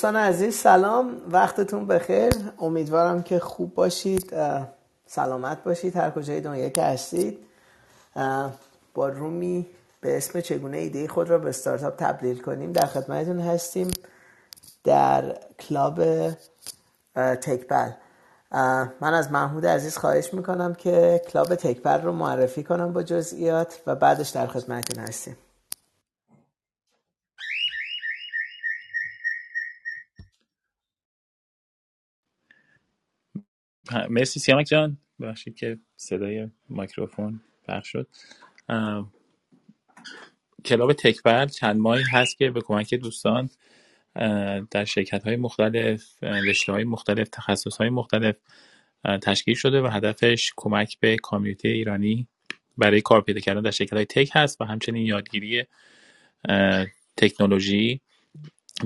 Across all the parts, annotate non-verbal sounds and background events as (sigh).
دوستان عزیز سلام. وقتتون بخیر. امیدوارم که خوب باشید سلامت باشید هر کجای دنیا که هستید. با room ی به اسم چگونه ایده خود را به استارتاپ تبدیل کنیم؟ در خدمتتون هستیم در club تکبل من از محمود عزیز خواهش می‌کنم که club تکبل رو معرفی کنم با جزئیات و بعدش در خدمتتون هستیم. مرسی سیامک جان. ببخشید که صدای میکروفون پخش شد. club TechPal چند ماهی هست که به کمک دوستان در شرکت های مختلف رشته های مختلف تخصص های مختلف تشکیل شده و هدفش کمک به community ایرانی برای کار پیدا کردن در شرکت های tech هست و همچنین یادگیری تکنولوژی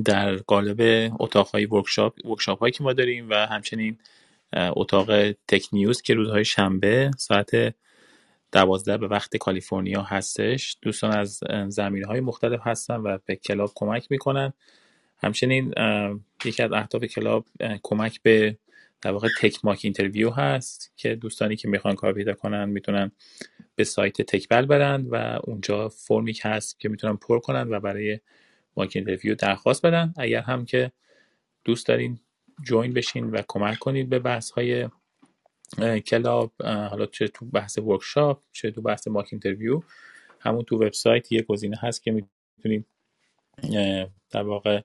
در قالب اتاق های workshop workshop هایی که ما داریم و همچنین اتاق tech news که روزهای شنبه ساعت دوازده به وقت کالیفرنیا هستش. دوستان از زمینه های مختلف هستن و به club کمک می‌کنن. همچنین یکی از اهداف club کمک به در واقع tech mock interview هست که دوستانی که می‌خوان کار پیدا کنن می‌تونن به سایت TechPal برن و اونجا فرمی هست که می‌تونن پر کنن و برای mock interview درخواست بدن. اگر هم که دوست دارین join بشین و کمک کنید به بحث های club حالا چه تو بحث workshop چه تو بحث mock interview همون تو وبسایت یه گزینه هست که می‌تونید در واقع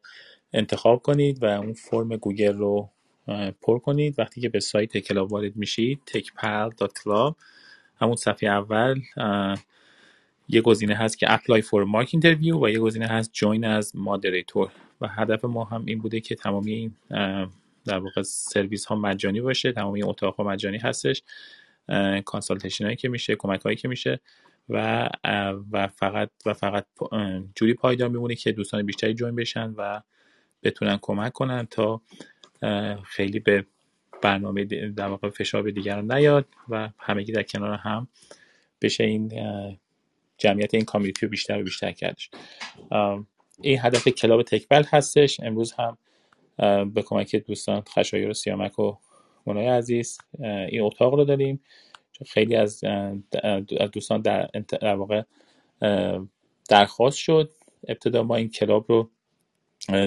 انتخاب کنید و اون فرم گوگل رو پر کنید. وقتی که به سایت club وارد میشید techpal.club همون صفحه اول یه گزینه هست که apply for mock interview و یه گزینه هست join as moderator. و هدف ما هم این بوده که تمامی این در واقع سرویس ها مجانی باشه تمامی اتاق ها مجانی هستش کانسالتیشن هایی که میشه کمک هایی که میشه و و فقط و فقط جوری پایدار میمونه که دوستان بیشتری جوین بشن و بتونن کمک کنن تا خیلی به برنامه در واقع فشار به دیگران نیاد و همگی در کنار هم بشه این جمعیت این community رو بیشتر و بیشتر کردش. این هدف club TechPal هستش. امروز هم به کمک دوستان خشایار و سیامک و مونای عزیز. این اتاق رو داریم. چون خیلی از دوستان در, در واقع درخواست شد ابتدا ما این club رو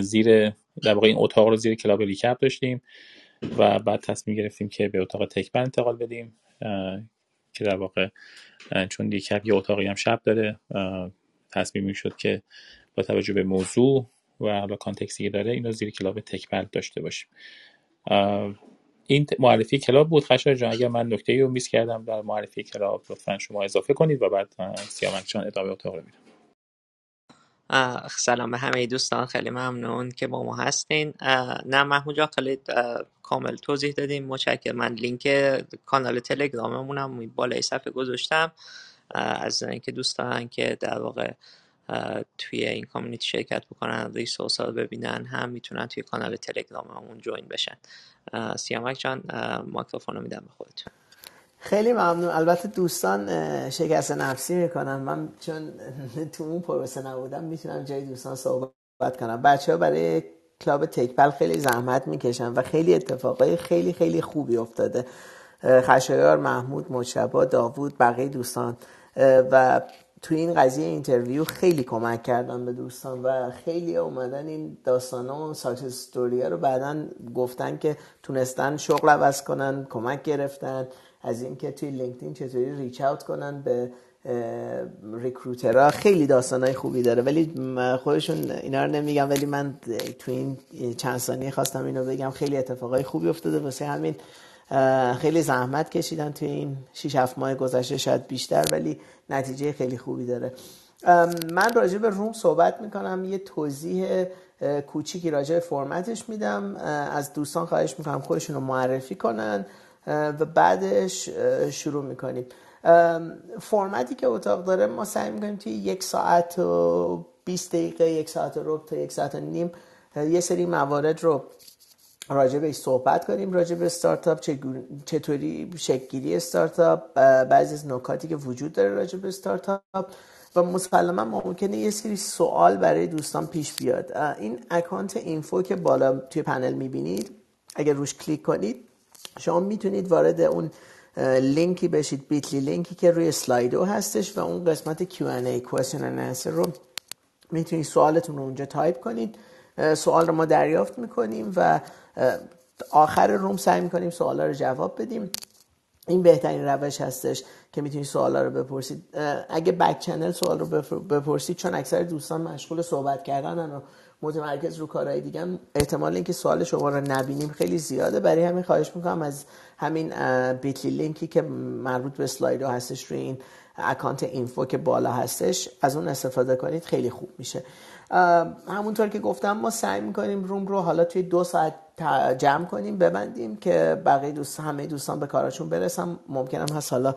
زیر در واقع این اتاق رو زیر club Recap داشتیم و بعد تصمیم گرفتیم که به اتاق TechPal انتقال بدیم که در واقع چون Recap یه اتاقی هم شب داره تصمیم شد که با توجه به موضوع و حالا context ی که داره اینو زیر club TechPal داشته باشیم. این معرفی club بود خشایار جان اگر من نکته رو miss کردم در معرفی club لطفا شما اضافه کنید و بعد سیامک جان ادامه اتاق رو میدم. سلام به همه دوستان خیلی ممنون که با ما هستین. نه محمود جان خیلی کامل توضیح دادیم متشکرم. من لینک کانال تلگراممونم بالای صفحه گذاشتم. از اینکه دوستان که در واقع توی این کامیونیتی شرکت بکنن ریسورس ها رو ببینن هم می‌تونن توی کانال تلگراممون جوین بشن. سیامک جان میکروفون رو میدم به خودتون. خیلی ممنون. البته دوستان شکست نفسی می‌کنن من چون (laughs) تو اون پروسه نبودم می‌تونم جای دوستان صحبت کنم. بچه ها برای club TechPal خیلی زحمت می‌کشن و خیلی اتفاقای خیلی خیلی خوبی افتاده. خشایار محمود مجتبا داوود بقیه دوستان. و تو این قضیه interview خیلی کمک کردن به دوستان و خیلی اومدن این داستان و استوریا رو بعدا گفتن که تونستن شغل عوض کنن کمک گرفتن. از اینکه توی LinkedIn چطوری reach out کنن به recruiter ها. خیلی داستانهای خوبی داره. ولی خودشون اینا رو نمیگم ولی من تو این چند ثانیه خواستم اینو بگم. خیلی اتفاقای خوبی افتاده واسه همین. خیلی زحمت کشیدن تو این 6 7 ماه گذشته شاید بیشتر ولی نتیجه خیلی خوبی داره. من راجع به روم صحبت می‌کنم. یه توضیح کوچیکی راجع به فرمتش میدم. از دوستان خواهش می‌کنم خودشون رو معرفی کنن و بعدش شروع می‌کنیم. فرمتی که اتاق داره ما سعی می‌کنیم توی یک ساعت و 20 دقیقه یک ساعت و ربع تا یک ساعت و نیم یه سری موارد رو راجع به صحبت کنیم راجع به استارتاپ چطوری شکلگیری استارتاپ بعضی از نکاتی که وجود داره راجع به استارتاپ. و مسلما ممکنه یه سری سوال برای دوستان پیش بیاد. این account info که بالا توی پنل می‌بینید اگر روش کلیک کنید شما می‌تونید وارد اون لینکی بشید Bitly link ی که روی Slido هستش و اون قسمت Q&A question and answer رو می‌تونید سوالتون رو اونجا تایپ کنید. سوال رو ما دریافت می‌کنیم و آخر room سعی می‌کنیم سوالا رو جواب بدیم. این بهترین روش هستش که می‌تونید سوالا رو بپرسید. اگه back channel سوال رو بپرسید چون اکثر دوستان مشغول صحبت کردن و متمرکز رو کارهای دیگه احتمال اینکه سوال شما رو نبینیم خیلی زیاده. برای همین خواهش می‌کنم از همین بیتلی لینکی که مربوط به سلاید هستش روی این اکانت اینفو که بالا هستش از اون استفاده کنید خیلی خوب میشه. همونطور که گفتم ما سعی می‌کنیم روم رو حالا توی دو ساعت جمع کنیم ببندیم که بقیه دوست همه دوستان به کاراشون برسم ممکنم هست حالا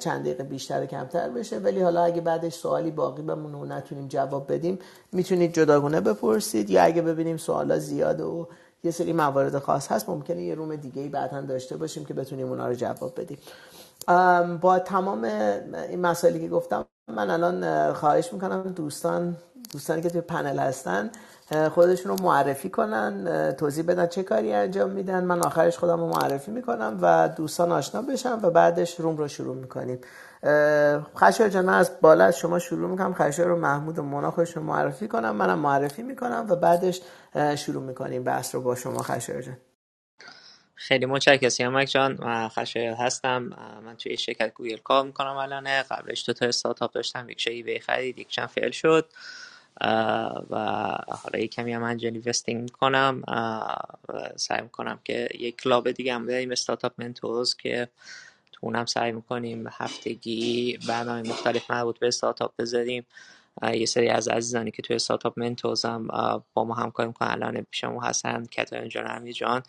چند دقیقه بیشتر کمتر بشه ولی حالا اگه بعدش سوالی باقی بمونه و نتونیم جواب بدیم می‌تونید جداگونه بپرسید یا اگه ببینیم سوالا زیاد و یه سری موارد خاص هست ممکنه یه روم دیگه ای بعدا داشته باشیم که بتونیم اونا رو جواب بدیم. با تمام این مسائلی که گفتم من الان خواهش می‌کنم دوستان دوستانی که توی پنل هستن خودشون رو معرفی کنن توضیح بدن چه کاری انجام میدن. من آخرش خودم رو معرفی می‌کنم و دوستان آشنا بشن و بعدش روم رو شروع می‌کنیم. خشایار جان من از بالا از شما شروع می‌کنم. خشایار و محمود و مونا خودشون معرفی کنم منم معرفی می‌کنم و بعدش شروع می‌کنیم بحث رو با شما خشایار جان. خیلی متشکرم. سیامک جان من خشایار هستم. من توی شرکت گوگل کار می‌کنم الان. قبلش دو تا استارتاپ داشتم یکیشو یکی خرید یکیشم fail شد. و حالا یک کمی هم angel investing می‌کنم سعی می‌کنم که یک club دیگه هم داریم Startup Mentors که تو اونم سعی می‌کنیم هفتگی برنامه مختلف مربوط به استارتاپ بذاریم. یه سری از عزیزانی که توی استارتاپ منتورز هم با ما همکاری می‌کنن الان پیشمون هستن کترین جان جان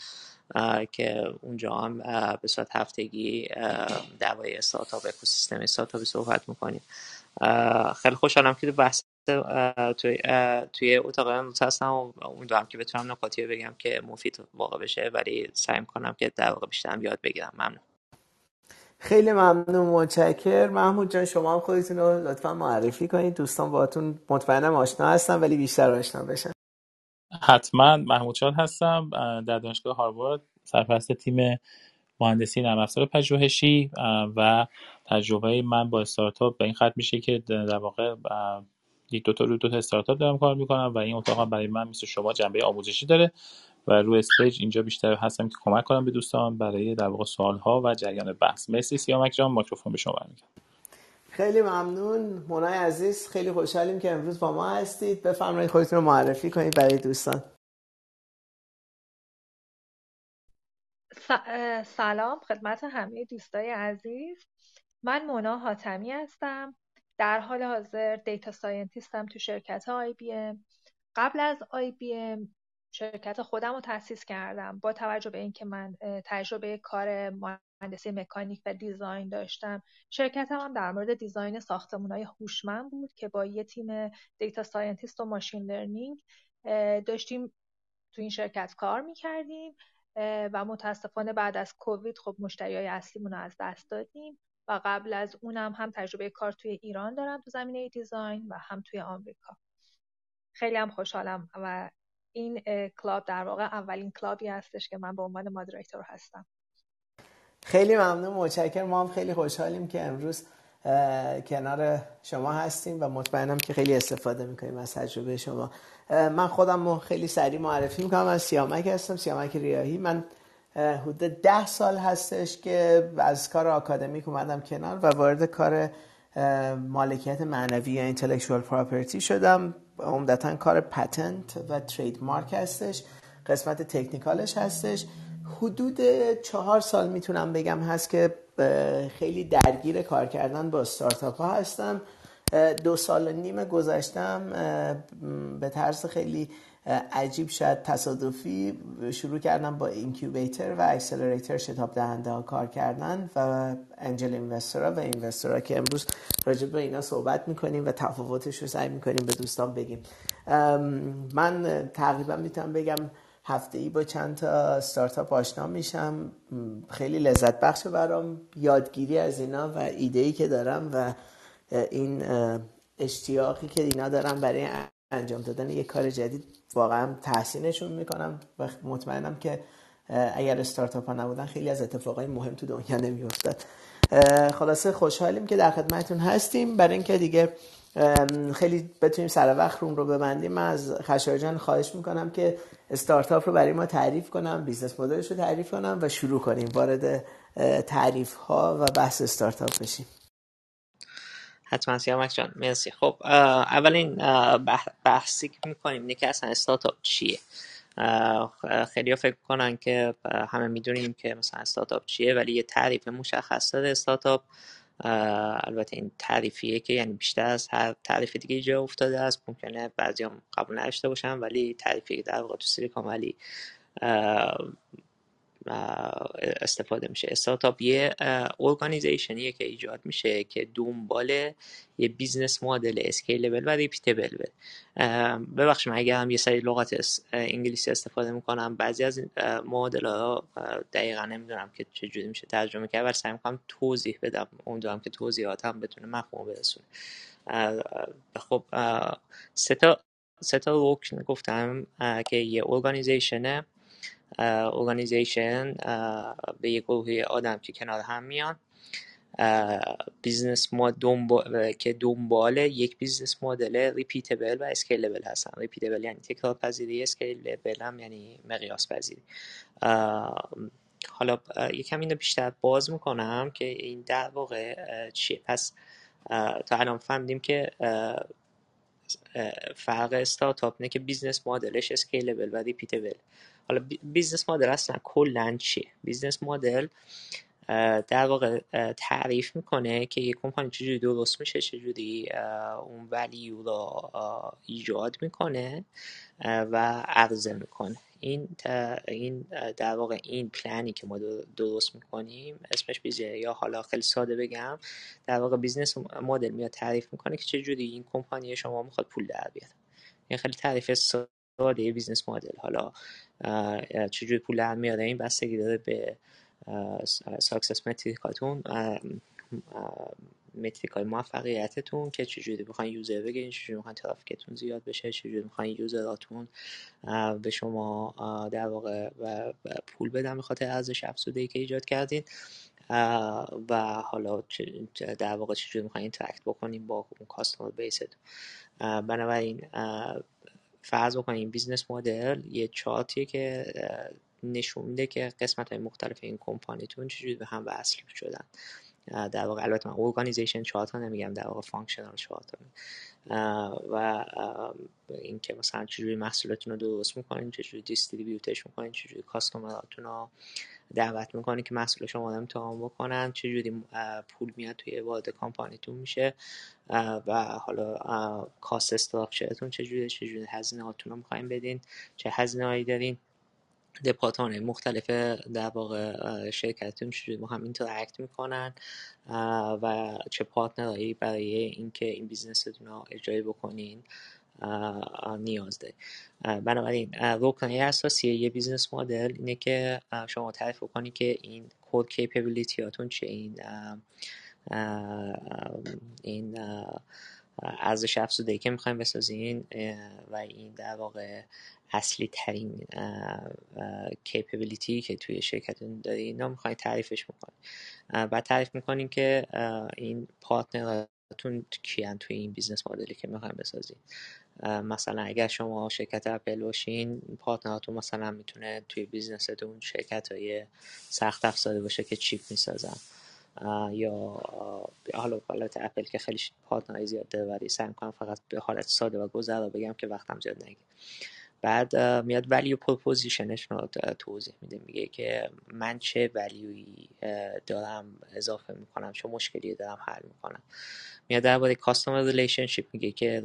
که اونجا هم به صورت هفتگی درباره استارتاپ اکوسیستم استارتاپ صحبت می‌کنیم. خیلی خوشحالم که بحث توی توی اتاق امروز هستم و امیدوارم که بتونم نکاتی بگم که مفید واقع بشه ولی سعی کنم که در واقع بیشتر یاد بگیرم. ممنون. خیلی ممنون متشکر محمود جان شما هم خودتون رو لطفا معرفی کنید. دوستان باهاتون مطمئنم آشنا هستم ولی بیشتر آشنا بشن. حتما. محمود شاد هستم در دانشگاه هاروارد سرپرست تیم مهندسی نرم افزار پژوهشی و تجربه من با استارتاپ به این ختم میشه که در واقع دو تا روی دو تا استارتاپ دارم کار می‌کنم و این اتاق برای من مثل شما جنبه آموزشی داره و روی stage اینجا بیشتر هستم که کمک کنم به دوستان برای در واقع سوال ها و جریان بحث. مرسی سیامک جان میکروفون به شما برمیگردم. خیلی ممنون. مونای عزیز خیلی خوشحالیم که امروز با ما هستید. بفرمایید خودتون رو معرفی کنید برای دوستان. سلام خدمت همه دوستای عزیز. من مونا حاتمی هستم. در حال حاضر data scientist م تو شرکت IBM. قبل از IBM شرکت خودم رو تأسیس کردم با توجه به اینکه من تجربه کار مهندسی مکانیک و design داشتم. شرکتم هم در مورد design ساختمون های هوشمند بود که با یه تیم data scientist و machine learning داشتیم تو این شرکت کار می‌کردیم و متاسفانه بعد از کووید خب مشتری های اصلیمون رو از دست دادیم. و قبل از اونم هم تجربه کار توی ایران دارم تو زمینه design و هم توی آمریکا. خیلی هم خوشحالم و این club در واقع اولین club ی هستش که من به عنوان moderator هستم. خیلی ممنون متشکرم. ما هم خیلی خوشحالیم که امروز کنار شما هستیم و مطمئنم که خیلی استفاده می‌کنیم از تجربه شما. من خودم خیلی سریع معرفی می‌کنم. از سیامک هستم سیامک ریاهی. من حدود ده سال هستش که از کار آکادمیک اومدم کنار و وارد کار مالکیت معنوی یا اینتלקچوال پراپرتی شدم. عمدتا کار پتنت و ترید مارک هستش. قسمت تکنیکالش هستش. حدود چهار سال می‌تونم بگم هست که خیلی درگیر کار کردن با استارتاپ ها هستم. دو سال و نیم گذشتم به طرز خیلی عجیب شاید تصادفی شروع کردم با اینکیوبیتر و اکسلریتر شتاب دهنده ها کار کردن و انجل اینوستورا و اینوستورا که امروز راجع به اینا صحبت می‌کنیم و تفاوتش رو سعی می‌کنیم به دوستان بگیم. من تقریبا می‌تونم بگم هفته ای با چند تا استارتاپ آشنا میشم. خیلی لذت بخش برام یادگیری از اینا و ایده ای که دارم و این اشتیاقی که اینا دارم برای انجام دادن یک کار جدید واقعا تحسینشون می‌کنم و مطمئنم که اگر استارتاپ ها نبودن خیلی از اتفاقای مهم تو دنیا نمیافتاد. خلاصه خوشحالیم که در خدمتتون هستیم. برای اینکه دیگه خیلی بتونیم سر وقت روم رو ببندیم من از خشایار خواهش می‌کنم که استارتاپ رو برای ما تعریف کنم business model ش رو تعریف کنم و شروع کنیم وارد تعریف ها و بحث استارتاپ بشیم. حتما سیامک جان. مرسی. خب اولین بحثی که می‌کنیم اینه که اصلا استارتاپ چیه. خیلی فکر کنن که همه می‌دونیم که مثلا استارتاپ چیه ولی یه تعریف مشخص داره استارتاپ البته این تعریفیه که یعنی بیشتر از هر تعریف دیگه جا افتاده است. ممکنه بعضی هم قبول نداشته باشن ولی تعریفی در واقع تو سیلیکون ولی استفاده میشه. استارتاپ یه organization یه که ایجاد میشه که دنبال یه business model scalable و repeatable ببخشید من اگر هم یه سری لغت انگلیسی استفاده می‌کنم بعضی از مدل ها دقیقا نمی‌دونم که چجوری میشه ترجمه کرد ولی سعی می‌کنم توضیح بدم. امیدوارم که توضیحات هم بتونه مفهوم برسونه. خب سه تا سه تا گفتم که یه organization ه organization به یک گروه آدم که کنار هم میان. business ما که دنبال یک business model repeatable و scalable هستن. repeatable یعنی تکرار پذیری scalable هم یعنی مقیاس پذیری حالا یکم اینو بیشتر باز می‌کنم که این در واقع چیه. پس تا الان فهمیدیم که فرق استارتاپ اینه که business model ش scalable و repeatable حالا business model اصلا کلا چیه؟ business model در واقع تعریف می‌کنه که یک کمپانی چجوری درست میشه چجوری اون value رو ایجاد می‌کنه و عرضه می‌کنه. این این در واقع این پلنی که ما درست می‌کنیم اسمش biz ه یا حالا خیلی ساده بگم در واقع business model میاد تعریف می‌کنه که چجوری این کمپانی شما می‌خواد پول در بیاره. این خیلی تعریف ساده business model. حالا چجوری پول در میاره این بستگی داره به success metric اتون metric های موفقیتتون که چجوری بخواین user بگیرین چجوری می‌خواین traffic تون زیاد بشه چجوری می‌خواین user اتون به شما در واقع پول بدن به خاطر ارزش افزوده که ایجاد کردین. و حالا در واقع چجوری می‌خواین interact بکنین با اون customer base تون بنابراین فرض بکنیم business model یه چارتیه که نشون میده که قسمت های مختلف این کمپانیتون چجوری به هم وصل شدن. در واقع البته من organization chart رو نمیگم در واقع functional chart و اینکه مثلا چجوری محصولاتون رو درست می‌کنین چجوری distribute ش می‌کنین چجوری customer اتون رو دعوت می‌کنین که محصول شما امتحان بکنن. چجوری پول میاد توی وارد کامپانیتون میشه. و حالا cost structure تون چجوری چجوری هزینه هاتون رو می‌خواین بدین چه هزینه هایی دارین. دپارتمان مختلف در واقع شرکتتون چجوری با هم interact می‌کنن. و چه partner هایی برای اینکه این business تون رو اجرای بکنین. نیاز دارید بنابراین رکنه اساسی یه business model اینه که شما تعریف کنید که این core capability هاتون چه این این ارزش افزوده که می‌خوایم بسازین و این در واقع اصلی ترین capability که توی شرکتتون دارین اینا می‌خواین تعریفش می‌کنین بعد تعریف می‌کنین که این partner اتون کیان توی این business model ی که می‌خوایم بسازین. مثلا اگر شما شرکت اپل باشین partner اتون مثلا می‌تونه توی business تون شرکت های سخت افزاری باشه که chip می‌سازن. یا حالا حالت اپل که خیلی partner های زیاد داره ولی سعی می‌کنم فقط به حالت ساده و گذرا بگم که وقتم زیاد نگیره بعد میاد value proposition ش رو توضیح میده. میگه که من چه ولیوی دارم اضافه می‌کنم چه مشکلی دارم حل می‌کنم. میاد درباره customer relationship میگه که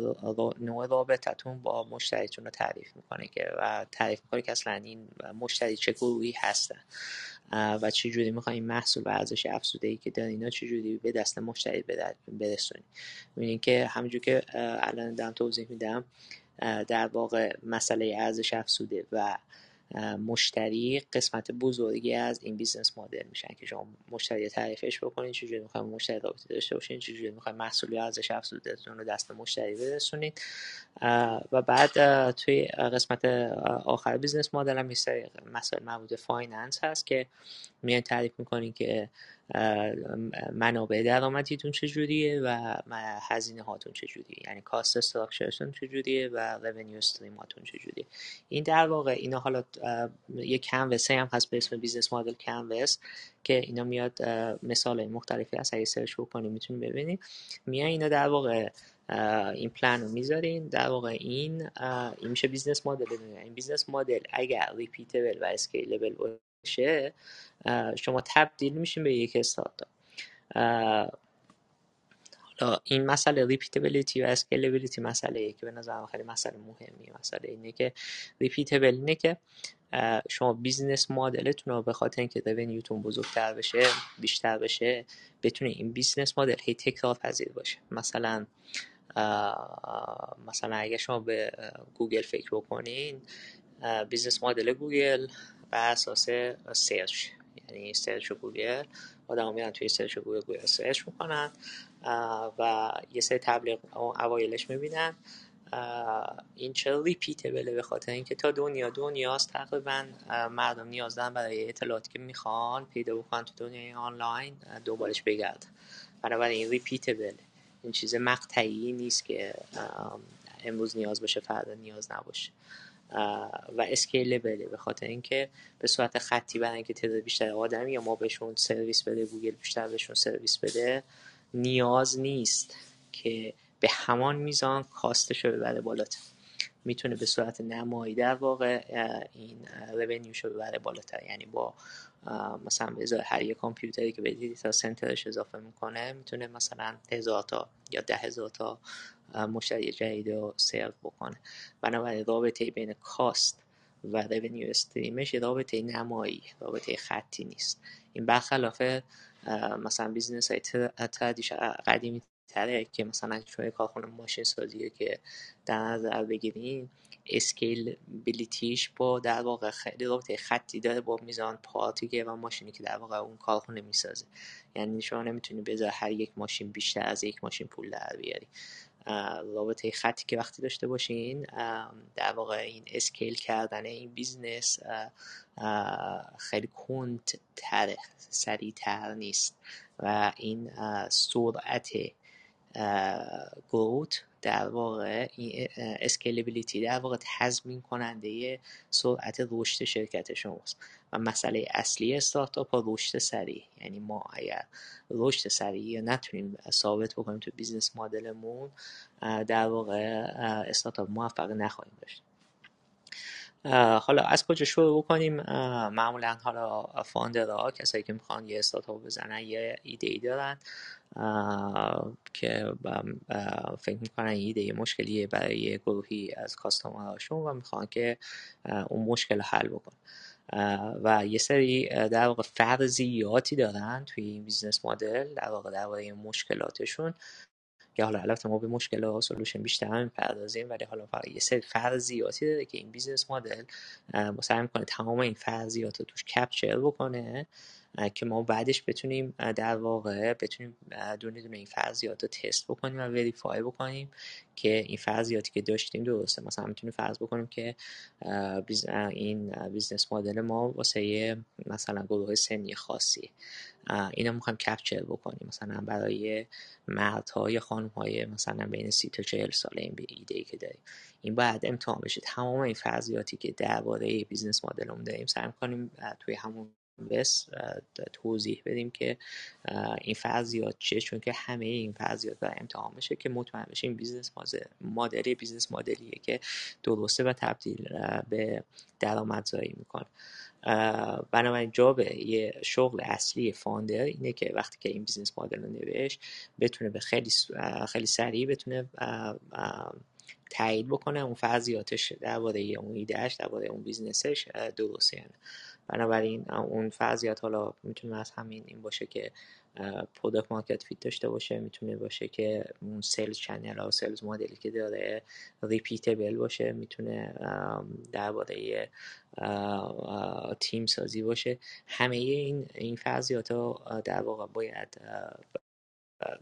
نوع رابطتون با مشتریتون رو تعریف می‌کنه که و تعریف می‌کنه که اصلا این مشتری چه گروهی هستن و چه جوری می‌خواین محصول و ارزش افزوده ای که دارین اینا چه جوری به دست مشتری برسونید می‌بینید که همونجور که الان دارم توضیح میدم در واقع مسئله ارزش افزوده و مشتری قسمت بزرگی از این business model میشن که شما مشتری تعریفش بکنید چجوری می‌خوایم مشتری رابطه داشته باشین چجوری می‌خوایم محصول ارزش افزودهتون رو دست مشتری برسونید و بعد توی قسمت آخر business model هم مسائل مربوط finance هست که میان تعریف می‌کنین که منابع درآمدیتون چجوریه و هزینه هاتون چجوریه؟ یعنی cost structure تون چجوریه و revenue stream هاتون چجوریه؟ این در واقع اینا حالا یه canvas هم هست به اسم business model canvas که اینا میاد مثال مختلفی هست. اگه سرچ بکنید می‌تونید ببینید میان اینا در واقع این پلان رو می‌ذارین. در واقع این این میشه business model این business model اگر repeatable و scalable باشه شما تبدیل میشین به یک استارتاپ حالا این مسئله repeatability و scalability مسئله که به نظر خیلی مسئله مهمی مسئله اینه که repeatable اینه که شما business model تون رو به خاطر اینکه revenue تون بزرگتر بشه بیشتر بشه بتونه این business model هی تکرار پذیر باشه. مثلا مثلا اگه شما به گوگل فکر بکنین business model گوگل بر اساس search یعنی search گوگل. آدم میرن توی search گوگل گوگل search می‌کنن و یه سری تبلیغ اوایلش می‌بینن. این چرا repeatable ه به خاطر اینکه تا دنیا دنیاست تقریبا مردم نیاز دارن برای اطلاعاتی که می‌خوان پیدا بکنن تو دنیای آنلاین دنبالش بگردن. بنابراین repeatable این چیز مقطعی نیست که امروز نیاز باشه فردا نیاز نباشه. و scalable ه. به خاطر اینکه به صورت خطی برای اینکه تعداد بیشتر آدمی یا ما بهشون سرویس بده گوگل بیشتر بهشون سرویس بده نیاز نیست که به همان میزان cost ش رو ببره بالاتر. می‌تونه به صورت نمایی در واقع این revenue ش رو ببره بالاتر. یعنی با مثلا به هر یک کامپیوتری که به data center ش اضافه می‌کنه می‌تونه مثلا هزار تا یا ده هزار تا مشتری جدید رو سرو بکنه. بنابراین رابطه بین cost و revenue stream ش رابطه نمایی رابطه خطی نیست. این برخلاف مثلا business های قدیمی تره که مثلا شما کارخونه ماشین سازیه که در نظر بگیرین scalability ش با در واقع خیلی رابطه خطی داره با میزان پارتی و ماشینی که در واقع اون کارخونه می‌سازه. یعنی شما نمی‌تونی به ازای هر یک ماشین بیشتر از یک ماشین پول در بیاری. رابطه خطی که وقتی داشته باشین در واقع این scale کردن این business خیلی کند تره سریعتر نیست. و این سرعت growth در واقع این scalability در واقع تضمین کننده سرعت رشد شرکت شماست. و مسئله اصلی استارتاپ ها رشد سریع. یعنی ما اگر رشد سریع نتونیم ثابت بکنیم تو business model مون در واقع استارتاپ موفق نخواهیم داشت. حالا از کجا شروع بکنیم؟ معمولا حالا founder ها کسایی که می‌خوان یه استارتاپ بزنن یه ایده ای دارن که فکر می‌کنن ایده مشکلیه برای گروهی از customer هاشون و می‌خوان که اون مشکل حل بکن و یه سری در واقع فرضیاتی دارن توی این business model در واقع درباره مشکلاتشون. که حالا البته ما به مشکل ها solution بیشتر هم پردازیم ولی حالا فقط یه سری فرضیاتی داره که این business model سعی می‌کنه تمام این فرضیات رو توش capture بکنه. که ما بعدش بتونیم در واقع بتونیم دونه دونه این فرضیات رو تست بکنیم و verify بکنیم که این فرضیاتی که داشتیم درسته. مثلا می‌تونیم فرض بکنیم که این business model ما واسه مثلا گروه سنی خاصی. اینا می‌خوایم capture بکنیم. مثلا برای مردها یا خانم های مثلا بین سی تا چهل ساله این ایده ای که داریم. این باید امتحان بشه. تمام این فرضیاتی که درباره business model مون داریم سعی کنیم توی همون بس توضیح بدیم که این فرضیات چیه؟ چون که همه این فرضیات باید امتحان بشه که مطمئن بشیم business model ی business model یه که درسته و تبدیل به درآمدزایی می‌کنه. بنابراین job یه شغل اصلی founder اینه که وقتی که این business model رو نوشت بتونه به خیلی خیلی سریع بتونه تایید بکنه. اون فرضیاتش درباره اون ایدهش درباره اون business ش درسته یعنی بنابراین اون فرضیات حالا می‌تونه از همین این باشه که product market fit داشته باشه می‌تونه باشه که اون sales channel ها sales model ی که داره repeatable باشه می‌تونه درباره تیم سازی باشه. همه این این فرضیات ها در واقع باید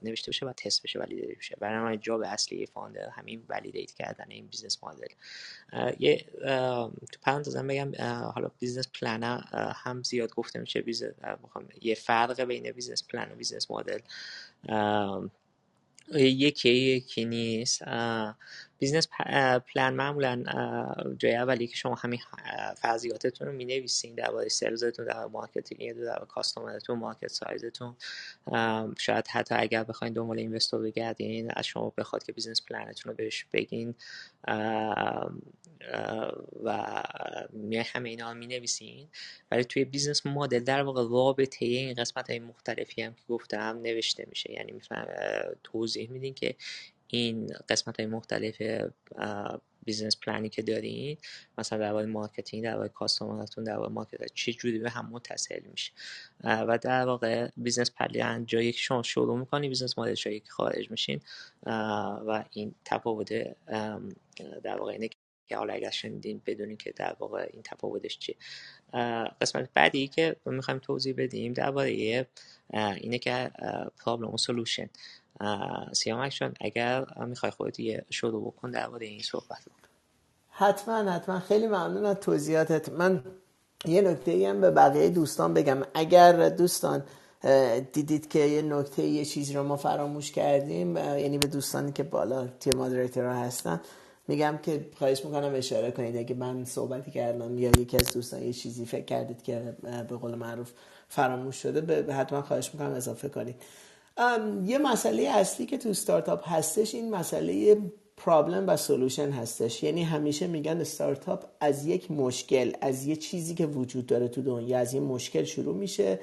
نوشته بشه و تست بشه validate بشه. برای job اصلی founder همین validate کردن این business model. یه تو پرانتزم بگم حالا business plan هم زیاد گفته میشه business یه فرق بین business plan و business model. یکی یکی نیست. business plan معمولا جای اولی که شما همین فرضیاتتون رو می نویسین درباره sales تون در marketing در customer تون market size تون. شاید حتی اگر بخواین دنبال investor بگردین از شما بخواد که business plan تون رو بهش بگین. و میای همه اینا می نویسین ولی توی business model در واقع رابطه این قسمت های مختلفی هم که گفتم نوشته میشه. یعنی میفهم توضیح میدین که این قسمت های مختلف business plan ی که دارین مثلا در marketing در واقع customer تون در واقع market چه جوری به هم متصل میشه. و در واقع business plan جایی که شما شروع می‌کنی business model جایی که خارج میشین. و این تفاوت در واقع اینه که حالا اگر شنیدین بدونین که در واقع این تفاوتش چیه. قسمت بعدی که می‌خوایم توضیح بدیم درباره اینه که پرابلم و سولوشن سیامک اگر می‌خوای خودت یه شروع بکن درباره این صحبت حتما حتما. خیلی ممنون از توضیحاتت. من یه نکته هم به بقیه دوستان بگم. اگر دوستان دیدید که یه نکته یه چیزی رو ما فراموش کردیم یعنی به دوستانی که بالا تیم مادریتر هستن میگم که خواهش می‌کنم اشاره کنید. اگه من صحبتی کردم یا یکی از دوستان یه چیزی فکر کردید که به قول معروف فراموش شده به حتما خواهش می‌کنم اضافه کنید. یه مسئله اصلی که تو ستارتاپ هستش این مسئله پرابلم و سولوشن هستش. یعنی همیشه میگن استارتاپ از یک مشکل از یه چیزی که وجود داره تو دنیا از یه مشکل شروع میشه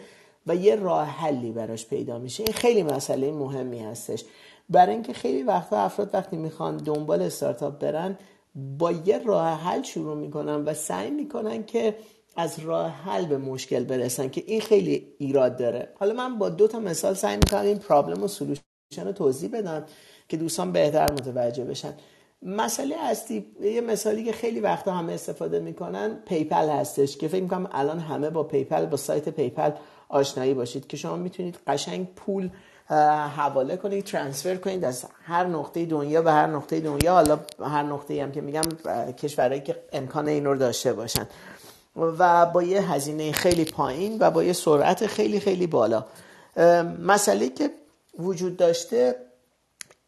و یه راه حلی براش پیدا میشه. این خیلی مسئله مهمی هستش. برای اینکه خیلی وقتا افراد وقتی می‌خوان دنبال استارتاپ برن با یه راه حل شروع می‌کنن و سعی می‌کنن که از راه حل به مشکل برسن که این خیلی ایراد داره. حالا من با دو تا مثال سعی می‌کنم این problem و solution رو توضیح بدم که دوستان بهتر متوجه بشن. مسئله اصلی یه مثالی که خیلی وقتا همه استفاده می‌کنن پیپل هستش که فکر می‌کنم الان همه با پیپل با سایت پیپل آشنایی باشید که شما می‌تونید قشنگ پول حواله کنید ترانسفر کنید از هر نقطه دنیا به هر نقطه دنیا. حالا هر نقطه هم که میگم کشورهایی که امکان این رو داشته باشن. و با یه هزینه خیلی پایین و با یه سرعت خیلی خیلی بالا. مسئله که وجود داشته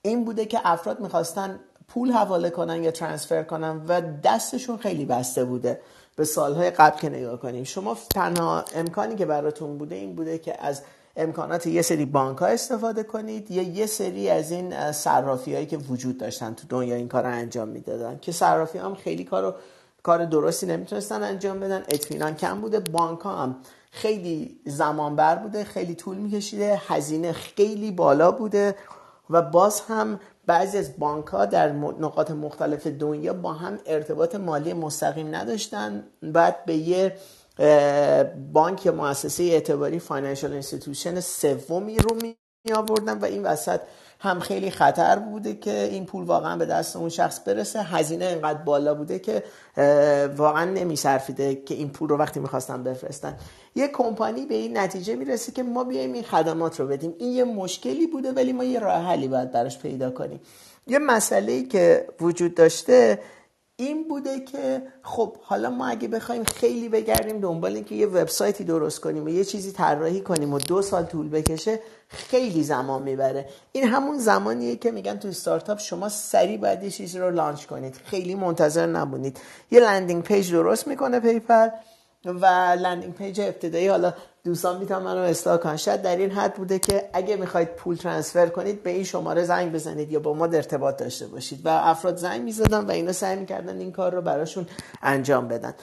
این بوده که افراد می‌خواستن پول حواله کنن یا ترانسفر کنن و دستشون خیلی بسته بوده به سالهای قبل که نگاه کنیم. شما تنها امکانی که براتون بوده این بوده که از امکانات یه سری بانک ها استفاده کنید یا یه سری از این صرافی هایی که وجود داشتن تو دنیا این کار رو انجام می‌دادن. که صرافی هم خیلی کار کار درستی نمی‌تونستن انجام بدن. اطمینان کم بوده. بانک هم خیلی زمان بر بوده خیلی طول میکشیده. هزینه خیلی بالا بوده و باز هم بعضی از بانک ها در نقاط مختلف دنیا با هم ارتباط مالی مستقیم نداشتن. بعد به یه بانک مؤسسه اعتباری financial institution سومی رو می آوردن و این وسط هم خیلی خطر بوده که این پول واقعا به دست اون شخص برسه. هزینه اینقدر بالا بوده که واقعا نمیصرفیده که این پول رو وقتی می‌خواستن بفرستن. یه کمپانی به این نتیجه می‌رسه که ما بیایم این خدمات رو بدیم. این یه مشکلی بوده ولی ما یه راه حلی باید براش پیدا کنیم. یه مسئله که وجود داشته این بوده که خب حالا ما اگه بخوایم خیلی بگردیم دنبال اینکه یه وبسایتی درست کنیم و یه چیزی طراحی کنیم و دو سال طول بکشه خیلی زمان می‌بره. این همون زمانیه که میگن تو استارتاپ شما سریع باید یه چیزی رو launch کنید. خیلی منتظر نمونید یه landing page درست می‌کنه پیپل و landing page ابتدایی حالا دوستان می‌تونن منو اصلاح کنن. شاید در این حد بوده که اگه می‌خواید پول transfer کنید به این شماره زنگ بزنید یا با ما ارتباط داشته باشید. و افراد زنگ می‌زدن و اینا سعی می‌کردن این کار رو براشون انجام بدن.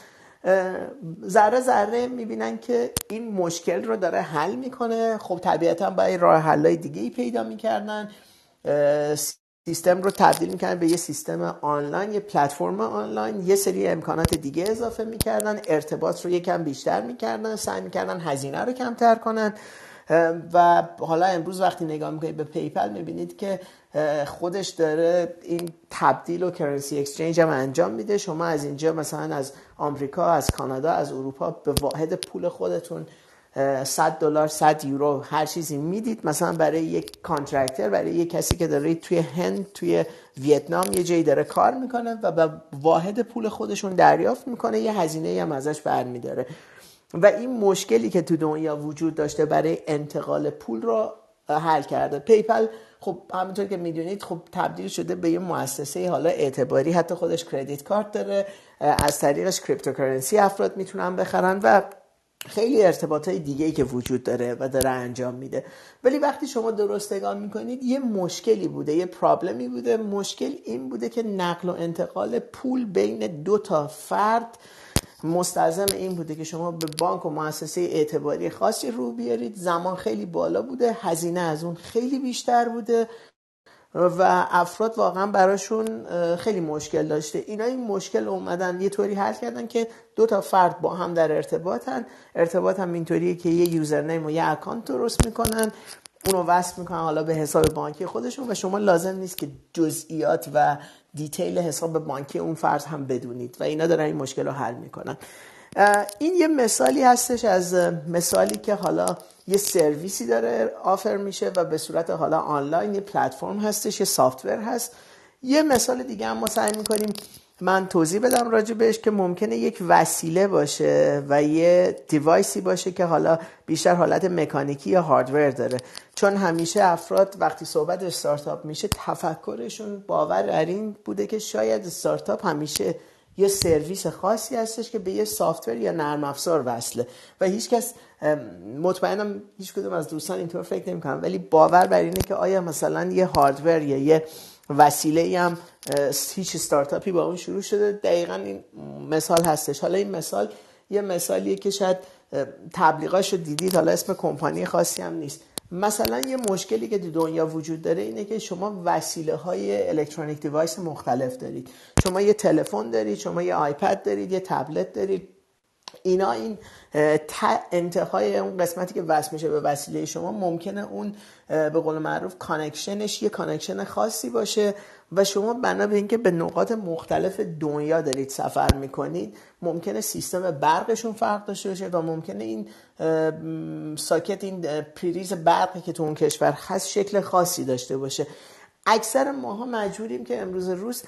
ذره ذره می‌بینن که این مشکل رو داره حل می‌کنه. خب طبیعتا باید راه حلای دیگه ای پیدا می‌کردن. سیستم رو تبدیل می‌کردن به یه سیستم آنلاین یه پلتفرم آنلاین یه سری امکانات دیگه اضافه می‌کردن. ارتباط رو یکم بیشتر می‌کردن سعی می‌کردن هزینه رو کمتر کنن. و حالا امروز وقتی نگاه می‌کنید به پیپل می‌بینید که خودش داره این تبدیل و currency exchange هم انجام میده. شما از اینجا مثلا از آمریکا از کانادا از اروپا به واحد پول خودتون 100 دلار 100 یورو هر چیزی می‌دید. مثلا برای یک contractor برای یک کسی که داره توی هند توی ویتنام یه جایی داره کار می‌کنه و به واحد پول خودشون دریافت می‌کنه یه هزینه هم ازش برمیداره. و این مشکلی که تو دنیا وجود داشته برای انتقال پول رو حل کرده. پیپل خب همونطور که می‌دونید خب تبدیل شده به یه مؤسسه حالا اعتباری. حتی خودش credit card داره از طریقش cryptocurrency افراد می‌تونن بخرن و خیلی ارتباط های دیگه ای که وجود داره و داره انجام میده. ولی وقتی شما درست نگاه می‌کنید یه مشکلی بوده یه problem ی بوده. مشکل این بوده که نقل و انتقال پول بین دو تا فرد مستلزم این بوده که شما به بانک و مؤسسه اعتباری خاصی رو بیارید. زمان خیلی بالا بوده هزینه از اون خیلی بیشتر بوده. و افراد واقعا براشون خیلی مشکل داشته. اینا این مشکل اومدن یه طوری حل کردن که دو تا فرد با هم در ارتباطن. ارتباط هم اینطوریه که یه username و یه account درست می‌کنن. اونو وصل می‌کنن حالا به حساب بانکی خودشون و شما لازم نیست که جزئیات و detail حساب بانکی اون فرد هم بدونید و اینا دارن این مشکل رو حل می‌کنن. این یه مثالی هستش از مثالی که حالا یه سرویسی داره offer میشه و به صورت حالا آنلاین یه پلتفرم هستش یه software هست. یه مثال دیگه هم ما سعی می‌کنیم من توضیح بدم راجع بهش که ممکنه یک وسیله باشه و یه device ی باشه که حالا بیشتر حالت مکانیکی یا hardware داره. چون همیشه افراد وقتی صحبت استارتاپ میشه تفکرشون باور بر این بوده که شاید استارتاپ همیشه یه سرویس خاصی هستش که به یه software یا نرم افزار وصله. و هیچکس مطمئنم هیچ کدوم از دوستان اینطور فکر نمی‌کنم ولی باور بر اینه که آیا مثلا یه hardware یا یه وسیله ای هم هیچ استارتاپی با اون شروع شده. دقیقا این مثال هستش. حالا این مثال یه مثالیه که شاید تبلیغاش رو دیدید. حالا اسم کمپانی خاصی هم نیست. مثلا یه مشکلی که تو دنیا وجود داره اینه که شما وسیله های الکترونیک device مختلف دارید. شما یه تلفن دارید شما یه آیپد دارید یه تبلت دارید. اینا این انتهای اون قسمتی که وصل میشه به وسیله شما ممکنه اون به قول معروف connection ش یه connection خاصی باشه. و شما بنا به اینکه به نقاط مختلف دنیا دارید سفر می‌کنید ممکنه سیستم برقشون فرق داشته باشه و ممکنه این socket این پریز برقی که تو اون کشور هست شکل خاصی داشته باشه. اکثر ماها مجبوریم که امروز روز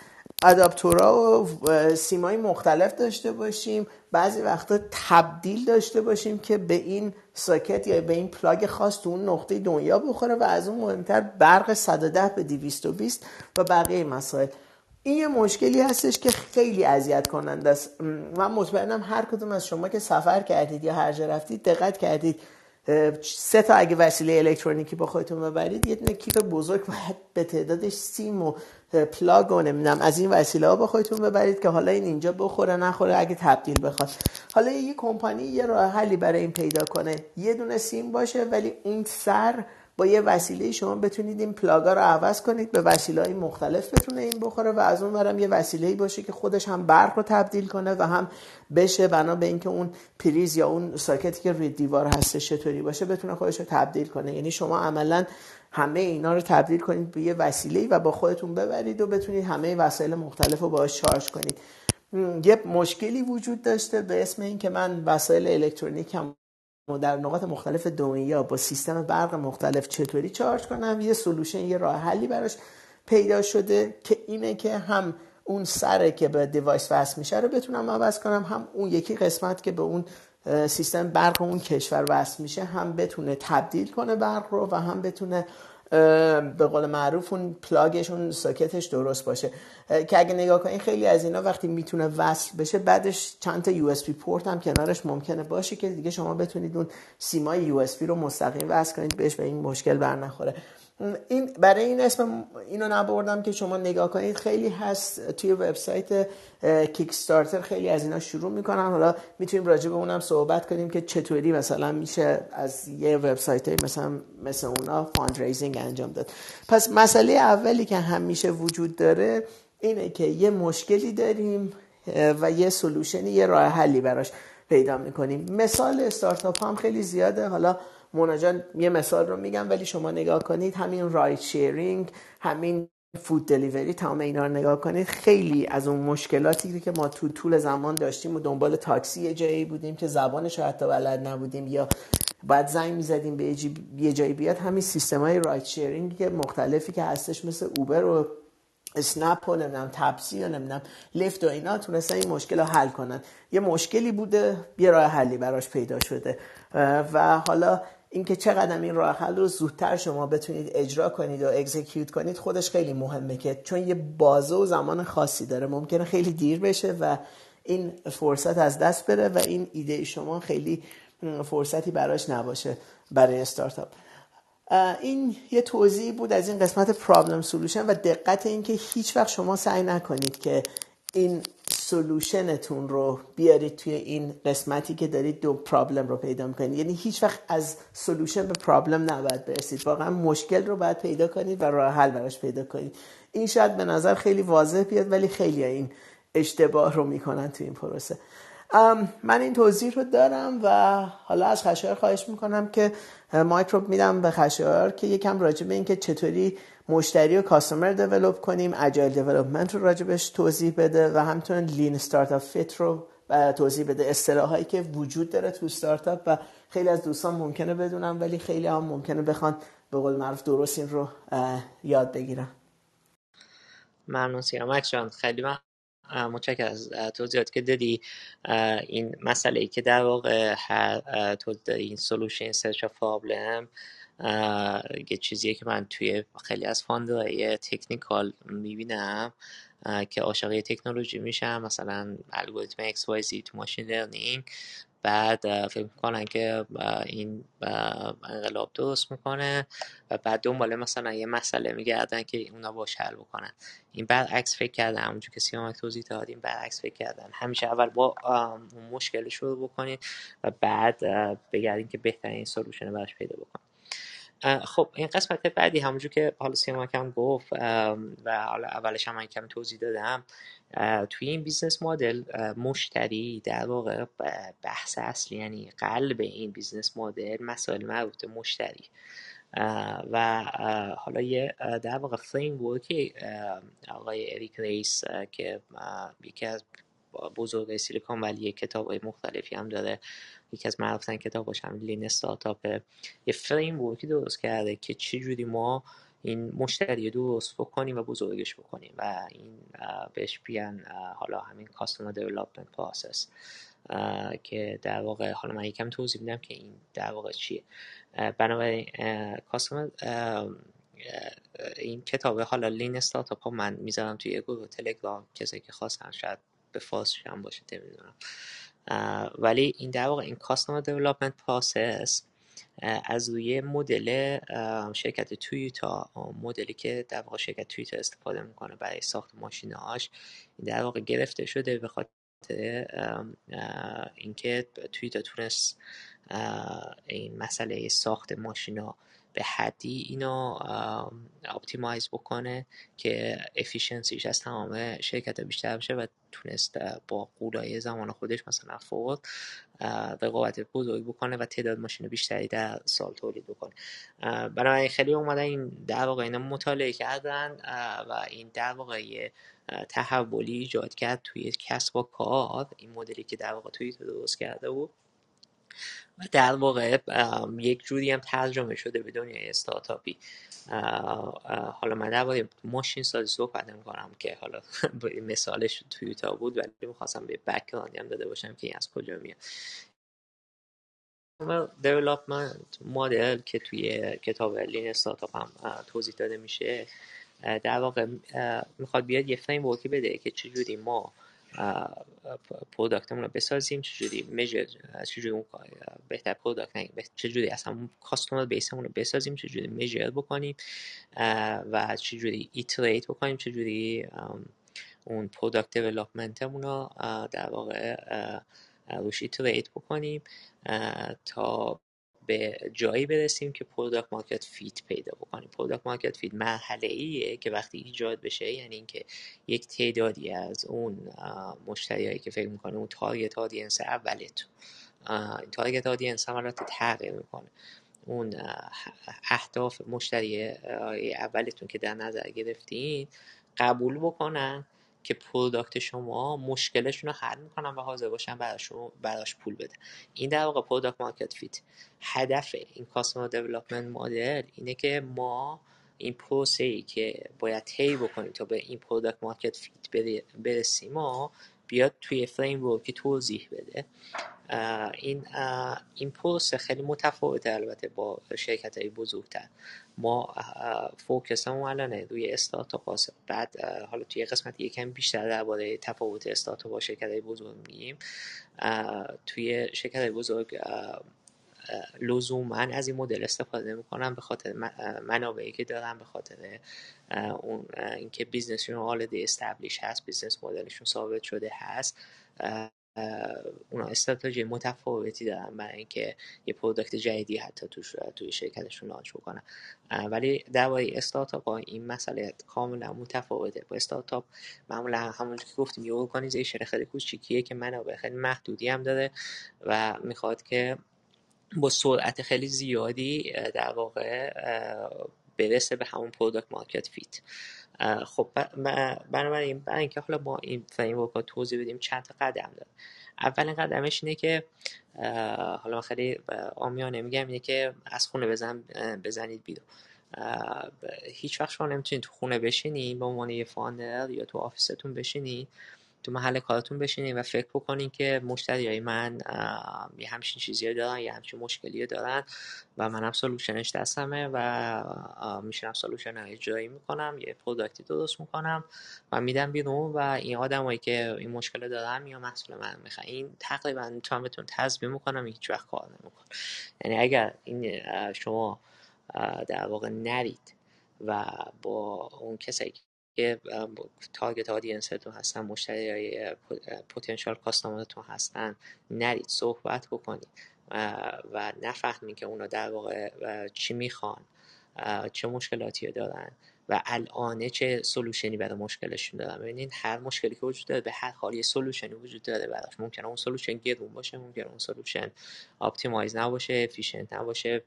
اداپتورها و سیمای مختلف داشته باشیم. بعضی وقتا تبدیل داشته باشیم که به این ساکت یا به این پلاگ خاص تو اون نقطه دنیا بخوره و از اون مهمتر برق 110 به 220 و بقیه مسائل. این یه مشکلی هستش که خیلی اذیت کننده است. من مطمئنم هر کدوم از شما که سفر کردید یا هر جا رفتید دقت کردید. سه تا اگه وسیله الکترونیکی با خودتون ببرید یه دونه کیف بزرگ باید به تعدادش سیم و پلاگ و نمی‌دونم از این وسیله ها با خودتون ببرید که حالا این اینجا بخوره نخوره اگه تبدیل بخواد. حالا یه کمپانی یه راه حلی برای این پیدا کنه. یه دونه سیم باشه ولی اون سر با یه وسیله شما بتونید این پلاگا رو عوض کنید به وسیله های مختلف بتونه این بخوره و از اون ورم یه وسیله باشه که خودش هم برق رو تبدیل کنه و هم بشه بنا به اینکه اون پریز یا اون ساکتی که روی دیوار هستش چطوری باشه بتونه خودش رو تبدیل کنه. یعنی شما عملا همه اینا رو تبدیل کنید به یه وسیله و با خودتون ببرید و بتونید همه وسایل مختلف رو باهاش شارژ کنید. یه مشکلی وجود داشته به اسم این که من وسایل الکترونیک هم در نقاط مختلف دنیا با سیستم برق مختلف چطوری charge کنم؟ یه solution یه راه حلی براش پیدا شده که اینه که هم اون سره که به device وصل میشه رو بتونم عوض کنم هم اون یکی قسمت که به اون سیستم برق اون کشور وصل میشه هم بتونه تبدیل کنه برق رو و هم بتونه به قول معروف اون پلاگش اون ساکتش درست باشه. که اگه نگاه کنین خیلی از اینا وقتی می‌تونه وصل بشه بعدش چند تا بی پورت هم کنارش ممکنه باشه که دیگه شما بتونید اون سیمای بی رو مستقیم وصل کنید بهش به این مشکل بر نخوره این برای این اسم اینو نبردم که شما نگاه کنید. خیلی هست توی وبسایت کیک استارتر خیلی از اینا شروع می‌کنن. حالا می‌تونیم راجع به اونم صحبت کنیم که چطوری مثلا میشه از یه وبسایت مثلا مثل اونا found انجام داد. پس مسئله اولی که همیشه وجود داره اینه که یه مشکلی داریم و یه solution ی یه راه حلی براش پیدا می‌کنیم. مثال استارتاپ هم خیلی زیاده. حالا مونا جان یه مثال رو میگم ولی شما نگاه کنید همین ride sharing همین food delivery تمام اینا رو نگاه کنید. خیلی از اون مشکلاتی که ما تو طول زمان داشتیم و دنبال تاکسی یه جایی بودیم که زبانش حتی بلد نبودیم یا بعد زنگ می‌زدیم به یه جایی بیاد. همین سیستم های رایت شیرینگ که مختلفی که هستش مثل اوبر و اسنپ و نمی‌دونم تپسی و نمی‌دونم لفت و اینا تونستن این مشکل رو حل کنن. یه مشکلی بوده یه راه حلی براش پیدا شده. و حالا اینکه چقدر این راه حل رو زودتر شما بتونید اجرا کنید و اکزیکیوت کنید خودش خیلی مهمه که چون یه بازه و زمان خاصی داره ممکنه خیلی دیر بشه و این فرصت از دست بره و این ایده شما خیلی فرصتی براش نباشه برای استارتاپ این یه توضیح بود از این قسمت problem solution و دقت این که هیچ وقت شما سعی نکنید که این solution تون رو بیارید توی این قسمتی که دارید دو problem رو پیدا می‌کنید. یعنی هیچ وقت از solution به problem نباید برسید. واقعا مشکل رو باید پیدا کنید و راه حل براش پیدا کنید. این شاید به نظر خیلی واضح بیاد ولی خیلی این اشتباه رو می‌کنن توی این پروسه. من این توضیح رو دارم و حالا از خشایار خواهش می‌کنم که mic رو میدم به خشایار که یکم راجع به این که چطوری مشتری و customer develop کنیم agile development رو راجبش توضیح بده و همینطور lean startup fit رو توضیح بده. اصطلاحایی که وجود داره تو استارتاپ و خیلی از دوستان ممکنه بدونن ولی خیلی هم ممکنه بخوان به قول معروف درست این رو یاد بگیرن. ممنون سیامک جان. خیلی من متشکر از توضیحاتی که دادی. این مسئله ای که در واقع این solution search problem یه چیزیه که من توی خیلی از founder های technical می‌بینم که عاشق تکنولوژی میشن مثلا الگوریتم XYZ تو machine learning. بعد فکر می‌کنن که این انقلاب درست می‌کنه و بعد دنبال مثلا یه مسئله میگردن که اونا باش حل بکنن. این برعکس فکر کردن همونجور که سیامک توضیح داد این برعکس فکر کردن. همیشه اول با مشکل شروع بکنید و بعد بگردین که بهترین سلوشن براش پیدا بکنید خب این قسمت بعدی همونجور که حالا سیما کم گفت و حالا اولش هم من کم توضیح دادم توی این business model مشتری در واقع بحث اصلی یعنی قلب این business model مسائل مربوط مشتری. و حالا یه در واقع framework ی آقای اریک ریس که یکی از بزرگ سیلیکون ولیه کتاب های مختلفی هم داره. یکی از معروفترین کتاباش هم lean startup. یه framework ی درست کرده که چجوری ما این مشتری درست بکنیم و بزرگش بکنیم و این بهش بیان حالا همین customer development process که در واقع حالا من یکم توضیح میدم که این در واقع چیه. بنابراین customer این کتاب حالا lean startup ها من می‌ذارم توی گروه تلگرام کسی که خواستن شاید به فارسی هم باشه نمی‌دونم. ولی این در واقع این customer development process از روی مدل شرکت تویوتا مدلی که در واقع شرکت تویوتا استفاده می‌کنه برای ساخت ماشیناش این در واقع گرفته شده به خاطر اینکه تویوتا تونست این مسئله ساخت ماشینا به حدی اینو optimize بکنه که efficiency ش از تمام شرکت بیشتر بشه و تونست با غولای زمان خودش مثلا فورد رقابت بزرگ بکنه و تعداد ماشین بیشتری در سال تولید بکنه. برای خیلی اومدن این در واقع اینا مطالعه کردن و این در واقع تحولی ایجاد کرد توی کسب و کار. این مدلی که در واقع توی درست کرده بود. و در واقع یک جوری هم ترجمه شده به دنیای استارتاپی. حالا من درباره ماشین سازی صحبت کنم که حالا (laughs) مثالش تویوتا بود ولی می‌خواستم به بکگراندی هم داده باشم که این از کجا میاد. development model که توی کتاب lean startup هم توضیح داده میشه در واقع می‌خواد بیاد یه framework ی بده که چجوری ما product مون رو بسازیم چجوری measure چجوری اون بهتر product چجوری اصلا اون customer base مون رو بسازیم چجوری measure بکنیم و چجوری iterate بکنیم چجوری اون product development مون رو در واقع روش iterate بکنیم تا به جایی برسیم که product market fit پیدا بکنیم. product market fit مرحله ایه که وقتی ایجاد بشه یعنی اینکه یک تعدادی از اون مشتریایی که فکر می‌کنه اون target audience اولتون این target audience هم تغییر می‌کنه. اون اهداف مشتری اولتون که در نظر گرفتین قبول بکنن که product شما مشکلشون رو حل می‌کنن و حاضر باشن براش پول بده. این در واقع product market fit هدف این customer development model اینه که ما این پروسه ای که باید طی بکنیم تا به این product market fit برسیم ما بیاد توی فریم که توضیح بده. این این پروسه خیلی متفاوته البته با شرکت های بزرگتر. ما focus مون الان روی استارتاپ بعد حالا توی قسمت یکم بیشتر درباره تفاوت استارتاپ با شرکت های بزرگ میگیم. توی شرکت های بزرگ لزوما از این مدل استفاده نمی‌کنن به خاطر منابعی که دارن به خاطر اون اینکه business شون already established هست business model شون ثابت شده هست. اونا استراتژی متفاوتی دارن برای اینکه یه product جدیدی حتی توش توی شرکتشون launch بکنن. ولی درباره استارتاپ ها این مسئله کاملا متفاوته. با استارتاپ معمولا همون که گفتیم یه organization خیلی کوچیکیه که منابع خیلی محدودی هم داره و می‌خواد که با سرعت خیلی زیادی در واقع برسه به همون product market fit خب بنابراین برای اینکه حالا ما این framework توضیح بدیم چند تا قدم داره. اولین قدمش اینه که حالا خیلی عامیانه میگم اینه که از خونه بزن بزنید بیرون. هیچ وقت شما نمی‌تونید تو خونه بشینید به عنوان یه founder یا تو office تون بشینید تو محل کارتون بشینین و فکر بکنین که های من یه همچین چیزی دارن یه همچین مشکلی دارن و منم solution ش دستمه و میشینم solution اجرایی می‌کنم یه product ی درست می‌کنم و میدم بیرون و این آدمایی که این مشکل دارن یا محصول من می‌خوان این تقریبا می‌تونم بهتون تضمین می‌کنم هیچ وقت کار نمی‌کنم. یعنی اگر این شما در واقع نرید و با اون کسایی که تارگت آدینستون هستن مشتری های پوتنشال کاستمرتون هستن نرید صحبت بکنید و نفهمین که اونا در واقع چی می‌خوان چه مشکلاتی دارن. و الان چه solution ی برای مشکلشون دارن ببینید هر مشکلی که وجود داره به هر حال یه solution ی وجود داره براش. ممکنه اون solution گرون باشه ممکنه اون solution optimize نباشه efficient نباشه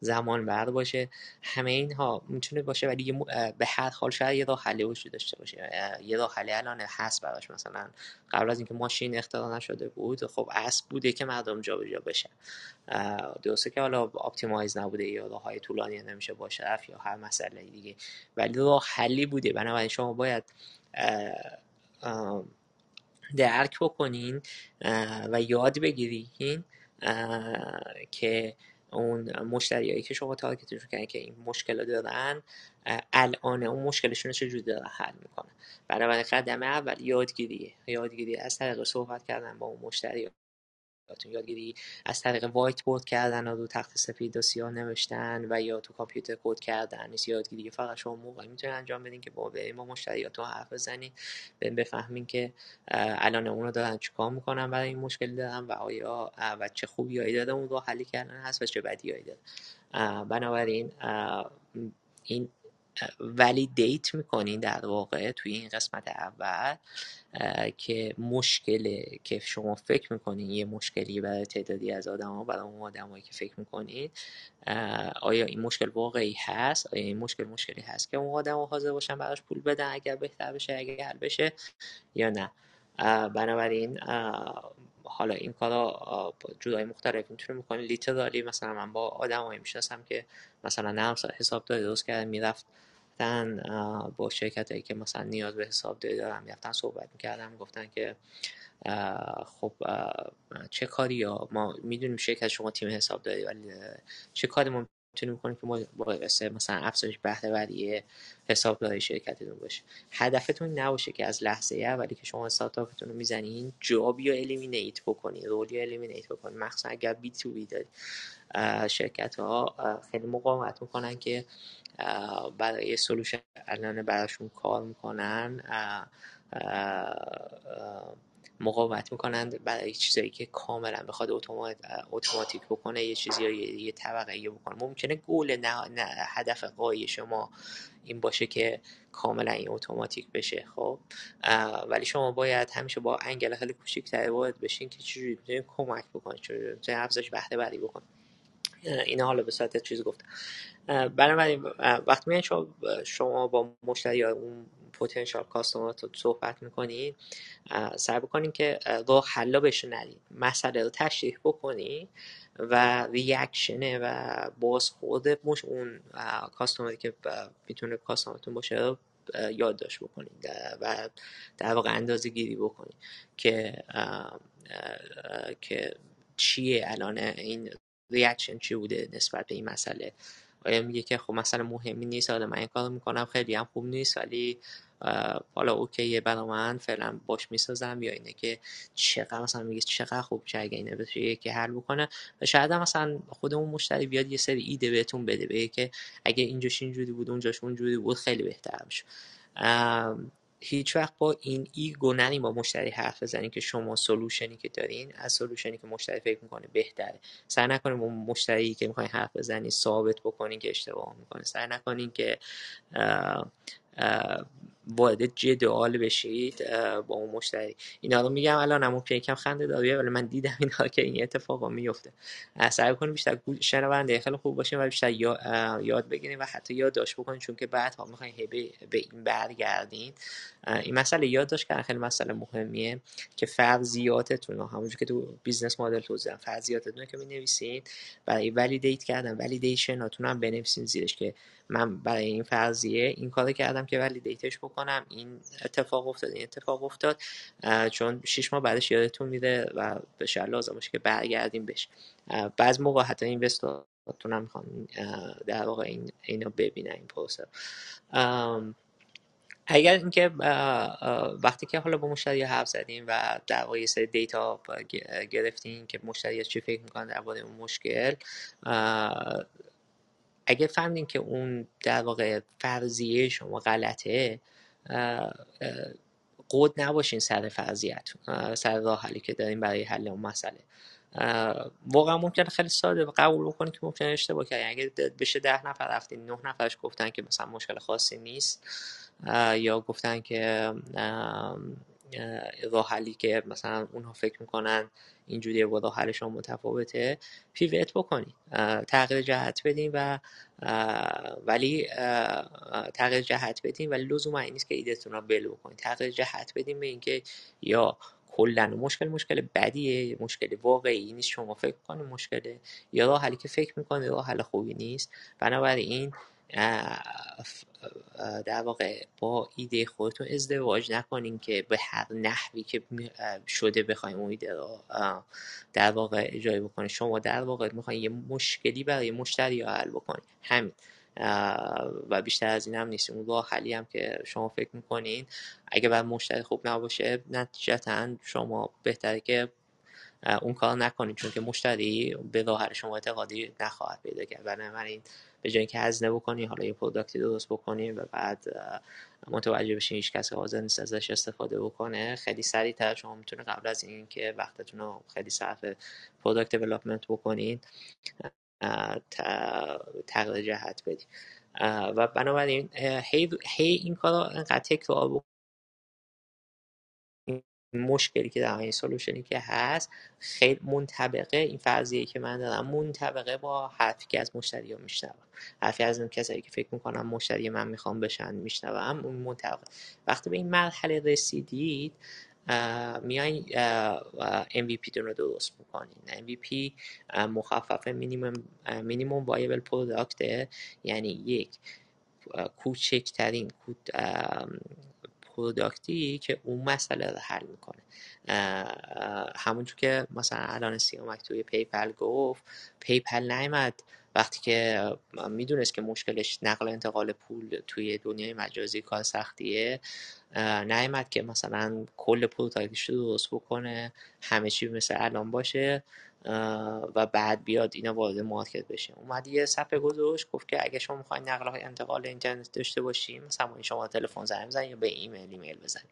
زمان بر باشه. همه اینها می‌تونه باشه ولی به هر حال شاید یه راه حلی وجود داشته باشه. یه راه حلی الان هست براش. مثلا قبل از اینکه ماشین اختراع نشده بود خب اسب بوده که مردم جابجا بشن. درسته که حالا اپتیمایز نبوده یا راه های طولانی نمیشه باشه یا هر مسئله دیگه. ولی راه حلی بوده. بنابراین شما باید درک بکنین و یاد بگیرین که اون مشتریایی که شما تارگتشون کردن که این مشکل دارن الان اون مشکلشون رو چجوری دارن حل می‌کنن بنابراین قدم اول یادگیریه. یادگیری از طریق صحبت کردن با اون مشتری یادگیری از طریق وایت بورد کردن و رو تخت سفید و سیاه نوشتن و یا تو کامپیوتر کد کردن. نیست یادگیری فقط شما موقعی می‌تونید انجام بدین که با به ما مشتریاتون حرف بزنین بفهمین که الان اونو دارن چیکار می‌کنن برای این مشکل دارن و آیا و چه خوبیایی داره اون رو حلی کردن هست و چه بدیایی داره. بنابراین این ولیدیت می‌کنین در واقع توی این قسمت اول که مشکل که شما فکر می‌کنین یه مشکلی برای تعدادی از آدم ها برای اون آدمایی که فکر می‌کنین آیا این مشکل واقعی هست؟ آیا این مشکل مشکلی هست که اون آدم ها حاضر باشن براش پول بدن اگر بهتر بشه اگر حل بشه یا نه؟ بنابراین حالا این کارا جدای مختلف می‌تونه می‌کنه لیترالی مثلا من با آدمایی می‌شناسم که مثلا نرم حساب داره درست کرده می‌رفت با شرکت هایی که مثلا نیاز به حساب دارن می‌رفتن صحبت می‌کردم گفتن که خب چه کاری یا ما می‌دونیم شرکت شما تیم حساب داری ولی چه کاری می‌تونیم کنیم که ما باعث مثلا افزایش بهره وری حسابداری شرکتتون باشه. هدفتون نباشه که از لحظه اولی که شما استارتاپتون رو می‌زنین جابی رو الیمینیت بکنین رولی رو الیمینیت بکنین مخصوصا اگر بی تو بی دارید شرکت ها خیلی مقاومت می‌کنن که برای سلوشن الان براشون کار می‌کنن. مقاومت می‌کنند برای چیزایی که کاملا بخواد اتوماتیک بکنه یه چیزی یا یه طبقه یه بکنه. ممکنه گول نه, نه هدف قایی شما این باشه که کاملا این اتوماتیک بشه خب؟ ولی شما باید همیشه با انگل خیلی کوچیک‌تری وارد بشین که چجوری می‌تونید کمک بکنید چجوری می‌تونید افزایش بهره بری بکنید اینا حالا به صورت چیز گفتم بنابراین وقتی میان شما, شما با مشتری یا اون پتانسیال رو صحبت می‌کنید سعی بکنین که راه حلا بهش ندید. مسئله رو تشریح بکنید و ریاکشنه و باز خود مش اون کاستومری که می‌تونه کاستومرتون باشه رو یادداشت بکنید. و در واقع اندازه گیری بکنید که که چیه الان این ریاکشن چی بوده نسبت به این مسئله؟ آیا میگه که خب مثلا مهمی نیست حالا من این کار می‌کنم خیلی هم خوب نیست ولی حالا اوکیه برا من فعلا باش می‌سازم یا اینه که چقدر مثلا میگه چقدر خوب چه اگه اینه بشه یکی حل بکنه. و شاید هم مثلا خودمون مشتری بیاد یه سری ایده بهتون بده بگه که اگه اینجاش اینجوری بود اونجاش اونجوری بود خیلی بهتر میشه هیچ وقت با این ایگو نریم با مشتری حرف بزنیم که شما سلوشنی که دارین از سلوشنی که مشتری فکر می‌کنه بهتره. سعی نکنیم با مشتری که می‌خواین حرف بزنید ثابت بکنین که اشتباه می‌کنه. سعی نکنین که وارد جدال بشید با اون مشتری. اینا رو میگم الان هم ممکنه یکم خنده داریه ولی من دیدم اینا که این اتفاقا میفته. سعی کنید بیشتر شنونده خیلی خوب باشین و بیشتر یاد بگیرین و حتی یادداشت بکنین چون که بعد ها می‌خواین به این برگردین. این مسئله یادداشت کردن خیلی مسئله مهمیه که فرضیاتتون همونجور که تو business model توضیح فرضیاتتون که می برای validate کردن validation اتون هم بنویسین زیرش که من برای این فرضیه این کار کردم که validate ش این اتفاق افتاد این اتفاق افتاد چون شش ماه بعدش یادتون میره و به شر لازم باشه که برگردیم بهش. بعض موقع حتی investor اتون هم می‌خوان در واقع این اینو ببینن این پروسه اگر اینکه وقتی که حالا با مشتری حرف زدیم و در واقع یه سری دیتا گرفتیم که مشتری چی فکر می‌کنه در اون مشکل اگه فهمیدین که اون در واقع فرضیه شما غلطه قود نباشین سر فرضیت سر راه حلی که دارین برای حل اون مسئله. واقعا ممکنه خیلی ساده قبول بکنید که ممکنه اشتباه کردین اگه بشه ده نفر رفتین نه نفرش گفتن که مثلا مشکل خاصی نیست یا گفتن که راه حلی که مثلا اونها فکر می‌کنن اینجوری با راه حل شما متفاوته پیوت بکنید. تغییر جهت بدین و ولی تغییر جهت بدین ولی لزوما این نیست که ایدهتون رو بل بکنید. تغییر جهت بدین به اینکه یا کلا مشکل مشکل بدیه مشکل واقعی نیست شما فکر کنید مشکله یا راه حلی که فکر می‌کنید راه حل خوبی نیست. بنابراین در واقع با ایده خودتون ازدواج نکنین که به هر نحوی که شده بخوایم اون ایده رو در واقع اجرای بکنید شما در واقع می‌خواین یه مشکلی برای مشتری حل بکنید همین. و بیشتر از این هم نیست. اون راه حلی هم که شما فکر می‌کنین اگه بر مشتری خوب نباشه نتیجتا شما بهتره که اون کار نکنید چون که مشتری به ظاهر شما اعتقادی نخواهد پیدا کرد. بنابراین به جای اینکه هزینه بکنی حالا یه product ی درست بکنی و بعد متوجه بشین هیچ کسی حاضر نیست ازش استفاده بکنه خیلی سریعتر شما می‌تونه قبل از این که وقتتون رو خیلی صرف product development بکنین تغییر جهت بدین و بنابراین هی, هی این کار انقدر تکرار مشکلی که در این سولوشنی که هست خیلی منطبقه. این فرضیه که من دارم منطبقه با حرفی که از مشتری ها میشنوم. حرفی از اون کسایی که فکر می‌کنم مشتری من می‌خوام بشن میشنوم اون منطبقه. وقتی به این مرحله رسیدید میای MVP تون رو درست می‌کنین MVP مخفف minimum minimum viable product ه یعنی یک کوچکترین product ی که اون مسئله رو حل می‌کنه. همونجور که مثلا الان سیامک توی PayPal گفت PayPal نیمد وقتی که می‌دونست که مشکلش نقل انتقال پول توی دنیای مجازی کار سختیه نیمد که مثلا کل product ش رو درست بکنه همه چی مثل الان باشه. و بعد بیاد اینا وارد market بشه. اومد یه صفحه گذاشت گفت که اگه شما می‌خواین نقل و انتقال اینترنت داشته باشیم مثلا شما تلفن زنگ بزنید یا به ایمیل ایمیل بزنید.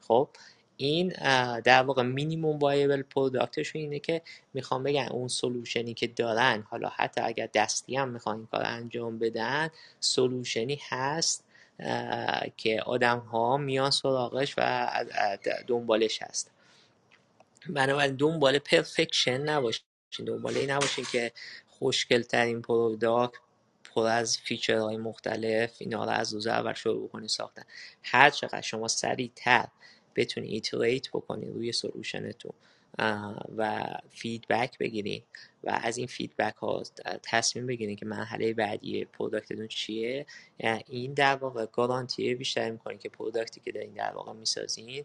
خب این در واقع minimum viable product ش اینه که می‌خوام بگن اون solution ی که دارن حالا حتی اگر دستی هم می‌خوان کار انجام بدن solution ی هست که آدم ها میان سراغش و دنبالش هست بنابراین دنبال perfection نباشین دنبال این نباشین که خوشگل ترین پروداکت پر از feature های مختلف اینا رو از روز اول شروع کنید ساختن. هر چقدر شما سریعتر بتونی iterate بکنی روی solution تون و feedback بگیرین. و از این feedback ها تصمیم بگیرین که مرحله بعدی product تون چیه. این در واقع گارانتی بیشتر می‌کنه که پروداکتی که دارین در واقع می‌سازین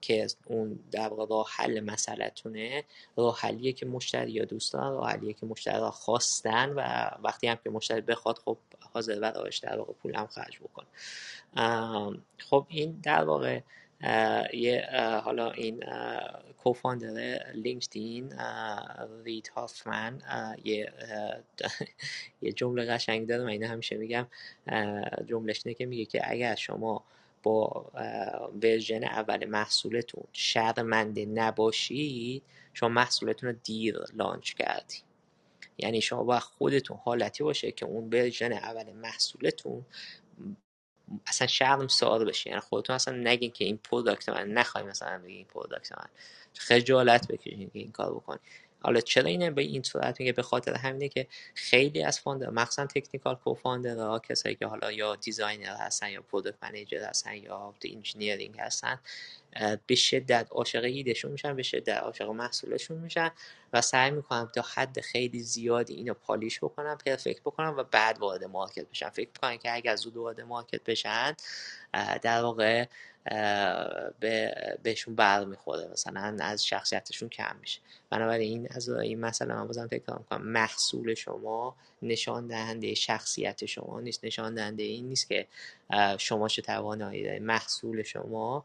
که اون در واقع راه حل مسئلهتونه راه حلیه که مشتری یا دوستان راه حلیه که مشتری خواستن و وقتی هم که مشتری بخواد خب حاضر برایش در واقع پول هم خرج بکن. خب این در واقع یه حالا این کوفاندر لینکدین رید هافمن یه (laughs) یه جمله قشنگ داره من اینو همیشه میگم. جملش اینه که میگه که اگر شما با version اول محصولتون شرمنده نباشید شما محصولتون رو دیر launch کردید یعنی شما با خودتون حالتی باشه که اون version اول محصولتون اصلا شرمسار بشه. یعنی خودتون اصلا نگین که این product من نخواهی مثلا بگین این product من. خجالت بکشین که این کار بکنی حالا چرا اینه به این صورت؟ میگه به خاطر همینه که خیلی از founder مخصوصا technical co-founder ها کسایی که حالا یا designer هستن یا product manager هستن یا engineering هستن به شدت عاشق ایدشون میشن به شدت عاشق محصولشون میشن و سعی می‌کنم تا حد خیلی زیادی اینو polish بکنم perfect بکنم و بعد وارد market بشن فکر می‌کنم که اگر زود وارد market بشن در واقع به بهشون بر می‌خوره مثلا از شخصیتشون کم میشه. بنابراین از این مسئله من بازم تکرار می‌کنم محصول شما نشان دهنده شخصیت شما نیست. نشان دهنده این نیست که شما چه توانایی دارید. محصول شما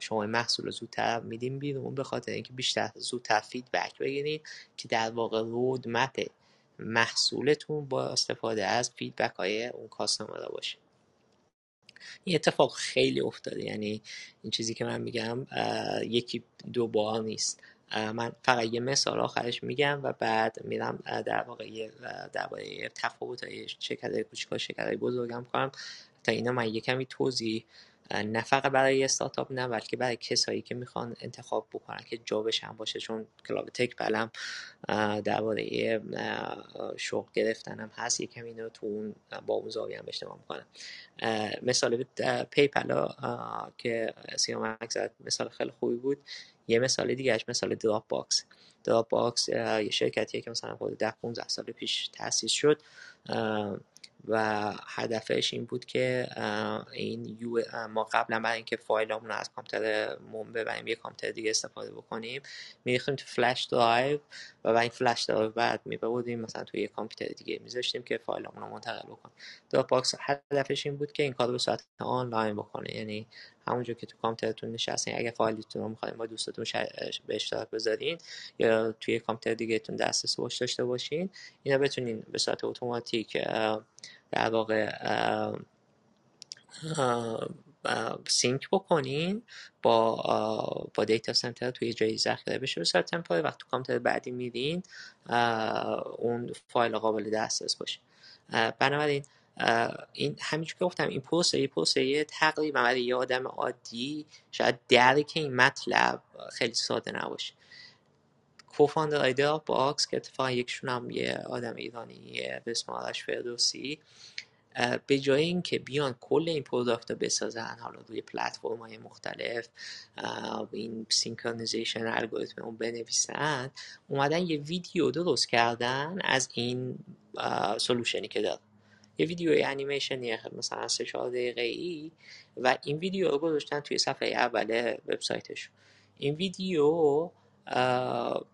شما محصول رو زودتر میدین بیرون. به خاطر اینکه بیشتر زودتر feedback بگیرید که در واقع road map محصولتون با استفاده از feedback های اون customer باشه. این اتفاق خیلی افتاده. یعنی این چیزی که من میگم یکی دو بار نیست. من فقط یه مثال آخرش میگم و بعد میرم در واقع درباره تفاوت های شرکت کوچیک و شرکت بزرگم کنم. تا اینا من یه کمی توضیح نه فقط برای استارتاپ نه بلکه برای کسایی که می‌خوان انتخاب بکنن که جابش هم باشه. چون کلاب تک بلم درباره شغل گرفتن هم هست. یکم اینو تو اون با اون زاویه هم اجتماع می‌کنم. مثال PayPal که سیامک زد مثال خیلی خوبی بود. یه مثال دیگهش مثال Dropbox Dropbox یه شرکتیه که مثلا خود ده 15 سال پیش تاسیس شد. و هدفش این بود که این یو ما قبلا برای اینکه فایلامون رو از کامپیوترمون ببریم یه کامپیوتر دیگه استفاده بکنیم. میریختیم تو flash drive و این flash drive بعد میبردیم مثلا توی یه کامپیوتر دیگه میذاشتیم که فایلامون رو منتقل بکنیم. Dropbox هدفش این بود که این کار رو به صورت آنلاین بکنه. یعنی همونجور که تو کامپیوترتون نشستین اگه فایلتون رو می‌خواین با دوستتون به اشتراک بذارین یا توی کامپیوتر دیگهتون دسترسی داشته باشین اینا بتونین به صورت اتوماتیک در واقع sync بکنین با با دیتا سنتر توی جایی ذخیره بشه. به صورت temporary وقتی تو کامپیوتر بعدی میدین اون فایل قابل دسترس باشه. بنابراین این همینجور که گفتم این پروسه پروسه تقریبا برای یه آدم عادی شاید درک این مطلب خیلی ساده نباشه. co-founder ای Dropbox که اتفاقا یکشون هم یه آدم ایرانی به اسم آرش فردوسی به جای اینکه بیان کل این product رو بسازن حالا روی پلتفرم های مختلف این synchronization algorithm رو بنویسن اومدن یه ویدیو درست کردن از این solution ی که داره یه ویدیو انیمیشنیه مثلا سه چهار دقیقه ای و این ویدیو رو گذاشتن توی صفحه اول وبسایتش. این ویدیو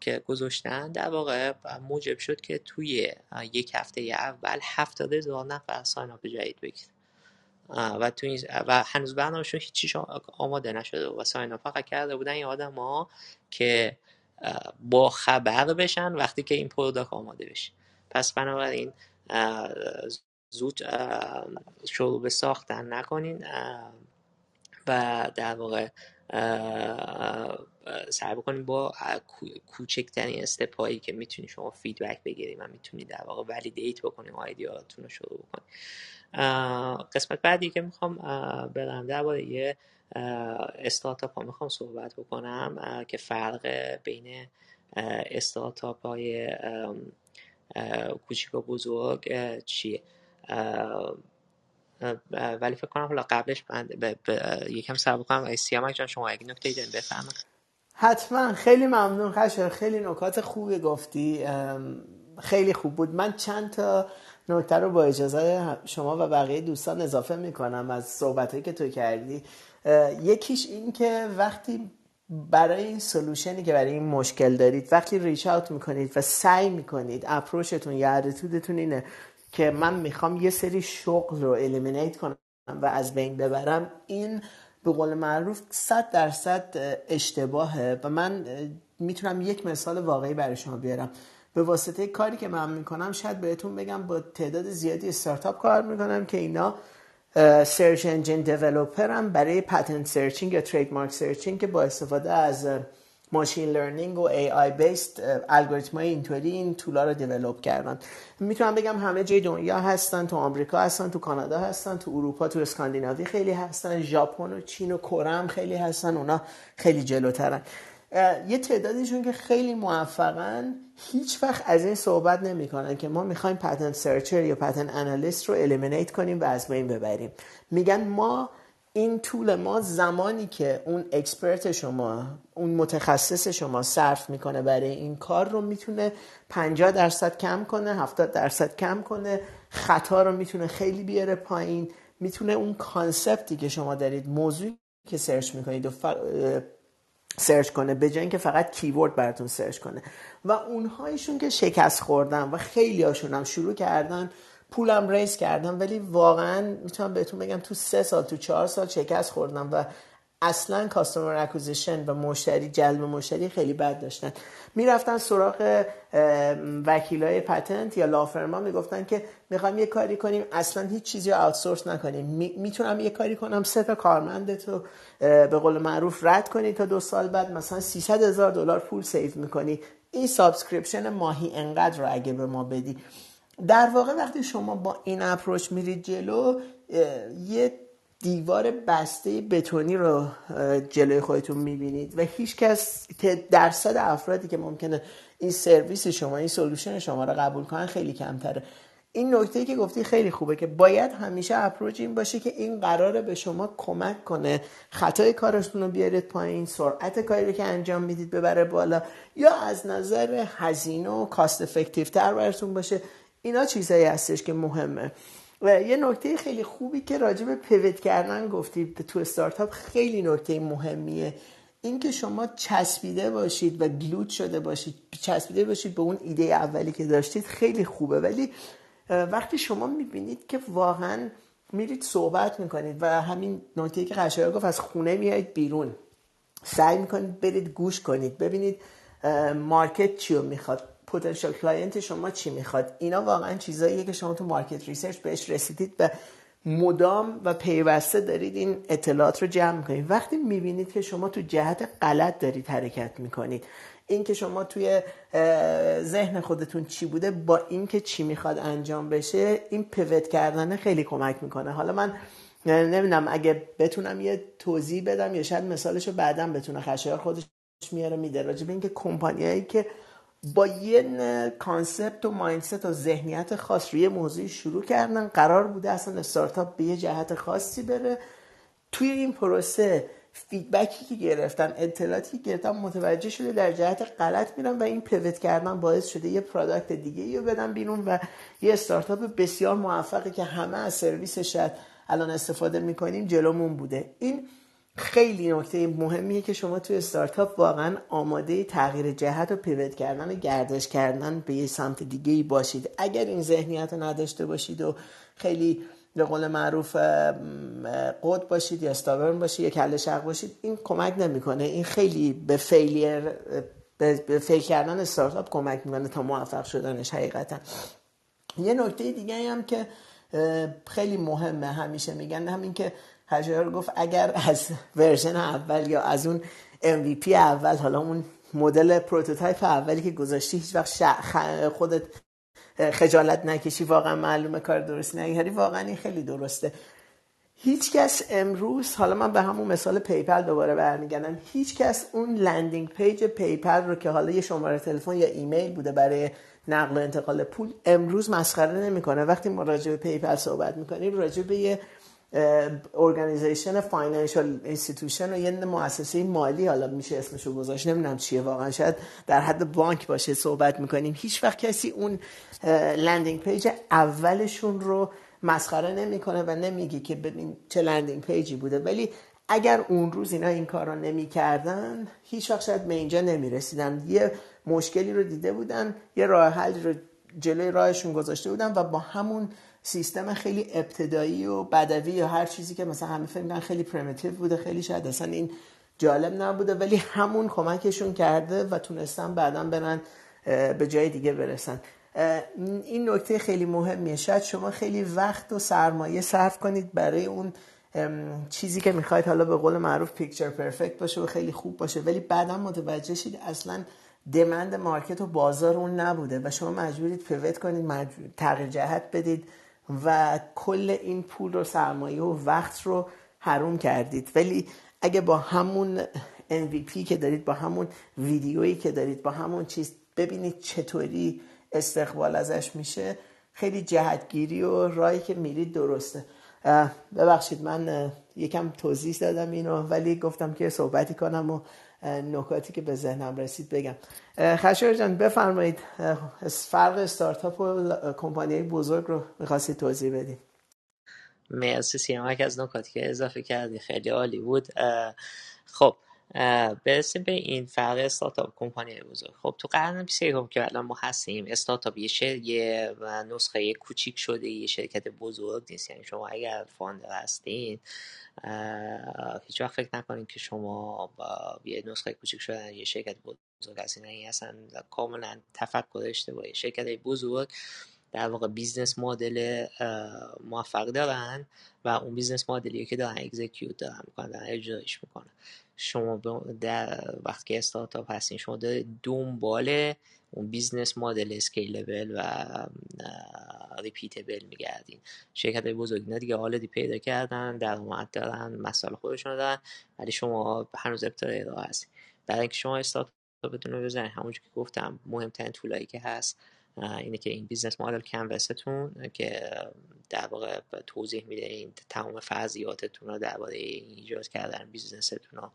که گذاشتن در واقع موجب شد که توی یک هفته اول هفتاد هزار نفر sign up جدید بگیره و تو و هنوز برنامهشون هیچیش آماده نشده و sign فقط کرده بودن این آدم ها که با خبر بشن وقتی که این product آماده بشه. پس بنابراین زود شروع به ساختن نکنین و در واقع سعی بکنید با کوچکترین استپ هایی که می‌تونی شما فیدبک بگیریم و می‌تونید در واقع ولیدیت بکنیم آیدیاتون رو شروع بکنید قسمت بعدی که می‌خوام برم درباره یه استارتاپ ها می‌خوام صحبت بکنم که فرق بین استارتاپ های کوچیک و بزرگ چیه؟ ولی فکر کنم حالا قبلش من یکم سر بکنم سیامک جان شما اگه نکته دارین بفرمایید. حتما. خیلی ممنون خشر. خیلی نکات خوبی گفتی. خیلی خوب بود. من چند تا نکته رو با اجازه شما و بقیه دوستان اضافه می‌کنم از صحبت که تو کردی. یکیش این که وقتی برای این سلوشنی که برای این مشکل دارید وقتی ریچ اوت می‌کنید و سعی می‌کنید اپروشتون یا اتیتودتون اینه که من می‌خوام یه سری شغل رو الیمینیت کنم و از بین ببرم این به قول معروف صد درصد اشتباهه و من می‌تونم یک مثال واقعی برای شما بیارم. به واسطه کاری که من می‌کنم شاید بهتون بگم با تعداد زیادی استارتاپ کار می‌کنم که اینا search engine develop کردن برای patent searching یا trademark searching که با استفاده از machine learning و AI based algorithm های اینطوری این tool ا رو develop کردن. می‌تونم بگم همه جای دنیا هستن تو آمریکا هستن تو کانادا هستن تو اروپا تو اسکاندیناوی خیلی هستن ژاپن و چین و کره خیلی هستن اونا خیلی جلوترن. یه تعدادیشون که خیلی موفقن هیچ وقت از این صحبت نمی‌کنن که ما می‌خوایم patent searcher یا patent analyst رو eliminate کنیم و از بین ببریم. میگن ما این tool ما زمانی که اون expert شما اون متخصص شما صرف می‌کنه برای این کار رو می‌تونه 50 درصد کم کنه 70 درصد کم کنه خطا رو می‌تونه خیلی بیاره پایین. می‌تونه اون concept ی که شما دارید موضوعی که search می‌کنید رو search کنه به جای که فقط keyword براتون search کنه. و اونهایشون که شکست خوردن و خیلی هاشون هم شروع کردن پولم raise کردن ولی واقعا می‌تونم بهتون بگم تو سه سال تو چهار سال شکست خوردن و اصلا customer acquisition و مشتری جلب مشتری خیلی بد داشتن. می‌رفتن سراغ وکیلای patent یا law firm ا می‌گفتن که می‌خوایم یه کاری کنیم اصلا هیچ چیزی رو outsource نکنیم. می‌تونم یه کاری کنم سه تا کارمندت رو به قول معروف رد کنی تا دو سال بعد مثلا 300 هزار دلار پول save می‌کنی. این subscription ماهی انقدر رو اگه به ما بدی. در واقع وقتی شما با این approach میرید جلو یه دیوار بسته بتونی رو جلوی خودتون می‌بینید و هیچ کس درصد افرادی که ممکنه این سرویس شما این solution شما رو قبول کنن خیلی کمتره. این نکته که گفتی خیلی خوبه که باید همیشه approach این باشه که این قراره به شما کمک کنه خطای کارتون رو بیارید پایین سرعت کاری رو که انجام می‌دید ببره بالا یا از نظر هزینه و cost effective تر براتون باشه. اینا چیزایی هستش که مهمه. و یه نکته خیلی خوبی که راجع به pivot کردن گفتی تو استارتاپ خیلی نکته مهمیه. اینکه شما چسبیده باشید و glued شده باشید چسبیده باشید به اون ایده اولی که داشتید خیلی خوبه. ولی وقتی شما می‌بینید که واقعا میرید صحبت می‌کنید و همین نکته که قشنگ گفت از خونه میایید بیرون. سعی می‌کنید برید گوش کنید ببینید market چی رو می‌خواد. potential client شما چی می‌خواد؟ اینا واقعا چیزاییه که شما تو market research بهش رسیدید و مدام و پیوسته دارید این اطلاعات رو جمع می‌کنید. وقتی می‌بینید که شما تو جهت غلط دارید حرکت می‌کنید این که شما توی ذهن خودتون چی بوده با این که چی می‌خواد انجام بشه این pivot کردن خیلی کمک می‌کنه. حالا من نمی‌دونم اگه بتونم یه توضیح بدم یا شاید مثالشو بعدم بتونه خشایار خودش میاره میده. راجع به اینکه کمپانیایی که با یه concept و mindset و ذهنیت خاص روی موضوعی شروع کردن. قرار بوده اصلا استارتاپ به یه جهت خاصی بره. توی این پروسه feedback ی که گرفتن اطلاعاتی که گرفتن متوجه شده در جهت غلط میرن و این pivot کردن باعث شده یه product دیگه رو بدن بیرون و یه استارتاپ بسیار موفقی که همه از سرویسش الان استفاده می‌کنیم جلومون بوده. این خیلی نکته مهمیه که شما تو استارتاپ واقعا آماده تغییر جهت و پیوت کردن و گردش کردن به یه سمت دیگه ای باشید. اگر این ذهنیت رو نداشته باشید و خیلی به قول معروف قد باشید یا استابرن باشید یا کل شق باشید این کمک نمی‌کنه. این خیلی به فیلیر به fail کردن استارتاپ کمک می‌کنه تا موفق شدنش حقیقتا. یه نکته دیگه هم که خیلی مهمه همیشه میگن همین که هجار گفت اگر از version اول یا از اون MVP اول حالا اون مدل prototype اولی که گذاشتی هیچ وقت خودت خجالت نکشی واقعا معلومه کار درست نگیری واقعا این خیلی درسته. هیچ کس امروز حالا من به همون مثال PayPal دوباره برمیگردم هیچ کس اون landing page PayPal رو که حالا یه شماره تلفن یا ایمیل بوده برای نقل و انتقال پول امروز مسخره نمی‌کنه. وقتی ما راجع PayPal صحبت می‌کنیم راجع به یه organization financial institution و یه مؤسسه مالی حالا میشه اسمشو گذاشت. نمی‌دونم چیه واقعا. شاید در حد بانک باشه صحبت می‌کنیم. هیچ وقت کسی اون landing page اولشون رو مسخره نمی‌کنه و نمیگه که ببین چه landing page ی بوده. ولی اگر اون روز اینا این کار رو نمی‌کردن هیچ وقت شاید به اینجا نمی‌رسیدن. یه مشکلی رو دیده بودن یه راه حل رو جلوی راهشون گذاشته بودن و با همون سیستم خیلی ابتدایی و بدوی یا هر چیزی که مثلا همه فکر خیلی primitive بوده خیلی شاید اصلا این جالب نبوده ولی همون کمکشون کرده و تونستن بعدا برن به جای دیگه برسن. این نکته خیلی مهمیه. شاید شما خیلی وقت و سرمایه صرف کنید برای اون چیزی که می‌خواید. حالا به قول معروف picture perfect باشه و خیلی خوب باشه ولی بعدا متوجه شید اصلا دمند مارکت و بازار اون نبوده و شما مجبورید پیوت کنید مجبور تغییر جهت بدید. و کل این پول و سرمایه و وقت رو حروم کردید. ولی اگه با همون MVP که دارید با همون ویدیویی که دارید با همون چیز ببینید چطوری استقبال ازش میشه خیلی جهتگیری و رایی که میرید درسته. ببخشید من یکم توضیح دادم اینو ولی گفتم که صحبتی کنم و نکاتی که به ذهنم رسید بگم. خشور جان بفرمایید. فرق استارتاپ و کمپانی بزرگ رو می‌خواستید توضیح بدید مرسی سیامک از نکاتی که اضافه کردی خیلی عالی بود. خب برسیم به این فرق استارتاپ کمپانی بزرگ. خب تو قرن 21 که الان ما هستیم استارتاپ یه شر یه نسخه کوچیک شده یه شرکت بزرگ نیست. یعنی شما اگر فاندر هستین هیچ وقت فکر نکنید که شما با یه نسخه کوچیک شدن یه شرکت بزرگ هستین. این اصلا کاملا تفکر اشتباهی شرکت بزرگ در واقع business model موفق دارن و اون business model ی که دارن execute دارن می‌کنن دارن اجرایش می‌کنن. شما در وقتی که استارتاپ هستین شما دارید دنبال اون business model scalable و repeatable میگردین. شرکت بزرگی که دیگه already پیدا کردن درآمد دارن مسائل خودشون دارن ولی شما هنوز ابتدای راه هستین. در اینکه شما استارتاپتون رو بزنید همونجور که گفتم مهمترین tool هایی که هست اینه که این business model canvas تون که در واقع توضیح میده این تمام فرضیاتتون رو درباره ایجاد کردن business تون رو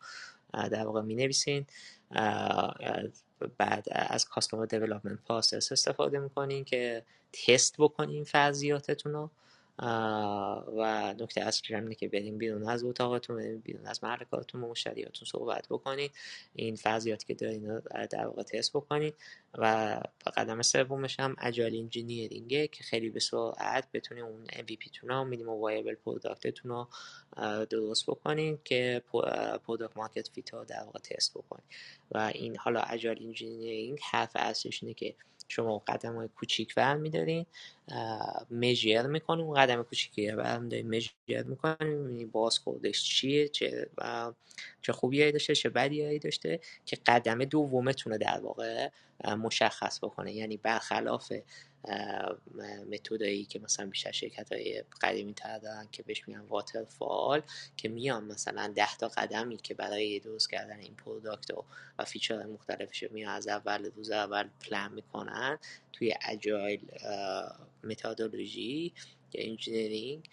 در واقع می نویسین بعد از customer development process استفاده می‌کنین که تست بکنین فرضیاتتون رو. و نکته اصلی اینه که بریم بیرون از اتاقتون بریم بیرون از محل کارتون مشتریاتون صحبت بکنید. این فرضیاتی که دارین رو در واقع تست بکنید. و قدم سومش هم agile engineering ه که خیلی به سرعت بتونید اون MVP تون و minimum viable product تون رو درست بکنین که product market fit رو در واقع تست بکنید و این حالا agile engineering حرف اصلیش اینه که شما قدم های کوچیک برمیدارین measure می‌کنیم. اون قدم کوچیکی برمیدارین measure می‌کنیم. بازخوردش چیه؟ چه چه خوبیایی داشته؟ چه بدیایی داشته؟ که قدم دومتون رو در واقع مشخص بکنه. یعنی برخلاف متدایی که مثلا بیشتر شرکت های قدیمی تر دارن که بهش میگن waterfall که میان مثلا ده تا قدمی که برای درست کردن این product و, feature مختلفش میان از اول روز اول پلان می‌کنن توی agile methodology یا engineering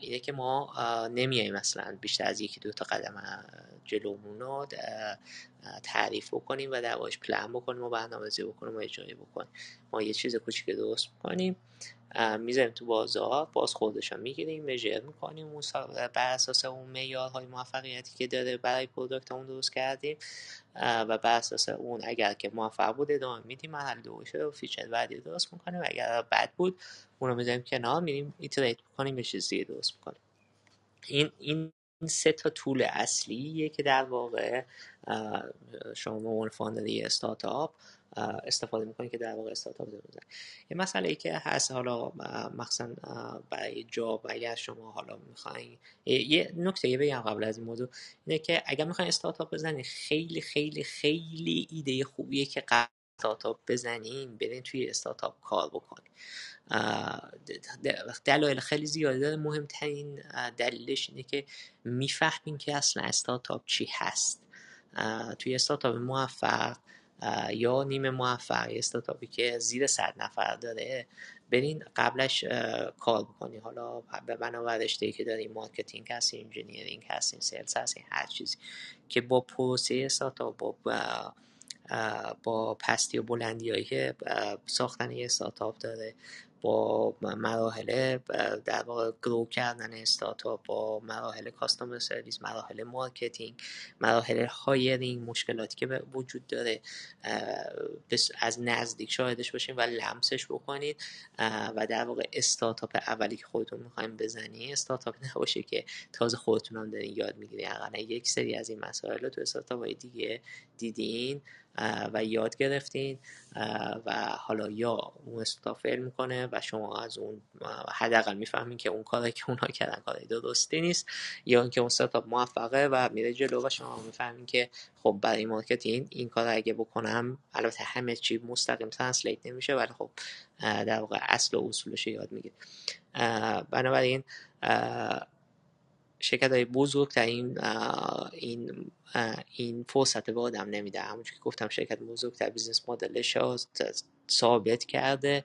اینه که ما نمیاییم مثلا بیشتر از یکی دو تا قدم جلومون رو تعریف بکنیم و در پلان بکنیم و برنامه‌ریزی بکنیم و اجرایی بکنیم. ما یه چیز کوچیک درست بکنیم می‌ذاریم تو بازار بازخوردش رو می‌گیریم measure می‌کنیم اون بر اساس اون معیارهای موفقیتی که داره برای product اون درست کردیم. و بر اساس اون اگر که موفق بود ادامه میدیم. مرحله دوش و feature بعدی درست می‌کنیم. اگر بد بود اون رو می‌ذاریم کنار میریم iterate می‌کنیم یه چیز دیگه درست می‌کنیم. این این سه تا tool اصلیه که در واقع شما به عنوان founder استارتاپ استفاده می‌کنید که در واقع استارتاپ بزنید یه مسئله ای که هست حالا مخصوصا برای job اگر شما حالا می‌خواین یه نکته یه بگم قبل از این موضوع اینه که اگر می‌خواین استارتاپ بزنید خیلی خیلی خیلی ایده خوبیه که قبل استارتاپ بزنین برین توی استارتاپ کار بکنین دلایل خیلی زیاده. داره مهمترین دلیلش اینه که می‌فهمین که اصلا استارتاپ چی هست. توی استارتاپ موفق یا نیمه موفق استارتاپی که زیر صد نفر داره برین قبلش کار بکنی. حالا به بنا رشته که داریم marketing هستیم engineering هستیم sales هستیم هر چیزی که با پروسه استارتاپ با با پستی و بلندی هایی که ساختن یه استارتاپ داره. با مراحل در واقع grow کردن استارتاپ با مراحل customer service مراحل marketing مراحل hiring مشکلاتی که وجود داره از نزدیک شاهدش باشین و لمسش بکنید. و در واقع استارتاپ اولی که خودتون می‌خوایم بزنی استارتاپ نباشه که تازه خودتون هم دارین یاد می‌گیرین. یک سری از این مسائل رو تو استارتاپ های دیگه دیدین. و یاد گرفتین و حالا یا اون استارتاپ فیل می‌کنه و شما از اون حداقل می‌فهمین که اون کاری که اونها کردن کاری درستی نیست یا اینکه اون استارتاپ موفقه و میره جلو و شما می‌فهمین که خب برای marketing این کار اگه بکنم البته همه چی مستقیم translate نمیشه ولی خب در واقع اصل و اصولش یاد می‌گیره بنابراین شرکت های بزرگ در این این این فرصت به آدم نمیده. همونجور که گفتم شرکت بزرگ در business model ش ثابت کرده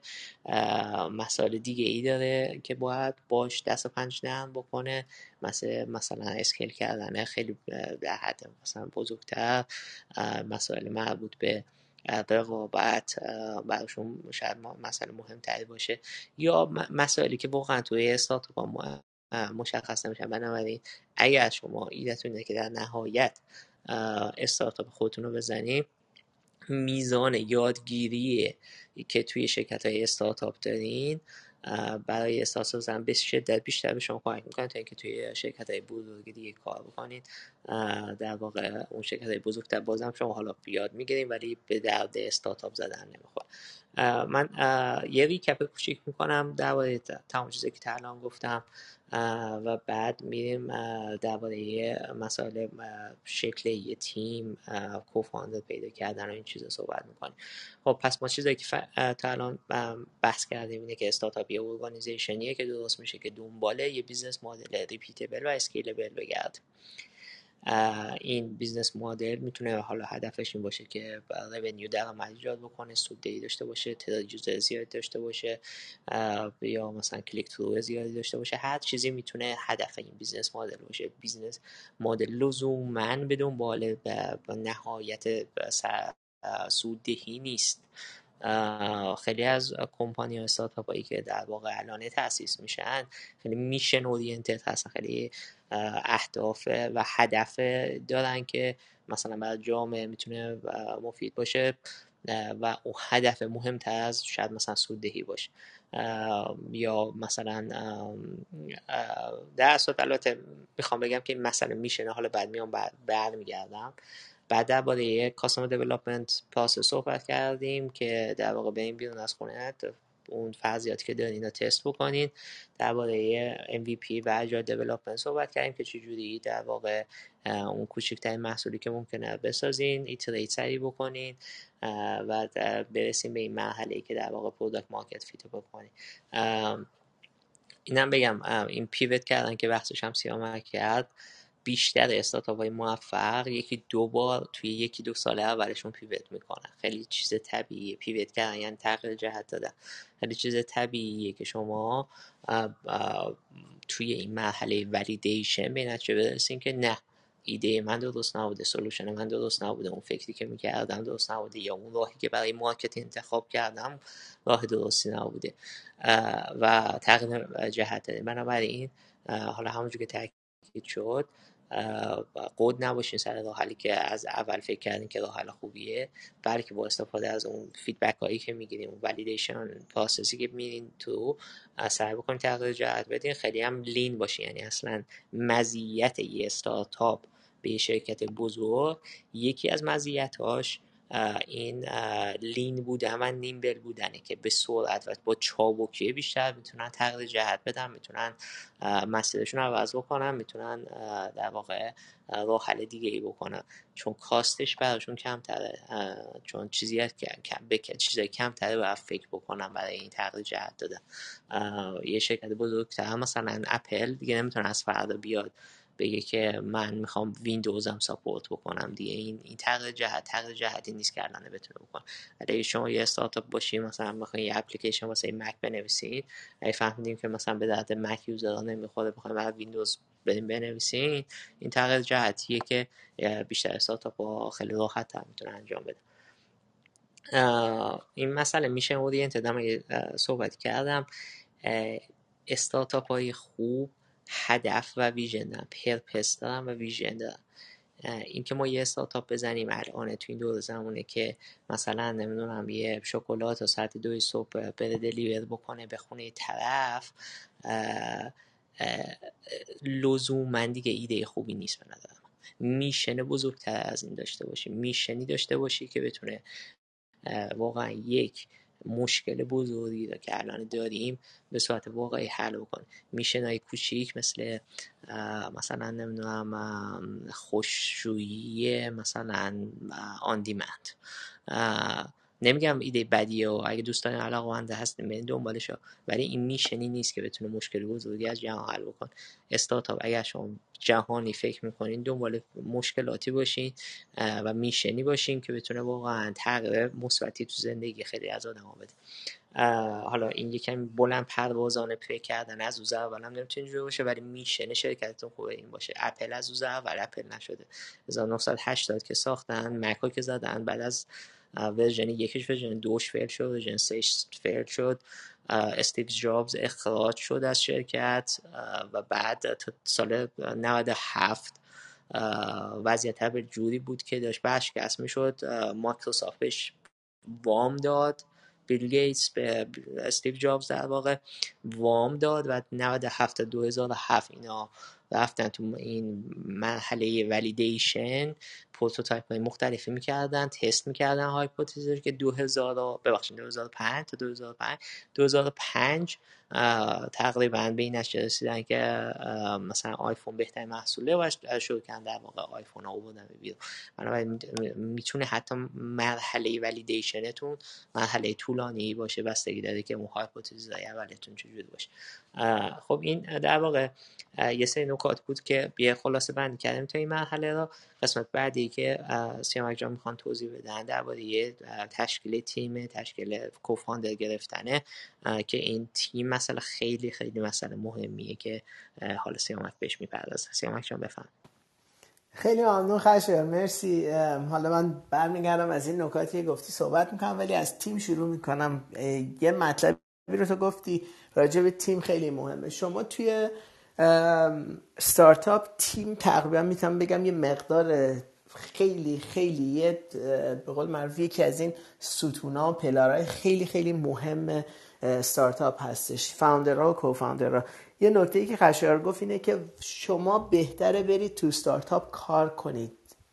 مسائل دیگه ای داره که باید باش دست و پنج نرم بکنه. مثل مثلا اسکیل کردن خیلی در حد مثلا بزرگتر. مسائل مربوط به رقابت براشون شاید مسئله مهمتری باشه. یا مسائلی که واقعا توی استارتاپ مشخص نمیشن. بنابراین اگر شما ایدتون اینه که در نهایت استارتاپ خودتون رو بزنیم میزان یادگیری که توی شرکت های استارتاپ دارین برای احساس زن به شدت بیشتر به شما کمک می‌کنه تا اینکه توی شرکت های بزرگ دیگه کار بکنید در واقع اون شرکت های بزرگتر بازم شما حالا یاد می‌گیریم ولی به درد استارتاپ زدن نمی‌خوره. من یه ریکپ کوچیک می‌کنم. درباره تمام چیزی که تا گفتم. و بعد میریم درباره مسائل شکل یه تیم کوفاندر پیدا کردن و این چیزا صحبت می‌کنیم. خب پس ما چیزایی که تا الان بحث کردیم اینه که استارتاپ یه organization یه که درست میشه که دنباله یه business model repeatable و scalable بگرد این business model می‌تونه حالا هدفش این باشه که revenue درآمد ایجاد بکنه سوددهی داشته باشه تعداد user زیاد داشته باشه یا مثلا click-through زیادی داشته باشه. هر چیزی می‌تونه هدف این business model باشه. business model لزوما به دنبال به نهایت سوددهی نیست. خیلی از کمپانی ها استارتاپ هایی که در واقع الان تاسیس میشن خیلی میشن اورینتد هستن خیلی اهداف و هدف دارن که مثلا برای جامعه می‌تونه مفید باشه و اون هدف مهمتر از شاید مثلا سوددهی باشه. یا مثلا در اصل البته می‌خوام بگم که این مسئله میشنه حالا بعد میام برمیگردم. بعد درباره customer development process صحبت کردیم که در واقع به این بیرون از خونه اون فرضیاتی که دارین رو تست بکنین. درباره MVP و agile development صحبت کردیم که چجوری در واقع اون کوچکترین محصولی که ممکنه بسازین iterate سریع بکنین و برسیم به این مرحله که در واقع product market fit بکنین. اینم بگم این pivot کردن که بحثش هم سیامک کرد. بیشتر استارتاپ های موفق یکی دو بار توی یکی دو ساله اولشون pivot می‌کنن. خیلی چیز طبیعیه. pivot کردن یعنی تغییر جهت دادن. خیلی چیز طبیعیه که شما توی این مرحله validation به نتیجه برسین که نه ایده من درست نبوده solution من درست نبوده اون فکری که می‌کردم درست نبوده یا اون راهی که برای marketing انتخاب کردم راه درستی نبوده. و تغییر جهت داده. بنابراین حالا همونجور که تاکید شد قد نباشین سر راه حلی که از اول فکر کردین که راه حل خوبیه بلکه با استفاده از اون feedback هایی که می‌گیریم اون validation process ی که میرین تو سعی بکنین تغییر جهت بدین. خیلی هم lean باشین یعنی اصلا مزیت یه استارتاپ به شرکت بزرگ. یکی از مزیتاش این لین بودن و نیمبل بودنه که به سرعت و با چابکی بیشتر می‌تونن تغییر جهت بدن می‌تونن مسیرشون رو عوض بکنن می‌تونن در واقع راه حل دیگه ای بکنن. چون کاستش براشون کمتره چون چیزی کم کم چیزای کمتره باید فکر بکنن برای این تغییر جهت دادن. یه شرکت بزرگتر مثلا اپل دیگه نمی‌تونه از فردا بیاد. بگه که من می‌خوام ویندوزم ساپورت بکنم دیگه. این این تغییر جهت تغییر جهتی نیست کردن بتونه بکنه اگه شما یه استارتاپ باشی مثلا می‌خواین یه اپلیکیشن واسه مک بنویسید اگه فهمیدیم که مثلا به درد مک user ها نمی‌خوره بخوایم برای ویندوز بنویسین این تغییر جهتیه که بیشتر استارتاپ با خیلی راحت می‌تونه انجام بده این مسئله mission oriented هم صحبت کردم. استارتاپ های خوب هدف و vision دارن purpose دارن و vision دارن. اینکه ما یه استارتاپ بزنیم الان تو این دور زمونه که مثلا نمی‌دونم یه شکلات و ساعت دوی صبح بره دلیور بکنه به خونه طرف لزوما دیگه ایده خوبی نیست به نظرم میشن بزرگتر از این داشته باشی. میشنی داشته باشی که بتونه واقعا یک مشکل بزرگی رو که الان داریم به صورت واقعی حل بکنیم میشنای کوچیک مثل مثلا نمی‌دونم خوششویی مثلا آن دیمند. نمیگم ایده بدیه و اگه دوستان علاقه منده هستیم برین دنبالش ولی این میشنی نیست که بتونه مشکل بزرگی از جهان حل بکن استارتاپ اگر شما جهانی فکر می‌کنین دنبال مشکلاتی باشین و میشنی باشین که بتونه واقعا تغییر مثبتی تو زندگی خیلی از آدم بده. حالا این یکم بلند پروازانه پی کردن از روز اول هم نمی‌تونه اینجوری باشه ولی میشنه شرکتتون خوبه این باشه. اپل از روز اول اپل نشده. 1980 که ساختن مکا که زدن بعد از version یکیش version دوش fail شد version سهش fail شد. استیو جابز اخراج شد از شرکت و بعد تا سال 97 وضعیت یه جوری بود که داشت ورشکست می‌شد. مایکروسافت وام داد. بیل گیتس به استیو جابز در واقع وام داد و 97 تا 2007 اینا رفتن تو این مرحله validation prototype های مختلفی می‌کردن تست می‌کردن hypothesis ش که 2000 ببخشید 2005 تا 2005 2005 تقریبا به این نتیجه رسیدن که مثلا آیفون بهترین محصوله و شروع کردن در واقع آیفون ها دادن بیرون. بنابراین می‌تونه حتی مرحله validation تون مرحله طولانی باشه بستگی داره که اون hypothesis اولتون چجوری باشه. خب این در واقع یه سری نکات بود که یه خلاصه بندی کردیم تا این مرحله رو قسمت بعدی که سیامک جان می‌خوان توضیح بدن درباره تشکیل تیم تشکیل کوفاندر گرفتنه که این تیم مسئله خیلی خیلی مسئله مهمیه که حالا سیامک بهش می‌پردازه. سیامک جان بفهم خیلی ممنون خشر مرسی. حالا من برمیگردم از این نکاتی گفتی صحبت می‌کنم ولی از تیم شروع می‌کنم. یه مطلبی رو تو گفتی راجع به تیم خیلی مهمه. شما توی ستارتاپ تیم تقریبا می‌تونم بگم یه مقدار خیلی خیلی یه به قول معروف یکی از این ستونا و pillar های خیلی خیلی مهم ستارتاپ هستش. founder ها و co-founder ها یه نکته ای که خشایار گفت اینه که شما بهتره برید تو ستارتاپ کار کنید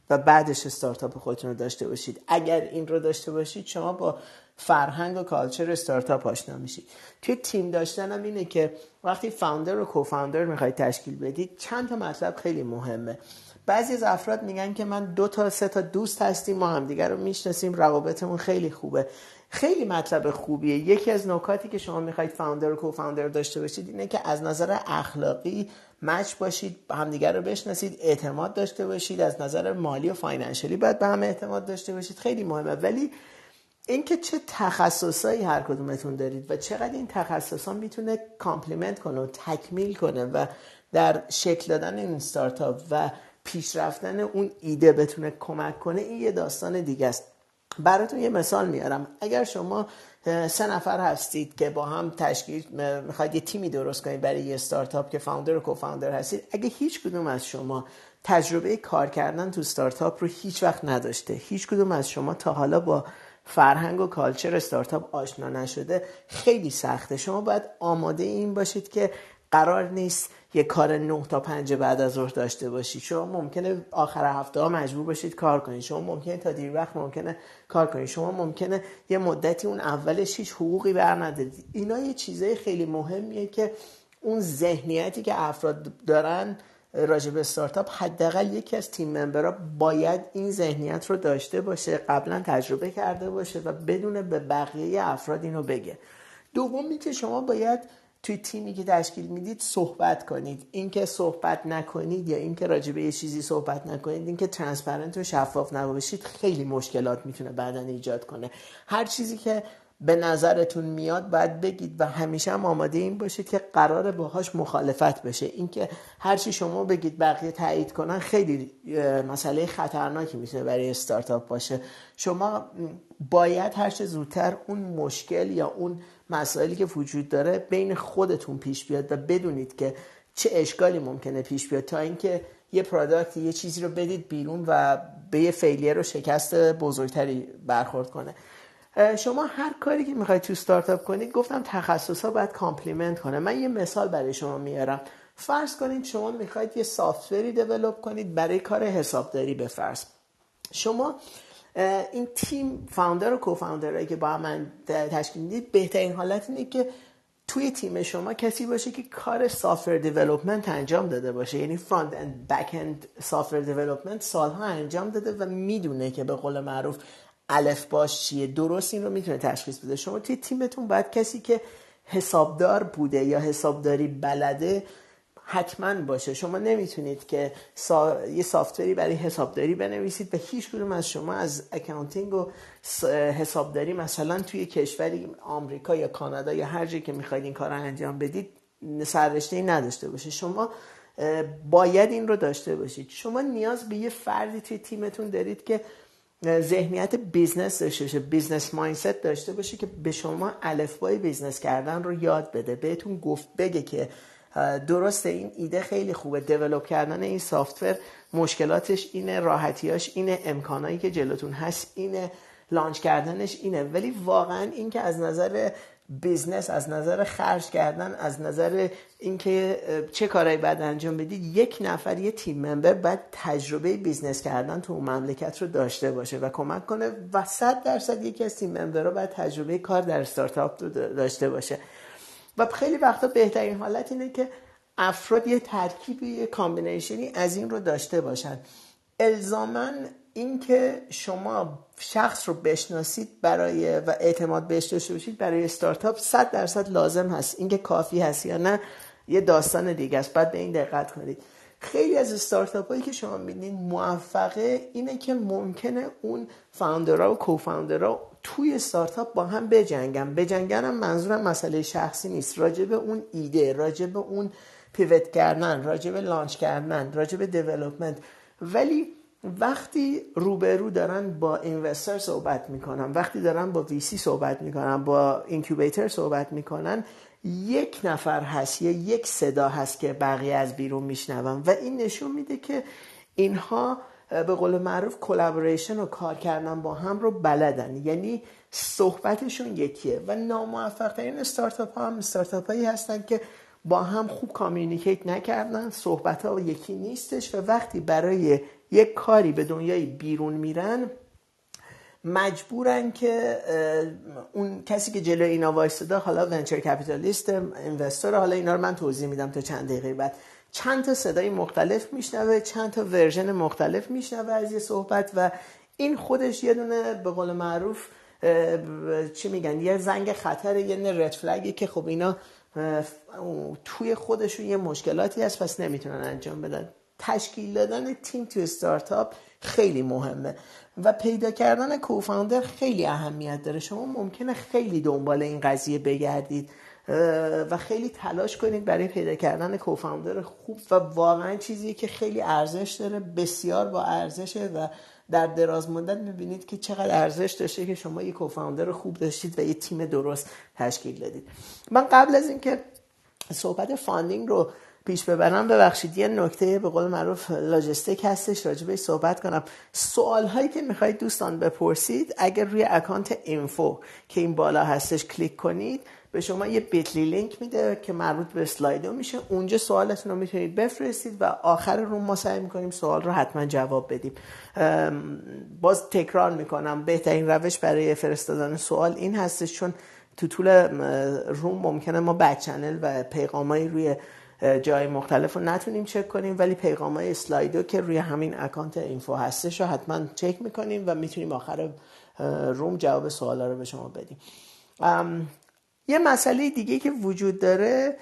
و بعدش استارتاپ خودتون رو داشته باشید. اگر این رو داشته باشید شما با فرهنگ و culture استارتاپ آشنا میشید توی تیم داشتن هم اینه که وقتی founder و co-founder می‌خواید تشکیل بدید چند تا مطلب خیلی مهمه. بعضی از افراد میگن که من دو تا سه تا دوست هستیم ما همدیگه رو می‌شناسیم روابطمون خیلی خوبه. خیلی مطلب خوبیه. یکی از نکاتی که شما می‌خواید founder و co-founder داشته باشید اینه که از نظر اخلاقی match باشید همدیگر رو بشناسید اعتماد داشته باشید از نظر مالی و financially باید به هم اعتماد داشته باشید. خیلی مهمه. ولی اینکه چه تخصصایی هر کدومتون دارید و چقدر این تخصصا می‌تونه complement کنه و تکمیل کنه و در شکل دادن این ستارتاپ و پیشرفتن اون ایده بتونه کمک کنه این یه داستان دیگه است. براتون یه مثال میارم. اگر شما سه نفر هستید که با هم تشکیل می‌خواید یه تیمی درست کنید برای یه ستارتاپ که founder و co-founder هستید اگه هیچ کدوم از شما تجربه کار کردن تو ستارتاپ رو هیچ وقت نداشته هیچ کدوم از شما تا حالا با فرهنگ و کالچر استارتاپ آشنا نشده خیلی سخته. شما باید آماده این باشید که قرار نیست یه کار نه تا پنج بعد از ظهر داشته باشید. شما ممکنه آخر هفته ها مجبور باشید کار کنید. شما ممکنه تا دیر وقت ممکنه کار کنید. شما ممکنه یه مدتی اون اولش هیچ حقوقی بر ندادید اینا یه چیزای خیلی مهمیه که اون ذهنیتی که افراد دارن راجع به استارتاپ حداقل یکی از تیم ممبرها باید این ذهنیت رو داشته باشه قبلا تجربه کرده باشه و بدونه به بقیه افراد اینو بگه. دومی که شما باید توی تیمی که تشکیل می‌دید صحبت کنید. اینکه صحبت نکنید یا اینکه راجع به یه چیزی صحبت نکنید اینکه ترانسپرنت و شفاف نباشید خیلی مشکلات می‌تونه بعدا ایجاد کنه. هر چیزی که به نظرتون میاد باید بگید و همیشه هم آماده این باشید که قرار باهاش مخالفت بشه. اینکه هرچی شما بگید بقیه تایید کنن خیلی مسئله خطرناکی می‌تونه برای استارتاپ باشه. شما باید هر چه زودتر اون مشکل یا اون مسائلی که وجود داره بین خودتون پیش بیاد و بدونید که چه اشکالی ممکنه پیش بیاد تا اینکه یه product یه چیزی رو بدید بیرون و به یه failure و شکست بزرگتری برخورد کنه. شما هر کاری که می‌خواید تو ستارتاپ کنید گفتم تخصص ها باید complement کنه من یه مثال برای شما میارم. فرض کنید شما می‌خواید یه software ی develop کنید برای کار حسابداری به فرض. شما این تیم founder و co-founder هایی که با من تشکیل می‌دید بهترین حالت اینه که توی تیم شما کسی باشه که کار software development انجام داده باشه. یعنی front end back end software development سالها انجام داده و می‌دونه که به قول معروف الفباش چیه درست این رو می‌تونه تشخیص بده. شما توی تیمتون باید کسی که حسابدار بوده یا حسابداری بلده حتما باشه. شما نمی‌تونید که یه software ی برای حسابداری بنویسید. و هیچ کدوم از شما از accounting و حسابداری مثلا توی کشوری آمریکا یا کانادا یا هر جایی که می‌خواید این کار رو انجام بدید سررشته ای نداشته باشه. شما باید این رو داشته باشید. شما نیاز به یه فردی توی تیمتون دارید که ذهنیت business داشته باشه business mindset داشته باشه که به شما الفبای business کردن رو یاد بده بهتون گفت بگه که درسته این ایده خیلی خوبه develop کردن این software مشکلاتش اینه راحتیاش اینه امکانایی که جلوتون هست اینه launch کردنش اینه ولی واقعا این که از نظر business از نظر خرج کردن از نظر اینکه چه کارهایی باید انجام بدید یک نفر یه team member باید تجربه business کردن تو اون مملکت رو داشته باشه و کمک کنه و صد درصد یکی از team member ها باید تجربه کار در استارتاپ رو داشته باشه. و خیلی وقتا بهترین حالت اینه که افراد یه ترکیبی یه combination ی از این رو داشته باشن. الزاما اینکه شما شخص رو بشناسید برای و اعتماد بهش داشته باشید برای استارتاپ 100 درصد لازم هست. اینکه کافی هست یا نه یه داستان دیگه است. بعد به این دقت کنید. خیلی از استارتاپ هایی که شما میدین موفقه اینه که ممکنه اون founder ها و co-founder ها توی استارتاپ با هم بجنگن. بجنگن هم منظورم مسئله شخصی نیست. راجع به اون ایده راجع به اون pivot کردن راجع به launch کردن راجع به development. ولی وقتی روبرو دارن با investor صحبت می‌کنن وقتی دارن با VC صحبت می‌کنن با incubator صحبت می‌کنن یک نفر هست یا یک صدا هست که بقیه از بیرون میشنون و این نشون میده که اینها به قول معروف collaboration و کار کردن با هم رو بلدن. یعنی صحبتشون یکیه و ناموفق ترین استارتاپ ها هم استارتاپ هایی هستن که با هم خوب communicate نکردن صحبت ها یکی نیستش و وقتی برای یک کاری به دنیای بیرون میرن مجبورن که اون کسی که جلو اینا وایستاده حالا venture capitalist investor حالا اینا رو من توضیح میدم تا چند دقیقه بعد. چند تا صدای مختلف میشنوه چند تا version مختلف میشنوه از یه صحبت و این خودش یه دونه به قول معروف چی میگن یه زنگ خطر یه رد فلگی که خب اینا توی خودشون یه مشکلاتی هست پس نمی‌تونن انجام بدن. تشکیل دادن تیم تو استارتاپ خیلی مهمه و پیدا کردن کوفاندر خیلی اهمیت داره. شما ممکنه خیلی دنبال این قضیه بگردید و خیلی تلاش کنید برای پیدا کردن کوفاندر خوب و واقعا چیزی که خیلی ارزش داره بسیار با ارزشه و در دراز مدت می‌بینید که چقدر ارزش داشته که شما یه co-founder خوب داشتید و یه تیم درست تشکیل دادید. من قبل از اینکه صحبت funding رو پیش ببرم ببخشید یه نکته به قول معروف لاجستیک هستش راجبه صحبت کنم. سوال هایی که می‌خواید دوستان بپرسید اگر روی account info که این بالا هستش کلیک کنید به شما یه Bitly link میده که مربوط به Slido میشه. اونجا سوالتون رو می‌تونید بفرستید و آخر رو ما سعی می‌کنیم سوال رو حتما جواب بدیم. باز تکرار می‌کنم. بهترین روش برای فرستادن سوال این هستش چون تو طول room ممکنه ما back channel و پیغامایی روی جای مختلف رو نتونیم چک کنیم ولی پیغام های Slido که روی همین account info هستش رو حتما چک می‌کنیم و می‌تونیم آخر room جواب سوالا رو به شما بدیم. یه مسئله دیگه که وجود داره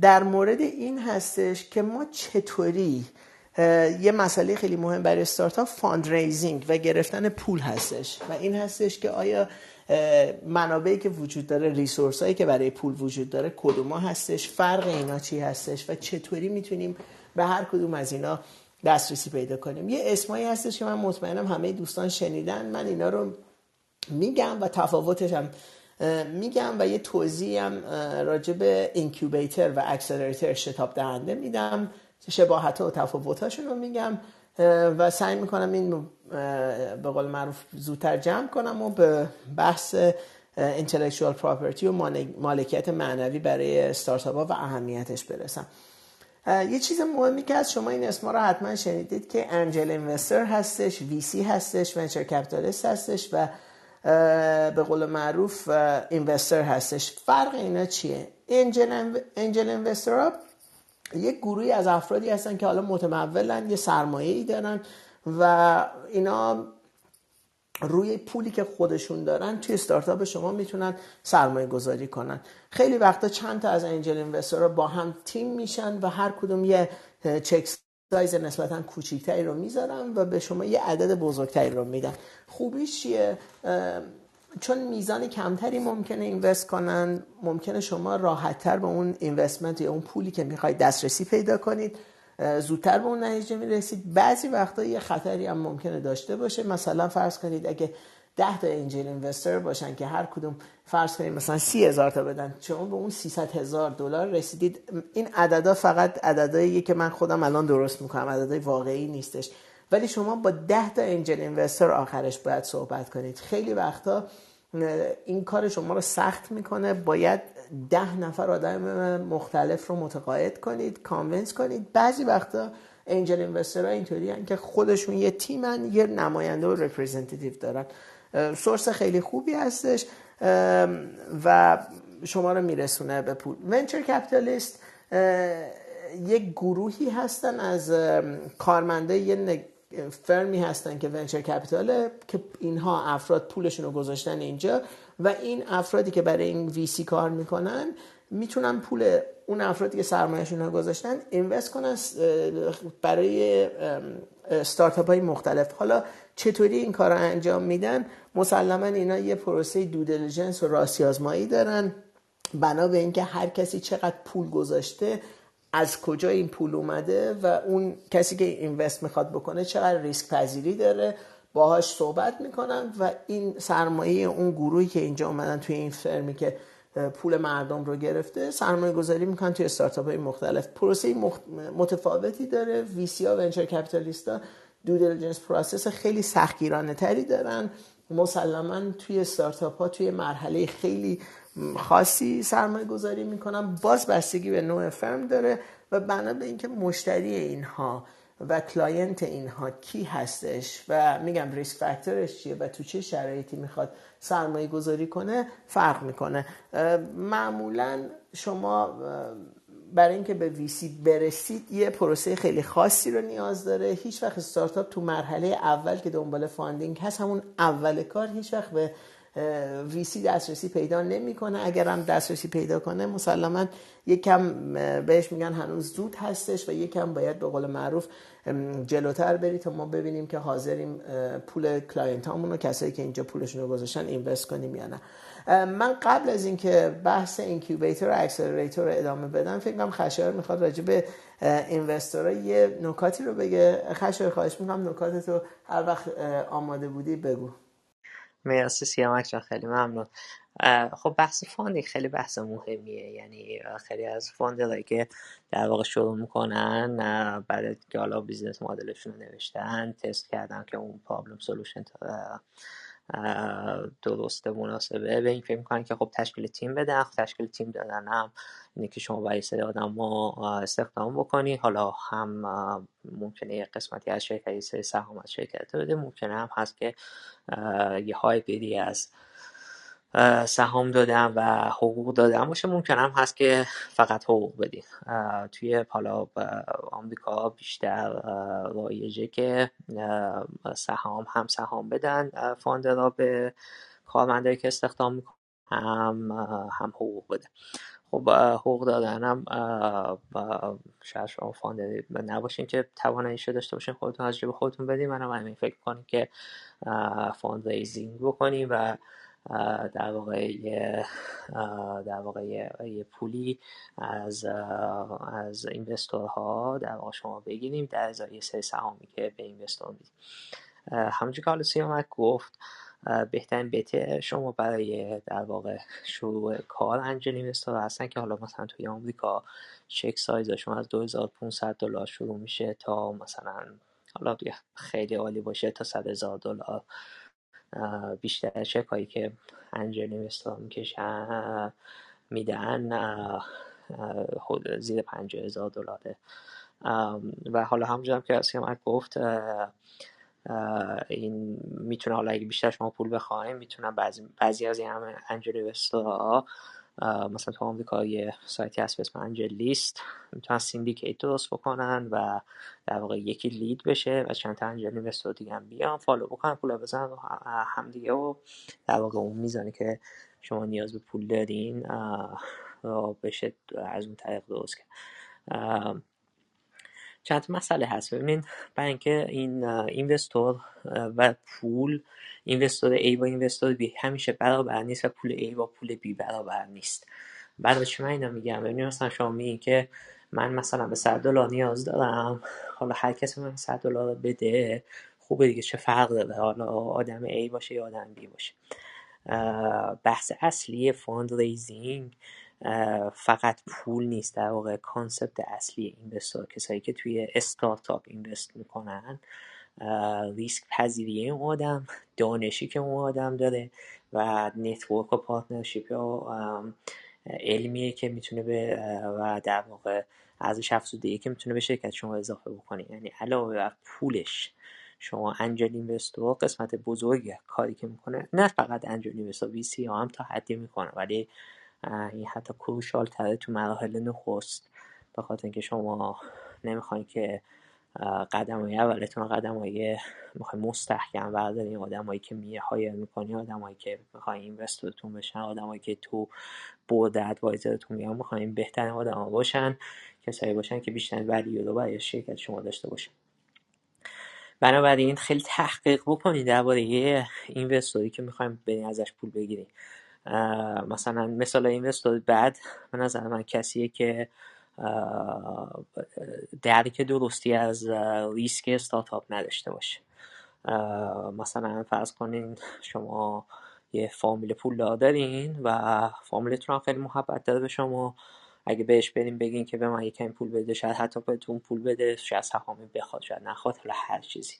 در مورد این هستش که ما چطوری یه مسئله خیلی مهم برای استارتاپ fundraising و گرفتن پول هستش و این هستش که آیا منابعی که وجود داره resource هایی که برای پول وجود داره کدوم هستش فرق اینا چی هستش و چطوری می‌تونیم به هر کدوم از اینا دسترسی پیدا کنیم. یه اسمایی هستش که من مطمئنم همه دوستان شنیدن من اینا رو میگم و تفاوتش هم میگم و یه توضیح هم راجع به incubator و accelerator شتاب دهنده میدم. شباهت و تفاوتاشون رو میگم. و سعی می‌کنم این به قول معروف زودتر جمع کنم و به بحث intellectual پراپرتی و مالکیت معنوی برای استارتاپ ها و اهمیتش برسم. یه چیز مهمی که از شما این اسما رو حتما شنیدید که انجل اینوستر هستش ویسی هستش ونچر کپیتالیست هستش و به قول معروف اینوستر هستش. فرق اینا چیه؟ انجل, انجل اینوستر یک گروهی از افرادی هستن که حالا متمولن یه سرمایه ای دارن و اینا روی پولی که خودشون دارن توی استارتاپ شما می‌تونن سرمایه گذاری کنن. خیلی وقتا چند تا از انجل اینوستر با هم تیم میشن و هر کدوم یه چک سایز نسبتا کوچیکتری رو می‌ذارن و به شما یه عدد بزرگتری رو میدن خوبیش چیه؟ چون میزان کمتری ممکنه اینوست کنن ممکنه شما راحتتر به اون اینوستمنت یا اون پولی که می‌خواید دسترسی پیدا کنید زودتر به اون نتیجه می‌رسید. بعضی وقتا یه خطری هم ممکنه داشته باشه. مثلا فرض کنید اگه ده تا انجل اینوستر باشن که هر کدوم فرض کنید مثلا سی هزار تا بدن شما به اون 300 هزار دلار رسیدید. این عددا فقط عددهایی که من خودم الان درست می‌کنم عددهای واقعی نیستش. ولی شما با ده تا انجل اینوستر آخرش باید صحبت کنید. خیلی وقتا این کار شما رو سخت می‌کنه. باید ده نفر آدم مختلف رو متقاعد کنید convince کنید. بعضی وقتا angel investor ها اینطوری که خودشون یه تیمن یه نماینده و representative دارن. source خیلی خوبی هستش. و شما رو میرسونه به پول. venture capitalist یک گروهی هستن از کارمنده یه firm ی هستن که venture capital ه که اینها افراد پولشون رو گذاشتن اینجا و این افرادی که برای این VC کار می‌کنن می‌تونن پول اون افرادی که سرمایهشون رو گذاشتن invest کنن برای استارتاپ های مختلف. حالا چطوری این کار رو انجام میدن؟ مسلما اینا یه پروسه due diligence و راستی‌آزمایی دارن. بنا به اینکه هر کسی چقدر پول گذاشته از کجا این پول اومده و اون کسی که invest می‌خواد بکنه چقدر ریسک پذیری داره. باهاش صحبت می‌کنن و این سرمایه اون گروهی که اینجا اومدن توی این firm ی که پول مردم رو گرفته سرمایه گذاری می‌کنن توی استارتاپ های مختلف. پروسه متفاوتی داره. VC ها venture capitalist ا due diligence process خیلی سختگیرانه تری دارن. مسلما توی استارتاپ ها توی مرحله خیلی خاصی سرمایه گذاری می‌کنن. باز بستگی به نوع firm داره و بنا به اینکه مشتری اینها و client اینها کی هستش و میگم risk factor ش چیه و تو چه شرایطی می‌خواد سرمایه گذاری کنه فرق می‌کنه. معمولا شما برای اینکه به VC برسید یه پروسه خیلی خاصی رو نیاز داره. هیچ وقت استارتاپ تو مرحله اول که دنبال funding هست همون اول کار هیچ وقت به VC دسترسی پیدا نمی‌کنه. اگر هم دسترسی پیدا کنه مسلما یکم بهش میگن هنوز زود هستش و یکم باید به قول معروف جلوتر بری تا ما ببینیم که حاضریم پول client هامون و کسایی که اینجا پولشون رو گذاشتن invest کنیم یا نه. من قبل از اینکه بحث incubator و accelerator رو ادامه بدم فکر کنم خشایار می‌خواد راجع به investor ها یه نکاتی رو بگه. خشایار خواهش می‌کنم نکاتتو هر وقت آماده بودی بگو. مرسی سیامک جان خیلی ممنون. خب بحث funding خیلی بحث مهمیه. یعنی خیلی از founder هایی که در واقع شروع می‌کنن بعد که حالا business model شون رو نوشتن تست کردن که اون problem solution درسته مناسبه. به این فکر می‌کنن که خب تشکیل تیم بدن. خب تشکیل تیم دادن هم اینه که شما برای سری آدم ما استخدام بکنی. حالا هم ممکنه یه قسمتی از شرکت سری سهام از شرکت بده. ممکنه هم هست که یه های بیدی از سهام دادن و حقوق دادن باشه ممکن هم هست که فقط حقوق بدین توی حالا آمریکا بیشتر رایجه که سهام هم سهام بدن فاندرها به کارمندایی که استخدام می‌کنن هم هم حقوق بده. خب حقوق دادن هم شاید شما فاندر نباشین که تواناییشو داشته باشین خودتون از جیب خودتون بدین. منم همین فکر کنیم که fund raising بکنیم و در واقع در واقع یه پولی از از investor ها در واقع شما بگیریم در ازای سه سهامی که به investor میدیم همونجور که حالا سیامک گفت بهترین bet ه شما برای در واقع شروع کار angel investor هستن که حالا مثلا توی آمریکا check size شون از 2500 دلار شروع میشه تا مثلا حالا خیلی عالی باشه تا 100 هزار دلار. بیشتر چکایی که انجل اینوستور می‌کشن میدن زیر پنجاه هزار دلاره. و حالا همونجور که سیامک گفت این می‌تونه حالا اگه بیشتر شما پول بخوایم می‌تونن بعضی, بعضی از این همه انجل ها مثلا تو آمریکا یه سایتی هست به اسم انجل لیست می‌تونن syndicate درست بکنن و در واقع یکی lead بشه و چند تا angel investor دیگه هم بیان follow بکنن پول بزنن هم دیگه و در واقع اون میزانی که شما نیاز به پول دارین بشه از اون طریق درست کرد. چند مسئله هست. ببینید برای اینکه این investor و پول investor A با investor B همیشه برابر نیست و پول A با پول B برابر نیست. برای چی من اینو میگم؟ ببینید مثلا شما میگین که من مثلا به 100 دلار نیاز دارم. حالا هر کسی من 100 دلار بده خوبه دیگه چه فرق داره؟ حالا آدم A باشه یا آدم B باشه. بحث اصلی fund raising فقط پول نیست در واقع concept اصلی investor کسایی که توی استارتاپ invest می‌کنن ریسک پذیری اون آدم دانشی که اون آدم داره و network و partnership یا علمیه که می‌تونه به و در واقع ارزش افزوده که می‌تونه به شرکت شما اضافه بکنه. یعنی علاوه بر پولش شما angel investor قسمت بزرگ کاری که می‌کنه نه فقط angel investor, VC هم تا حدی می‌کنه ولی حتی crucial تره تو مراحل نخست. به خاطر اینکه شما نمی‌خواین که قدم های اولتون قدم های می‌خوای مستحکم بردارین. آدم هایی که میه های می‌کنی آدم هایی که می‌خوای اینوستورتون بشن آدم هایی که تو بورد ادوایزرتون میان می‌خواین بهترین آدم باشن کسایی باشن که بیشتر ولی رو برای شرکت شما داشته باشن. بنابراین خیلی تحقیق بکنید درباره اینوستوری که می‌خوایم برین ازش پول بگیریم مثلا مثال اینوستور بعد به نظر من کسیه که درک درستی از ریسک استارتاپ نداشته باشه. مثلا فرض کنین شما یه فامیل پول دارین و فامیلتون هم خیلی محبت داره به شما. اگه بهش بریم بگین که به من یکم پول بده شاید حتی بهتون پول بده شاید سهامی بخواد شاید نخواد حالا هر چیزی.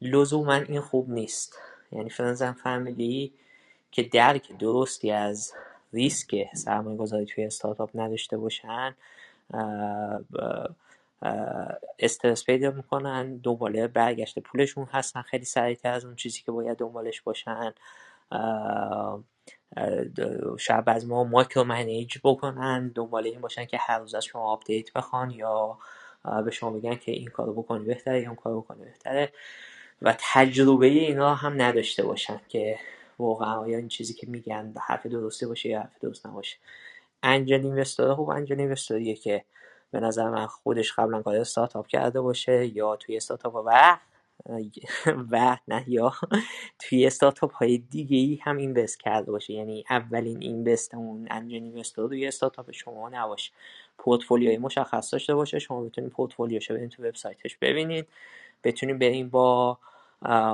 لزوما این خوب نیست. یعنی فرنزن فامیلی که درک درستی از ریسک سرمایه گذاری توی استارتاپ نداشته باشن استرس پیدا می‌کنن دنباله برگشت پولشون هستن خیلی سریعتر از اون چیزی که باید دنبالش باشن. شاید از ما micro manage بکنن دنبال این باشن که هر روز از شما update بخوان یا به شما بگن که این کارو بکنی بهتره یا اون کارو بکنی بهتره. و تجربه اینا هم نداشته باشن که واقعا آیا این چیزی که میگن حرف درسته باشه یا حرف درست نباشه. انجل اینوستور خوب انجل اینوستوریه که به نظر من خودش قبلا کار استارتاپ کرده باشه یا توی استارتاپ و (laughs) و نه یا توی استارتاپ های دیگه ای هم اینوست کرده باشه. یعنی اولین اینوست اون انجل اینوستور روی استارتاپ شما نباشه. پورتفولیوی مشخص داشته باشه شما بتونید پورتفولیوشو برین تو وبسایتش ببینید. بتونید برین با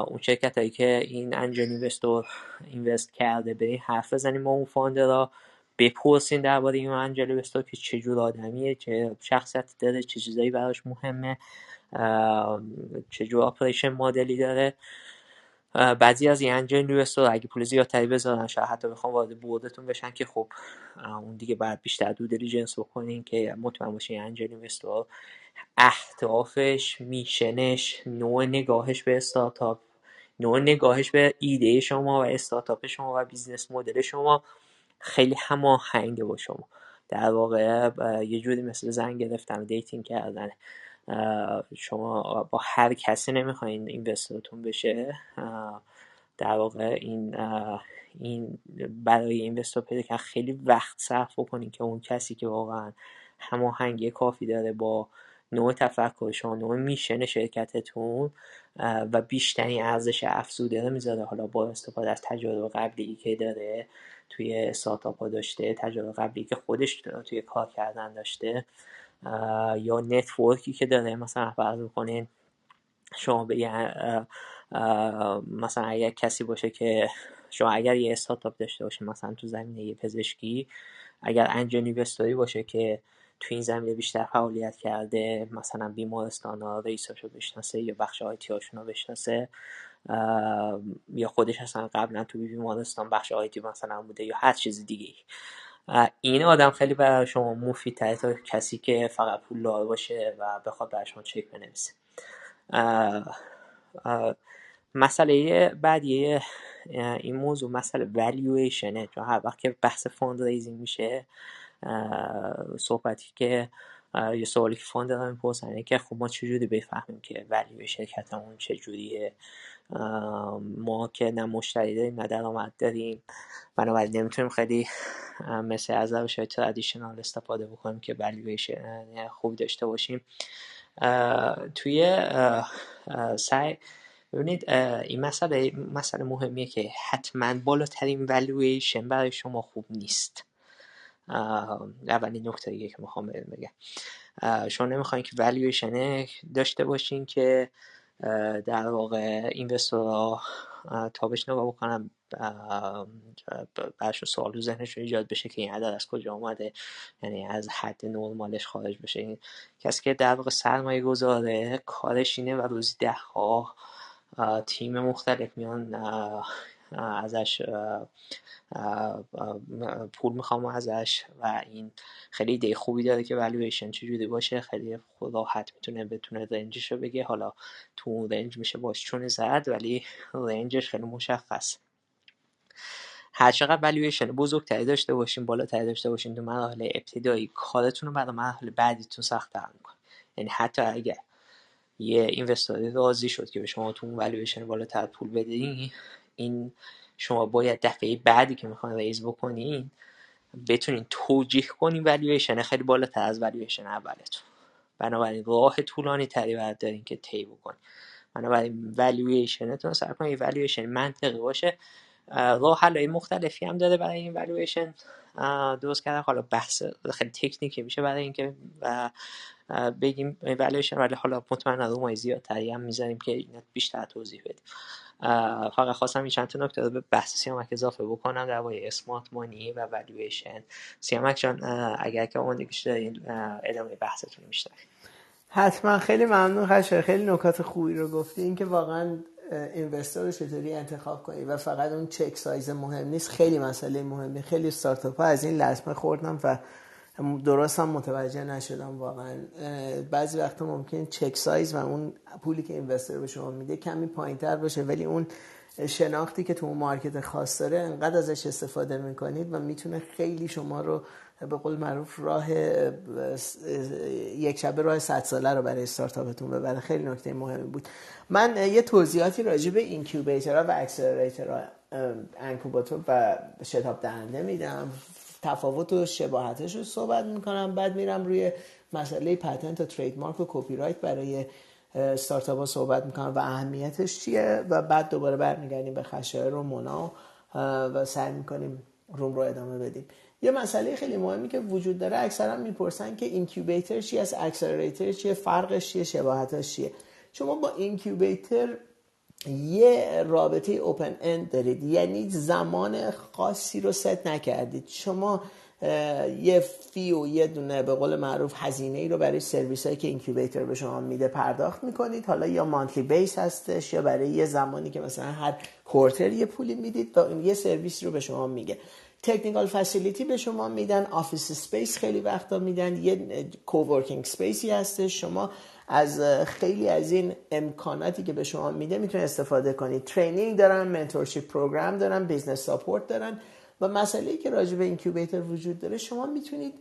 اون شرکت هایی که این انجل اینوستور invest کرده برین حرف بزنیم با اون founder ا بپرسین درباره این angel investor که جور آدمیه چه شخصیت داره چه چیزایی براش مهمه چه جور operation model ی داره. بعضی از این angel investor اگه پول زیادتری بذارن شاید حتی بخوام وارد board تون بشن که خب اون دیگه باید بیشتر due diligence بکنین که مطمئن باشین angel investor اهدافش میشنش نوع نگاهش به استارتاپ نوع نگاهش به ایده شما و استارتاپ شما و business model شما خیلی هماهنگه با شما. در واقع یه جوری مثل زن گرفتن dating کردن. شما با هر کسی نمی‌خواین investor تون بشه در واقع این این برای investor پیدا که خیلی وقت صرف بکنین که اون کسی که واقعا هماهنگی کافی داره با نوع تفکر شما نوع میشن شرکتتون و بیشترین ارزش افزوده رو می‌ذاره. حالا با استفاده از تجربه قبلی که داره توی استارتاپ ها داشته تجربه قبلی که خودش توی کار کردن داشته. یا نتورکی که داره مثلا فرض کنین شما به مثلا اگر کسی باشه که شما اگر یه استارتاپ داشته باشه مثلا تو زمینه پزشکی اگر انجل اینوستوری باشه که تو این زمینه بیشتر فعالیت کرده مثلا بیمارستان ها رئیساشو بشناسه یا بخش آیتی هاشون رو بشناسه یا خودش اصلا قبلا تو بیمارستان بخش آیتی مثلا بوده یا هر چیز دیگه این آدم خیلی برای شما مفیدتره تا کسی که فقط پول دار باشه و بخواد برای شما چک بنویسه. مسئله بعدی این موضوع مسئله والویشنه چون هر وقت که بحث fund raising میشه صحبتی که یه سوالی که founder ها هم می‌پرسن که خب ما چجوری بفهمیم که value شرکتمون چجوریه؟ ما که نه مشتری داریم نه درآمد داریم. بنابراین نمی‌تونیم خیلی مثل از روش های traditional استفاده بکنیم که ولیویشن خوب داشته باشیم. توی سعی ببینید این مسئله مسئله مهمیه که حتما بالاترین والویشن برای شما خوب نیست. اولین نکته دیگه که می‌خوام بگم. شما نمی‌خواین که والویشن داشته باشین که در واقع اینوستورها تابش نگاه بکنن برشون سوال رو ذهنشون ایجاد بشه که این عدد از کجا آمده یعنی از حد نرمالش خارج بشه. این کسی که در واقع سرمایه گذاره کارش اینه و روزی ده ها تیم مختلف میان ازش پول می‌خوام ازش و این خیلی ایده خوبی داره که والویشن چجوری باشه. خیلی راحت می‌تونه بتونه رنجش رو بگه. حالا تو اون رنج میشه باش چون زد ولی رنجش خیلی مشخص. هر چقدر والویشن بزرگتری داشته باشین بالاتری داشته باشین تو مراحل ابتدایی کارتون رو برای مراحل بعدیتون سختتر می‌کنه. یعنی حتی اگر یه investor ی راضی شد که به شما تو اون والویشن بالاتر پول بدین این شما باید دفعه بعدی که می‌خواین raise بکنین بتونین توجیه کنین والویشن خیلی بالاتر از والویشن اولتون. بنابراین راه طولانی تری باید دارین که طی بکنین. بنابراین والویشنتون سر کنین والویشن منطقی باشه. راه حلای مختلفی هم داره برای این والویشن درست کردن حالا بحث خیلی تکنیکی میشه برای اینکه بگیم والویشن ولی حالا مطمئنا روم های زیادتری هم می‌ذاریم که بیشتر توضیح بدیم. فقط خواستم این چند تا نکته رو به بحث سیامک اضافه بکنم در باره smart money و والویشن سیامک جان اگر که اون دیگه دارین ادامه بحثتون بیشتر حتما. خیلی ممنون خشی خیلی نکات خوبی رو گفتی. اینکه واقعا investor رو چطوری انتخاب کنی و فقط اون check size مهم نیست. خیلی مسئله مهمی خیلی استارتاپ از این لطمه خوردم و درست هم متوجه نشدم واقعا. بعضی وقتا ممکن check size و اون پولی که investor به شما میده کمی پایین تر باشه ولی اون شناختی که تو اون market خاص داره انقدر ازش استفاده می‌کنید و می‌تونه خیلی شما رو به قول معروف راه یک شبه راه صد ساله رو برای استارتاپتون ببره. خیلی نکته مهمی بود. من یه توضیحاتی راجع به incubator ها و accelerator ها انکوباتور و شتاب دهنده میدم. تفاوت و شباهتش رو صحبت می‌کنم. بعد میرم روی مسئله patent و trademark و کپی رایت برای استارتاپ ها صحبت می‌کنم و اهمیتش چیه. و بعد دوباره برمیگردیم به خشایار و مونا و سعی می‌کنیم روم رو ادامه بدیم. یه مسئله خیلی مهمی که وجود داره اکثرا می‌پرسن که incubator چی از accelerator چیه فرقش چیه شباهتش چیه. شما با incubator یه رابطه open end دارید. یعنی زمان خاصی رو ست نکردید. شما یه fee و یه دونه به قول معروف هزینه ای رو برای سرویس هایی که incubator به شما میده پرداخت می‌کنید. حالا یا monthly base هستش یا برای یه زمانی که مثلا هر quarter یه پولی می‌دید و یه سرویس رو به شما میده. technical facility به شما میدن office space خیلی وقتا میدن یه coworking space ی هستش. شما از خیلی از این امکاناتی که به شما میده می‌تونید استفاده کنید. training دارن mentorship program دارن business support دارن و مسئله که راجع به incubator وجود داره شما می‌تونید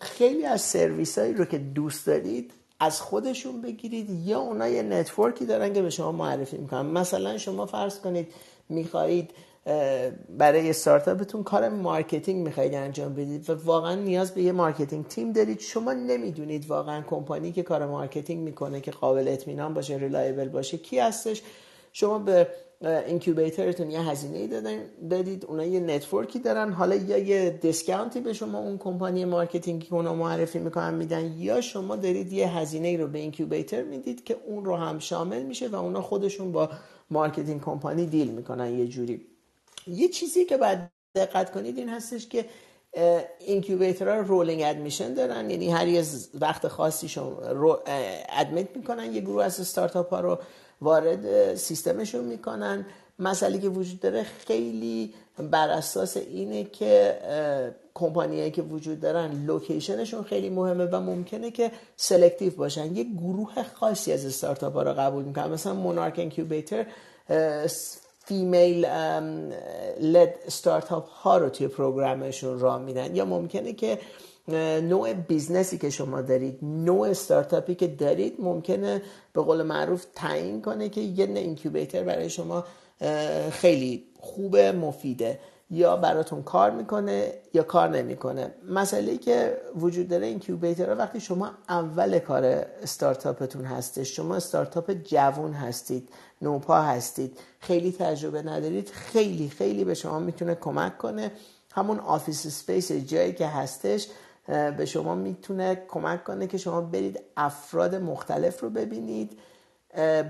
خیلی از سرویس هایی رو که دوست دارید از خودشون بگیرید. یا اونا یه network ی دارن که به شما معرفی می‌کنن. مثلا شما فرض کنید می‌خواهید برای استارتاپتون کار marketing می‌خواید انجام بدید و واقعا نیاز به یه marketing team دارید. شما نمی‌دونید واقعا کمپانی که کار marketing می‌کنه که قابل اطمینان باشه reliable باشه کی هستش. شما به incubator تون یه هزینه دادن بدید اونا یه network ی دارن. حالا یا یه discount ی به شما اون کمپانی marketing ی که اونا معرفی می‌کنن میدن یا شما دارید یه هزینه رو به incubator می‌دید که اون رو هم شامل میشه و اونا خودشون با marketing company deal می‌کنن یه جوری. یه چیزی که باید دقت کنید این هستش که incubator ها rolling admission دارن. یعنی هر یه وقت خاصی شما رو admit می‌کنن. یه گروه از استارتاپ ها رو وارد سیستمشون می‌کنن. مسئله که وجود داره خیلی بر اساس اینه که کمپانیایی که وجود دارن location شون خیلی مهمه و ممکنه که selective باشن. یه گروه خاصی از استارتاپ ها رو قبول می‌کنن. مثلا مونارک incubator female-led startup ها رو توی program شون راه میدن. یا ممکنه که نوع business ی که شما دارید نوع استارتاپی که دارید ممکنه به قول معروف تعیین کنه که یه incubator برای شما خیلی خوبه مفیده. یا براتون کار می‌کنه یا کار نمی‌کنه. مسئله که وجود داره incubator وقتی شما اول کار استارتاپتون هستش شما استارتاپ جوون هستید. نوپا هستید. خیلی تجربه ندارید. خیلی خیلی به شما می‌تونه کمک کنه. همون office space جایی که هستش به شما می‌تونه کمک کنه که شما برید افراد مختلف رو ببینید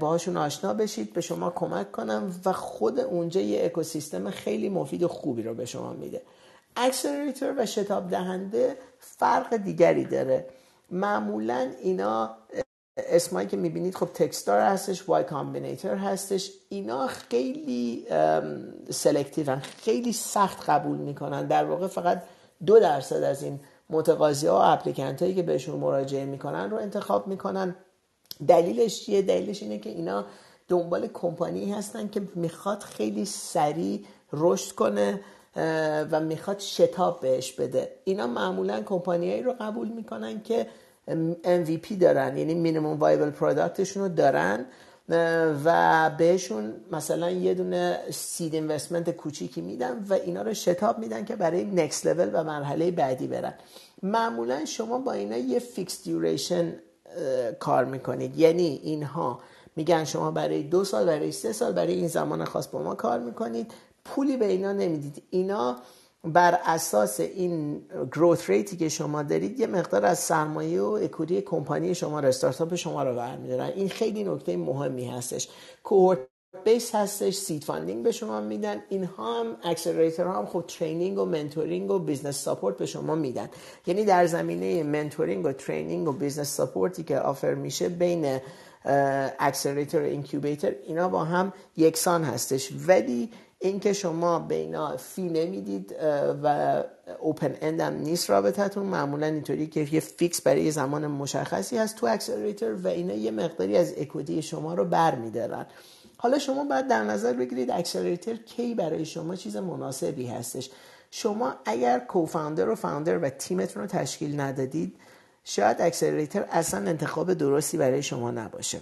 باهاشون آشنا بشید به شما کمک کنن و خود اونجا یه اکوسیستم خیلی مفید و خوبی رو به شما میده. accelerator و شتاب دهنده فرق دیگری داره. معمولا اینا اسمایی که می‌بینید خب Techstars هستش Y Combinator هستش. اینا خیلی selective ان خیلی سخت قبول می‌کنن. در واقع فقط دو درصد از این متقاضی ها و applicant هایی که بهشون مراجعه می‌کنن رو انتخاب می‌کنن. دلیلش چیه؟ دلیلش اینه که اینا دنبال کمپانی هستن که می‌خواد خیلی سریع رشد کنه و می‌خواد شتاب بهش بده. اینا معمولا کمپانیایی رو قبول می‌کنن که MVP دارن یعنی minimum viable product شون رو دارن و بهشون مثلا یه دونه seed investment کوچیکی میدن و اینا رو شتاب میدن که برای next level و مرحله بعدی برن. معمولا شما با اینا یه fixed duration کار می‌کنید. یعنی اینها میگن شما برای دو سال برای سه سال برای این زمان خاص با ما کار می‌کنید. پولی به اینا نمی‌دید. اینا بر اساس این growth rate ی که شما دارید یه مقدار از سرمایه و equity کمپانی شما رو استارتاپ شما رو برمیدارن. این خیلی نکته مهمی هستش. cohort base هستش seed funding به شما میدن. اینها هم accelerator هم خب training و mentoring و business support به شما میدن. یعنی در زمینه mentoring و training و business support ی که offer میشه بین accelerator و incubator اینا با هم یکسان هستش. ولی اینکه شما به اینا fee نمی‌دید و open end هم نیست رابطتون. معمولا اینطوری که یه فیکس برای یه زمان مشخصی هست تو accelerator و اینا یه مقداری از equity شما رو بر میدارن حالا شما باید در نظر بگیرید accelerator کی برای شما چیز مناسبی هستش. شما اگر cofounder و founder و تیمتون رو تشکیل ندادید شاید accelerator اصلا انتخاب درستی برای شما نباشه.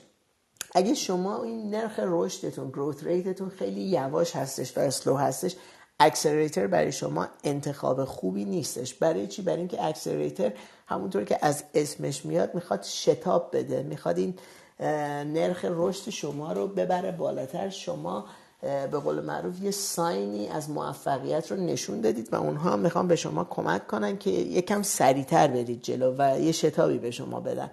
اگه شما این نرخ رشدتون growth rate تون خیلی یواش هستش و slow هستش accelerator برای شما انتخاب خوبی نیستش. برای چی؟ برای اینکه accelerator همونطور که از اسمش میاد می‌خواد شتاب بده می‌خواد این نرخ رشد شما رو ببره بالاتر. شما به قول معروف یه sign ی از موفقیت رو نشون دادید و اونها هم می‌خوان به شما کمک کنن که یکم سریعتر برید جلو و یه شتابی به شما بدن.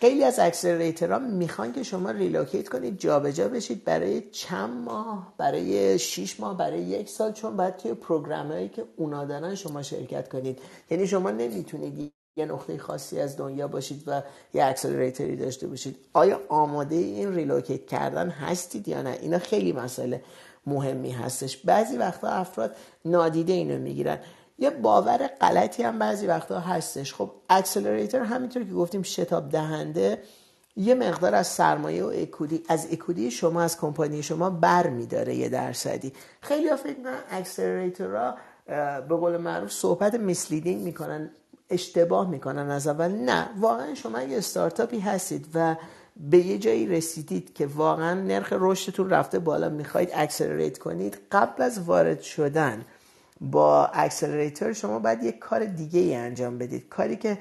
خیلی از accelerator ها می‌خوان که شما relocate کنید جابجا بشید برای چند ماه برای 6 ماه برای یک سال چون باید توی program ایی که اونا دارن شما شرکت کنید. یعنی شما نمی‌تونید یه نقطه خاصی از دنیا باشید و یه accelerator ی داشته باشید. آیا آماده این relocate کردن هستید یا نه؟ اینا خیلی مسئله مهمی هستش. بعضی وقتا افراد نادیده اینو می‌گیرن. یه باور غلطی هم بعضی وقتا هستش. خب accelerator همینطور که گفتیم شتاب دهنده یه مقدار از سرمایه و equity از equity شما از کمپانی شما بر میداره یه درصدی. خیلی ها فکر accelerator به قول معروف صحبت misleading می‌کنن اشتباه می‌کنن از اول. نه واقعا شما یه استارتاپی هستید و به یه جایی رسیدید که واقعا نرخ رشدتون رفته بالا می‌خواید accelerate کنید قبل از وارد شدن با accelerator شما باید یک کار دیگه ای انجام بدید. کاری که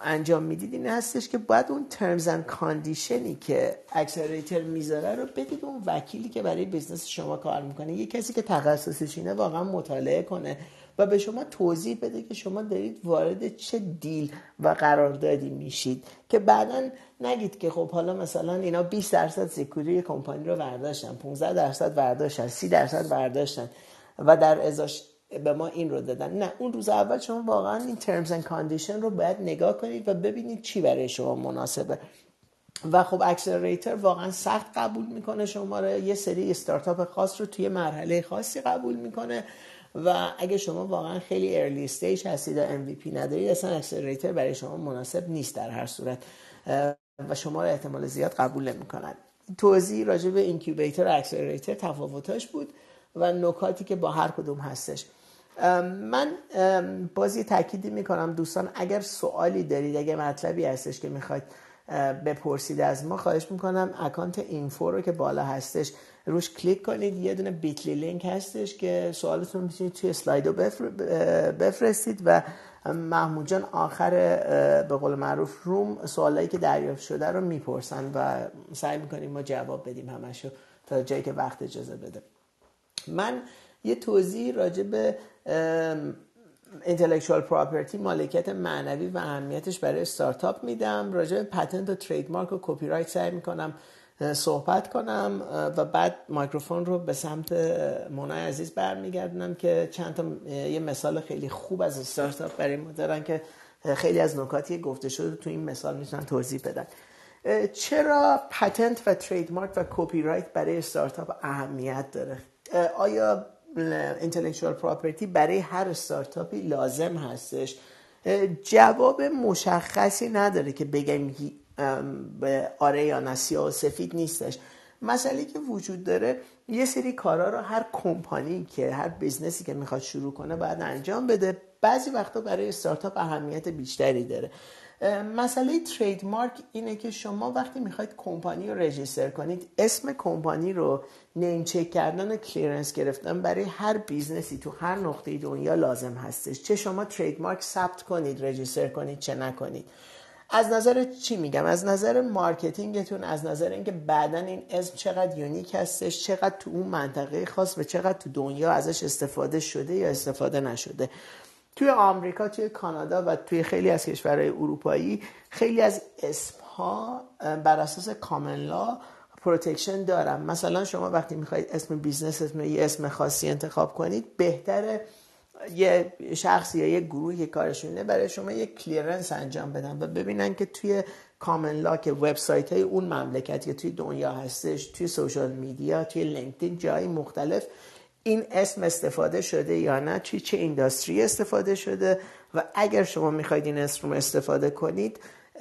انجام می‌دید این هستش که باید اون terms and condition ی که accelerator می‌ذاره رو بدید اون وکیلی که برای بیزنس شما کار می‌کنه. یه کسی که تخصصش اینه واقعا مطالعه کنه و به شما توضیح بده که شما دارید وارد چه deal و قراردادی میشید که بعدا نگید که خب حالا مثلا اینا 20 درصد سکوری کمپانی رو برداشتن 15 درصد برداشتن 30 درصد برداشتن و در ازاش به ما این رو دادن. نه اون روز اول شما واقعا این terms and condition رو باید نگاه کنید و ببینید چی برای شما مناسبه. و خب accelerator واقعا سخت قبول می‌کنه شما رو یه سری استارتاپ خاص رو توی مرحله خاصی قبول می‌کنه. و اگه شما واقعا خیلی early stage هستید و MVP ندارید اصلا accelerator برای شما مناسب نیست در هر صورت. و شما رو احتمال زیاد قبول نمی‌کنن. توضیح راجع به incubator و accelerator تفاوتاش بود و نکاتی که با هر کدوم هستش. من باز یه تأکیدی می‌کنم. دوستان اگر سوالی دارید اگر مطلبی هستش که می‌خواید بپرسید از ما خواهش می‌کنم account info رو که بالا هستش روش کلیک کنید. یه دونه Bitly link هستش که سوالتون می‌تونید توی Slido بفرستید و محمود جان آخر به قول معروف روم سوالایی که دریافت شده رو می‌پرسن و سعی می‌کنیم ما جواب بدیم همشو تا جایی که وقت اجازه بده. من یه توضیح راجع به intellectual property مالکیت معنوی و اهمیتش برای استارتاپ میدم. راجع به patent و trademark و کپی رایت سعی می‌کنم صحبت کنم و بعد مایکروفون رو به سمت مونای عزیز برمیگردونم که چند تا یه مثال خیلی خوب از استارتاپ برای ما دارن که خیلی از نکاتی گفته شده تو این مثال می‌تونن توضیح بدن. چرا patent و trademark و کپی رایت برای استارتاپ اهمیت داره؟ آیا intellectual property برای هر استارتاپی لازم هستش. جواب مشخصی نداره که بگم آره یا نه سیاه و سفید نیستش. مسئله که وجود داره یه سری کارا رو هر کمپانی که هر business ی که می‌خواد شروع کنه باید انجام بده. بعضی وقتا برای استارتاپ اهمیت بیشتری داره. مسئله trademark اینه که شما وقتی می‌خواید کمپانی رو register کنید اسم کمپانی رو name check کردن و clearance گرفتن برای هر business ی تو هر نقطه دنیا لازم هستش. چه شما trademark ثبت کنید register کنید چه نکنید. از نظر چی میگم؟ از نظر marketing تون از نظر اینکه بعدا این اسم چقدر unique هستش چقدر تو اون منطقه خاص و چقدر تو دنیا ازش استفاده شده یا استفاده نشده. توی آمریکا توی کانادا و توی خیلی از کشورهای اروپایی خیلی از اسم ها بر اساس common law protection دارن. مثلا شما وقتی می‌خواید اسم business اسم یه اسم خاصی انتخاب کنید بهتره یه شخص یا یه گروهی که کارشونه برای شما یه کلیرنس انجام بدن و ببینن که توی کامن لا که وبسایت های اون مملکت که توی دنیا هستش توی سوشال میدیا توی لینکدین جایی مختلف این اسم استفاده شده یا نه توی چه اینداستری استفاده شده و اگر شما می‌خواید این اسم رو استفاده کنید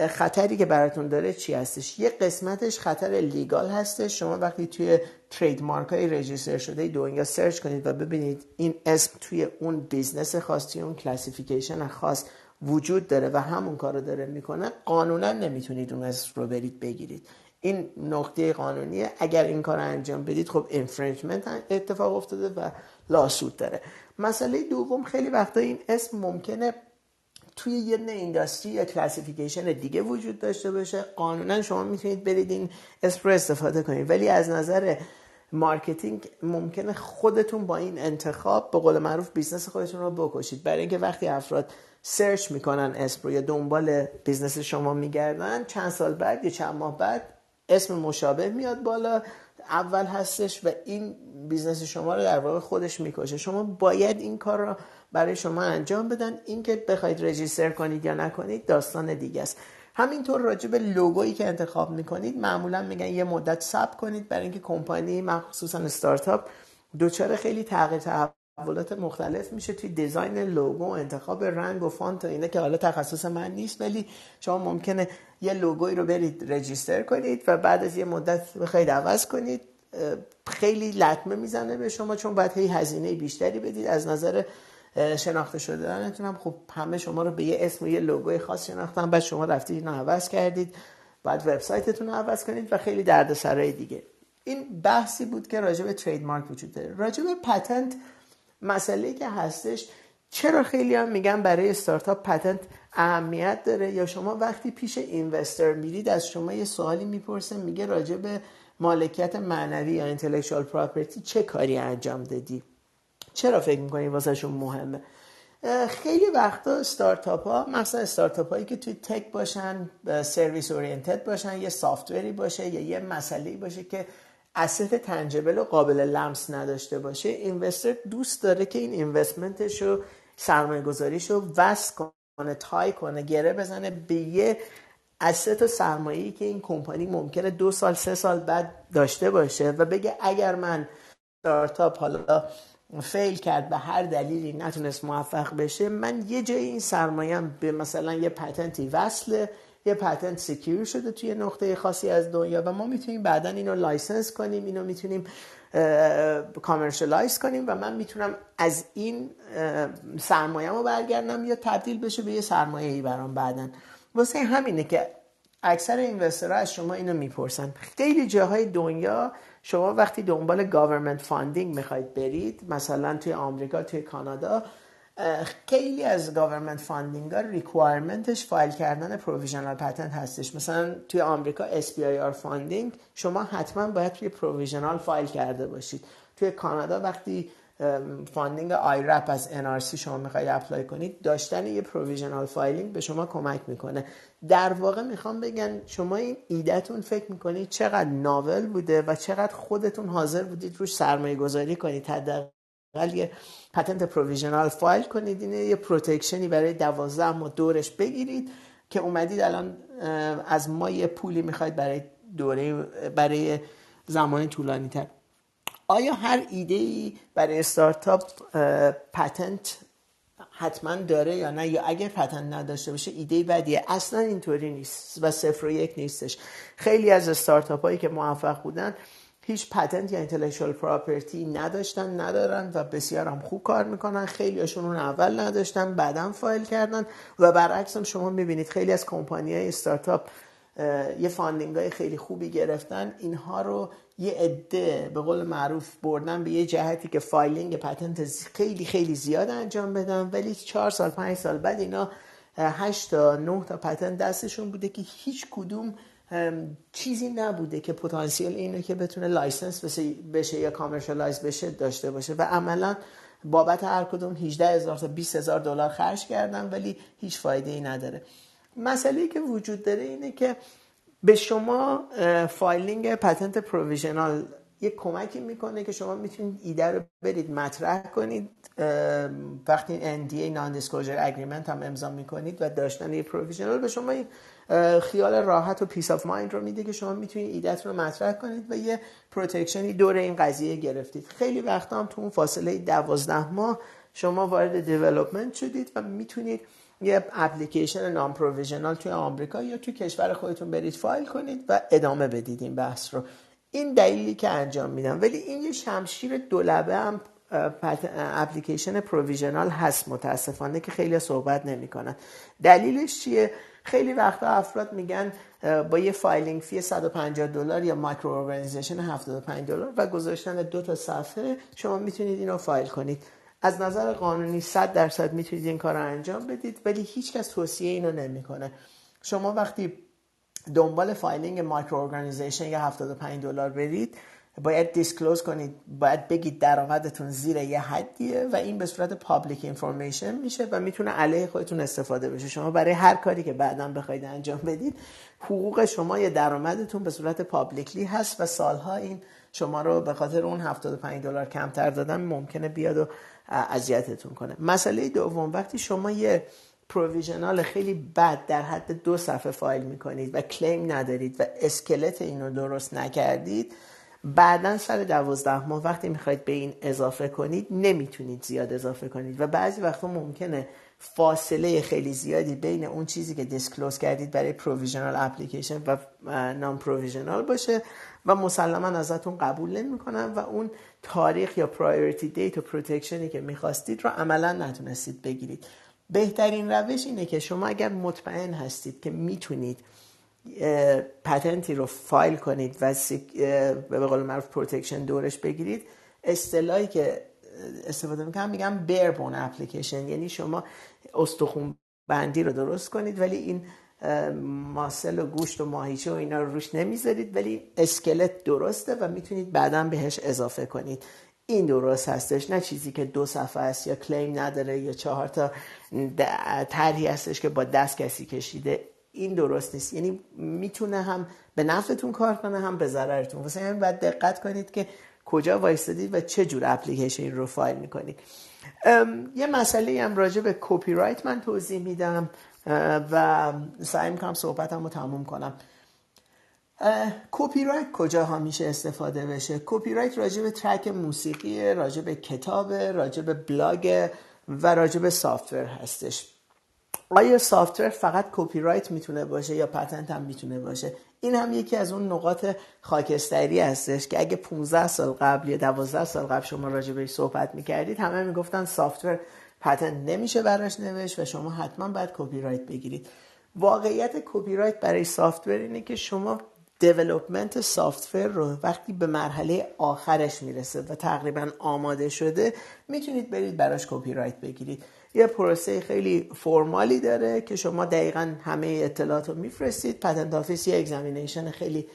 خطری که براتون داره چی هستش؟ یه قسمتش خطر لیگال هستش. شما وقتی توی trademark های register شده دنیا search کنید و ببینید این اسم توی اون business خاص توی اون classification خاص وجود داره و همون کار رو داره می‌کنه قانونا نمی‌تونید اون اسم رو برید بگیرید. این نقطه قانونیه. اگر این کار انجام بدید خب infringement اتفاق افتاده و lawsuit داره. مسئله دوم خیلی وقتا این اسم ممکنه توی یه industry یا classification دیگه وجود داشته باشه. قانونا شما می‌تونید برید این اسم رو استفاده کنید. ولی از نظر marketing ممکنه خودتون با این انتخاب به قول معروف business خودتون رو بکشید. برای اینکه وقتی افراد search می‌کنن اسم رو یا دنبال business شما میگردن چند سال بعد یا چند ماه بعد اسم مشابه میاد بالا اول هستش و این business شما رو در واقع خودش می‌کشه. شما باید این کار رو برای شما انجام بدن. اینکه بخواید register کنید یا نکنید داستان دیگه است. همینطور راجع به لوگویی که انتخاب می‌کنید معمولا میگن یه مدت ثبت کنید برای اینکه کمپانی مخصوصا استارتاپ دوچار خیلی تغییر تحولات مختلف میشه توی دیزاین لوگو انتخاب رنگ و فانت و اینا که حالا تخصص من نیست ولی شما ممکنه یه لوگویی رو برید رجیستر کنید و بعد از یه مدت بخواید عوض کنید. خیلی لطمه می‌زنه به شما چون باید هی هزینه بیشتری بدید. از نظر شناخته شدنتون هم خب همه شما رو به یه اسم و یه لوگوی خاص شناختن بعد شما رفتید اینو عوض کردید. بعد وبسایتتون رو عوض کنید و خیلی دردسرای دیگه. این بحثی بود که راجع به ترید مارک وجود داره. راجع به پتنت مسئله که هستش چرا خیلی هم میگن برای استارتاپ پتنت اهمیت داره. یا شما وقتی پیش اینوستر میرید از شما یه سوالی می‌پرسه میگه راجع به مالکیت معنوی یا اینتלקچوال پراپرتی چه کاری انجام دادی؟ چرا اینوسترا واسه‌شون مهمه؟ خیلی وقتا استارتاپ ها مثلا استارتاپ هایی که توی tech باشن service oriented باشن یه software ی باشه یا یه مسئله باشه که asset tangible و قابل لمس نداشته باشه investor دوست داره که این investment ش رو سرمایه گذاریش رو vest کنه tie کنه گره بزنه به یه asset و سرمایه‌ای که این کمپانی ممکنه دو سال سه سال بعد داشته باشه و بگه اگر من استارتاپ حالا fail کرد به هر دلیلی نتونست موفق بشه من یه جای این سرمایم به مثلا یه patent ی وصله یه patent secure شده توی نقطه خاصی از دنیا و ما می‌تونیم بعدا اینو license کنیم اینو می‌تونیم commercialize کنیم و من می‌تونم از این سرمایه رو برگردم یا تبدیل بشه به یه سرمایه ای برام بعدا. واسه همینه که اکثر investor ها از شما اینو می‌پرسن. خیلی جاهای دنیا شما وقتی دنبال government funding می‌خواید برید مثلا توی آمریکا توی کانادا خیلی از government funding ها requirement ش file کردن provisional patent هستش. مثلا توی آمریکا SBIR funding شما حتما باید توی provisional file کرده باشید. توی کانادا وقتی funding رو از NRC شما می‌خواید apply کنید داشتن یه provisional filing به شما کمک می‌کنه. در واقع می‌خوام بگم شما این ایدهتون فکر می‌کنید چقدر novel بوده و چقدر خودتون حاضر بودید روش سرمایه گذاری کنید. حداقل یه patent provisional file کنید اینه یه protection ی برای دوازده ماه دورش بگیرید که اومدید الان از ما یه پولی می‌خواید برای دوره برای زمان طولانی تر آیا هر ایده ای برای استارتاپ patent حتما داره یا نه؟ یا اگر patent نداشته باشه ایده بدیه اصلا اینطوری نیست و صفر و یک نیستش. خیلی از استارتاپ هایی که موفق بودن هیچ patent یا intellectual property نداشتن ندارن و بسیار هم خوب کار می‌کنن. خیلی هاشون اون اول نداشتن بعدا فایل کردن و برعکس هم شما می‌بینید خیلی از کمپانی های استارتاپ یه funding های خیلی خوبی گرفتن. اینها رو یه عده به قول معروف بردن به یه جهتی که filing patent خیلی خیلی زیاد انجام بدن. ولی چهار سال پنج سال بعد اینا هشت تا نه تا patent دستشون بوده که هیچ کدوم چیزی نبوده که پتانسیل اینو که بتونه license بشه یا commercialize بشه داشته باشه. و عملا بابت هر کدوم 18 هزار تا 20 هزار دلار خرج کردن ولی هیچ فایده ای نداره. مسئله که وجود داره اینه که به شما filing patent provisional یه کمکی می‌کنه که شما می‌تونید ایده رو برید مطرح کنید. وقتی NDA non disclosure agreement هم امضا می‌کنید و داشتن یه provisional به شما خیال راحت و peace of mind رو میده که شما می‌تونید ایدهتون رو مطرح کنید و یه protection ی دور این قضیه گرفتید. خیلی وقتا هم تو اون فاصله دوازده ماه شما وارد development شدید و می‌تونید یه application non provisional توی آمریکا یا توی کشور خودتون برید فایل کنید و ادامه بدید این بحث رو. این دلیلی که انجام میدم. ولی این یه شمشیر دولبه هم application provisional هست متاسفانه که خیلی صحبت نمی‌کنن. دلیلش چیه؟ خیلی وقتا افراد میگن با یه filing fee 150 دلار یا micro organization 75 دلار و گذاشتن دو تا صفحه شما می‌تونید اینو فایل کنید. از نظر قانونی 100 درصد می‌تونید این کار انجام بدید ولی هیچکس توصیه اینو نمی‌کنه. شما وقتی دنبال filing micro organization یا 75 دلار برید باید disclose کنید باید بگید درآمدتون زیر یه حدیه و این به صورت public information میشه و می‌تونه علیه خودتون استفاده بشه. شما برای هر کاری که بعدا بخواید انجام بدید حقوق شما یا درآمدتون به صورت پابلیکلی هست و سالها این شما رو به خاطر اون 75 دلار کمتر دادن ممکنه بیاد و اذیتتون کنه. مسئله دوم وقتی شما یه پروویژنال خیلی بد در حد دو صفحه فایل می‌کنید و کلیم ندارید و اسکلت اینو درست نکردید بعدا سر دوازده ماه وقتی می‌خواید به این اضافه کنید نمی‌تونید زیاد اضافه کنید. و بعضی وقتا ممکنه فاصله خیلی زیادی بین اون چیزی که disclose کردید برای provisional application و non provisional باشه و مسلما ازتون قبول نمی‌کنن و اون تاریخ یا priority date و protection ی که می‌خواستید رو عملا نتونستید بگیرید. بهترین روش اینه که شما اگر مطمئن هستید که می‌تونید patent ی رو فایل کنید و به قول معروف protection دورش بگیرید. اصطلاحی که استفاده می‌کنم میگم بیربون اپلیکیشن. یعنی شما استخون بندی رو درست کنید ولی این ماسل و گوشت و ماهیچه و اینا رو روش نمی‌ذارید ولی اسکلت درسته و می‌تونید بعدا بهش اضافه کنید. این درست هستش. نه چیزی که دو صفحه است یا کلیم نداره یا چهار تا طرحی هستش که با دست کسی کشیده. این درست نیست. یعنی می‌تونه هم به نفعتون کار کنه هم به ضررتون. واسه همین باید دقت کنید که کجا وایستدید و چه جور اپلیکیشن رو فایل می‌کنید. یه مسئله هم راجع به کپی رایت من توضیح میدم و سعی می‌کنم صحبتم رو تموم کنم. کپی رایت کجا ها میشه استفاده بشه؟ کپی رایت راجع به track موسیقی راجع به کتاب راجع به بلاگ و راجع به software هستش. آیا software فقط کپی رایت می‌تونه باشه یا patent هم می‌تونه باشه؟ این هم یکی از اون نقاط خاکستری هستش که اگه 15 سال قبل یا 12 سال قبل شما راجع بهش صحبت می‌کردید همه می‌گفتن software patent نمیشه براش نوشت و شما حتما باید کپی رایت بگیرید. واقعیت کپی رایت برای software اینه که شما development software رو وقتی به مرحله آخرش می‌رسه و تقریبا آماده شده می‌تونید برید براش کپی رایت بگیرید. یه پروسه خیلی formal ی داره که شما دقیقا همه اطلاعات رو میفرستید. patent office یه examination خیلی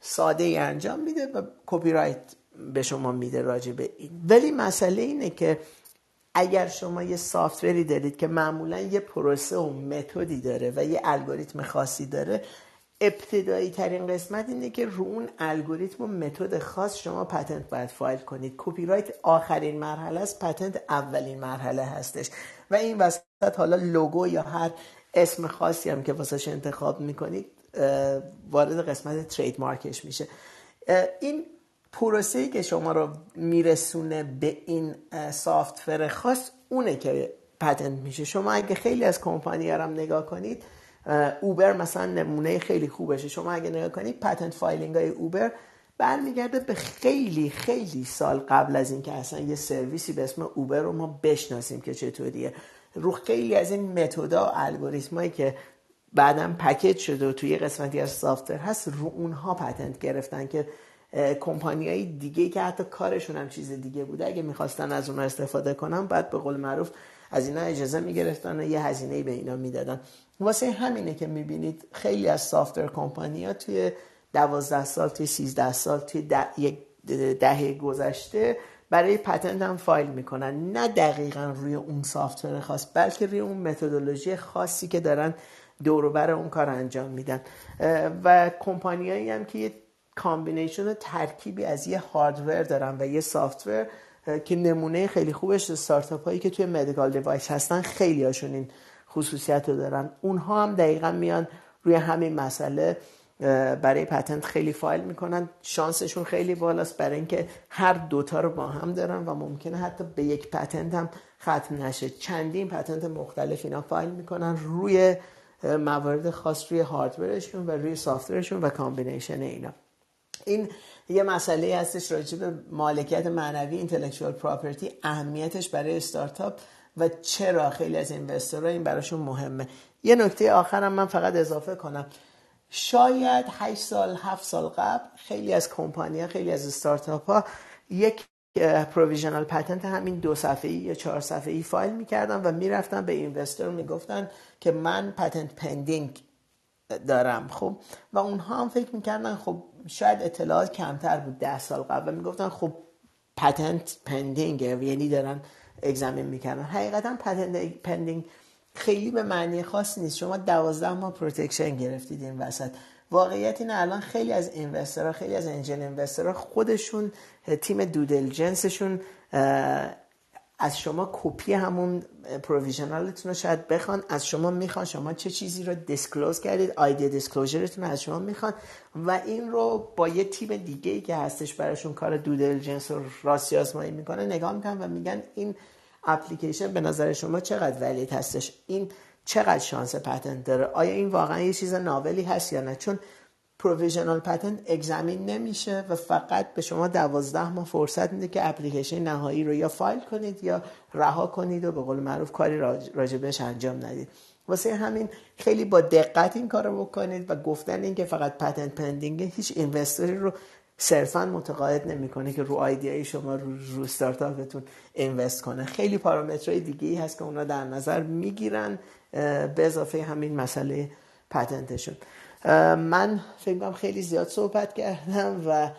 ساده ای انجام میده و کپی رایت به شما میده راجع به این. ولی مسئله اینه که اگر شما یه software ی دارید که معمولا یه پروسه و method ی داره و یه الگوریتم خاصی داره ابتدایی ترین قسمت اینه که رو اون الگوریتم و method خاص شما patent باید فایل کنید. کپی رایت آخرین مرحله است patent اولین مرحله هستش. و این وسط حالا لوگو یا هر اسم خاصی هم که واسش انتخاب می‌کنید وارد قسمت trademark ش میشه این پروسه‌ای که شما رو میرسونه به این software خاص اونه که patent میشه. شما اگه خیلی از کمپانی هم نگاه کنید اوبر مثلا نمونه خیلی خوبشه. شما اگه نگاه کنید patent filing های اوبر برمیگرده به خیلی خیلی سال قبل از اینکه اصلا یه سرویسی به اسم اوبر رو ما بشناسیم که چطوریه. رو خیلی از این متودا و الگوریتمایی که بعدا پکیج شده و توی قسمتی از سافتور هست رو اونها پتنت گرفتن که کمپانی های دیگه که حتی کارشون هم چیز دیگه بوده اگه می‌خواستن از اونها استفاده کنن بعد به قول معروف از اینا اجازه می‌گرفتن و یه هزینه به اینا می‌دادن. واسه همینه که می‌بینید خیلی از سافتور کمپانی ها توی دوازده سال توی سیزده سال توی ده، یک دهه گذشته برای patent هم فایل می‌کنن. نه دقیقا روی اون software خاص بلکه روی اون متدولوژی خاصی که دارن دوروبر اون کار انجام میدن. و کمپانیایی هم که یه combination ترکیبی از یه hardware دارن و یه software که نمونه خیلی خوبش استارتاپ هایی که توی medical device هستن خیلی هاشون این خصوصیت رو دارن. اونها هم دقیقا میان روی همین مسئله برای patent خیلی فایل می‌کنن. شانسشون خیلی بالاست برای اینکه هر دوتا رو با هم دارن و ممکنه حتی به یک patent هم ختم نشه. چندین patent مختلف اینا فایل می‌کنن روی موارد خاص روی hardware شون و روی software شون و combination اینا. این یه مسئله هستش راجع به مالکیت معنوی اینتלקچوال پراپرتی اهمیتش برای استارتاپ و چرا خیلی از investor ها این براشون مهمه. یه نکته آخرم من فقط اضافه کنم. شاید 8 سال 7 سال قبل خیلی از کمپانی خیلی از استارتاپ ها یک provisional patent همین دو صفحه‌ای یا چهار صفحه‌ای فایل می‌کردن و می‌رفتن به investor می‌گفتن که من patent pending دارم خب؟ و اونها هم فکر می‌کردن خب شاید اطلاعات کمتر بود ده سال قبل و می‌گفتن خب patent pending یعنی دارن examine می‌کردن. حقیقتا patent pending خیلی به معنی خاص نیست. شما دوازده ماه protection گرفتید این وسط. واقعیت اینه الان خیلی از investor ها خیلی از angel investor ها خودشون تیم due diligence شون از شما کپی همون provisional تون رو شاید بخوان از شما می‌خوان. شما چه چیزی رو disclose کردید idea disclosure تون از شما می‌خوان. و این رو با یه تیم دیگه ای که هستش براشون کار due diligence و راستی آزمایی می‌کنه نگاه می‌کنن و میگن این اپلیکیشن به نظر شما چقدر valid هستش؟ این چقدر شانس patent داره؟ آیا این واقعا یه چیز novel ی هست یا نه؟ چون provisional patent examine نمیشه و فقط به شما دوازده ماه فرصت میده که اپلیکیشن نهایی رو یا فایل کنید یا رها کنید و به قول معروف کاری راجبش انجام ندید. واسه همین خیلی با دقت این کار رو بکنید و گفتن این که فقط patent pending هیچ investor ی رو صرفا متقاعد نمی‌کنه که رو idea ی شما رو, رو استارتاپتون اینوست کنه. خیلی پارامترهای دیگه ای هست که اونا در نظر می‌گیرن به اضافه همین مسئله پتنتشون. من فکر خیلی زیاد صحبت کردم و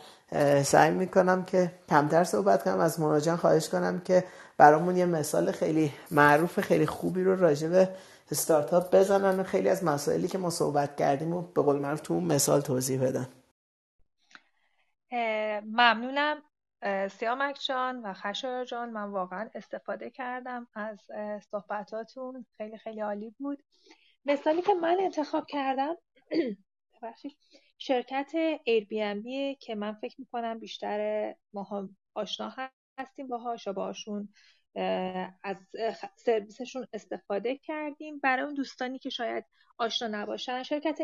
سعی می‌کنم که کمتر صحبت کنم. از مراجعان خواهش کنم که برامون یه مثال خیلی معروف خیلی خوبی رو راجع به استارتاپ بزنن و خیلی از مسائلی که ما صحبت کردیم و به قول معروف تو اون مثال توضیح بدن. ممنونم. سیامک جان و خشایار جان من واقعا استفاده کردم از صحبتاتون. خیلی خیلی عالی بود. مثالی که من انتخاب کردم (clears throat) شرکت بی که من فکر می‌کنم بیشتر ما آشنا هستیم باهاش و باشون از سرویسشون استفاده کردیم. برای اون دوستانی که شاید آشنا نباشن شرکت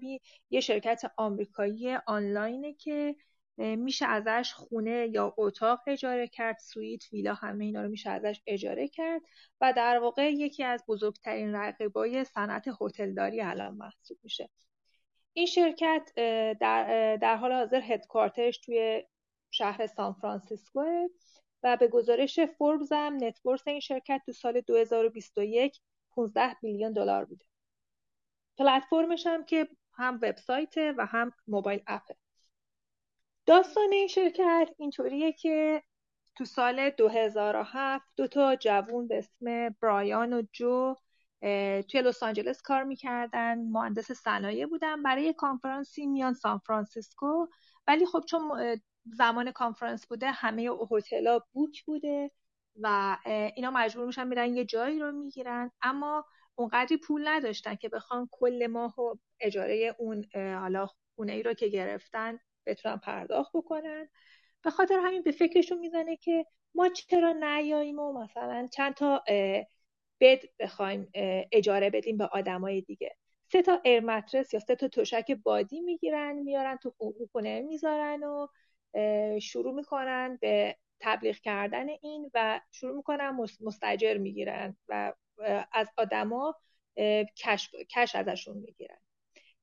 بی یه شرکت آمریکایی آنلاینه که میشه ازش خونه یا اتاق اجاره کرد سویت ویلا همه اینا رو میشه ازش اجاره کرد و در واقع یکی از بزرگترین رقیبای صنعت هتلداری الان محسوب میشه. این شرکت در, در حال حاضر headquarter ش توی شهر سان فرانسیسکو و به گزارش فوربز هم net worth این شرکت تو سال 2021 15 بیلیون دلار بوده. پلتفرمش هم که هم وبسایت و هم موبایل اپه. داستان این شرکت اینطوریه که تو سال 2007 دو تا جوون به اسم برایان و جو توی لس آنجلس کار می‌کردن. مهندس صنایع بودن. برای کانفرانسی میان سان فرانسیسکو. ولی خب چون زمان کانفرانس بوده همه هتل‌ها بوک بوده و اینا مجبور میشن میرن یه جایی رو می‌گیرن. اما اونقدری پول نداشتن که بخوان کل ماه و اجاره اون حالا خونه ای رو که گرفتن بتونن پرداخت بکنن. به خاطر همین به فکرشون می‌زنه که ما چرا نیاییم و مثلا چند تا بد بخوایم اجاره بدیم به آدمای دیگه. سه تا ایر مترس یا سه تا تشک بادی می‌گیرن میارن تو خونه می‌ذارن و شروع می‌کنن به تبلیغ کردن این و شروع می‌کنن مستجر می‌گیرن و از آدما کش, کش ازشون می‌گیرن.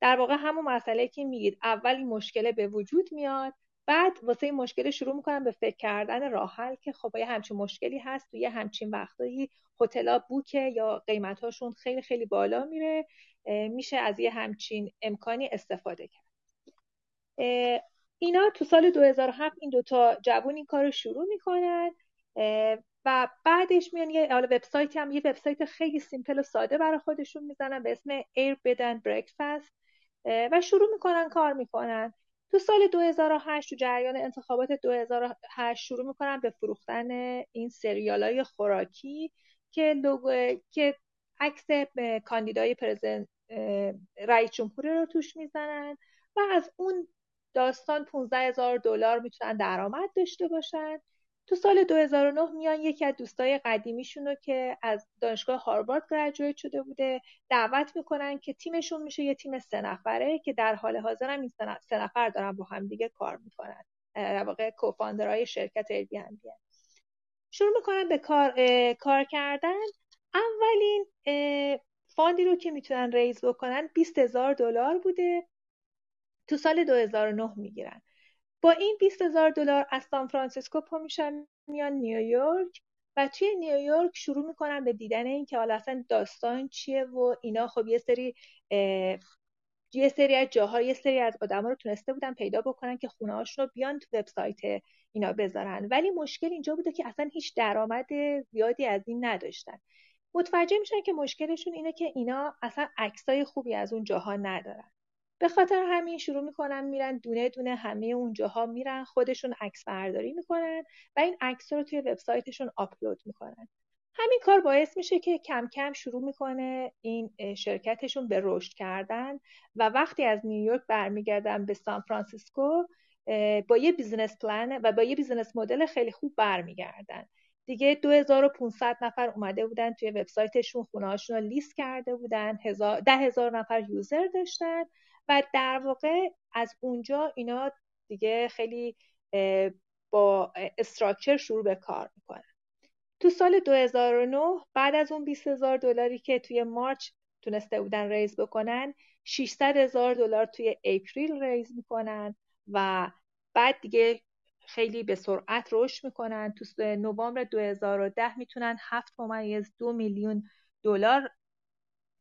در واقع همون مسئله که میگید اول این مشکل به وجود میاد بعد واسه این مشکل شروع می‌کنن به فکر کردن راه حل که خب یه همچین مشکلی هست توی همچین وقتایی هتل‌ها بوکه یا قیمتاشون خیلی خیلی بالا میره میشه از یه همچین امکانی استفاده کرد. اینا تو سال 2007 این دوتا جوون این کار رو شروع می‌کنن و بعدش میان یه حالا وبسایت هم یه وبسایت خیلی سیمپل و ساده برای خودشون می‌زنن به اسم Air Bed and Breakfast. و شروع می‌کنن کار می‌کنن. تو سال 2008 تو جریان انتخابات 2008 شروع می‌کنن به فروختن این سریال های خوراکی که لوگو که عکس کاندیدای پرزنت رئیس جمهوری رو توش می‌زنن و از اون داستان 15 هزار دلار می‌تونن درآمد داشته باشن. تو سال 2009 میان یکی از دوستای قدیمیشون رو که از دانشگاه هاروارد گرجویت شده بوده دعوت می‌کنن که تیمشون میشه یه تیم سه نفره که در حال حاضر هم این سه نفر دارن با هم دیگه کار می‌کنن در واقع کوفاندرهای شرکت Airbnb. شروع می‌کنن به کار, کار کردن. اولین fund ی رو که می‌تونن raise بکنن 20 هزار دلار بوده. تو سال 2009 می‌گیرن. با این 20 هزار دلار از سان فرانسیسکو پا میشن میان نیویورک و توی نیویورک شروع می‌کنن به دیدن این که حالا اصلا داستان چیه و اینا. خب یه سری یه سری از جاها یه سری از آدما رو تونسته بودن پیدا بکنن که خونه رو بیان تو وبسایت اینا بذارن. ولی مشکل اینجا بوده که اصلا هیچ درآمد زیادی از این نداشتن. متوجه میشن که مشکلشون اینه که اینا اصلا عکسای خوبی از اون جاها ندارن. به خاطر همین شروع می‌کنن میرن دونه دونه همه اون جاها میرن خودشون عکس برداری می‌کنن و این عکس رو توی وبسایتشون آپلود می‌کنن. همین کار باعث میشه که کم کم شروع می‌کنه این شرکتشون به رشد کردن و وقتی از نیویورک برمیگردن به سان فرانسیسکو با یه business plan و با یه business model خیلی خوب برمیگردن. دیگه 2500 نفر اومده بودن توی وبسایتشون خونه‌هاشون رو لیست کرده بودن ده هزار نفر user داشتن و در واقع از اونجا اینا دیگه خیلی با structure شروع به کار می‌کنن. تو سال 2009 بعد از اون 20 هزار دلاری که توی March تونسته بودن raise بکنن 600 هزار دلار توی April raise می‌کنن و بعد دیگه خیلی به سرعت رشد می‌کنن. تو نوامبر 2010 می‌تونن 7 ممیز دو میلیون دلار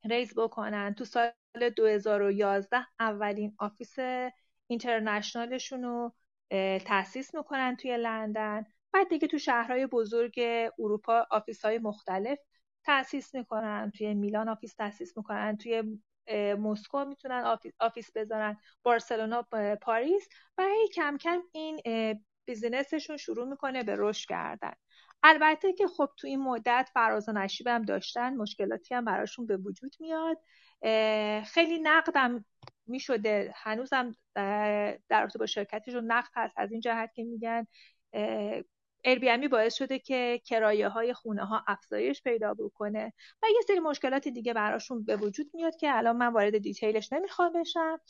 raise بکنن. تو سال 2011 اولین office international شون رو تأسیس می‌کنن توی لندن. بعد دیگه تو شهرهای بزرگ اروپا office های مختلف تأسیس می‌کنن. توی میلان office تأسیس می‌کنن. توی مسکو می‌تونن office, office بذارن. بارسلونا پاریس. و هی کم کم این business شون شروع می‌کنه به رشد کردن. البته که خب تو این مدت فراز و نشیب هم داشتن. مشکلاتی هم براشون به وجود میاد. خیلی نقدم می‌شده. هنوزم در رابطه با شرکتشون نقد هست. از این جهت که میگن Airbnb باعث شده که کرایه های خونه ها افزایش پیدا بکنه و یه سری مشکلات دیگه براشون به وجود میاد که الان من وارد دیتیلش نمی‌خوام بشم.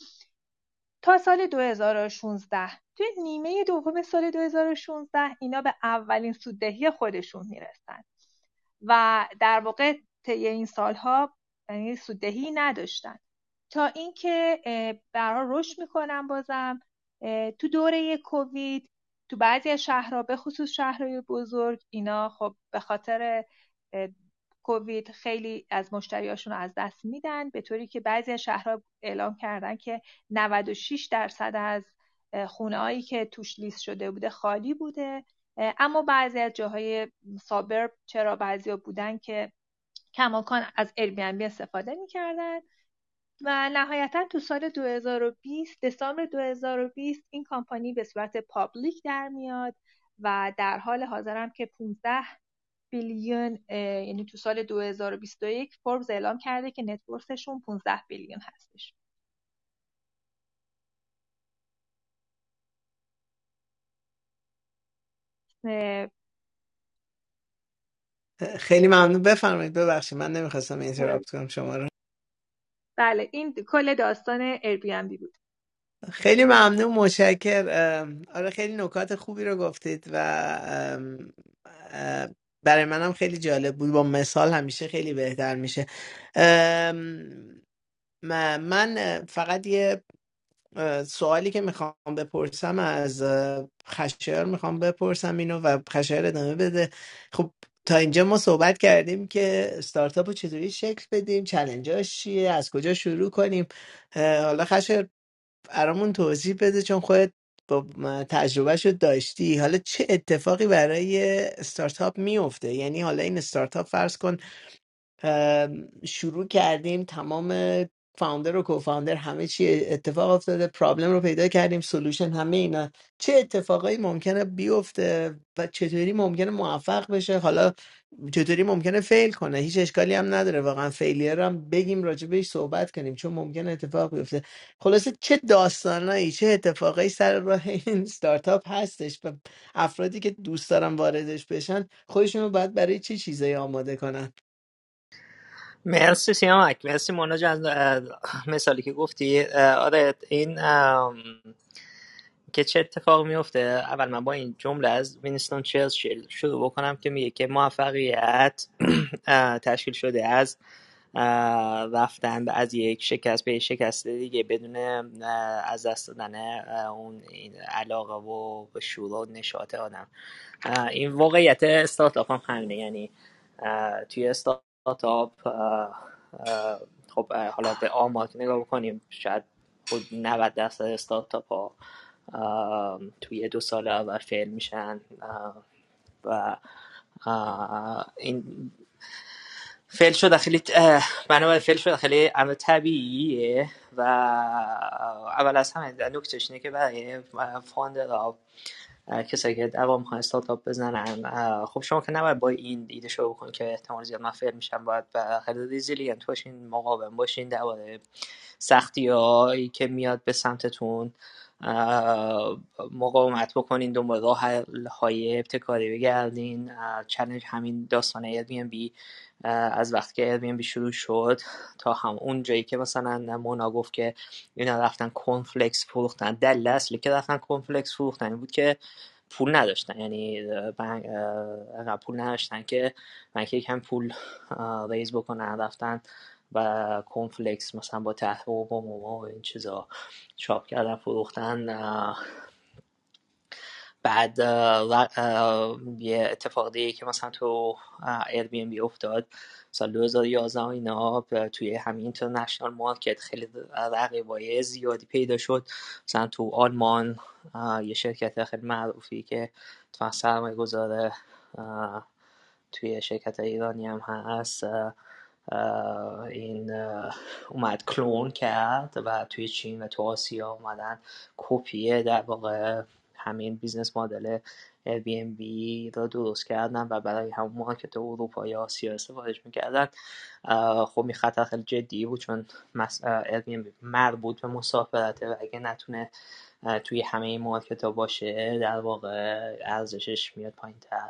تا سال 2016 توی نیمه دوم سال 2016 اینا به اولین سوددهی خودشون می‌رسن و در واقع طی این سالها یعنی سوددهی نداشتن. تا اینکه برها رشد می‌کنن بازم. تو دوره کووید تو بعضی از شهرها به خصوص شهرهای بزرگ اینا خب به خاطر کووید خیلی از مشتریاشون از دست میدن. به طوری که بعضی از شهرها اعلام کردن که 96 درصد از خونه هایی که توش لیست شده بوده خالی بوده. اما بعضی از جاهای سابرب چرا بعضی بودن که کماکان از Airbnb استفاده می‌کردن و نهایتا تو سال 2020 دسامبر 2020 این کامپانی به صورت public در میاد و در حال حاضرم که 15 billion یعنی تو سال 2021 فوربس اعلام کرده که net worth شون 15 billion هستش. خیلی ممنون. بفرمایید ببخشید من نمی‌خواستم اینتراپت کنم شما رو. بله این کل داستان Airbnb بود. خیلی ممنون متشکر آره خیلی نکات خوبی رو گفتید و برای منم خیلی جالب بود. با مثال همیشه خیلی بهتر میشه. من فقط یه سوالی که می‌خوام بپرسم از خشایار می‌خوام بپرسم اینو و خشایار ادامه بده. خب تا اینجا ما صحبت کردیم که استارتاپ رو چطوری شکل بدیم چلنجاش چیه از کجا شروع کنیم. حالا خشایار برامون توضیح بده چون خودت با تجربه شد داشتی. حالا چه اتفاقی برای استارتاپ میفته یعنی حالا این استارتاپ فرض کن شروع کردیم تمام فاوندر و کوفاوندر همه چی اتفاق افتاده پرابلم رو پیدا کردیم سولوشن همه اینا. چه اتفاقایی ممکنه بیفته و چطوری ممکنه موفق بشه؟ حالا چطوری ممکنه فیل کنه؟ هیچ اشکالی هم نداره واقعا فیلیر هم بگیم راجع بهش صحبت کنیم چون ممکنه اتفاق بیفته. خلاصه چه داستانایی چه اتفاقایی سر راه این ستارتاپ هستش و افرادی که دوست دارن واردش بشن خودشون رو باید برای چه چیزایی آماده کنن؟ مرسی سیامک مرسی مونا جان. مثالی که گفتی. آره این که چه اتفاق میفته اول من با این جمله از وینستون چرچیل شروع بکنم که میگه که موفقیت تشکیل شده از رفتن به- از یک شکست به یک شکست دیگه بدون از دست دادن اون این علاقه و شور و نشاط آدم. این واقعیت استارتاپ هم همینه. یعنی توی استارتاپ اه، خب حالا به آمار نگاه بکنیم شاید خود 90 درصد استارتاپ ها توی دو سال اول فیل میشن و این فیل شده خیلی اه، بنابراین فیل شده خیلی امر طبیعیه و اول از همه نکتهش اینه که برای فاندر کسایی که دوام می‌خوان استارتاپ بزنن. خب شما که نباید با این دید شروع بکنید که احتمال زیاد من fail میشم باید خیلی resilient باشین مقاوم باشین درباره سختی هایی که میاد به سمتتون مقاومت بکنین دنبال راه های ابتکاری بگردین. challenge همین داستان Airbnb. از وقتی که Airbnb شروع شد تا هم اون جایی که مثلا مونا گفت که اینا رفتن کنفلکس فروختن دلیل اصلی که رفتن کنفلکس فروختن بود که پول نداشتن. یعنی پول نداشتن که بنک یکم پول ریز بکنن رفتن و کنفلکس مثلا با تحقیق و موما و این چیزا چاپ کردن فروختن. بعد یه اتفاق دیگه که مثلا تو Airbnb افتاد سال 2011 اینا توی همین international market خیلی رقیبای زیادی پیدا شد. مثلا تو آلمان یه شرکت خیلی معروفی که تو سرمایه گذاره توی شرکت ایرانی هم هست این اومد کلون کرد و توی چین و تو آسیا اومدن کپیه در واقع همین business model Airbnb را درست کردن و برای همون market اروپا یا آسیا استفادهش می‌کردن. خب این خطر خیلی جدی بود چون Airbnb مربوط به مسافرته و اگه نتونه توی همه این market ها باشه در واقع ارزشش میاد پایین تر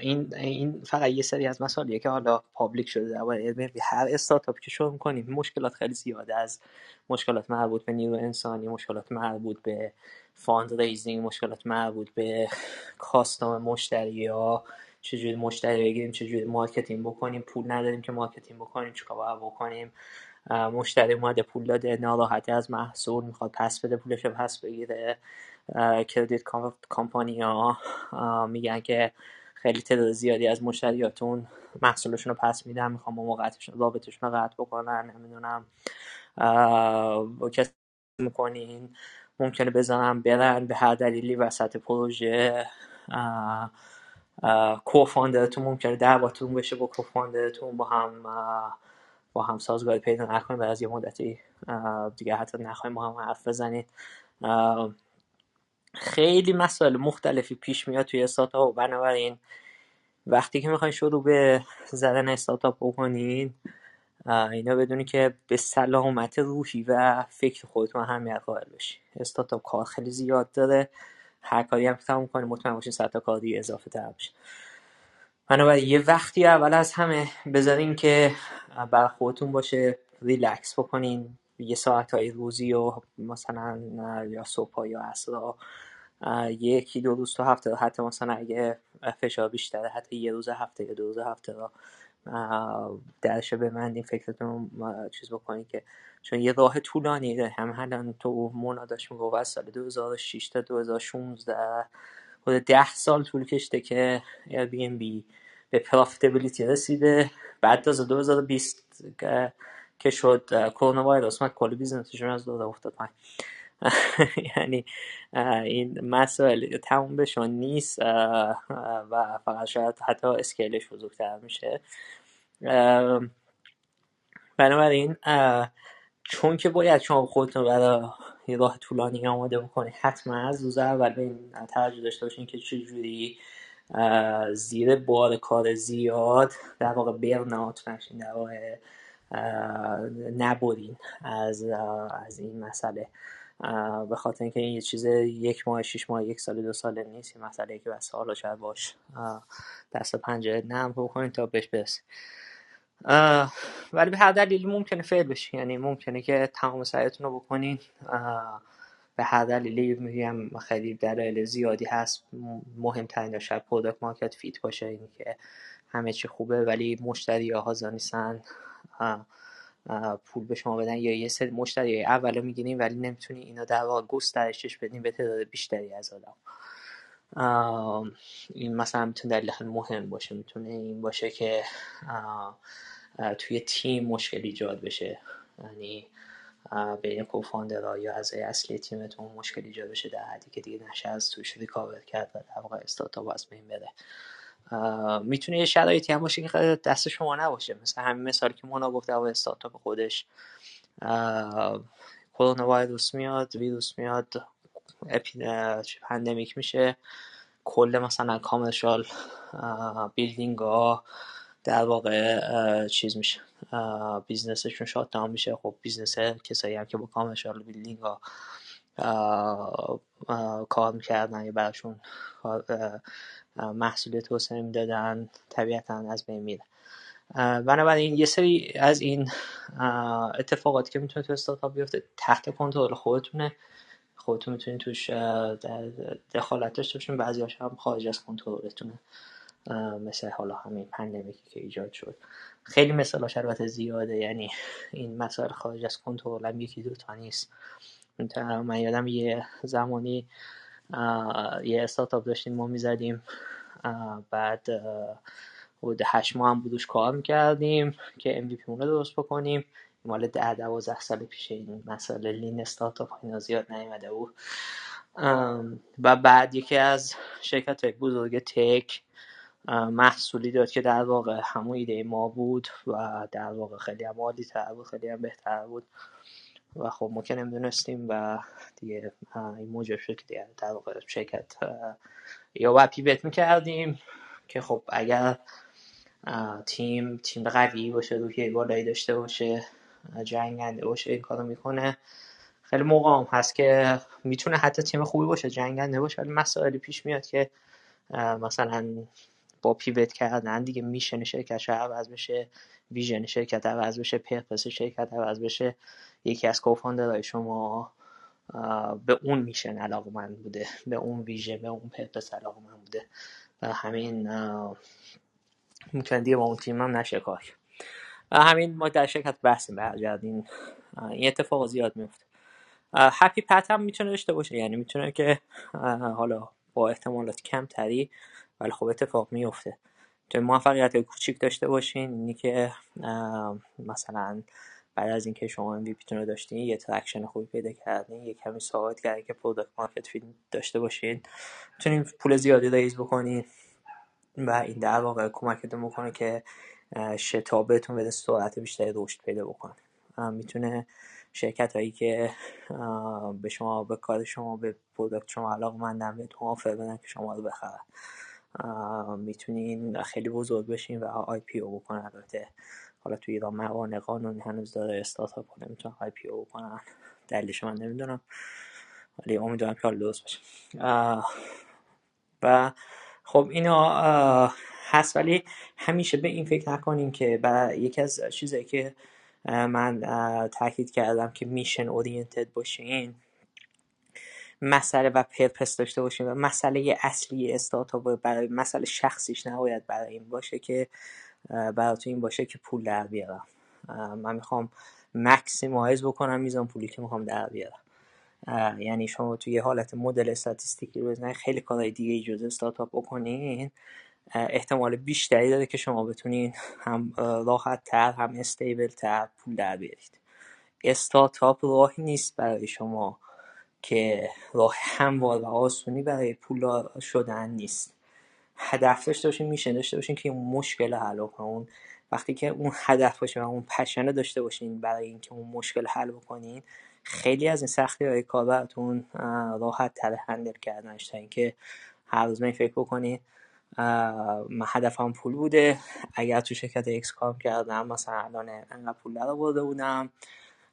این این فقط یه سری از مسائلیه که حالا public شده در هر استارتاپی که شروع کنیم مشکلات خیلی زیاده از مشکلات مربوط به نیرو انسانی مشکلات مربوط به fundraising مشکلات مربوط به customer مشتری ها چجوری مشتری بگیریم چجوری marketing بکنیم. پول نداریم که marketing بکنیم چیکار باید بکنیم؟ مشتری اومده پول داده ناراحتی از محصول می‌خواد پس بده پولش رو پس بگیره. credit company ها میگن که خیلی تعداد زیادی از مشتریاتون محصولشون رو پس میدن می‌خوام موقعتشون رابطشون رو قطع بکنن نمی‌دونم. با کسی می‌کنین ممکنه بزنن برن به هر دلیلی وسط پروژه. کوفاندرتون ممکنه دعواتون بشه با کوفاندرتون با هم با هم سازگاری پیدا نکنید و از یه مدتی دیگه حتی نخواهیم با هم حرف بزنید خیلی مسائل مختلفی پیش میاد توی استارتاپ بنابراین وقتی که می‌خواین شروع به زدن استارتاپ بکنین اینا بدونی که به سلامت روحی و فکر خودتون اهمیت قائل بشی. استارتاپ کار خیلی زیاد داره. هر کاری هم که تموم کنی مطمئن باشین صد تا کار دیگه اضافه تر بشه بنابراین یه وقتی اول از همه بذارین که بر خودتون باشه ریلکس بکنین. یه ساعت های روزی و مثلا یا صبح یا عصر یکی دو روز تو هفته. حتی مثلا اگه فشار بیشتره حتی یه روز هفته یا دو روز هفته را درش ببندین فکرتون چیز بکنین که چون یه راه طولانی هم الان تو مونا داشت میگو از سال 2006 تا 2016 حدود ده سال طول کشته که Airbnb به پرافتبیلیتی رسیده. بعد از 2020 که شد کرونا وایرس اومد کل بیزنسشون از دور افتاد پایین. (laughs) یعنی این مسائل تموم بشون نیست و فقط شاید حتی اسکیلش بزرگتر میشه. بنابراین چون که باید شما خودتون برای یه راه طولانی آماده بکنید حتما از روز اول به این توجه داشته باشین که چجوری زیر بار کار زیاد در واقع برنات نشین در واقع نبرین از از این مسئله. به خاطر اینکه این یه چیز یک ماه شش ماه یک سال دو ساله نیست این مسئله که بس حالا شاید باش. دست پنجه نرم تا بهش برسید ولی به هر دلیلی ممکنه fail بشه یعنی ممکنه که تمام سعیتون رو بکنین. به هر دلیلی میگم خیلی دلایل زیادی هست. مهمترین شاید product market fit باشه اینی که همه چی خوبه ولی مشتری ها نیستن. پول به شما بدن یا یه سری مشتری اول می‌گیرین ولی نمی‌تونی اینو در واقع گسترشش بدین به تعداد بیشتری از آدم. این مثلا می‌تونه دلیل خیلی مهم باشه می‌تونه این باشه که توی تیم مشکل ایجاد بشه. یعنی بین کوفاندرها یا از اصلی تیمتون مشکل ایجاد بشه در حدی که دیگه نشه از توش ریکاور کرد و در واقع استارتاپ از بین بره. می‌تونه یه شرایطی هم باشه که دست شما نباشه. مثل همین مثالی که مونا گفت در استارتاپ خودش. کرونا ویروس میاد ویروس میاد pandemic میشه. کل مثلا commercial building ها در واقع چیز میشه. business شون shut down میشه. خب business کسایی هم که با commercial building ها کار می‌کردن یا براشون محصول توسعه می‌دادن طبیعتا از بین میره. بنابراین یه سری از این اتفاقاتی که می‌تونه تو استارتاپ بیفته تحت کنترل خودتونه. خودتون می‌تونید توش دخالت داشته باشین. بعضی هم خارج از کنترلتونه. مثل حالا همین پندمیکی که ایجاد شد. خیلی مثالاش البته زیاده. یعنی این مسائل خارج از کنترل هم یکی دو تا نیست من یادم یه زمانی یه استارتاپ داشتیم ما می‌زدیم. بعد حدود هشت ماه هم بودوش کار می‌کردیم که MVP رو درست بکنیم. مال ده دوازده سال پیش این مسئله لین استارتاپ اینا زیاد نیومده بود. و بعد یکی از شرکت بزرگ تک محصولی داد که در واقع همون ایده ما بود و در واقع خیلی هم عالی تر بود خیلی هم بهتر بود. و خب ما که نمی‌دونستیم و دیگه این موجب شد که دیگه در واقع شرکت یا باید پیوت می‌کردیم که خب اگر تیم تیم قوی باشه روحیه بالایی داشته باشه جنگنده باشه این کارو می‌کنه. خیلی موقع هم هست که می‌تونه حتی تیم خوبی باشه جنگنده باشه ولی مسائلی پیش میاد که مثلا با پیوت کردن دیگه میشن شرکت عوض بشه ویژن شرکت عوض بشه پرپس شرکت عوض بشه. یکی از کوفاندرهای شما به اون میشن علاقه من بوده به اون ویژه به اون پرپس علاقه من بوده و همین ممکن دیگه با اون تیم هم نشه کار همین ما در شرکت بحثیم برگردیم. این اتفاق زیاد میفته. happy path هم می‌تونه داشته باشه یعنی می‌تونه که حالا با احتمالات کمتری ولی خب اتفاق میفته تو موفقیت کوچیک داشته باشین اینی که مثلا بعد از اینکه شما MVP رو داشتین یه traction خوبی پیدا کردین یه کمی کردین که product market fit هم داشته باشین می‌تونین پول زیادی raise بکنین و این در واقع کمکتون می‌کنه که شتابتون بده سرعت بیشتری رشد پیدا بکنه. می‌تونه شرکت هایی که به شما به کار شما به product شما علاقه مندن بهتون offer بدن که شما رو بخرن. می‌تونین خیلی بزرگ بشین و IPO بکنن. البته حالا توی ایران موانع قانونی هنوز داره استارتاپ ها نمی‌تونن IPO بکنن دلیلش من نمی‌دونم ولی امیدوارم که حال درست باشه. و خب اینا هست ولی همیشه به این فکر نکنیم که یکی از چیزایی که من تاکید کردم که میشن اورینتد باشین مسئله و پرپس داشته باشین و مسئله اصلی استارتاپ برای مسئله شخصیش نباید برای این باشه که براتون این باشه که پول در بیارم. من می‌خوام مکسیمایز بکنم میزان پولی که می‌خوام در بیارم. یعنی شما توی حالت مدل استاتیستیکی رو خیلی کارهای دیگه جز استارتاپ بکنین. احتمال بیشتری داره که شما بتونین هم راحت تر هم استیبل تر پول در بیارید. استارتاپ راهی نیست برای شما که راه هموار و آسونی برای پول شدن نیست. هدف داشته باشین میشن داشته باشین که اون مشکل حل کنون وقتی که اون هدف باشه و اون passion ه داشته باشین برای اینکه اون مشکل حل بکنین خیلی از این سختی های کار براتون راحت تر handle کردنش تا اینکه هر روز فکر بکنید من هدفم پول بوده. اگر تو شرکت X کار کردم مثلا الان انقدر پول درآورده بودم.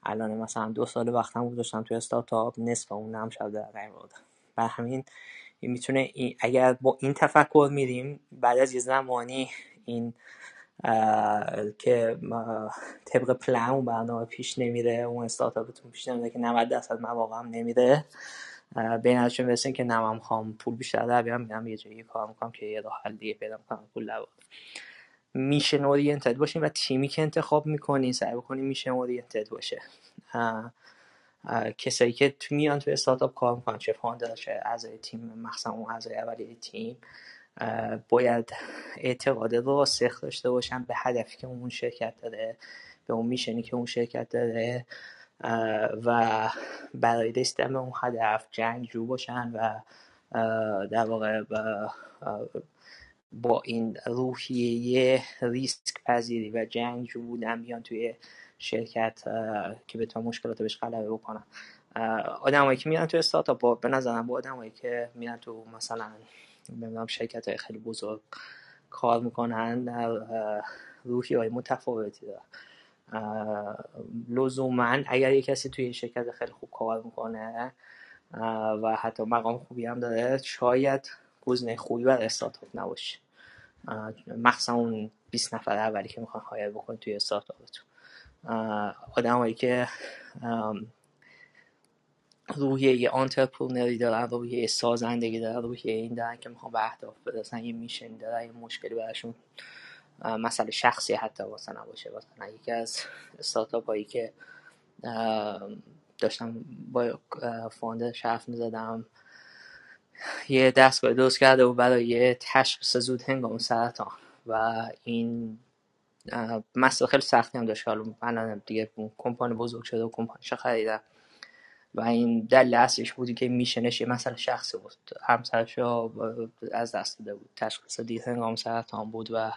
الان مثلا دو سال وقتم گذاشتم توی استارتاپ نصف اون هم شب در بردم برای همین می‌تونه اگر با این تفکر میریم بعد از یه زمانی این که طبق پلان اون برنامه پیش نمیره اون استارتاپتون پیش نمیره که 90 درصد مواقع هم نمیره به نتیجه می‌رسین که نه من می‌خوام پول بیشتر در بیارم میرم یه جایی کار می‌کنم که یه راه دیگه پیدا می‌کنم پول در میشن اورینتد باشین و تیمی که انتخاب می‌کنین سعی بکنین میشن اورینتد باشه. کسایی که تو میان توی استارتاپ کار می‌کنن چه فاندر چه اعضای تیم مخصوصا اون اعضای اولیه تیم باید اعتقاد راسخ داشته باشن به هدفی که اون شرکت داره به اون میشنی که اون شرکت داره و برای رسیدن اون هدف جنگجو باشن و در واقع با این روحیه ریسک پذیری و جنگجو بودن بیان توی شرکت که بتونن مشکلات بهش غلبه بکنن آدمایی که میرن تو استارتاپ به نظرم با آدمایی که میرن تو مثلا نمی‌دونم شرکت های خیلی بزرگ کار می‌کنن روحی های متفاوتی دارن. لزوما اگر یه کسی توی شرکت خیلی خوب کار می‌کنه و حتی مقام خوبی هم داره شاید گزینه خوبی برای استارتاپ نباشه. مخصوصا اون 20 نفر اولی که می‌خوان هایر بکن توی استارتاپتون. آدمایی که روحیه یه آنترپرونری دارن روحیه سازندگی دارن روحیه این دارن که می‌خوان به اهداف برسن یه میشن دارن یه مشکلی براشون مسئله شخصی حتی واسه نباشه. مثلا یکی از استارتاپ هایی که داشتم با فاندر شرف می‌زدم یه دستگاه درست کرده و برای تشخیص زود هنگام سرطان و این مسئله خیلی سختی هم داشت. حالا من دیگه کمپانی بزرگ شده و کمپانیش خریدم. و این دلیل اصلیش بودی که میشنش یه مسئله شخصی بود. همسرش از دست داده بود. تشخیص دیر هنگام سرطان بود و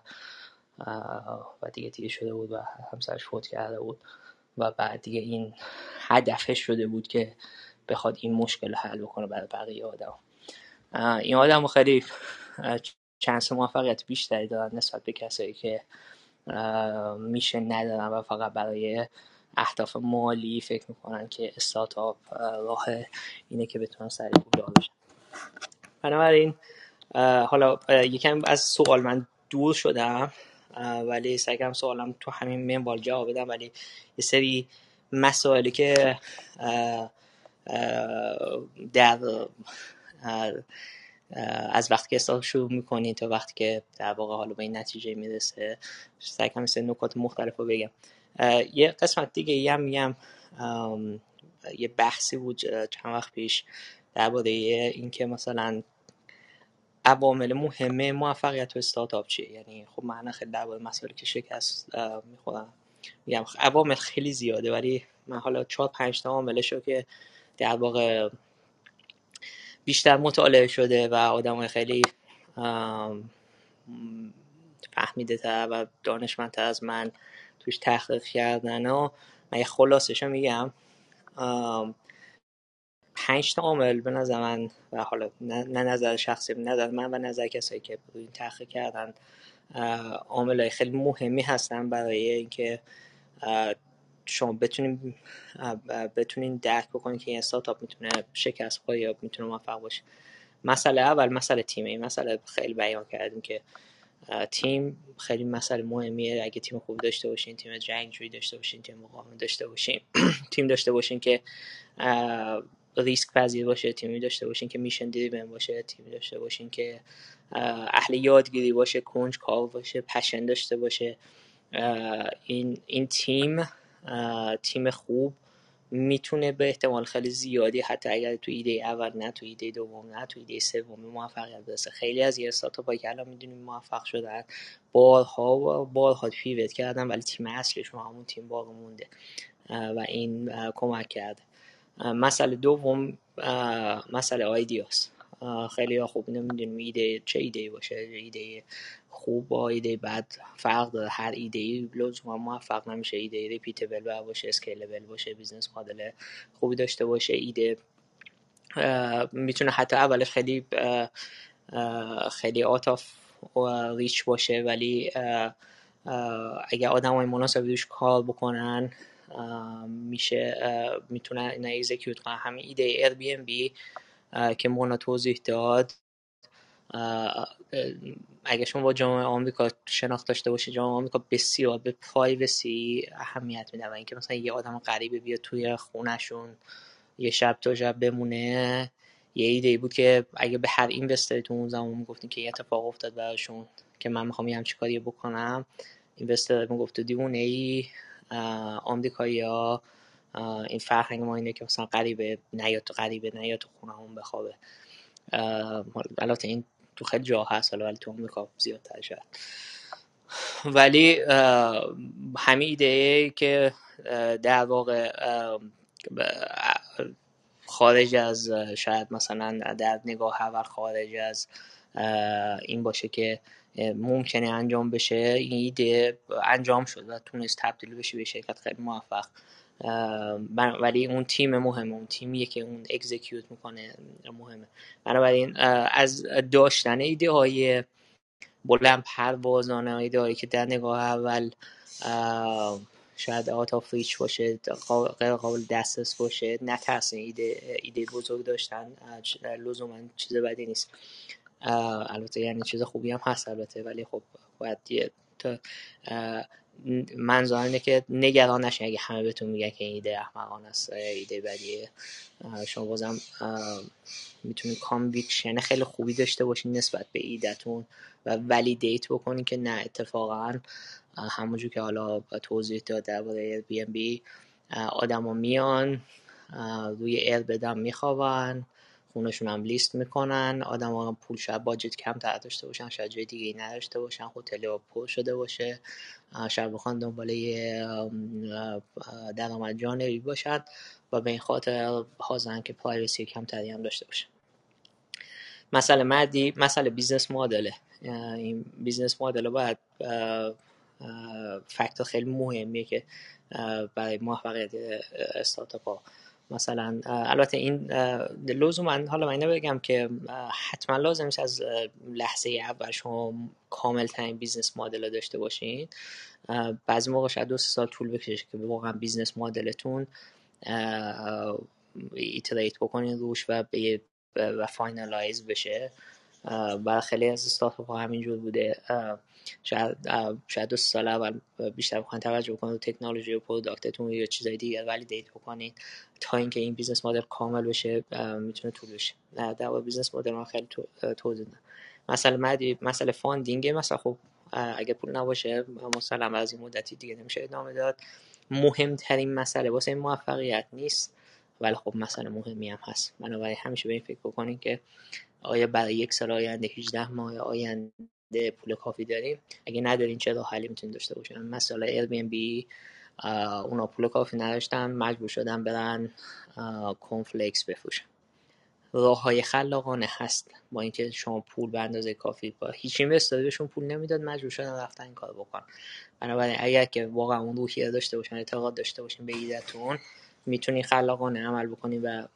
و دیگه دیگه شده بود و همسرش فوت کرده بود. و بعد دیگه این هدفش شده بود که بخواد این مشکل حل بکنه برای بقیه آدم. این آدم خیلی چانس موفقیت بیشتری دارن نسبت به کسایی که میشه ندارن و فقط برای اهداف مالی فکر می‌کنن که استارتاپ راه اینه که بتونن سریع پول بشن بنابراین حالا یکم از سوال من دور شدم ولی سعی سوالم تو همین منوال جواب بدم ولی یه سری مسائلی که در از وقتی که استارت شروع می‌کنید تا وقتی که در واقع حالا به این نتیجه می‌رسه سعی کنم نکات مختلف رو بگم. یه قسمت دیگه هم میگم یه بحثی بود چند وقت پیش درباره اینکه مثلا عوامل مهمه موفقیت و استارتاپ چیه. یعنی خب من خیلی درباره مسائلی که شکست می‌خورم. میگم عوامل خیلی زیاده ولی من حالا چهار پنج تا عاملشو که در واقع بیشتر مطالعه شده و آدم خیلی فهمیده تر و دانشمندتر از من توش تحقیق کردن و من یه خلاصش میگم. پنج تا عامل به نظر من و حالا نه نظر شخصی نظر من و نظر کسایی که این تحقیق کردن عامل خیلی مهمی هستن برای اینکه شما بتونین بتونین درک بکنین که این استارتاپ می‌تونه شکست خواهی یا می‌تونه موفق باشه. مسئله اول مسئله تیمه. این مسئله خیلی بیان کردیم که تیم خیلی مسئله مهمیه. اگه تیم خوب داشته باشین تیم جنگجویی داشته باشین تیم مقاوم داشته باشین (clears throat) تیم داشته باشین که ریسک پذیر باشه تیمی داشته باشین که میشن دیدی باشه تیمی داشته باشین که اهل یادگیری باشه کنج کار باشه پشن داشته باشه. این این تیم تیم خوب می‌تونه به احتمال خیلی زیادی حتی اگر تو ایده اول نه تو ایده دوم نه تو ایده سوم موفقیت برسه. خیلی از یه استارتاپ که الان می‌دونیم موفق شدن بارها و بارها pivot کردن ولی تیم اصلیشون همون تیم باقی مونده و این کمک کرده. مسئله دوم مسئله idea ست. خیلی ها خوب نمی‌دونیم ایده چه ایده باشه ایده خوب با ایده بد فرق داره. هر ایده ای لزوما موفق نمیشه. ایده repeatable باشه scalable باشه business model خوبی داشته باشه. ایده می‌تونه حتی اولش خیلی خیلی out of reach باشه ولی اگر آدم های مناسب روش کار بکنن میشه می‌تونن اینا execute کنن. همین ایده Airbnb که مونا توضیح داد. اگه شما با جامعه آمریکا شناخت داشته باشید جامعه آمریکا بسیار به privacy اهمیت میده و اینکه مثلا یه آدم غریبه بیاد توی خونهشون یه شب تا شب بمونه. یه ایده بود که اگه به هر این تو اون زمان می‌گفتین که یه اتفاق افتاد براشون که من می‌خوام یه همچی کاری بکنم اینوستر می‌گفت دیوونه ای آمریکایی ها این فرهنگ ما اینه که مثلا قریبه نیاد تو قریبه نیاد تو خونه همون بخوابه. البته این تو خیلی جا هست ولی تو آمریکا زیادتر شد ولی همین ایده که در واقع خارج از شاید مثلا در نگاه اول خارج از این باشه که ممکنه انجام بشه این ایده انجام شد و تونست تبدیل بشه به شرکت خیلی موفق. ولی اون تیم مهمه. اون تیمیه که اون اکزیکیوت می‌کنه مهمه. بنابراین از داشتن ایده های بلند پروازانه ایده هایی که در نگاه اول شاید آت آف ریچ باشه غیر قابل دسترس باشه نترسین ایده ایده بزرگ داشتن. لزوما چیز بدی نیست. البته یعنی چیز خوبی هم هست البته ولی خب باید یه تا منظور اینه که نگران نشین اگه همه بهتون میگن که ایده احمقانه است ایده بدیه. شما بازم می‌تونید conviction خیلی خوبی داشته باشین نسبت به ایدهتون و validate بکنین که نه اتفاقا همونجور که حالا توضیح داد درباره Airbnb آدما میان روی air bed هم میخوابن. خونشون هم لیست می‌کنن. آدم ها پول شاید budget کمتر داشته باشن شاید جای دیگه نداشته باشن. هتل ها پر شده باشه. شاید بخوان دنباله درآمد جانبی باشن و به این خاطر حاضرن که privacy کمتری هم داشته باشن. مسئله بعدی مسئله business model ه. این business model باید فکتور خیلی مهمیه که برای موفقیت استارتاپ ها. مثلا البته این من حالا من بگم که حتما لازم از لحظه اول شما کامل ترین business model داشته باشین. بعضی موقع شاید دو سال طول بکشه که واقعا business model تون iterate بکنین روش و به و finalize بشه. برای خیلی از استارتاپ ها همینجور بوده. شاید شاید دو سال اول بیشتر بخواین توجه بکنید تکنولوژی و product تون یا چیزای دیگر validate بکنید تا اینکه این business model کامل بشه می‌تونه طول بشه. در business model ما خیلی توضیح دادم. مثلا مدی مثلا funding مثلا خب اگه پول نباشه مثلا از این مدتی دیگه نمیشه ادامه داد. مهمترین مسئله واسه این موفقیت نیست ولی خب مسئله مهمی هم هست. بنابراین همیشه به این فکر بکنید که آیا برای یک سال آینده 18 ماه آینده پول کافی داریم؟ اگه ندارین چه راه حلی می‌تونید داشته باشین؟ مثلا بی اونا پول کافی نداشتن مجبور شدن برن cornflakes بفروشن. راه های خلاقانه هست. با اینکه شما پول به اندازه کافی با هیچ investor ی بهشون پول نمی‌داد مجبور شدن رفتن این کار بکنن. بنابراین اگر که واقعا اون روحیه داشته باشن اعتقاد داشته باشین به ایدهتون می‌تونی خلاقانه عمل بکنی و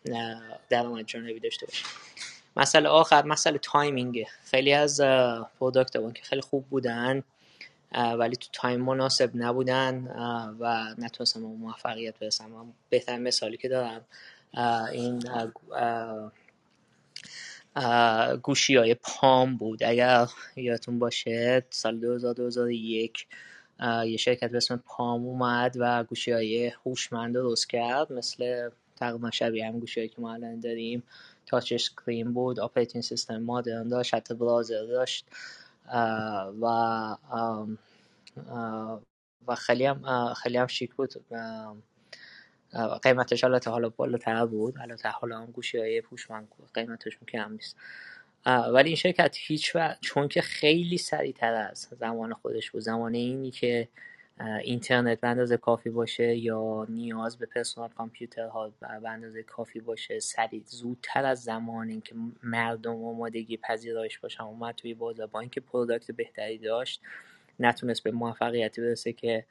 درآمد جانبی داشته باشین. مسئله آخر مسئله timing ه خیلی از product که خیلی خوب بودن ولی تو time مناسب نبودن و نتونستم موفقیت برسم. بهترین مثالی که دارم این گوشی های Palm بود. اگر یادتون باشه سال 2001 یه شرکت به اسم Palm اومد و گوشی های هوشمند درست کرد. مثل تقریبا شبیه هم گوشی که ما الان داریم. touch screen بود operating system modern داشت حتی browser داشت. و و خیلی هم خیلی هم شیک بود. قیمتش حالا حالا بالاتر بود. البته حالا هم گوشی های هوشمند قیمتش کم نیست. ولی این شرکت هیچ و چون که خیلی سریعتر از زمان خودش بود زمان اینی که اینترنت به اندازه کافی باشه یا نیاز به personal computer ها به اندازه کافی باشه سریع زودتر از زمان اینکه مردم آمادگی پذیرایش باشن اومد توی بازار با اینکه product بهتری داشت نتونست به موفقیتی برسه که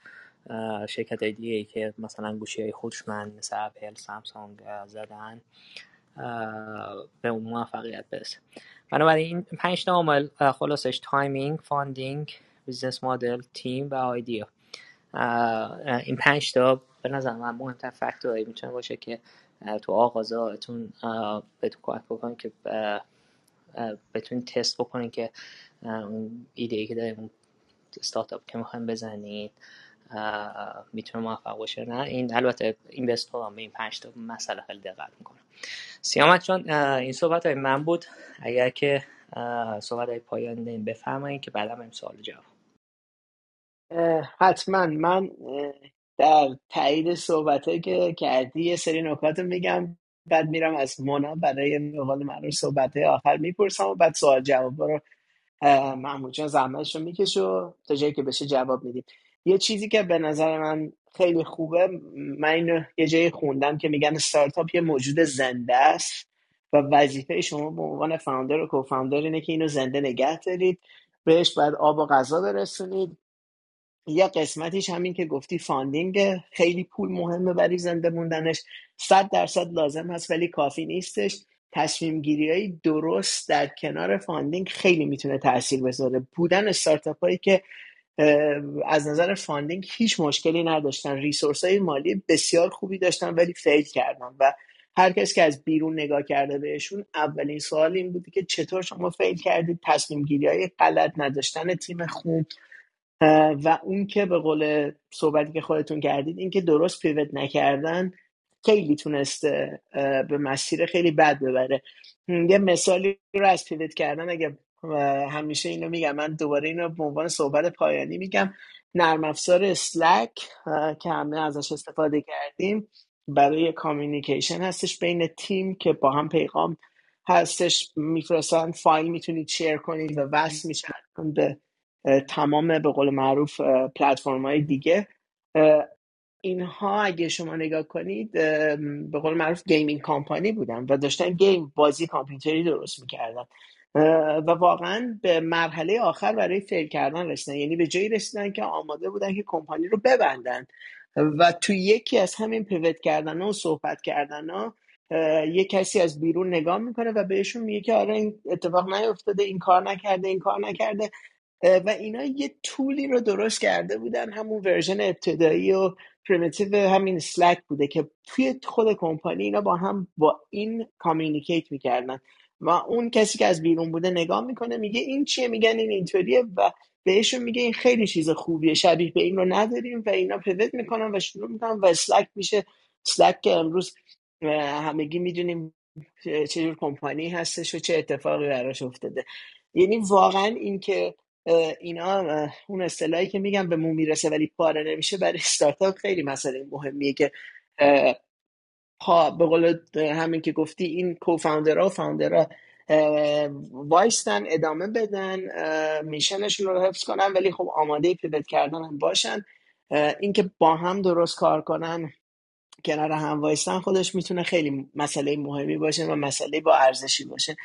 شرکت های دیگه که مثلا گوشی های هوشمند مثل اپل سامسونگ زدن به اون موفقیت برسه. بنابراین این پنج تا عامل خلاصش timing funding business model team و idea این پنج تا به نظر من مهمتر فاکتورهایی می‌تونه باشه که تو آغازاتون بهتون کمک بکنه که بتونید تست بکنید که اون ایده ای که داریم اون ستارتاپ که می‌خوایم بزنید می‌تونه موفق باشه نه؟ این البته اینوستور هم به این پنج تا مسئله خیلی دقت می‌کنه سیامت چون این صحبت های من بود. اگر که صحبت های پایان داریم بفرمایید که بعدا هم سوال جواب. حتما. من در تایید صحبت که کردی یه سری نکات میگم بعد میرم از مونا برای قول معروف صحبت آخر می‌پرسم و بعد سوال جواب رو محمود جان زحمتش رو می‌کشه و تا جایی که بشه جواب میدیم. یه چیزی که به نظر من خیلی خوبه من اینو یه جایی خوندم که میگن استارتاپ یه موجود زنده است و وظیفه شما به عنوان founder و co-founder اینه که اینو زنده نگه دارید بهش باید آب و غذا برسونید. یه قسمتیش همین که گفتی funding خیلی پول مهمه برای زنده موندنش. صد درصد لازم هست ولی کافی نیستش. تصمیم گیری های درست در کنار funding خیلی می‌تونه تاثیر بذاره. بودن استارتاپ هایی که از نظر funding هیچ مشکلی نداشتن. resource های مالی بسیار خوبی داشتن ولی fail کردن و هر کس که از بیرون نگاه کرده بهشون اولین سوال این بودی که چطور شما fail کردید تصمیم گیری های غلط نداشتن تیم خوب. و اون که به قول صحبتی که خودتون کردید این که درست pivot نکردن خیلی تونسته به مسیر خیلی بد ببره. یه مثالی رو از پیوت کردن اگه همیشه اینو میگم من دوباره اینو به عنوان صحبت پایانی میگم. نرم افزار اسلک که همه ازش استفاده کردیم برای کامیونیکیشن هستش بین تیم که با هم پیغام هستش. میفرستن فایل می‌تونید شیر کنید و وصل میشن به تمام به قول معروف پلتفرم های دیگه. اینها اگه شما نگاه کنید به قول معروف gaming company بودن و داشتن game بازی کامپیوتری درست می‌کردن. و واقعا به مرحله آخر برای fail کردن رسیدن. یعنی به جایی رسیدن که آماده بودن که کمپانی رو ببندن. و تو یکی از همین pivot کردن و صحبت کردن ها یه کسی از بیرون نگاه می‌کنه و بهشون میگه که آره این اتفاق نیفتاده این کار نکرده این کار نکرده. و اینا یه tool ی رو درست کرده بودن همون version ابتدایی و primitive همین Slack بوده که توی خود کمپانی اینا با هم با این communicate می‌کردن. و اون کسی که از بیرون بوده نگاه می‌کنه میگه این چیه؟ میگن این اینطوریه و بهشون میگه این خیلی چیز خوبیه شبیه به این رو نداریم و اینا pivot می‌کنن و شروع می‌کنن و Slack میشه. Slack که امروز همگی می‌دونیم چه کمپانی هستش و چه اتفاقی براش افتاده. یعنی واقعا اینکه اینا اون اصطلاحی که میگم به مو می‌رسه ولی پاره نمیشه برای استارتاپ خیلی مسئله مهمیه که به قول همین که گفتی این کوفاندرها و فاوندرها وایستن ادامه بدن میشنشون رو حفظ کنن ولی خب آماده پیوت کردن هم باشن. اینکه با هم درست کار کنن کنار هم وایستن خودش می‌تونه خیلی مسئله مهمی باشه و مسئله با ارزشی باشه.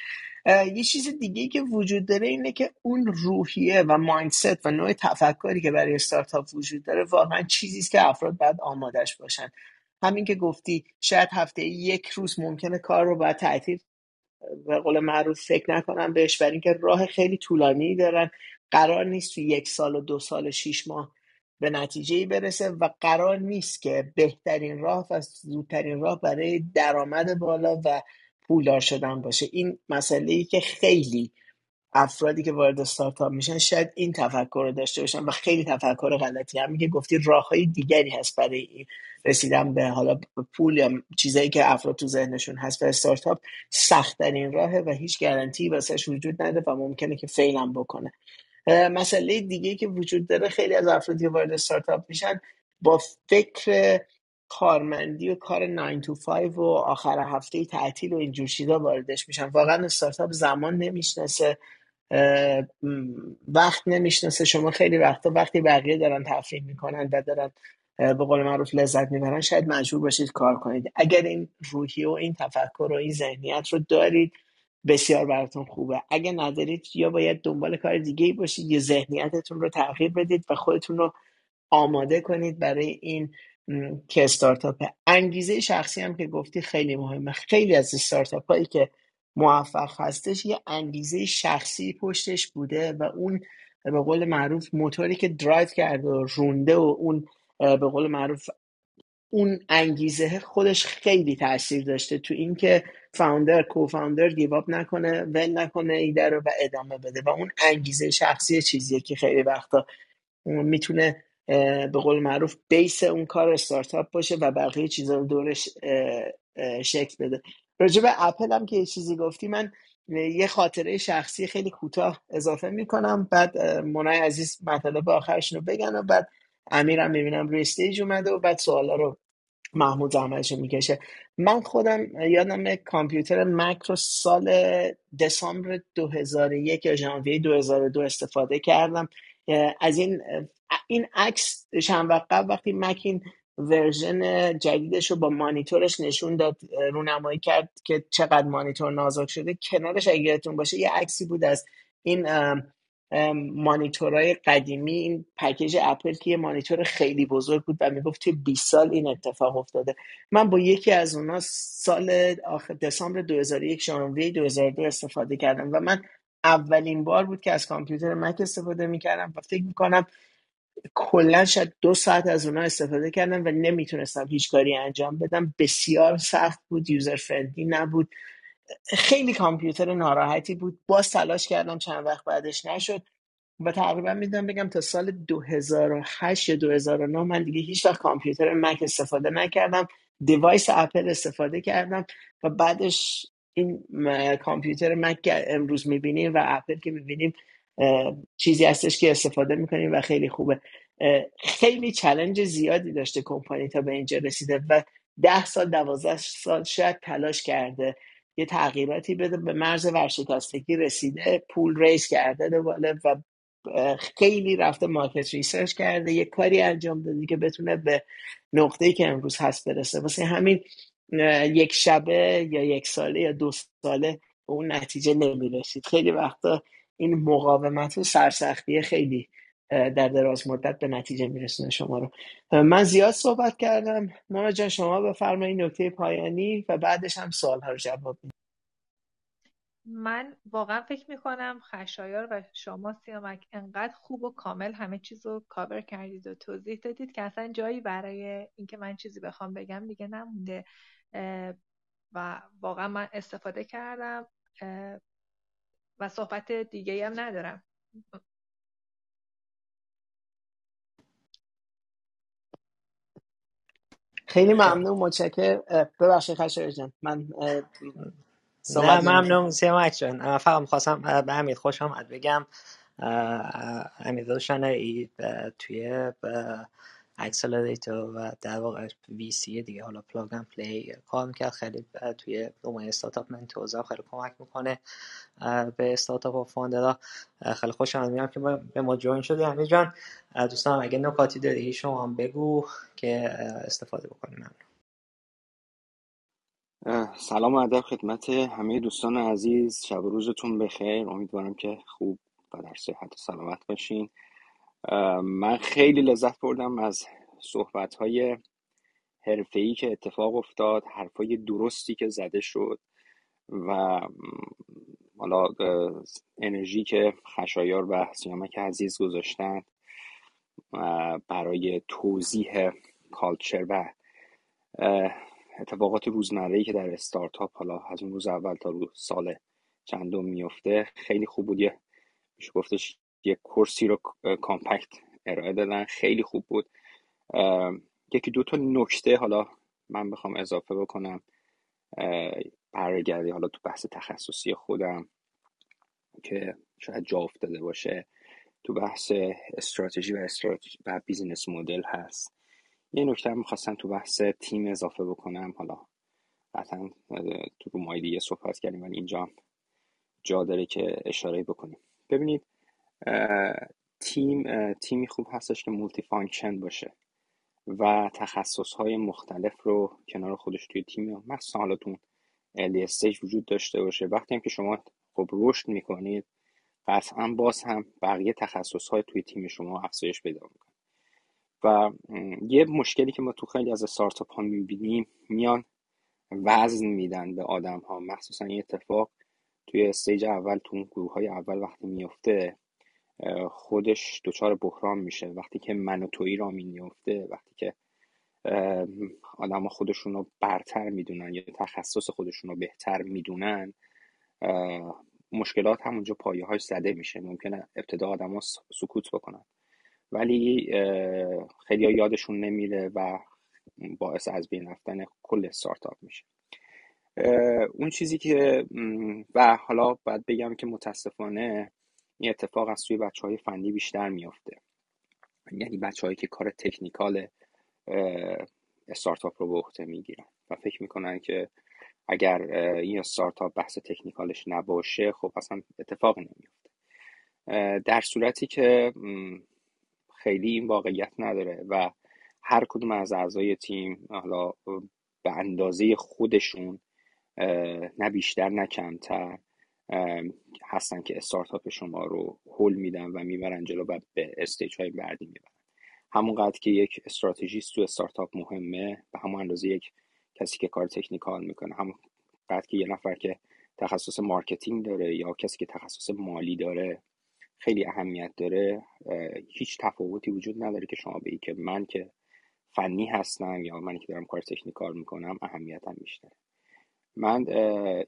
یه چیز دیگه که وجود داره اینه که اون روحیه و مایندست و نوع تفکری که برای استارتاپ وجود داره واقعا چیزی است که افراد باید آمادش باشن. همین که گفتی شاید هفته یک روز ممکنه کار رو باید تعطیل به قول معروف فکر نکنم بهش برای اینکه راه خیلی طولانی دارن. قرار نیست تو یک سال و دو سال و شیش ماه به نتیجه برسه و قرار نیست که بهترین راه و زودترین راه برای درآمد بالا و پولدار شدن باشه. این مسئله ای که خیلی افرادی که وارد استارتاپ میشن شاید این تفکر رو داشته باشن و خیلی تفکر غلطی. هم که گفتی راه های دیگری هست برای رسیدن به حالا پول یا چیزایی که افراد تو ذهنشون هست و استارتاپ این راهه و هیچ گارانتی واسش وجود نداره و ممکنه که فیلم بکنه. مسئله دیگه که وجود داره خیلی از افرادی که وارد استارتاپ میشن با فکر کارمندی و کار 9 to 5 و آخر هفته تعطیل و اینجور چیزا واردش میشن. واقعا استارتاپ زمان نمی‌شناسه وقت نمی‌شناسه. شما خیلی وقتا وقتی بقیه دارن تفریح می‌کنن و دارن به قول معروف لذت می‌برن شاید مجبور باشید کار کنید. اگر این روحیه و این تفکر و این ذهنیت رو دارید بسیار براتون خوبه. اگه ندارید یا باید دنبال کار دیگه ای باشید یا ذهنیتتون رو تغییر بدید و خودتون رو آماده کنید برای این که استارتاپ انگیزه شخصی هم که گفتی خیلی مهمه. خیلی از استارتاپ هایی که موفق هستش یه انگیزه شخصی پشتش بوده و اون به قول معروف موتوری که درایو کرده و رونده و اون به قول معروف اون انگیزه خودش خیلی تاثیر داشته تو اینکه فاوندر کوفاوندر گیواب نکنه ول نکنه ایده رو و ادامه بده. و اون انگیزه شخصی چیزیه که خیلی وقتا می‌تونه به قول معروف بیس اون کار استارتاپ باشه و بقیه چیزا رو دورش شکل بده. راجع به اپل هم که یه چیزی گفتی من یه خاطره شخصی خیلی کوتاه اضافه می‌کنم. بعد منای عزیز مطلب آخرشون رو بگن و بعد امیرم می‌بینم روی استیج اومده و بعد سوالا رو محمود زحمتش می‌کشه. من خودم یادم کامپیوتر مک رو سال دسامبر 2001 یا ژانویه 2002 استفاده کردم. از این این عکس چند وقت قبل وقتی مک این ورژن جدیدش رو با مانیتورش نشون داد رونمایی کرد که چقدر مانیتور نازک شده کنارش اگه باشه یه عکسی بود از این مانیتورهای قدیمی این پکیج اپل که یه مانیتور خیلی بزرگ بود و می‌گفت توی 20 سال این اتفاق افتاده. من با یکی از اونا سال آخر دسامبر 2001 ژانویه 2002 استفاده کردم و من اولین بار بود که از کامپیوتر مک استفاده می‌کردم و فکر می‌کنم کلا شاید دو ساعت از اونها استفاده کردم و نمی‌تونستم هیچ کاری انجام بدم. بسیار سخت بود user friendly نبود. خیلی کامپیوتر ناراحتی بود. باز تلاش کردم چند وقت بعدش نشد و تقریبا می‌دونم بگم تا سال 2008 یا 2009 من دیگه هیچ وقت کامپیوتر مک استفاده نکردم. device اپل استفاده کردم و بعدش این کامپیوتر مک که امروز می‌بینیم و اپل که می‌بینیم چیزی هستش که استفاده می‌کنیم و خیلی خوبه. خیلی challenge زیادی داشته کمپانی تا به اینجا رسیده و ده سال دوازده سال شاید تلاش کرده. یه تغییراتی بده به مرز ورشکستگی رسیده پول raise کرده دوباره و خیلی رفته market research کرده. یه کاری انجام داده که بتونه به نقطه‌ای که امروز هست برسه. واسه همین یک شبه یا یک ساله یا دو ساله به اون نتیجه نمی‌رسید. خیلی وقتا این مقاومت و سرسختی خیلی در دراز مدت به نتیجه میرسونه شما رو. من زیاد صحبت کردم. مانا جان شما بفرمایید نکته پایانی و بعدش هم سوال ها رو جواب من واقعا فکر می‌کنم خشایار و شما سیامک انقدر خوب و کامل همه چیز رو کاور کردید و توضیح دادید که اصلا جایی برای اینکه من چیزی بخوام بگم دیگه نمونده. و واقعا من استفاده کردم. و صحبت دیگه هم ندارم. خیلی ممنون متشکر ببخشید خشایار جان. من نه ممنون. سیامک جان. فقط می‌خواستم به امید خوش آمد بگم. امید ای توی اکسلریتور و در واقع سی دیگه. حالا پلاگ پلی کار می‌کرد. خیلی توی دومه استارتاپ توضیح خیلی کمک می‌کنه به استارتاپ و فاندرها. خیلی خوش میام که به ما جوین شده همین جان. دوستان اگه نکاتی داری شما هم بگو که استفاده بکنیم. سلام و ادب خدمت همه دوستان عزیز. شب روزتون بخیر. امیدوارم که خوب و در صحت و سلامت باشین. من خیلی لذت بردم از صحبت های حرفه‌ای که اتفاق افتاد حرفای درستی که زده شد و حالا انرژی که خشایار و سیامک عزیز گذاشتن برای توضیح کالچر و اتفاقات روزمره که در استارتاپ حالا از اون روز اول تا روز سال چندم میفته خیلی خوب بود. یه میشه گفتش یه course ی رو compact ارائه دادن. خیلی خوب بود. یکی دو تا نکته حالا من بخوام اضافه بکنم. برگردی حالا تو بحث تخصصی خودم که شاید جا افتاده باشه. تو بحث استراتژی و استراتژی و business model هست. یه نکته هم می‌خواستم تو بحث تیم اضافه بکنم. حالا قطعا تو room های دیگه صحبت کردیم ولی اینجا جا داره که اشاره بکنیم. ببینید تیم تیمی خوب هستش که multi-function باشه و تخصص های مختلف رو کنار خودش توی تیم مثلا early stage وجود داشته باشه. وقتی هم که شما خب رشد می‌کنید قطعا باز هم بقیه تخصص های توی تیم شما افزایش پیدا می‌کنه. و یه مشکلی که ما تو خیلی از استارتاپ ها می‌بینیم میان وزن میدن به آدم ها مخصوصا این اتفاق توی استیج اول تو گروه های اول وقتی میفته خودش دچار بحران میشه. وقتی که من و تویی را میفته وقتی که آدم خودشون رو برتر می‌دونن یا تخصص خودشون رو بهتر می‌دونن مشکلات همونجا پایه های زده میشه. ممکنه ابتدا آدم ها سکوت بکنن. ولی خیلی یادشون نمیره و باعث از بین رفتن کل استارتاپ میشه. اون چیزی که و حالا باید بگم که متاسفانه این اتفاق از توی بچه های فنی بیشتر میافته. یعنی بچه هایی که کار تکنیکال استارتاپ رو به عهده می‌گیرن و فکر می‌کنن که اگر این استارتاپ بحث تکنیکالش نباشه خب اصلا اتفاق نمیفته در صورتی که خیلی این واقعیت نداره و هر کدوم از اعضای تیم حالا به اندازه خودشون نه بیشتر نه کمتر هستن که استارتاپ شما رو هول میدن و می‌برن جلو و به استیج های بعدی می‌برن. همونقدر که یک استراتژیست تو استارتاپ مهمه به همون اندازه یک کسی که کار تکنیکال می‌کنه همون قد که یه نفر که تخصص marketing داره یا کسی که تخصص مالی داره خیلی اهمیت داره هیچ تفاوتی وجود نداره که شما بگی که من که فنی هستم یا من که دارم کار technical می‌کنم اهمیتم بیشتره. من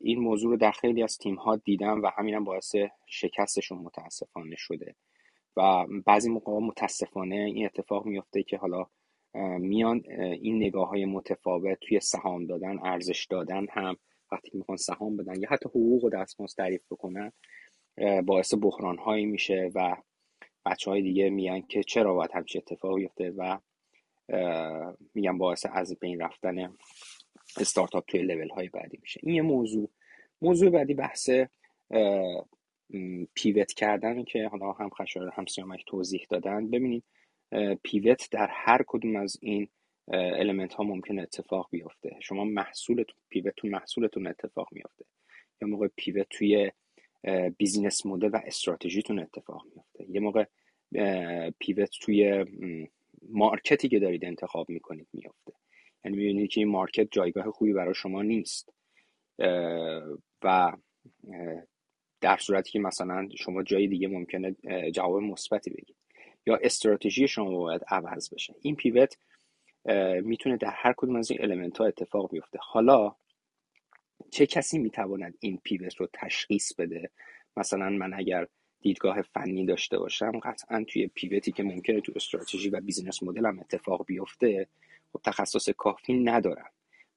این موضوع رو در خیلی از تیم ها دیدم و همینم باعث شکستشون متاسفانه شده. و بعضی موقع متاسفانه این اتفاق میفته که حالا میان این نگاه های متفاوت توی سهام دادن ارزش دادن هم وقتی می‌خوان سهام بدن یا حتی حقوق و دستمزد تعریف بکنن باعث بحران هایی میشه و بچه های دیگه میگن که چرا باید همچین اتفاقی بیفته و میگن باعث از بین رفتن استارتاپ توی لول های بعدی میشه. این یه موضوع. موضوع بعدی بحث پیوت کردن که حالا هم خشایار هم سیامک توضیح دادن. ببینید پیوت در هر کدوم از این element ها ممکن اتفاق بیفته. شما محصولتون pivot تو محصولتون اتفاق میفته یا موقع pivot توی business model و استراتژیتون اتفاق میفته یه موقع pivot توی market ی که دارید انتخاب می‌کنید میفته یعنی می‌بینید که این market جایگاه خوبی برای شما نیست. و در صورتی که مثلا شما جای دیگه ممکنه جواب مثبتی بگید یا استراتژی شما باید عوض بشه. این pivot می‌تونه در هر کدوم از این element ها اتفاق بیفته. حالا چه کسی می‌تواند این pivot رو تشخیص بده؟ مثلا من اگر دیدگاه فنی داشته باشم قطعا توی pivot ی که ممکنه تو استراتژی و business model هم اتفاق بیفته خب تخصص کافی ندارم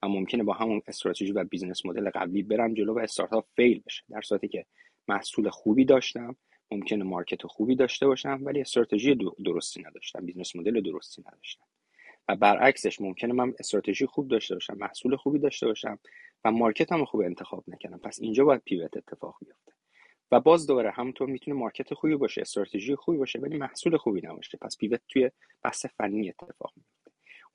و ممکنه با همون استراتژی و business model قبلی برم جلو و استارتاپ fail بشه. در صورتی که محصول خوبی داشتم ممکنه market خوبی داشته باشم ولی استراتژی درستی نداشتم business model درستی نداشتم. و برعکسش ممکنه من استراتژی خوب داشته باشم محصول خوبی داشته باشم و market هم خوب انتخاب نکردم. پس اینجا باید pivot اتفاق بیفته. و باز دوباره همونطور می‌تونه market خوبی باشه استراتژی خوبی باشه ولی محصول خوبی نباشه. پس pivot توی بحث فنی اتفاق میفته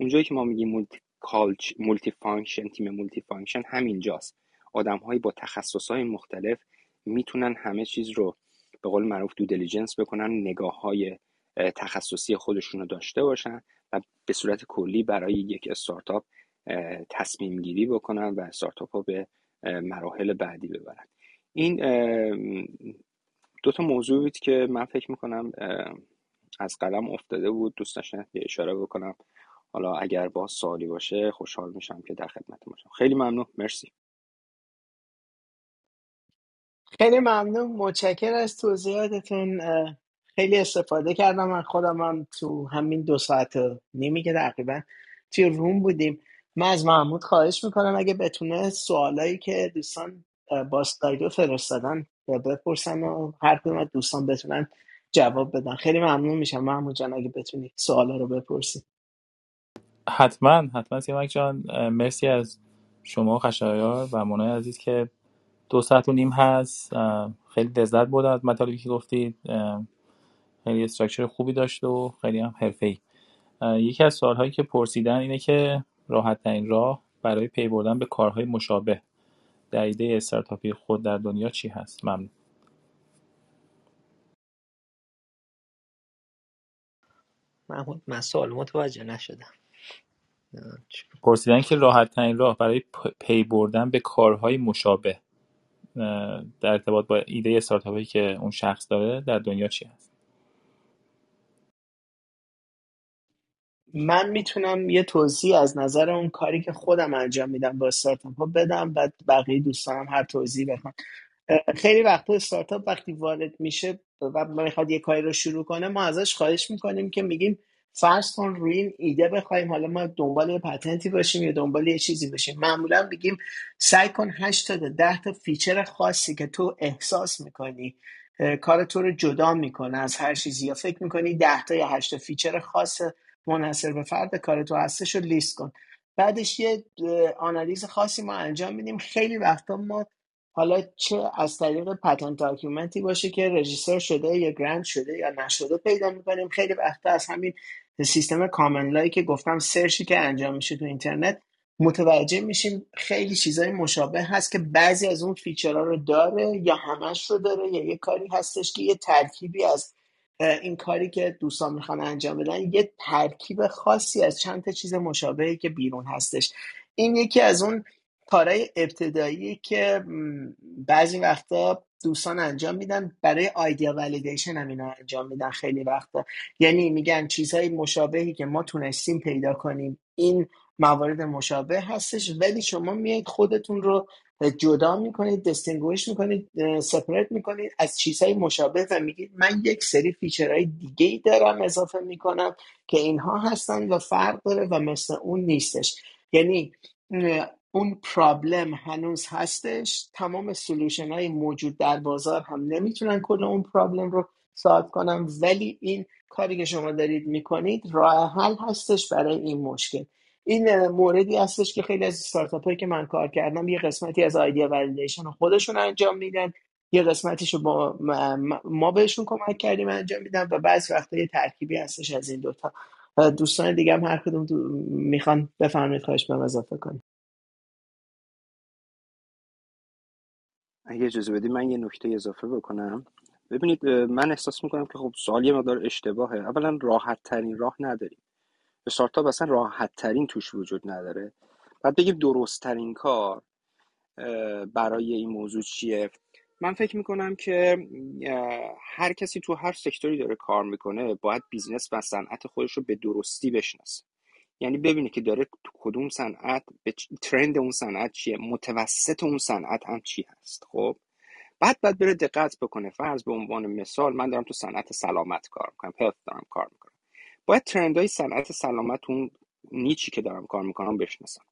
اونجایی که ما میگیم multi-cul multi-function تیم multi-function همینجاست. آدمهایی با تخصصهای مختلف می‌تونن همه چیز رو به قول معروف دو دیلیجنس بکنن نگاه های تخصصی خودشون رو داشته باشن و به صورت کلی برای یک استارتاپ تصمیم گیری بکنن و استارتاپ رو به مراحل بعدی ببرن. این دو تا موضوع بود که من فکر می‌کنم از قلم افتاده بود. دوست داشتم اشاره بکنم. حالا اگر با سوالی باشه خوشحال میشم که در خدمت باشم خیلی ممنون. مرسی. خیلی ممنون. متشکر از توضیحاتتون. خیلی استفاده کردم. من خودم هم تو همین دو ساعت و نیمی که تقریبا توی روم بودیم. من از محمود خواهش می‌کنم اگه بتونه سوالایی که دوستان با سلایدو فرستادن بپرسن و هر کدوم دوستان بتونن جواب بدن. خیلی ممنون میشم. محمود جان اگه بتونی سوالا رو بپرسی. حتما حتما. سیامک جان مرسی از شما خشایار و منای عزیز که دو ساعت و نیم هست. خیلی لذت بردم از مطالبی که گفتید. خیلی استراکچر خوبی داشت و خیلی هم حرفه‌ای. یکی از سوالهایی که پرسیدن اینه که راحت ترین راه برای پی بردن به کارهای مشابه در ایده استارتاپی خود در دنیا چی هست؟ ممنون. محمود من سوال متوجه نشدم. پرسیدن که راحت ترین راه برای پی بردن به کارهای مشابه در ارتباط با ایده استارتاپی که اون شخص داره در دنیا چی هست؟ من می‌تونم یه توضیح از نظر اون کاری که خودم انجام میدم با استارتاپ ها بدم بعد بقیه دوستانم هر توضیح بخوام خیلی وقتا استارتاپ وقتی وارد میشه و می‌خواد یه کاری رو شروع کنه ما ازش خواهش می‌کنیم که میگیم فرض کن روی این ایده بخوایم حالا ما دنبال یه patent ی باشیم یا دنبال یه چیزی باشیم. معمولا میگیم سعی کن 8 تا 10 تا feature خاصی که تو احساس می‌کنی کار تو رو جدا می‌کنه از هر چیزی یا فکر می‌کنی 10 تا یا 8 تا feature خاص منحصر به فرد کار تو هستش رو لیست کن. بعدش یه آنالیز خاصی ما انجام میدیم. خیلی وقتا ما حالا چه از طریق patent document ی باشه که register شده یا grant شده یا نشده پیدا می‌کنیم. خیلی وقتا از همین سیستم common law ی که گفتم search ی که انجام میشه تو اینترنت متوجه میشیم خیلی چیزای مشابه هست که بعضی از اون feature ها رو داره یا همش رو داره یا یه کاری هستش که یه ترکیبی از این کاری که دوستان می‌خوان انجام بدن یه ترکیب خاصی از چند تا چیز مشابهی که بیرون هستش. این یکی از اون کارهای ابتدایی که بعضی وقتا دوستان انجام میدن برای idea validation هم اینا انجام میدن خیلی وقتا. یعنی میگن چیزهای مشابهی که ما تونستیم پیدا کنیم این موارد مشابه هستش ولی شما میایید خودتون رو جدا می‌کنید distinguish می‌کنید separate می‌کنید از چیزهای مشابه و میگید من یک سری feature های دیگه ای دارم اضافه می‌کنم که اینها هستن و فرق داره و مثل اون نیستش. یعنی اون problem هنوز هستش. تمام solution های موجود در بازار هم نمی‌تونن کل اون problem رو سالو کنم ولی این کاری که شما دارید می‌کنید راه حل هستش برای این مشکل. این موردی هستش که خیلی از استارتاپ هایی که من کار کردم یه قسمتی از آیدیا ولیدیشن خودشون انجام میدن. یه قسمتیش رو با ما بهشون کمک کردیم انجام میدن و بعضی وقتا یه ترکیبی هستش از این دوتا. دوستان دیگه هم هر کدوم می‌خوان بفرمایید خواهش بهم اضافه کنید. اگه اجازه بدی من یه نکته اضافه بکنم. ببینید من احساس می‌کنم که خب سوال یه مقدار اشتباهه. اولا راحت ترین راه نداریم. استارتاپ اصلا راحت ترین توش وجود نداره. بعد بگیم درست ترین کار برای این موضوع چیه؟ من فکر می‌کنم که هر کسی تو هر sector ی داره کار می‌کنه باید business و صنعت خودش رو به درستی بشناسه. یعنی ببینه که داره تو کدوم صنعت به ترند اون صنعت چیه متوسط اون صنعت هم چی هست خب؟ بعد بعد بره دقت بکنه. فرض به عنوان مثال من دارم تو صنعت سلامت کار می‌کنم هلت دارم کار می‌کنم. باید ترندهای صنعت سلامت اون نیچی که دارم کار می‌کنم بشناسم.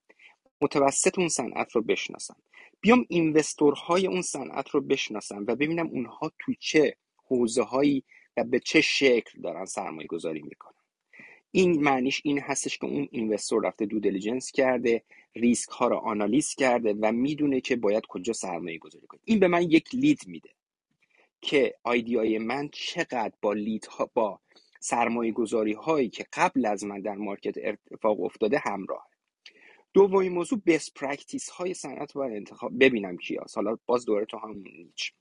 متوسط اون صنعت رو بشناسم. بیام اینوستورهای اون صنعت رو بشناسم و ببینم اونها تو چه حوزه هایی و به چه شکل دارن سرمایه گذاری می‌کنن. این معنیش این هستش که اون investor رفته due diligence کرده ریسک ها رو آنالیز کرده و می‌دونه که باید کجا سرمایه گذاری کنه. این به من یک lead میده که idea ی من چقدر با lead ها با سرمایه گذاری هایی که قبل از من در market اتفاق افتاده همراه. دومین موضوع best practice های صنعت باید انتخاب. ببینم کی هست حالا باز دوباره تو همون niche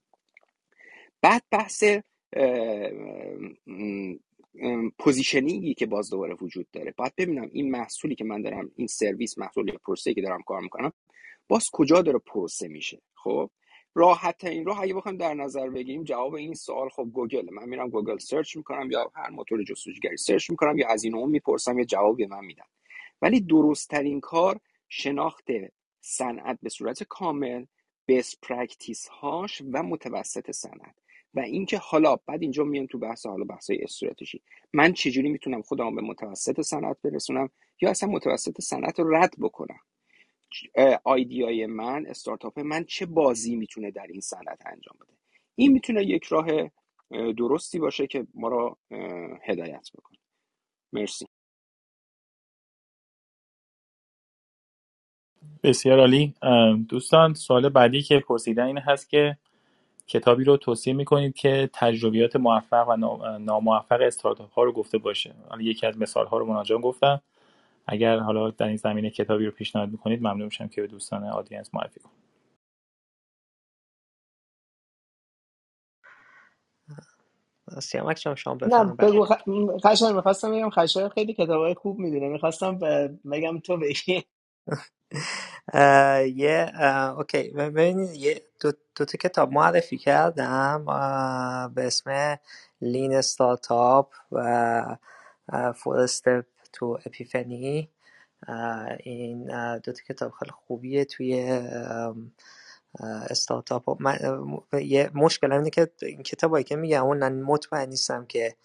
بعد بحث positioning ی که باز دوباره وجود داره. باید ببینم این محصولی که من دارم این سرویس محصول یا پروسه که دارم کار می‌کنم باز کجا داره پروسه میشه؟ خب راحت ترین راه اگه بخوایم در نظر بگیریم جواب این سوال خب گوگل. من میرم گوگل search می‌کنم یا هر موتور جستجوگری search می‌کنم یا از این اون می‌پرسم یا جواب من میدن. ولی درست ترین کار شناخت صنعت به صورت کامل best practice هاش و متوسط صنعت. و اینکه حالا بعد اینجا میام تو بحث حالا بحث استراتژی. من چجوری می‌تونم خودم به متوسط صنعت برسونم یا اصلا متوسط صنعت رو رد بکنم؟ آیدیای من استارتاپ من چه بازی می‌تونه در این صنعت انجام بده؟ این می‌تونه یک راه درستی باشه که ما را هدایت بکنه. مرسی. بسیار عالی. دوستان سوال بعدی که پرسیدن این هست که کتابی رو توصیه می‌کنید که تجربیات موفق و ناموفق استارتاپ ها رو گفته باشه. حالا یکی از مثال ها رو مناجان گفتم. اگر حالا در این زمینه کتابی رو پیشنهاد می‌کنید ممنون میشم که به دوستان آدینس معرفی کنید. سیامک جان شما بفرمایید. بگو خ... می‌خواستم بگم خیلی کتابای خوب می‌دونه. می‌خواستم بگم تو بگی. یه اوکی ببینید یه دو, دو تا کتاب معرفی کردم به اسم لین استارتاپ و فور استپ تو اپیفنی این دو تا کتاب خیلی خوبیه توی استارتاپ یه مشکل اینه که این کتابایی که میگم اون مطمئن نیستم که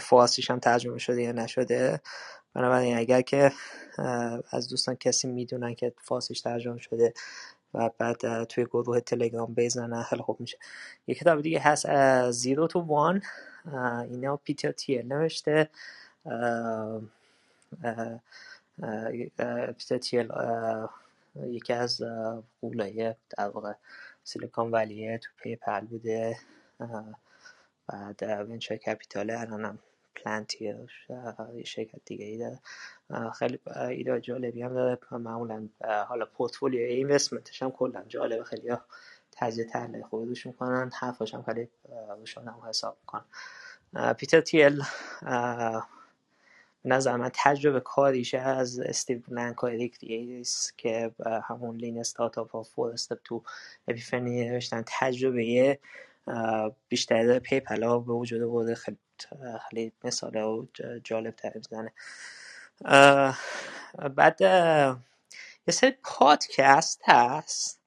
فارسیش هم ترجمه شده یا نشده بنابراین اگر که از دوستان کسی می‌دونن که فارسیش ترجمه شده و بعد توی گروه تلگرام بزنن خیلی خوب میشه. یه کتاب دیگه هست Zero to One. اینا پیتر تیل نوشته. پیتر تیل یکی از غولای در واقع Silicon Valley ه تو PayPal بوده. بعد venture capital الانم. Palantir یه شرکت دیگه ای داره. خیلی ایده جالبی هم داره. معمولا حالا portfolio investment ش هم کلا جالبه. خیلی تجزیه تحلیل خوبی روش می‌کنن. حرفاش هم خیلی روشن هم حساب می‌کنن. پیتر تیل به نظر من تجربه کاریش از استیو بلنک و اریک که همون Lean Startup ها Four Steps to Epiphany نوشتن. تجربه بیشتر PayPal ها به وجود برده خیلی خیلی مثال و جالب تر می‌زنه بعد یه سری پادکست هست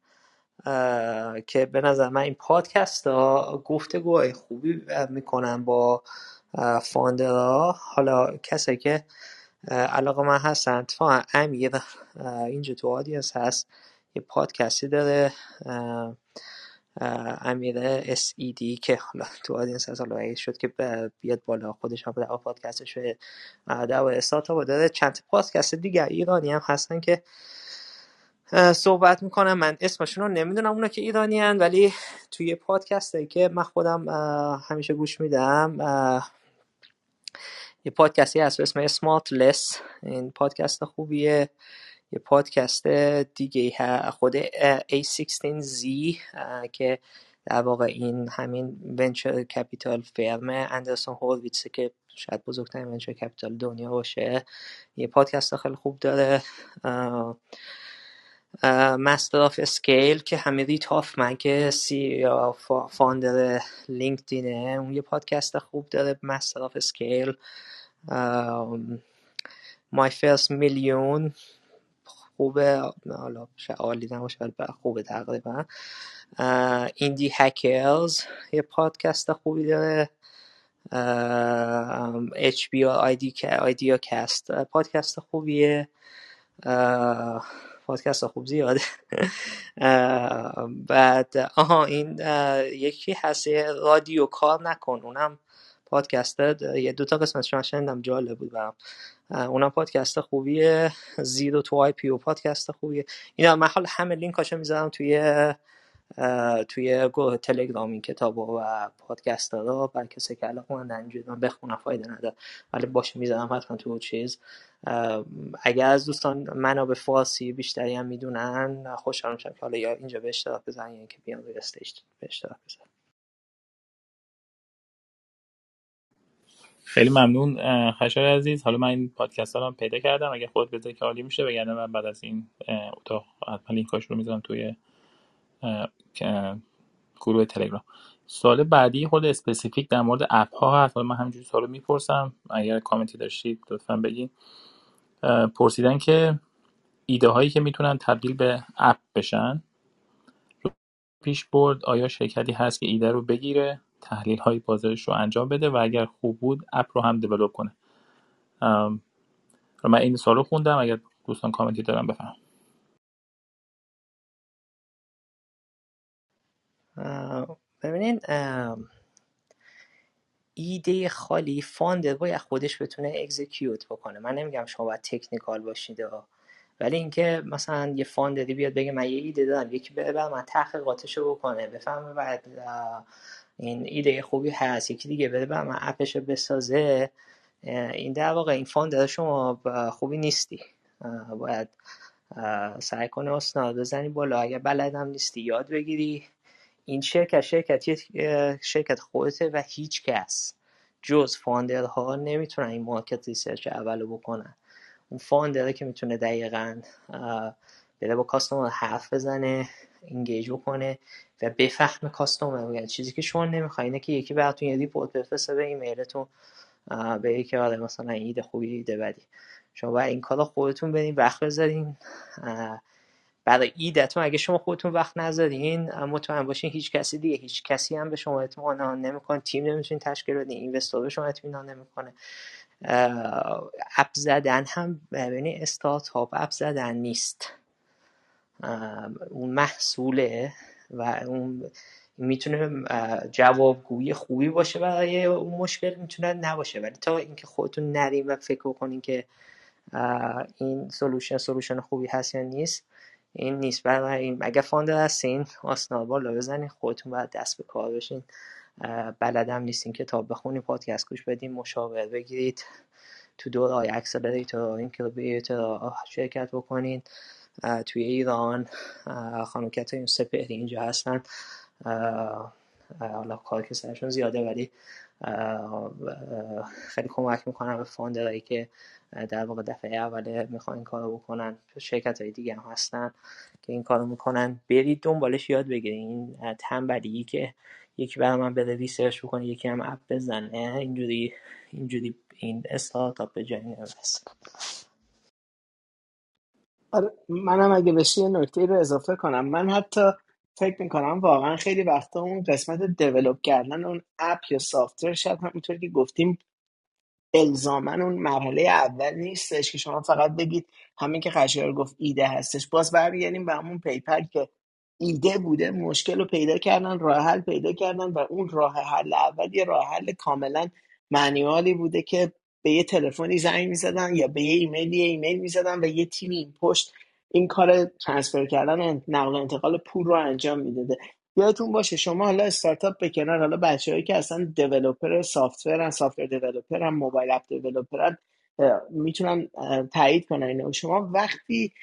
که به نظر من این پادکست ها گفتگوهای خوبی می‌کنن با founder ها حالا کسی که علاقه من هستن اتفاقا امیر اینجا تو آدینس هست یه پادکستی داره امیر اس ای دی که حالا (laughs) تو آدینس هست حالا شد که بیاد بالا خودش هم در پادکستش در استارتاپ داره. چند پادکست دیگر ایرانی هم هستن که صحبت می‌کنم من اسمشون رو نمی‌دونم اونا که ایرانی هن ولی توی پادکست که من خودم همیشه گوش میدم یه پادکستی هست به اسم Smart این پادکست خوبیه. یه پادکست دیگه خود A16Z که در واقع این همین venture capital firm Andreessen Horowitz ه که شاید بزرگترین venture capital دنیا باشه. یه پادکست خیلی خوب داره Masters of Scale که رید هافمن که سی founder LinkedIn ه اون یه پادکست خوب داره Masters of Scale My First Million خوبه. حالا عالی نباشه ولی خوبه تقریبا. Indie Hackers یه پادکست خوبی داره. HBR IdeaCast. پادکست خوبیه. پادکست خوب زیاده بعد آها این یکی هست رادیو کار نکن. اونم پادکست یه دوتا قسمت شما شنیدم جالب بود برام. اونم پادکست خوبیه. Zero to IPO پادکست خوبیه. اینا من حال همه لینکاشو می‌ذارم توی توی گروه تلگرام این کتاب و پادکست رو برای کسی که علاقه من من بخونم فایده نداره. ولی باشه می‌ذارم حتما تو چیز. اگر از دوستان منابع فارسی بیشتری هم می‌دونن خوشحال میشم که حالا یا اینجا به اشتراک بزنن یا که بیان روی stage به اشتراک بزنن خیلی ممنون خشایار عزیز. حالا من این پادکست رو پیدا کردم. اگه خود بذاری که عالی میشه بگردم من بعد از این اتاق حتما لینکاش رو می‌ذارم توی گروه تلگرام. سوال بعدی خود specific در مورد اپ ها هست من همینجوری سوال می‌پرسم. اگر کامنتی داشتید لطفا بگین. پرسیدن که ایده هایی که می‌تونن تبدیل به اپ بشن. پیش برد آیا شرکتی هست که ایده رو بگیره؟ تحلیل های بازارش رو انجام بده و اگر خوب بود اپ رو هم دیولپ کنه. من این سوال رو خوندم اگر دوستان کامنتی دارم بفهم ببینین ایده خالی فاندر باید خودش بتونه اگزیکیوت بکنه. من نمیگم شما باید تکنیکال باشید ولی اینکه مثلا یه founder ی بیاد بگه من یه ایده دارم یکی بره من تحقیقاتشو بکنه. بفهمه بعد این ایده خوبی هست یکی دیگه بره من اپشو بسازه. این در واقع این founder شما خوبی نیستی. باید سعی کنه آستینا بزنی بالا. اگر بلدم نیستی یاد بگیری. این شرکت شرکت شرکت خودته و هیچ کس جز founder ها نمی‌تونن این market research اولو بکنن. اون founder ه که می‌تونه دقیقا بره با customer حرف بزنه. engage بکنه و بفهم customer یعنی چیزی که شما نمی‌خوای اینه که یکی براتون یه report بفرسته به ایمیلتون به که آره مثلا ایده خوبی ایده بدی شما باید این کارا خودتون برین وقت بذارین. برای ایدتون اگه شما خودتون وقت نذارین مطمئن باشین هیچ کسی دیگه هیچ کسی هم به شما اطمینان نمی‌کنه. تیم نمی‌تونین تشکیل بدین investor به شما اطمینان نمی‌کنه. اپ زدن هم ببینید استارتاپ اپ زدن نیست. اون محصوله و اون می‌تونه جوابگویی خوبی باشه برای اون مشکل می‌تونه نباشه. ولی تا اینکه خودتون نریم و فکر کنین که این solution solution خوبی هست یا نیست این نیست. برای اگه founder هستین آستینا بالا بزنین خودتون باید دست به کار بشین. بلدم نیستین کتاب بخونین پادکست گوش بدین مشاور بگیرید تو دورهای accelerator incubator شرکت بکنین. توی ایران خانوکت این سپهری اینجا هستن. حالا کار که سرشون زیاده ولی خیلی کمک می‌کنن به founder هایی که در واقع دفعه اوله می‌خوان این کارو بکنن. شرکت های دیگه هم هستن که این کارو می‌کنن. برید دنبالش یاد بگیرین این تنبلی که یکی برای من بده research بکنه یکی هم app بزنه. اینجوری اینجوری این استارتاپ به جایی نمی‌رسه آره منم اگه بشه یه نکته رو اضافه کنم. من حتی فکر می‌کنم واقعا خیلی وقتا اون قسمت develop کردن اون app یا software شاید همونطور که گفتیم الزاما اون مرحله اول نیستش که شما فقط بگید همین که خشایار گفت ایده هستش. باز برگردیم به همون paper که ایده بوده مشکل رو پیدا کردن راه حل پیدا کردن و اون راه حل اول یه راه حل کاملا manual ی بوده که به یه تلفنی زنگ می‌زدن یا به یه ایمیل یه ایمیل می‌زدن و یه تیمی این پشت این کار transfer کردن نقل و انتقال پول رو انجام می‌داده. یادتون باشه شما حالا استارتاپ به کنار حالا بچه‌هایی که اصلا developer software software developer هم mobile app developer می‌تونن تایید کنن اینو. شما وقتی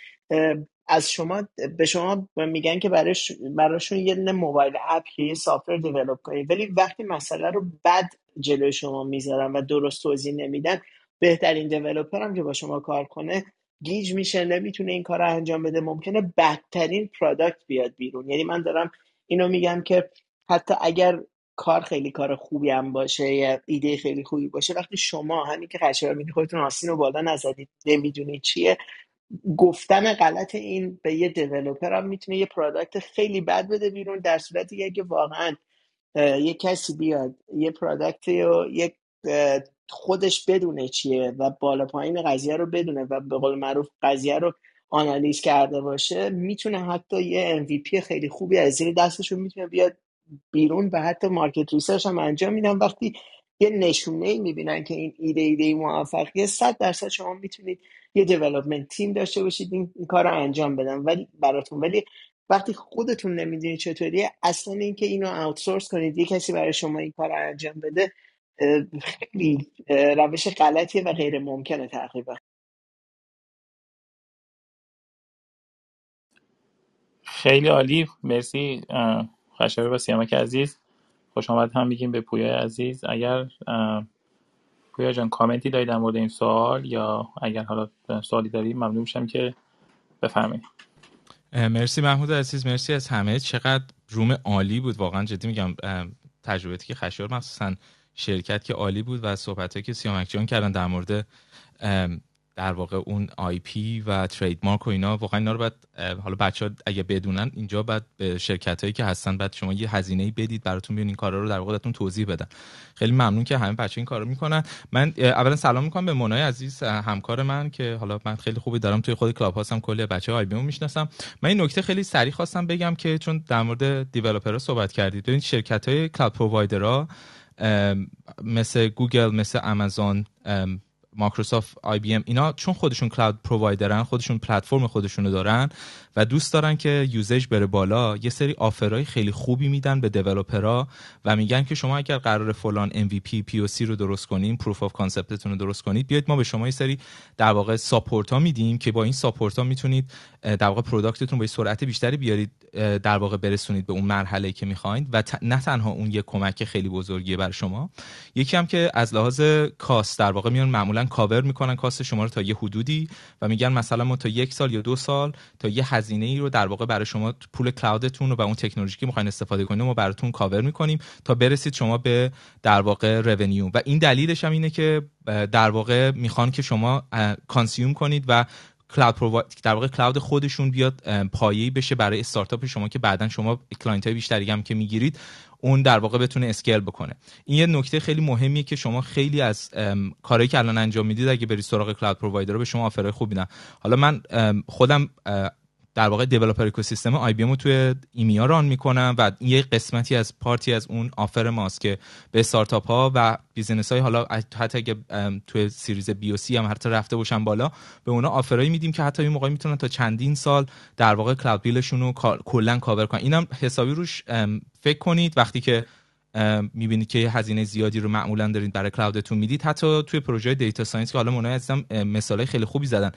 از شما به شما میگن که براش براشون یه نه موبایل اپ یه سافتور دیولپ کنید ولی وقتی مسئله رو بد جلوی شما می‌ذارن و درست توضیح نمیدن بهترین دیولپر هم که با شما کار کنه گیج میشه نمی‌تونه این کار رو انجام بده ممکنه بدترین پرادکت بیاد بیرون. یعنی من دارم اینو میگم که حتی اگر کار خیلی کار خوبی هم باشه یا ایده خیلی خوبی باشه وقتی شما همین که قشنگ میگی خودتون آستین رو بالا نزدید نمی‌دونید چیه گفتن غلط این به یه developer هم می‌تونه یه product خیلی بد بده بیرون در صورتی که واقعا یه کسی بیاد یه product یا یک خودش بدونه چیه و بالا پایین قضیه رو بدونه و به قول معروف قضیه رو آنالیز کرده باشه می‌تونه حتی یه MVP خیلی خوبی از زیر دستشون می‌تونه بیاد بیرون و حتی market research هم انجام میدن. وقتی یه نشونه ای می‌بینن که این ایده ایده موفقیه صد درصد شما می‌تونید یه دیولپمنت تیم داشته باشید این, کار رو انجام بدن. ولی براتون ولی وقتی خودتون نمی‌دونید چطوریه اصلا اینکه اینو آوتسورس کنید یه کسی برای شما این کار رو انجام بده خیلی روش غلطیه و غیر ممکنه تقریبا. خیلی عالی. مرسی خشایار و سیامک عزیز. خوش آمد هم میگیم به پویا عزیز. اگر پویا جان کامنتی دارید در مورد این سوال یا اگر حالا سوالی دارید ممنون میشم که بفرمایید. مرسی محمود عزیز مرسی از همه. چقدر روم عالی بود. واقعا جدی میگم تجربتی که خشایار مخصوصا شرکت که عالی بود و صحبت که سیامک جان کردن در مورد در واقع اون آی پی و ترید مارک و اینا واقعا اینا رو باید حالا بچه ها اگه بدونن اینجا بعد به شرکت هایی که هستن بعد شما یه هزینه بدید براتون بیان این کارا رو در واقع توضیح بدن. خیلی ممنون که همه بچه این کارو می‌کنن. من اولا سلام می‌کنم به منای عزیز همکار من که حالا من خیلی خوبی دارم توی خود کلاب هاوسم کلی بچه IBM ی می‌شناسم. من این نکته خیلی سریع خواستم بگم که چون در مورد developer ها صحبت کردید. ببین شرکت های cloud provider ها مثل گوگل مثل آمازون مایکروسافت IBM اینا چون خودشون cloud provider ن خودشون پلتفرم خودشونو دارن و دوست دارن که use ش بره بالا یه سری offer ای خیلی خوبی میدن به developer ها و میگن که شما اگر قرار فلان MVP POC رو درست کنین proof of concept تون رو درست کنید بیاید ما به شما یه سری در واقع support ها میدیم که با این support ها می‌تونید در واقع product تون با سرعت بیشتری بیارید در واقع برسونید به اون مرحله که می‌خواین و نه تنها اون یه کمک خیلی بزرگیه بر شما یکی هم که از لحاظ cost در واقع میان معمولا کاور می‌کنن cost شما رو تا یه حدودی و میگن مثلا ما تا یک سال یا دو سال تا یه هزینه ای رو در واقع برای شما پول cloud تون رو و اون تکنولوژی که می‌خواین استفاده کنید ما براتون کاور می‌کنیم تا برسید شما به در واقع revenue و این دلیلش هم اینه که در واقع می‌خوان که شما consume کنید و cloud در واقع cloud خودشون بیاد پایه‌ای بشه برای استارتاپ شما که بعدا شما client های بیشتری هم که می‌گیرید اون در واقع بتونه scale بکنه. این یه نکته خیلی مهمیه که شما خیلی از کارهایی که الان انجام می‌دید اگه برید سراغ cloud provider ها به شما offer های خوب میدن حالا من خودم در واقع developer ecosystem IBM رو توی EMEA run می‌کنم و یه قسمتی از part ی از اون offer ماست که به استارتاپ ها و business های حالا حتی اگه توی series B و C هم حتی رفته باشن بالا به اونا offer ایی میدیم که حتی این موقع می‌تونن تا چندین سال در واقع cloud bill شون رو کلا کاور کنن. اینم حسابی روش فکر کنید وقتی که می‌بینید که هزینه زیادی رو معمولا دارید برای cloud تون می‌دید. حتی توی پروژه data science که حالا منای عزیزم مثالای خیلی خوبی زدن.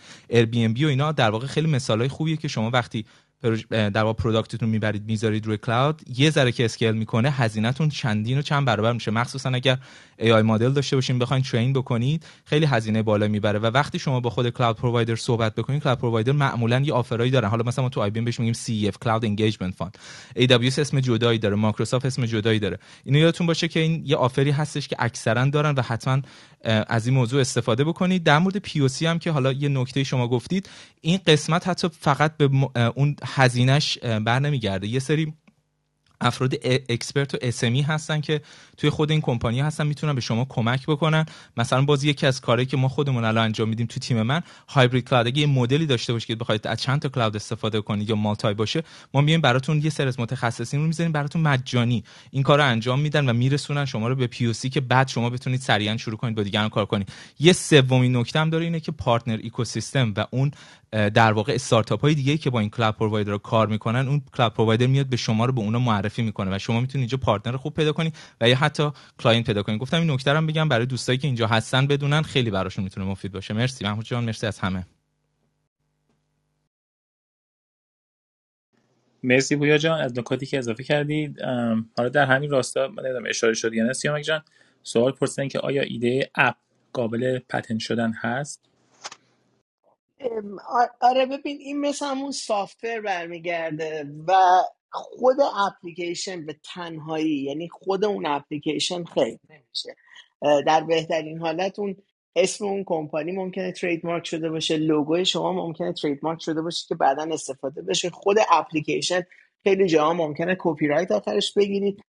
بی و اینا در واقع خیلی مثالای خوبیه که شما وقتی در واقع product تون می‌برید می‌ذارید روی cloud یه ذره که scale می‌کنه هزینه‌تون چندین و چند برابر میشه. مخصوصا اگر AI model داشته باشین بخواید train بکنید خیلی هزینه بالا می‌بره. و وقتی شما با خود cloud provider صحبت بکنید cloud provider معمولا یه offer ایی دارن. حالا مثلا ما تو IBM بهش میگیم CEF cloud engagement fund AWS اسم جدایی داره مایکروسافت اسم جدایی داره. اینو یادتون باشه که این یه offer ی هستش که اکثرا دارن و حتما از این موضوع استفاده بکنید. در مورد POC هم که حالا یه نکته شما گفتید این قسمت حتی فقط به اون هزینه‌ش بر نمیگرده. یه سری افراد expert و SME هستن که توی خود این کمپانی هستن می‌تونن به شما کمک بکنن. مثلا باز یکی از کارهایی که ما خودمون الان انجام میدیم تو تیم من hybrid cloud اگه یه مدلی داشته باشید بخواید از چند تا cloud استفاده کنید یا multi باشه ما میایم براتون یه سری از متخصصین رو می‌ذاریم براتون مجانی. این کار رو انجام میدن و میرسونن شما رو به POC که بعد شما بتونید سریعا شروع کنید با دیگران کار کنید. یه سومین نکته هم داره اینه که partner ecosystem و اون در واقع استارتاپ های دیگه که با این cloud provider ها کار می‌کنن اون cloud provider میاد به شما رو به اونا معرفی می‌کنه و شما می‌تونید اینجا partner خوب پیدا کنید و یا حتی client پیدا کنید گفتم این نکته رو بگم برای دوستایی که اینجا هستن بدونن خیلی براشون می‌تونه مفید باشه. مرسی. محمود جان مرسی از همه. مرسی پویا جان از نکاتی که اضافه کردید حالا در همین راستا من اشاره شد یا نه سیامک جان سوال پرسیدن که آیا ایده app قابل patent شدن هست؟ آره ببین این مثل همون software برمیگرده و خود اپلیکیشن به تنهایی یعنی خود اون اپلیکیشن خیلی نمیشه. در بهترین حالت اون اسم اون کمپانی ممکنه trademark شده باشه لوگوی شما ممکنه trademark شده باشه که بعدا استفاده بشه. خود اپلیکیشن خیلی جاها ممکنه کپی رایت آخرش بگیرید.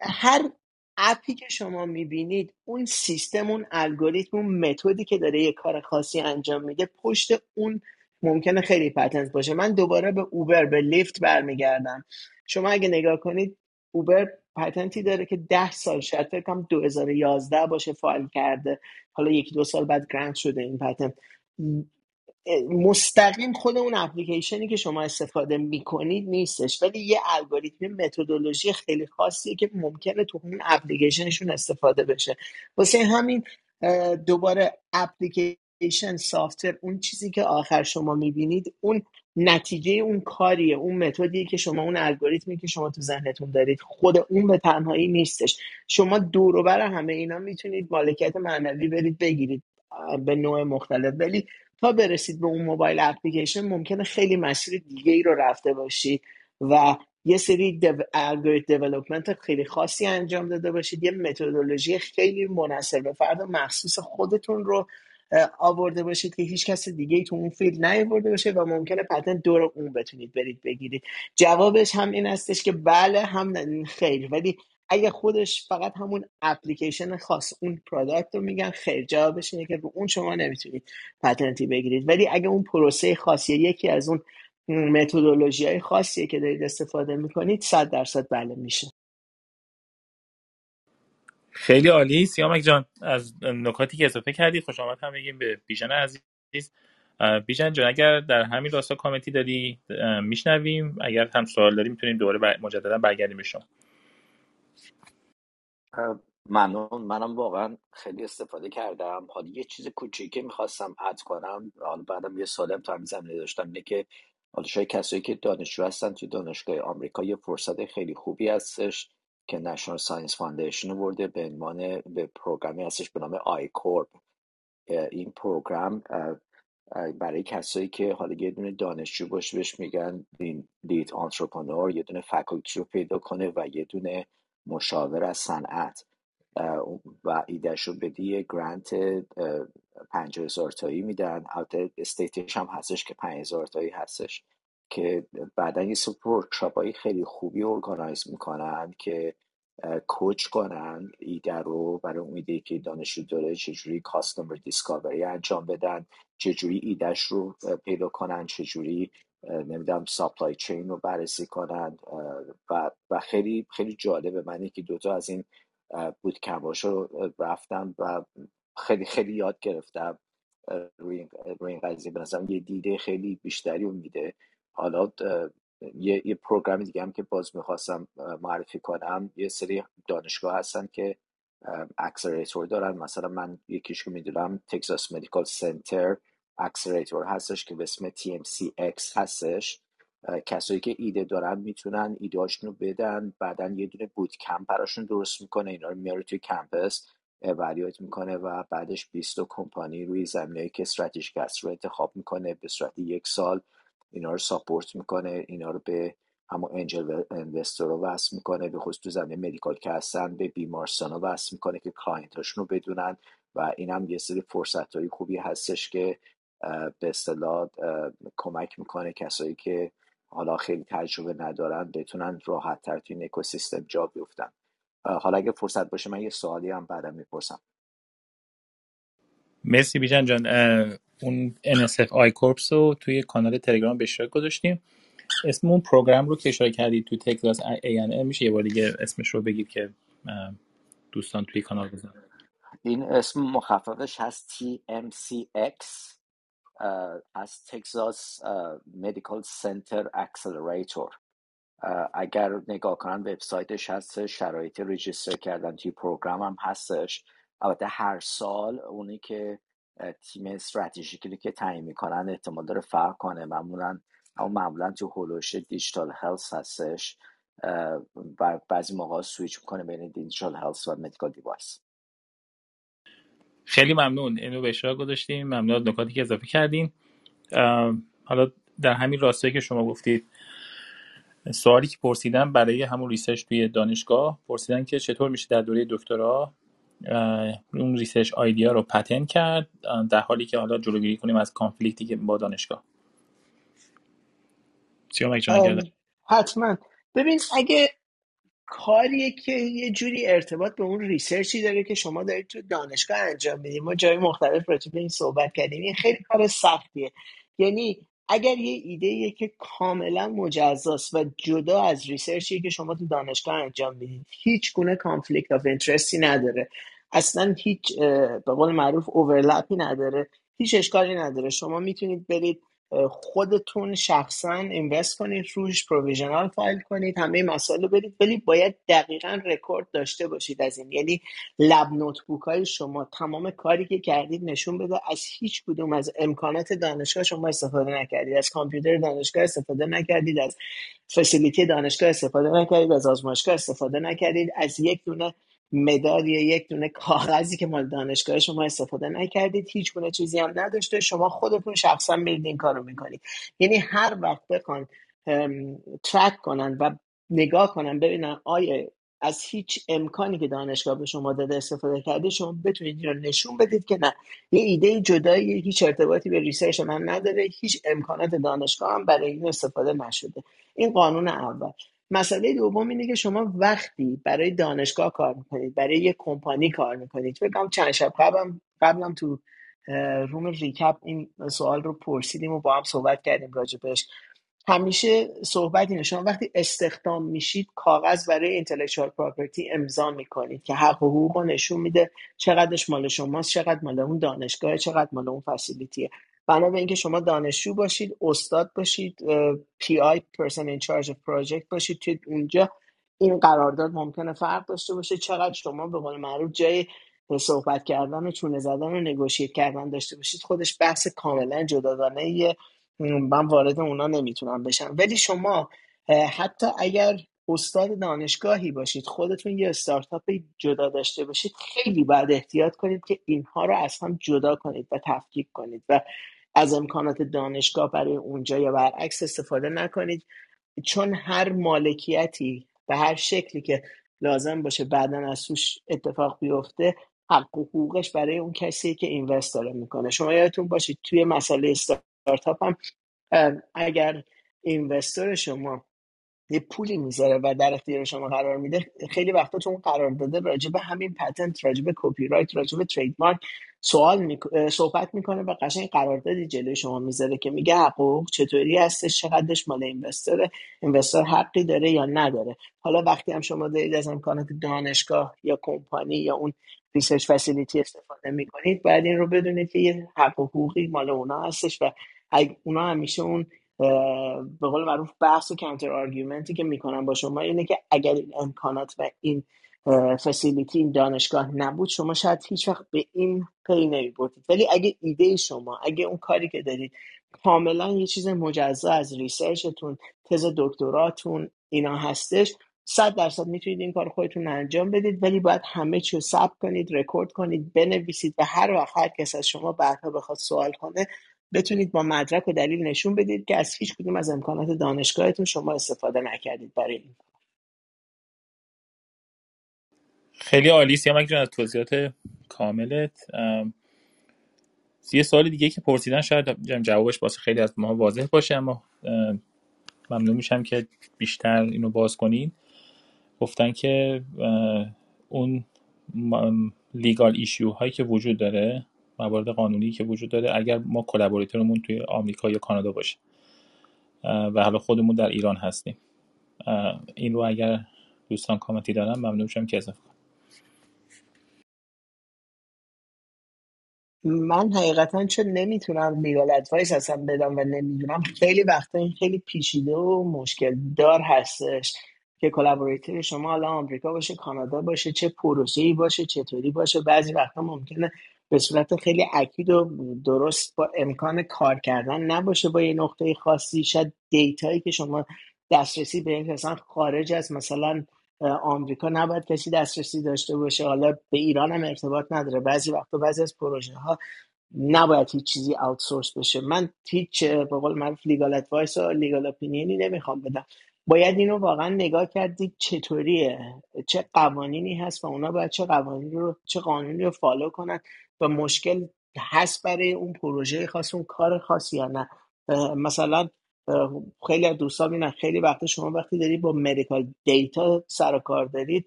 هر app ی که شما می‌بینید اون سیستم اون الگوریتم اون method ی که داره یه کار خاصی انجام میده پشت اون ممکنه خیلی پتنت باشه. من دوباره به اوبر به لیفت برمیگردم. شما اگه نگاه کنید اوبر پتنتی داره که ده سال شاید فکر کنم 2011 باشه فایل کرده. حالا یکی دو سال بعد گرانت شده این پتنت مستقیم خود اون اپلیکیشنی که شما استفاده می‌کنید نیستش. ولی یه الگوریتم متدولوژی خیلی خاصیه که ممکنه تو اون اپلیکیشنشون استفاده بشه. واسه همین دوباره اپلیکیشن سافتور اون چیزی که آخر شما می‌بینید اون نتیجه اون کاریه اون متدی که شما اون الگوریتمی که شما تو ذهنتون دارید. خود اون به تنهایی نیستش. شما دور بر همه اینا می‌تونید مالکیت معنوی برید بگیرید به نوع مختلف. ولی تا برسید به اون موبایل اپلیکیشن ممکنه خیلی مسیر دیگه ای رو رفته باشید و یه سری الگوریتم دیولپمنت خیلی خاصی انجام داده باشید. یه متدولوژی خیلی مناسب فرد مخصوص خودتون رو آورده باشید که هیچ کس دیگه ای تو اون field نیاورده باشه و ممکنه patent دور اون بتونید برید بگیرید. جوابش هم این هستش که بله هم خیر. ولی اگه خودش فقط همون اپلیکیشن خاص اون product رو میگن خیر. جوابش اینه که به اون شما نمی‌تونید patent ی بگیرید. ولی اگه اون پروسه خاصی یکی از اون متدولوژی های خاصیه که دارید استفاده می‌کنید صد درصد بله میشه. خیلی عالی. سیامک جان از نکاتی که اضافه کردی خوش آمد هم بگیم به بیژن عزیز. بیژن جان اگر در همین راستا کامنتی داری میشنویم. اگر هم سوال داری می‌تونیم دوباره. مجددا برگردیم به شما. ممنون. منم واقعا خیلی استفاده کردم. حالا یه چیز کوچیکی می‌خواستم اد کنم حالا بعدم یه سالم تا همین زمینه داشتم اینه که حالا شاید کسایی که دانشجو هستن توی دانشگاه آمریکا یه فرصت خیلی خوبی هستش که National Science Foundation آورده به عنوان یه program ی هستش به نام I-Corps این program برای کسایی که حالا یه دونه دانشجو باشه بهش میگن lead entrepreneur یه دونه faculty رو پیدا کنه و یه دونه مشاور از صنعت. و ایدهش رو بدی grant پنج هزار تایی میدن. البته state ش هم هستش که پنج هزار تایی هستش. که بعدا یه سری workshop خیلی خوبی organize می‌کنن که coach کنن ایده رو برای اون ایده که دانشجو داره چجوری customer discovery انجام بدن چجوری ایدهش رو پیدا کنن چجوری نمی‌دونم supply chain رو بررسی کنن. و, و خیلی خیلی جالبه. من یکی دوتا از این boot camp اش رو رفتم و خیلی خیلی یاد گرفتم. روی این قضیه. به یه دیده خیلی بیشتری رو میده. حالا یه, یه program دیگه هم که باز می‌خواستم معرفی کنم. یه سری دانشگاه هستن که accelerator دارن. مثلا من یکیش که می‌دونم Texas Medical Center Accelerator هستش که به اسم TMCX هستش. کسایی که ایده دارن می‌تونن ایدهاشون رو بدن. بعدا یه دونه boot camp براشون درست می‌کنه. اینا رو میاره توی campus evaluate می‌کنه و بعدش 20 کمپانی روی زمینه که استراتژیک است رو انتخاب می‌کنه. به صورت یک سال اینا رو support می‌کنه اینا رو به همون angel investor رو وصل می‌کنه به خصوص تو زمینه medical که هستن به بیمارستان رو وصل می‌کنه که client اشون رو بدونن و این هم یه سری فرصت های خوبی هستش که به اصطلاح کمک می‌کنه کسایی که حالا خیلی تجربه ندارن بتونن راحت تر توی این اکوسیستم جا بیفتن. حالا اگه فرصت باشه من یه سوالی هم بعدم می‌پرسم. مرسی بیژن جان. اون NSF I-Corps رو توی کانال تلگرام به اشتراک گذاشتیم. اسم اون program رو که اشاره کردید توی Texas A&M میشه یه بار دیگه اسمش رو بگید که دوستان توی کانال بزنن. این اسم مخففش هست TMCX از Texas Medical Center Accelerator اگر نگاه کنن وبسایتش هست شرایط register کردن توی program هم هستش. البته هر سال اونی که تیم استراتژیکی که تعیین می‌کنن احتمال داره فرق کنه. معمولا اما معمولا تو حول و حوش digital health هستش. و بعضی موقع سویچ می‌کنه بین digital health و medical device. خیلی ممنون. اینو به اشتراک گذاشتیم ممنون از نکاتی که اضافه کردین. حالا در همین راستایی که شما گفتید سوالی که پرسیدن برای همون research توی دانشگاه پرسیدن که چطور میشه در دوره دکترا اون research idea رو patent کرد در حالی که حالا جلوگیری کنیم از conflict ی که با دانشگاه. سیامک جان. حتما. ببین اگه کاریه که یه جوری ارتباط به اون research ی داره که شما دارید تو دانشگاه انجام می‌دید ما جای مختلف راجع به این صحبت کردیم این خیلی کار سختیه. یعنی اگر یه ایده که کاملا مجزاست و جدا از research ی که شما تو دانشگاه انجام می‌دید هیچ گونه conflict of interest ی نداره. اصلا هیچ به قول معروف overlap ی نداره. هیچ اشکالی نداره. شما می‌تونید برید خودتون شخصا invest کنید روش provisional file کنید همه مسائل رو برید. ولی باید دقیقا رکورد داشته باشید از این. یعنی lab notebook های شما تمام کاری که کردید نشون بده. از هیچ کدوم از امکانات دانشگاه شما استفاده نکردید. از کامپیوتر دانشگاه استفاده نکردید. از facility دانشگاه استفاده نکردید. از آزمایشگاه استفاده نکردید. از یک دونه مداد یا یک دونه کاغذی که مال دانشگاه شما استفاده نکردید. هیچ گونه چیزی هم نداشته. شما خودتون شخصا میرید این کارو می‌کنید. یعنی هر وقت بخوان track کنن و نگاه کنن ببینن آیا از هیچ امکانی که دانشگاه به شما داده استفاده کرده شما بتونید رو نشون بدید که نه. یه ایده جدایی هیچ ارتباطی به research من نداره. هیچ امکانات دانشگاه هم برای این استفاده نشده. این قانون اول. مسئله دوم اینه که شما وقتی برای دانشگاه کار می‌کنید برای یک کمپانی کار می‌کنید بگم چند شب قبلم قبلم تو روم ریکپ این سوال رو پرسیدیم و با هم صحبت کردیم راجبش همیشه صحبت اینه شما وقتی استخدام میشید کاغذ برای اینتלקچوال پراپرتی امضا می‌کنید که حق و حقوق نشون میده چقدرش مال شماست چقدر مال اون دانشگاه چقدر مال اون فسیلیتیه بنا به اینکه شما دانشجو باشید استاد باشید PI person in charge of project باشید توی اونجا این قرارداد ممکنه فرق داشته باشه. چقدر شما به قول معروف جای صحبت کردن و چونه زدن و negotiate کردن داشته باشید. خودش بحث کاملا جداگانه من وارد اونا نمی‌تونم بشم. ولی شما حتی اگر استاد دانشگاهی باشید خودتون یه استارتاپ جدا داشته باشید خیلی باید احتیاط کنید که اینها رو هم جدا کنید و تفکیک کنید و از امکانات دانشگاه برای اونجا یا برعکس استفاده نکنید. چون هر مالکیتی به هر شکلی که لازم باشه بعدا از توش اتفاق بیفته حق حقوقش برای اون کسی که اینوست داره می‌کنه. شما یادتون باشید توی مسئله استارتاپ هم اگر اینوستور شما یه پولی می‌ذاره و در اختیار شما قرار میده. خیلی وقتا تو اون قرار داده راجع به همین پتنت راجع به کپی رایت راجع به ترید مارک سوال می... صحبت می‌کنه و قشنگ قراردادی جلوی شما می‌ذاره که میگه حقوق چطوری هستش؟ چقدرش مال investor ه investor حقی داره یا نداره؟ حالا وقتی هم شما دارید از امکانات دانشگاه یا کمپانی یا اون research facility استفاده می‌کنید باید این رو بدونید که یه حق حقوقی مال اونا هستش و اونا همیشه اون به قول معروف بحث و counter argument ی که می‌کنن با شما اینه که اگر این امکانات و این facility این دانشگاه نبود شما شاید هیچ وقت به این پی نمیبردید. ولی اگه ایده شما اگه اون کاری که دارید کاملا یه چیز مجزا از research تون تز دکتراتون اینا هستش صد درصد می‌تونید این کار خودتون انجام بدید ولی باید همه چی رو ثبت کنید رکورد کنید بنویسید و هر وقت هر کس از شما بعدها بخواد سوال کنه بتونید با مدرک و دلیل نشون بدید که از هیچ کدوم از امکانات دانشگاهتون شما استفاده نکردید برای این خیلی عالی. سیامک جان از توضیحات کاملت یه سوال دیگه که پرسیدن شاید جوابش واسه خیلی از ما واضح باشه اما ممنون میشم که بیشتر اینو باز کنین. گفتن که اون legal issue هایی که وجود داره موارد قانونی که وجود داره اگر ما collaborator مون توی آمریکا یا کانادا باشه. و حالا خودمون در ایران هستیم. این رو اگر دوستان کامنتی دارن ممنون میشم که اضافه من حقیقتا چون نمی‌تونم legal advice اصلا بدم و نمی‌دونم. خیلی وقتا این خیلی پیچیده و مشکل دار هستش که collaborator شما حالا آمریکا باشه کانادا باشه چه پروژه‌ای باشه چطوری باشه. بعضی وقتا ممکنه به صورت خیلی اکید و درست با امکان کار کردن نباشه با یه نقطه خاصی. شاید data یی که شما دسترسی به اصلا خارج از مثلا آمریکا نباید کسی دسترسی داشته باشه. حالا به ایران هم ارتباط نداره. بعضی وقتا بعضی از پروژه ها نباید هیچ چیزی outsource بشه. من هیچ به قول معروف legal advice و legal opinion ی نمی‌خوام بدم. باید اینو واقعا نگاه کردید چطوریه؟ چه قوانینی هست و اونا باید چه قوانینی رو چه قانونی رو follow کنن؟ و مشکل هست برای اون پروژه خاص اون کار خاصی یا نه. مثلا خیلی از دوستان می‌دونن خیلی وقت شما وقتی دارید با medical data سر و کار دارید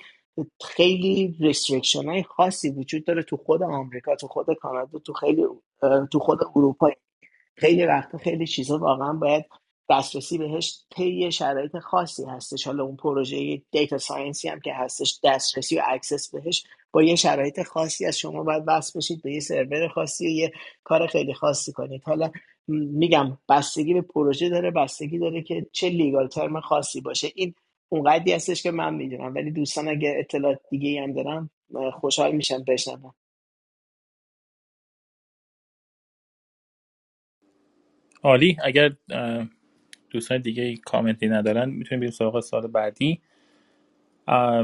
خیلی restriction های خاصی وجود داره تو خود آمریکا تو خود کانادا تو خیلی تو خود اروپا. خیلی وقتا خیلی چیزا واقعا باید دسترسی بهش طی شرایط خاصی هستش. حالا اون پروژه data science ی هم که هستش دسترسی و access بهش با یه شرایط خاصی از شما باید بس بشید به یه سرور خاصی و یه کار خیلی خاصی کنید. حالا میگم بستگی به پروژه داره بستگی داره که چه لیگال ترم خاصی باشه. این اونقدری هستش که من می‌دونم ولی دوستان اگه اطلاعات دیگه هم دارم خوشحال میشم بشنوم. عالی. اگر دوستان دیگه کامنتی ندارن می‌تونیم بریم سراغ سال بعدی.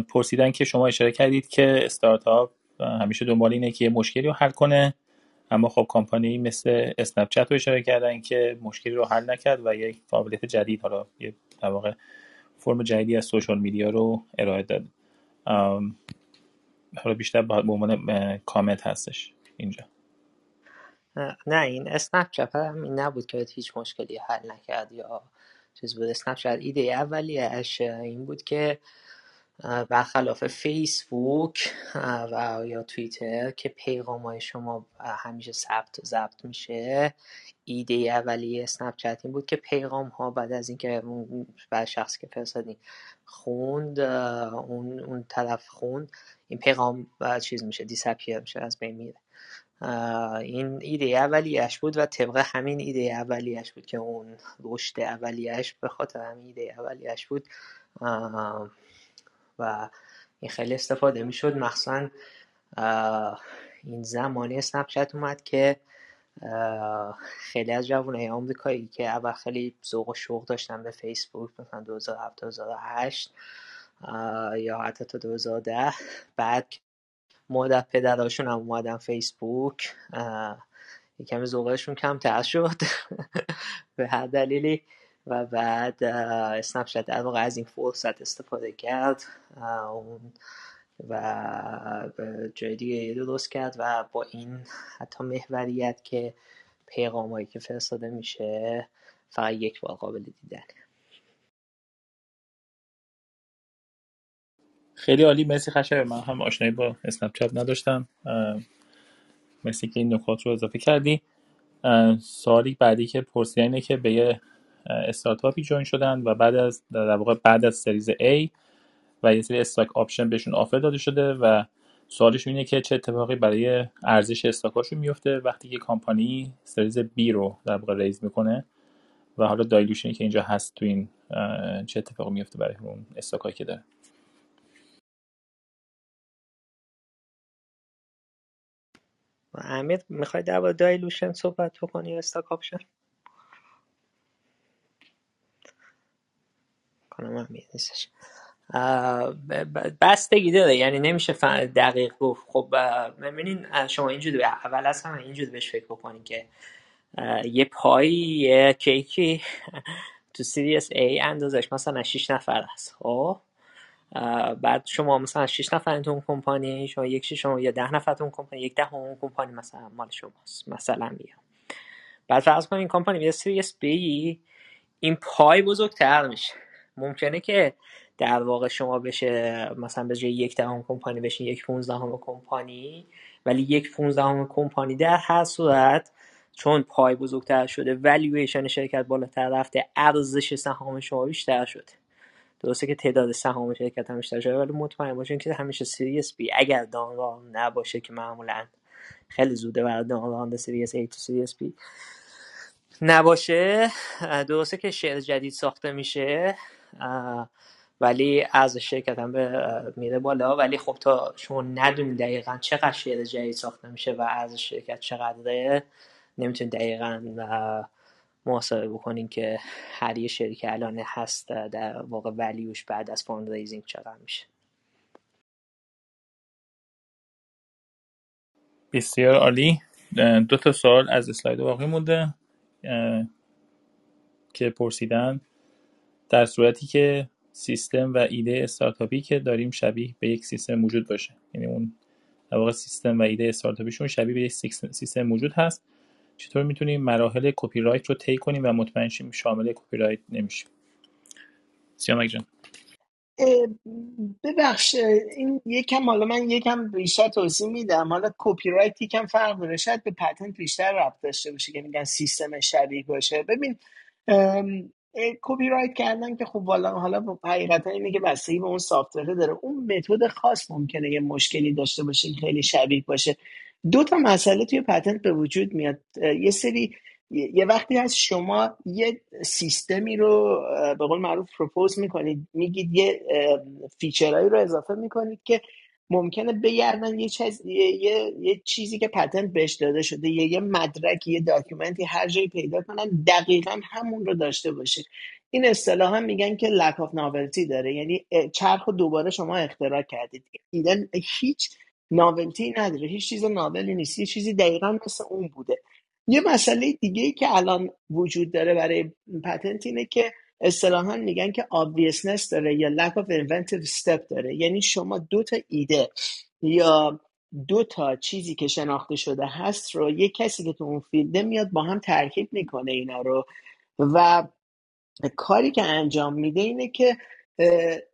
پرسیدن که شما اشاره کردید که استارتاپ همیشه دنبال اینه که یه مشکلی رو حل کنه اما خب کمپانی مثل اسنپ چت رو اشاره کردن که مشکلی رو حل نکرد و یک قابلیت جدید حالا یه در واقع فرم جدیدی از سوشال میدیا رو ارائه داد. حالا بیشتر به عنوان کامنت هستش اینجا. نه این اسنپ چت هم این نبود که هیچ مشکلی حل نکرد یا چیز بود اسنپ چت ایده اولیش این بود که برخلاف فیسبوک و یا توییتر که پیغام های شما همیشه ثبت و ضبط میشه ایده اولیه اسنپ چت این بود که پیغام ها بعد از اینکه بعد شخص که فرستادین خوند اون اون طرف خوند این پیغام بعد چیز میشه دیسپیر میشه از بین میره. این ایده اولیش بود و طبق همین ایده اولیش بود که اون رشد اولیش به خاطر همین ایده اولیش بود. و این خیلی استفاده می‌شد. مخصوصا این زمانی اسنپ چت اومد که خیلی از جوانای آمریکایی که اول خیلی ذوق و شوق داشتن به فیسبوک مثلا 2007 2008 یا حتی تا 2010 بعد مدت پدراشون هم اومدن فیسبوک. کمی ذوقشون کمتر شد. (laughs) به هر دلیلی. و بعد اسنپ چت در واقع از این فرصت استفاده کرد. اون و جای دیگه درست کرد و با این حتی محوریت که پیغامایی که فرستاده میشه فقط یک بار قابل دیدن خیلی عالی مرسی خشایار من هم آشنایی با اسنپ چت نداشتم مرسی که این نکات رو اضافه کردی. سوالی بعدی که پرسیدن اینه که به یه استارتاپی join شدن و بعد از در واقع بعد از series A و یه سری stock option بهشون offer داده شده و سوالشون اینه که چه اتفاقی برای ارزش stock اشون میفته وقتی که company series B رو در واقع raise می‌کنه و حالا dilution ی که اینجا هست تو این چه اتفاقی میفته برای اون stock ایی که داره. امیر می‌خوای در dilution صحبت بکنی یا stock option کنم امیر نیستش. بستگی داره یعنی نمیشه دقیق گفت. خب ببینین شما اینجوری اول از همه اینجوری بهش فکر بکنین که یه pie ی یه کیکی (laughs) تو series A اندازش مثلا 6 نفر است خب؟ بعد شما مثلا 6 نفر تو اون کمپانی شما یک شما یا 10 نفر تو اون کمپانی یک ده اون کمپانی مثلا مال شماست مثلا میگم. بعد فرض کنین کمپانی میاد سیریس B این پای بزرگتر میشه. ممکنه که در واقع شما بشه مثلا به جای یک دهم کمپانی بشه یک پونزدهم کمپانی ولی یک پونزدهم کمپانی در هر صورت چون پای بزرگتر شده ولیویشن شرکت بالاتر رفته ارزش سهام شما بیشتر شده. درسته که تعداد سهام شرکت هم بیشتر شده ولی مطمئن باشین که همیشه series B اگر down round نباشه که معمولا خیلی زوده برای down round series A تو series B نباشه. درسته که share جدید ساخته میشه ولی ارزش شرکت هم میره بالا. ولی خب تا شما ندونید دقیقا چقدر share جدید ساخته میشه و ارزش شرکت چقدره نمی‌تونید دقیقا محاسبه بکنین که هر یه share ت الان هست در واقع value ش بعد از fundraising چقدر میشه. بسیار عالی. دو تا سوال از Slido باقی مونده که پرسیدن. در صورتی که سیستم و ایده استارتاپی که داریم شبیه به یک سیستم موجود باشه. یعنی اون در واقع سیستم و ایده استارتاپیشون شبیه به یک سیستم موجود هست. چطور می‌تونیم مراحل کپی رایت رو طی کنیم و مطمئن شیم شامل کپی رایت نمیشیم؟ سیامک جان. ببخش این یکم حالا من یکم بیشتر توضیح میدم. حالا کپی رایت یکم فرق داره شاید به patent بیشتر ربط داشته باشه که میگن سیستم شبیه باشه. ببین کپی رایت کردن که خب والا حالا حقیقتا اینه که بستگی به اون software داره. اون method خاص ممکنه یه مشکلی داشته باشه خیلی شبیه باشه. دو تا مسئله توی patent به وجود میاد. یه سری یه وقتی هست شما یه سیستمی رو به قول معروف propose می‌کنید میگید یه feature هایی رو اضافه می‌کنید که ممکنه بگردن یه, چیز، یه،, یه،, چیزی که patent بهش داده شده یه یه مدرک یه document ی هر جایی پیدا کنن دقیقا همون رو داشته باشه. این اصطلاحا میگن که lack of داره. یعنی چرخ دوباره شما اختراع کردید. ایدن هیچ ناولتی نداره. هیچ چیز ناولی نیست. یه چیزی دقیقا مثل اون بوده. یه مسئله دیگه ای که الان وجود داره برای پتنت اینه که اصطلاحا میگن که obviousness داره یا lack of inventive step داره. یعنی شما دو تا ایده یا دو تا چیزی که شناخته شده هست رو یه کسی که تو اون فیلده میاد با هم ترکیب می‌کنه اینا رو. و کاری که انجام میده اینه که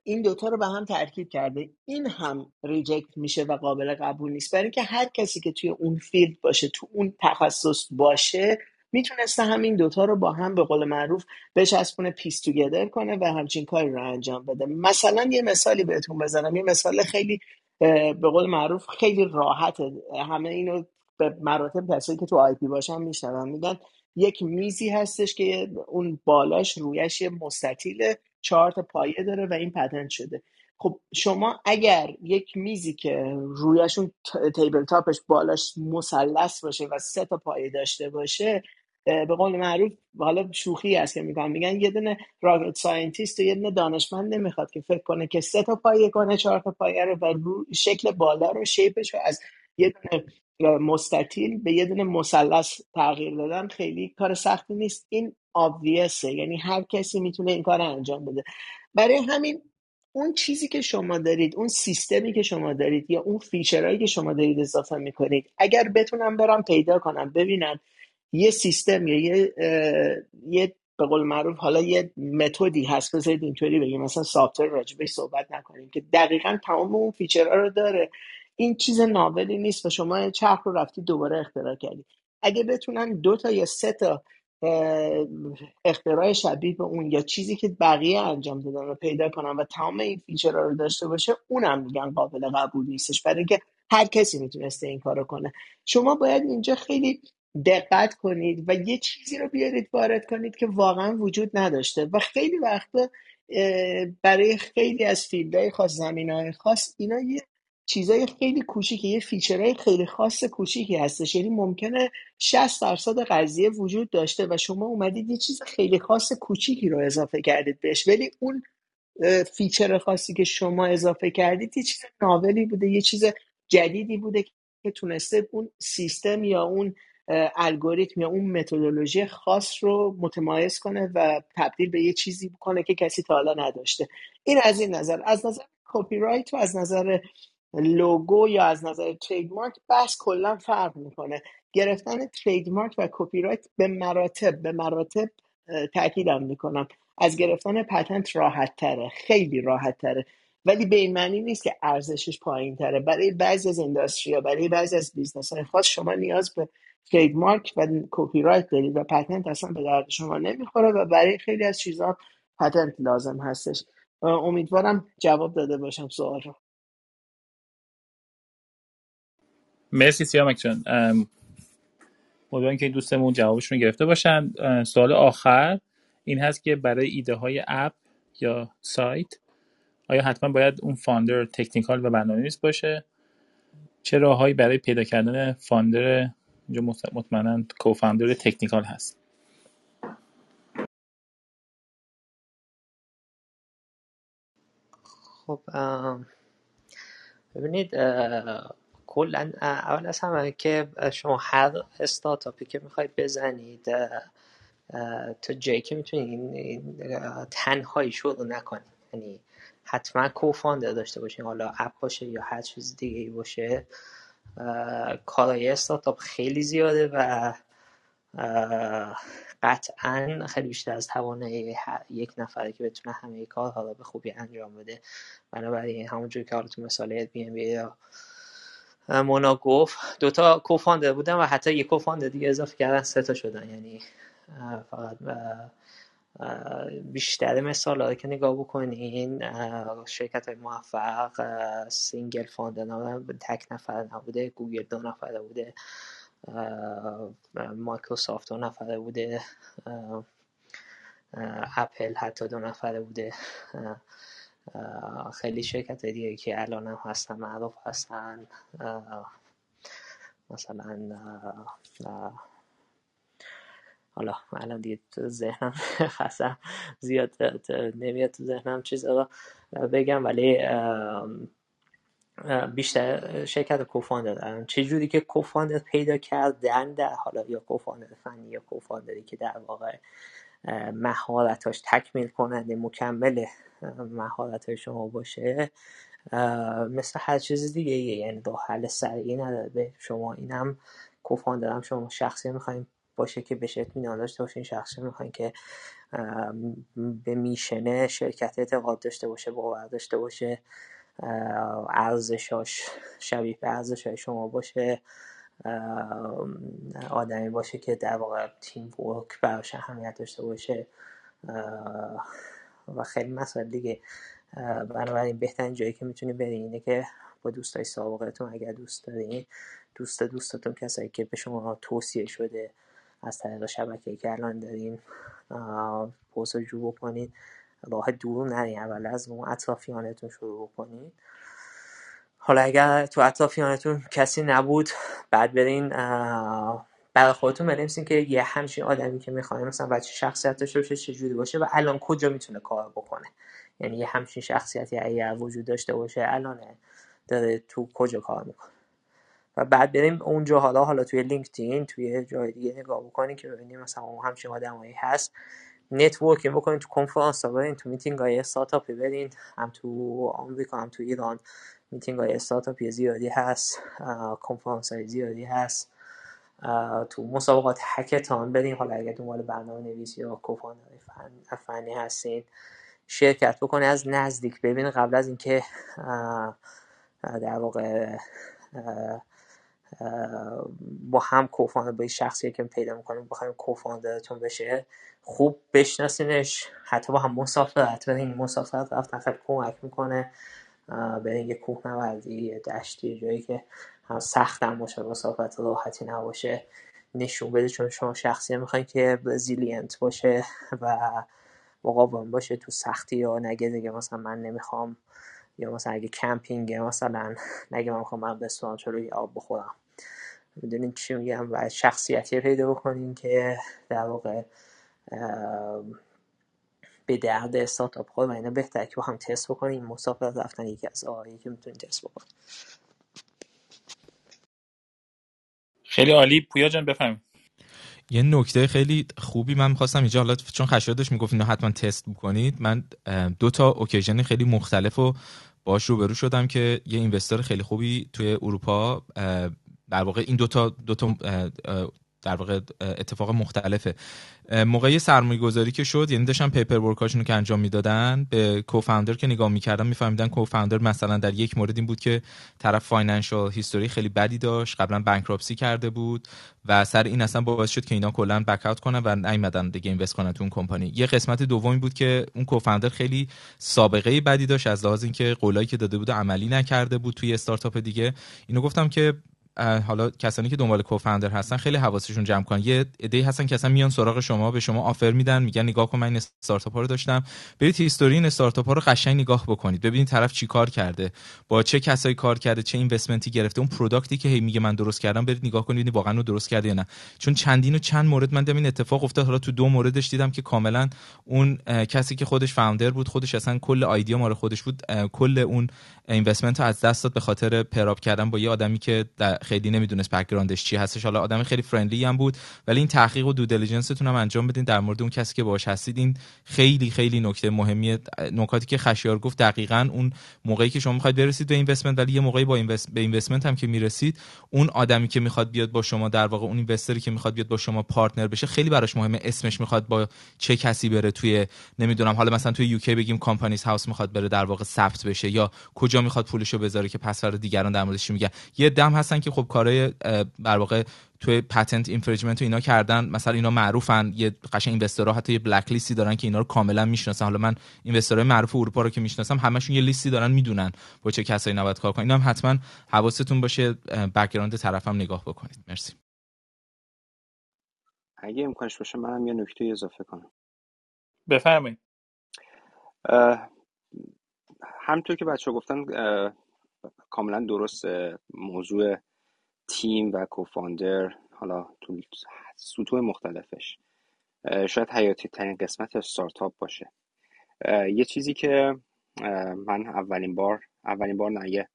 این دوتا رو به هم ترکیب کرده. این هم reject میشه و قابل قبول نیست. برای اینکه هر کسی که توی اون field باشه تو اون تخصص باشه می‌تونسته همین دوتا رو با هم به قول معروف بچسبونه piece together کنه و همچین کاری رو انجام بده. مثلا یه مثالی بهتون بزنم. یه مثال خیلی به قول معروف خیلی راحته. همه اینو به مراتب کسایی که تو IP باشن میشنون. میگن یک میزی هستش که اون بالاش رویش یه مستطیل چهار تا پایه داره و این patent شده. خب شما اگر یک میزی که رویشون table top ش بالاش مثلث باشه و سه تا پایه داشته باشه به قول معروف حالا شوخی هست که میگم. میگن یه دونه rocket scientist و یه دونه دانشمند نمی‌خواد که فکر کنه که سه تا پایه کنه چهار تا پایه رو و شکل بالا رو شیپش رو از یه دونه مستطیل به یه دونه مثلث تغییر دادن خیلی کار سختی نیست. این obvious ه یعنی هر کسی می‌تونه این کار انجام بده. برای همین اون چیزی که شما دارید اون سیستمی که شما دارید یا اون feature هایی که شما دارید اضافه می‌کنید اگر بتونم برم پیدا کنم ببینم یه سیستم یا یه یه به قول معروف حالا یه method ی هست. بذارید اینطوری بگیم. مثلا software راجبش صحبت نکنیم که دقیقا تمام اون feature ها رو داره. این چیز novel ی نیست و شما چرخ رو رفتی دوباره اختراع کردی. اگه بتونن دو تا یا سه تا اختراع شبیه به اون یا چیزی که بقیه انجام دادن رو پیدا کنن و تمام این feature ها رو داشته باشه اونم میگن قابل قبول نیستش. برای اینکه هر کسی می‌تونسته این کارو کنه. شما باید اینجا خیلی دقت کنید و یه چیزی رو بیارید وارد کنید که واقعا وجود نداشته و خیلی وقتا برای خیلی از field های خاص زمین های خاص اینا یه چیزای خیلی کوچیکی یه feature های خیلی خاص کوچیکی هستش. یعنی ممکنه 60 درصد قضیه وجود داشته و شما اومدید یه چیز خیلی خاص کوچیکی رو اضافه کردید بهش. ولی اون feature خاصی که شما اضافه کردید یه چیز novel ی بوده یه چیز جدیدی بوده که تونسته اون سیستم یا اون الگوریتم یا اون متدولوژی خاص رو متمایز کنه و تبدیل به یه چیزی بکنه که کسی تا حالا نداشته. این از این نظر. از نظر کپی رایت و از نظر لوگو یا از نظر trademark بحث کلا فرق می‌کنه. گرفتن trademark و کپی رایت به مراتب به مراتب تاکیدم می‌کنم. از گرفتن patent راحت تره خیلی راحت تره ولی به این معنی نیست که ارزشش پایین تره برای بعضی از industry برای بعضی از business های خاص شما نیاز به trademark و کپی رایت دارید و patent اصلا به درد شما نمی‌خوره و برای خیلی از چیزها patent لازم هستش. امیدوارم جواب داده باشم سوال رو مرسی سیامک جان. امیدوارم که دوستمون جوابشون گرفته باشن. سوال آخر این هست که برای ایده های اپ یا سایت آیا حتما باید اون فاندر تکنیکال و برنامه‌نویس باشه؟ چه راههایی برای پیدا کردن فاندر اینجا مطمئنا کوفاندر تکنیکال هست؟ خب ببینید کلا اول از همه که شما هر استارتاپی که می‌خواید بزنید تا جایی که می‌تونید تنهایی شروع نکنید. یعنی حتما کوفاندر داشته باشین. حالا اپ باشه یا هر چیز دیگه ای باشه کارای استارتاپ خیلی زیاده و قطعا خیلی بیشتر از توانه یک نفره که بتونه همه کارها رو به خوبی انجام بده. بنابراین همونجور که حالا تو مثال Airbnb یا مونا گفت. دوتا co-founder بودن و حتی یک co-founder دیگه اضافه کردن سه تا شدن. یعنی فقط بیشتر مثال که نگاه بکنین شرکت های موفق single نبودن تک نفر نبوده گوگل دو نفره بوده مایکروسافت دو نفره بوده اپل حتی دو نفره بوده خیلی شرکت دیگه که الان هم هستن معروف هستن. مثلا حالا الان دیگه تو ذهنم (laughs) خستم زیاد نمیاد تو ذهنم چیز رو بگم ولی بیشتر شرکت کوفاندر. دارن چه جوری که کوفاندر پیدا کردن در حالا یا کوفاندر فنی یا کوفاندری که در واقع مهارتاش تکمیل کننده مکمل مهارت شما باشه مثل هر چیز دیگه یعنی دو حل سریعی نداره به شما. اینم کوفاندر شما شخصی می‌خواین باشه که بهش اطمینان داشته باشین. شخصی می‌خواین که به میشنه شرکت اعتقاد داشته باشه باور داشته باشه ارزشاش شبیه به ارزش شما باشه. آدمی باشه که در واقع تیم ورک براش اهمیت داشته باشه. و خیلی مسائل دیگه. بنابراین بهترین جایی که می‌تونی بری اینه که با دوستای سابقتون اگر دوست دارین دوست دوستتون کسایی که به شما توصیه شده از طریق شبکه که الان دارین جو بکنید راه دور نرین. اول از اون اطرافیانتون شروع بکنید حالا اگر تو اطرافیانتون کسی نبود بعد برین برای خودتون بنویسین که یه همچین آدمی که می‌خواین مثلا بچه شخصیت داشته باشه چجوری باشه و الان کجا می‌تونه کار بکنه. یعنی یه همچین شخصیتی اگر وجود داشته باشه الان داره تو کجا کار می‌کنه. و بعد بریم اونجا حالا حالا توی LinkedIn توی جای دیگه نگاه بکنین که ببینیم مثلا اون همچین آدمایی هست. networking بکنین تو کنفرانس ها برین تو میتینگ های استارتاپی برین. هم تو آمریکا هم تو ایران. میتینگ های استارتاپی زیادی هست کنفرانس های زیادی هست. تو مسابقات هکتان برین. حالا اگر دنبال برنامه نویسی یا کوفاندر فنی هستین شرکت بکنه از نزدیک ببین قبل از اینکه در واقع با هم کوفاندر با شخصی که پیدا می‌کنیم بخوایم کوفاندرتون بشه. خوب بشناسینش حتی با هم مسافرت برین مسافرت رفتن خیلی کمک می‌کنه. برین یه کوه نوردی دشتی جایی که هم سخت هم باشه مسافرت راحتی نباشه. نشون بده چون شما شخصی می‌خواین که resilient باشه و مقاوم باشه تو سختی یا نگه دیگه مثلا من نمی‌خوام. یا مثلا اگه کمپینگ مثلا نگه من می‌خوام من رستوران روی آب بخورم. می‌دونین چی میگم؟ و شخصیتی پیدا بکنین که در واقع به درد استارتاپ خود و اینا بهتر که با هم تست بکنین. مسافر رفتن یکی از آهایی که می‌تونین تست بکنین. خیلی عالی. پویا جان بفهمید یه نکته خیلی خوبی من می‌خواستم اینجا حالا چون خشایار داشت می‌گفت اینو حتما تست بکنید من دو تا اوکیژن خیلی مختلف و باش روبرو شدم که یه investor خیلی خوبی توی اروپا در واقع این دوتا دو تا در واقع اتفاق مختلفه. موقعی سرمایه گذاری که شد یعنی داشتن paperwork اشون که انجام می‌دادن به co-founder که نگاه می‌کردن میفهمیدن co-founder مثلا در یک مورد این بود که طرف financial history خیلی بدی داشت قبلا bankruptcy کرده بود و سر این اصلا باعث شد که اینا کلا back out کنن و نیومدن دیگه invest کنن تو اون کمپانی. یه قسمت دومی بود که اون co-founder خیلی سابقه بدی داشت از لحاظ اینکه قولایی که داده بود عملی نکرده بود توی استارتاپ دیگه. اینو گفتم که حالا کسانی که دنبال co-founder هستن خیلی حواسشون جمع کن یه عده هستن که اصلا میان سراغ شما به شما offer میدن میگن نگاه کن من این استارتاپ رو داشتم. برید history این استارتاپ رو قشنگ نگاه بکنید. ببینید طرف چی کار کرده با چه کسایی کار کرده چه investment ی گرفته. اون product ی که هی میگه من درست کردم برید نگاه کنید ببینید واقعا رو درست کرده یا نه. چون چندین و چند مورد من دیدم این اتفاق افتاد. حالا تو دو موردش دیدم که کاملا اون کسی که خودش founder بود خودش اصلا کل ایده مال خودش بود کل اون investment از دست داد به خاطر partner up کردن با یه آدمی که خیلی نمی‌دونست background ش چی هستش. حالا آدم خیلی friendly هم بود ولی این تحقیق و due diligence تون هم انجام بدین. در مورد اون کسی که باهاش هستید این خیلی خیلی نکته مهمیه. نکاتی که خشیار گفت دقیقا اون موقعی که شما می‌خواید برسید به investment ولی یه موقعی با invest به investment هم که می‌رسید اون آدمی که می‌خواد بیاد با شما در واقع اون investor ی که می‌خواد بیاد با شما partner بشه خیلی براش مهمه. اسمش می‌خواد با چه کسی بره توی نمی‌دونم حالا مثلا توی UK بگیم Companies House می‌خواد بره در واقع ثبت بشه یا کجا می‌خواد پولشو بذاره که پس دیگران در موردش میگه. یه عده هم هستن که خب کارهای در واقع توی patent infringement اینا کردن مثلا اینا معروفن. یه قشنگ investor ها حتی یه blacklist ی دارن که اینا رو کاملا می‌شناسن. حالا من investor های معروف اروپا رو که می‌شناسم همشون یه لیستی دارن می‌دونن با چه کسایی نباید کار کنن. اینا هم حتما حواستون باشه. background طرفم نگاه بکنید. مرسی. اگه امکانش باشه منم یه نکته اضافه کنم. بفرمایید. همطور که بچه گفتن کاملا درست موضوع تیم و کوفاندر حالا تو سطوح مختلفش شاید حیاتی ترین قسمت استارتاپ باشه. یه چیزی که من اولین بار اولین بار نه یه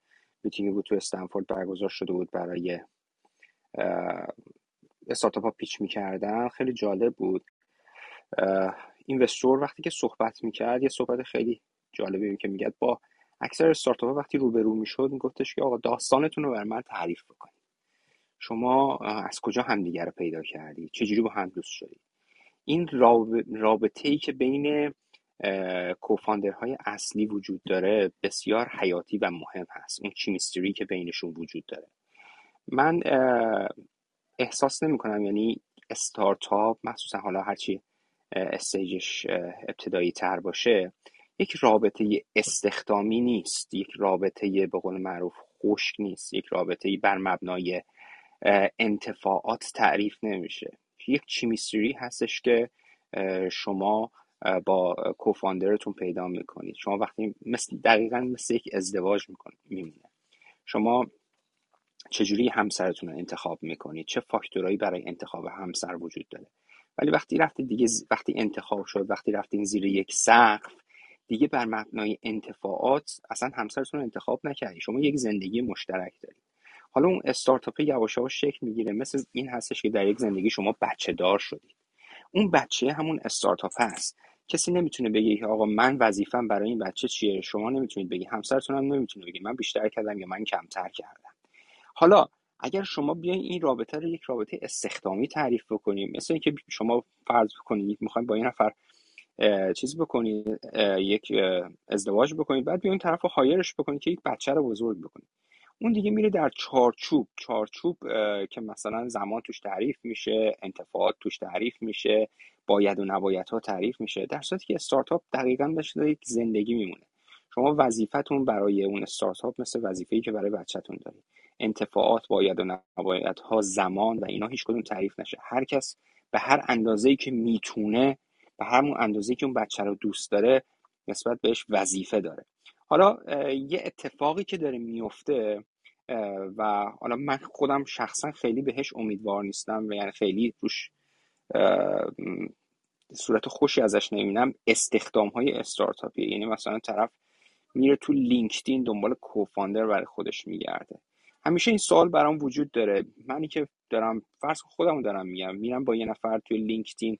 میتینگی بود تو استنفورد برگزار شده بود برای استارتاپ ها پیچ می‌کردن. خیلی جالب بود. اینوستور وقتی که صحبت می‌کرد یه صحبت خیلی جالبی که میگه با اکثر استارتاپ ها وقتی روبرو می‌شد میگفتش که آقا داستانتون رو بر من تعریف بکنید. شما از کجا همدیگر رو پیدا کردی؟ چجوری با هم دوست شدی؟ این رابطه ای که بین کوفاندرهای اصلی وجود داره بسیار حیاتی و مهم هست. اون چیمیستری که بینشون وجود داره. من احساس نمی کنم یعنی استارتاپ مخصوصا حالا هرچی استیجش ابتدایی تر باشه یک رابطه استخدامی نیست. یک رابطه به قول معروف خشک نیست. یک رابطه بر مبنای انتفاعات تعریف نمیشه. یک چیمیستری هستش که شما با کوفاندرتون پیدا می‌کنید. شما وقتی مثل دقیقا مثل یک ازدواج میمونه. شما چجوری همسرتون رو انتخاب می‌کنید؟ چه فاکتورهایی برای انتخاب همسر وجود داره؟ ولی وقتی رفتید دیگه وقتی انتخاب شد وقتی رفتین زیر یک سقف دیگه بر مبنای انتفاعات اصلا همسرتون رو انتخاب نکردی. شما یک زندگی مشترک دارید. حالا اون استارتاپ یواش یواش شکل می‌گیره. مثل این هستش که در یک زندگی شما بچه دار شدید. اون بچه همون استارتاپ هست. کسی نمی‌تونه بگه که آقا من وظیفم برای این بچه چیه. شما نمی‌تونید بگی. همسرتون هم نمی‌تونه بگی من بیشتر کردم یا من کمتر کردم. حالا اگر شما بیاین این رابطه رو یک رابطه استخدامی تعریف بکنیم. مثل اینکه شما فرض بکنید می‌خوایم با این نفر چیز بکنید یک ازدواج بکنید. بعد بیاین طرف رو هایرش بکنید که یک بچه رو بزرگ بکنید. اون دیگه میره در چارچوب. چارچوب که مثلا زمان توش تعریف میشه انتفاعات توش تعریف میشه باید و نباید ها تعریف میشه در صورتی که استارتاپ دقیقا داشته یک زندگی میمونه. شما وظیفتون برای اون استارتاپ مثل وظیفه‌ای که برای بچهتون دارید انتفاعات باید و نباید ها زمان و اینا هیچ کدوم تعریف نشه. هر کس به هر اندازه‌ای که می‌تونه به همون اندازه‌ای که اون بچه رو دوست داره نسبت بهش وظیفه داره. حالا یه اتفاقی که داره میفته و حالا من خودم شخصا خیلی بهش امیدوار نیستم و یعنی خیلی روش صورت خوشی ازش نمی‌بینم. استخدام های استارتاپی یعنی مثلا طرف میره تو لینکدین دنبال کوفاندر برای خودش میگرده. همیشه این سوال برام وجود داره. منی که دارم فرض خودم دارم میگم میرم با یه نفر توی لینکدین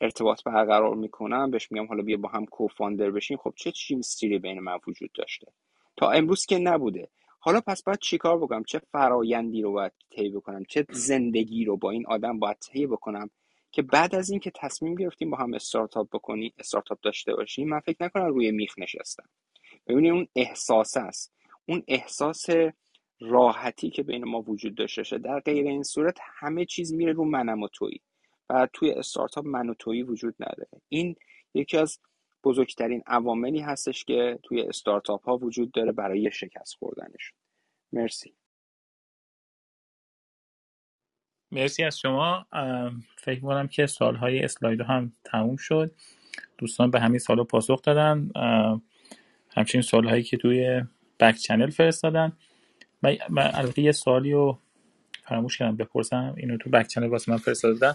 ارتباط برقرار می‌کنم بهش میگم حالا بیا با هم کوفاندر بشیم. خب چه چی میستیری بین من وجود داشته؟ تا امروز که نبوده. حالا پس باید چیکار بکنم؟ چه فرایندی رو باید طی بکنم؟ چه زندگی رو با این آدم باید طی بکنم که بعد از اینکه تصمیم گرفتیم با هم استارتاپ بکنیم استارتاپ داشته باشیم من فکر نکنم روی میخ نشستم. ببینید اون احساس است. اون احساس راحتی که بین ما وجود داشته باشه. در غیر این صورت همه چیز میره رو منم و تویی. و توی استارتاپ من و تویی وجود نداره. این یکی از بزرگترین عواملی هستش که توی استارتاپ ها وجود داره برای شکست خوردنش. مرسی. مرسی از شما. فکر کنم که سالهای اسلاید هم تموم شد. دوستان به همین سال پاسخ دادن. همچنین سالهایی که توی بک چنل فرستادن. من البته یه سوالی رو فراموش کردم بپرسم. اینو تو بک چنل واسه من فرستادن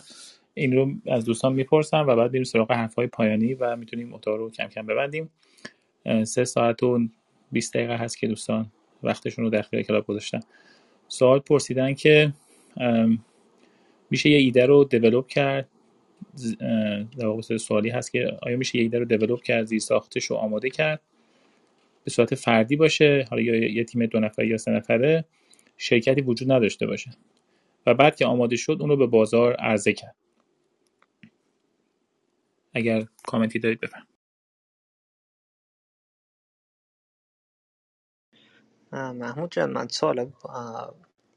این رو از دوستان می‌پرسم و بعد بریم سراغ حرفهای پایانی و می‌تونیم اتاق رو کم کم ببندیم. سه ساعت و 20 دقیقه هست که دوستان وقتشون رو در اختیار کلاب گذاشتن. سوال پرسیدن که میشه یه ایده رو دیولوب کرد؟ در واقع سوالی هست که آیا میشه یه ایده رو دیولوب کرد زیر ساختش رو آماده کرد؟ به صورت فردی باشه؟ حالا یا یه تیم دو نفره یا سه نفره؟ شرکتی وجود نداشته باشه. و بعد که آماده شد اون رو به بازار عرضه کرد. اگر کامنتی دارید بفرم محمود جان من سوال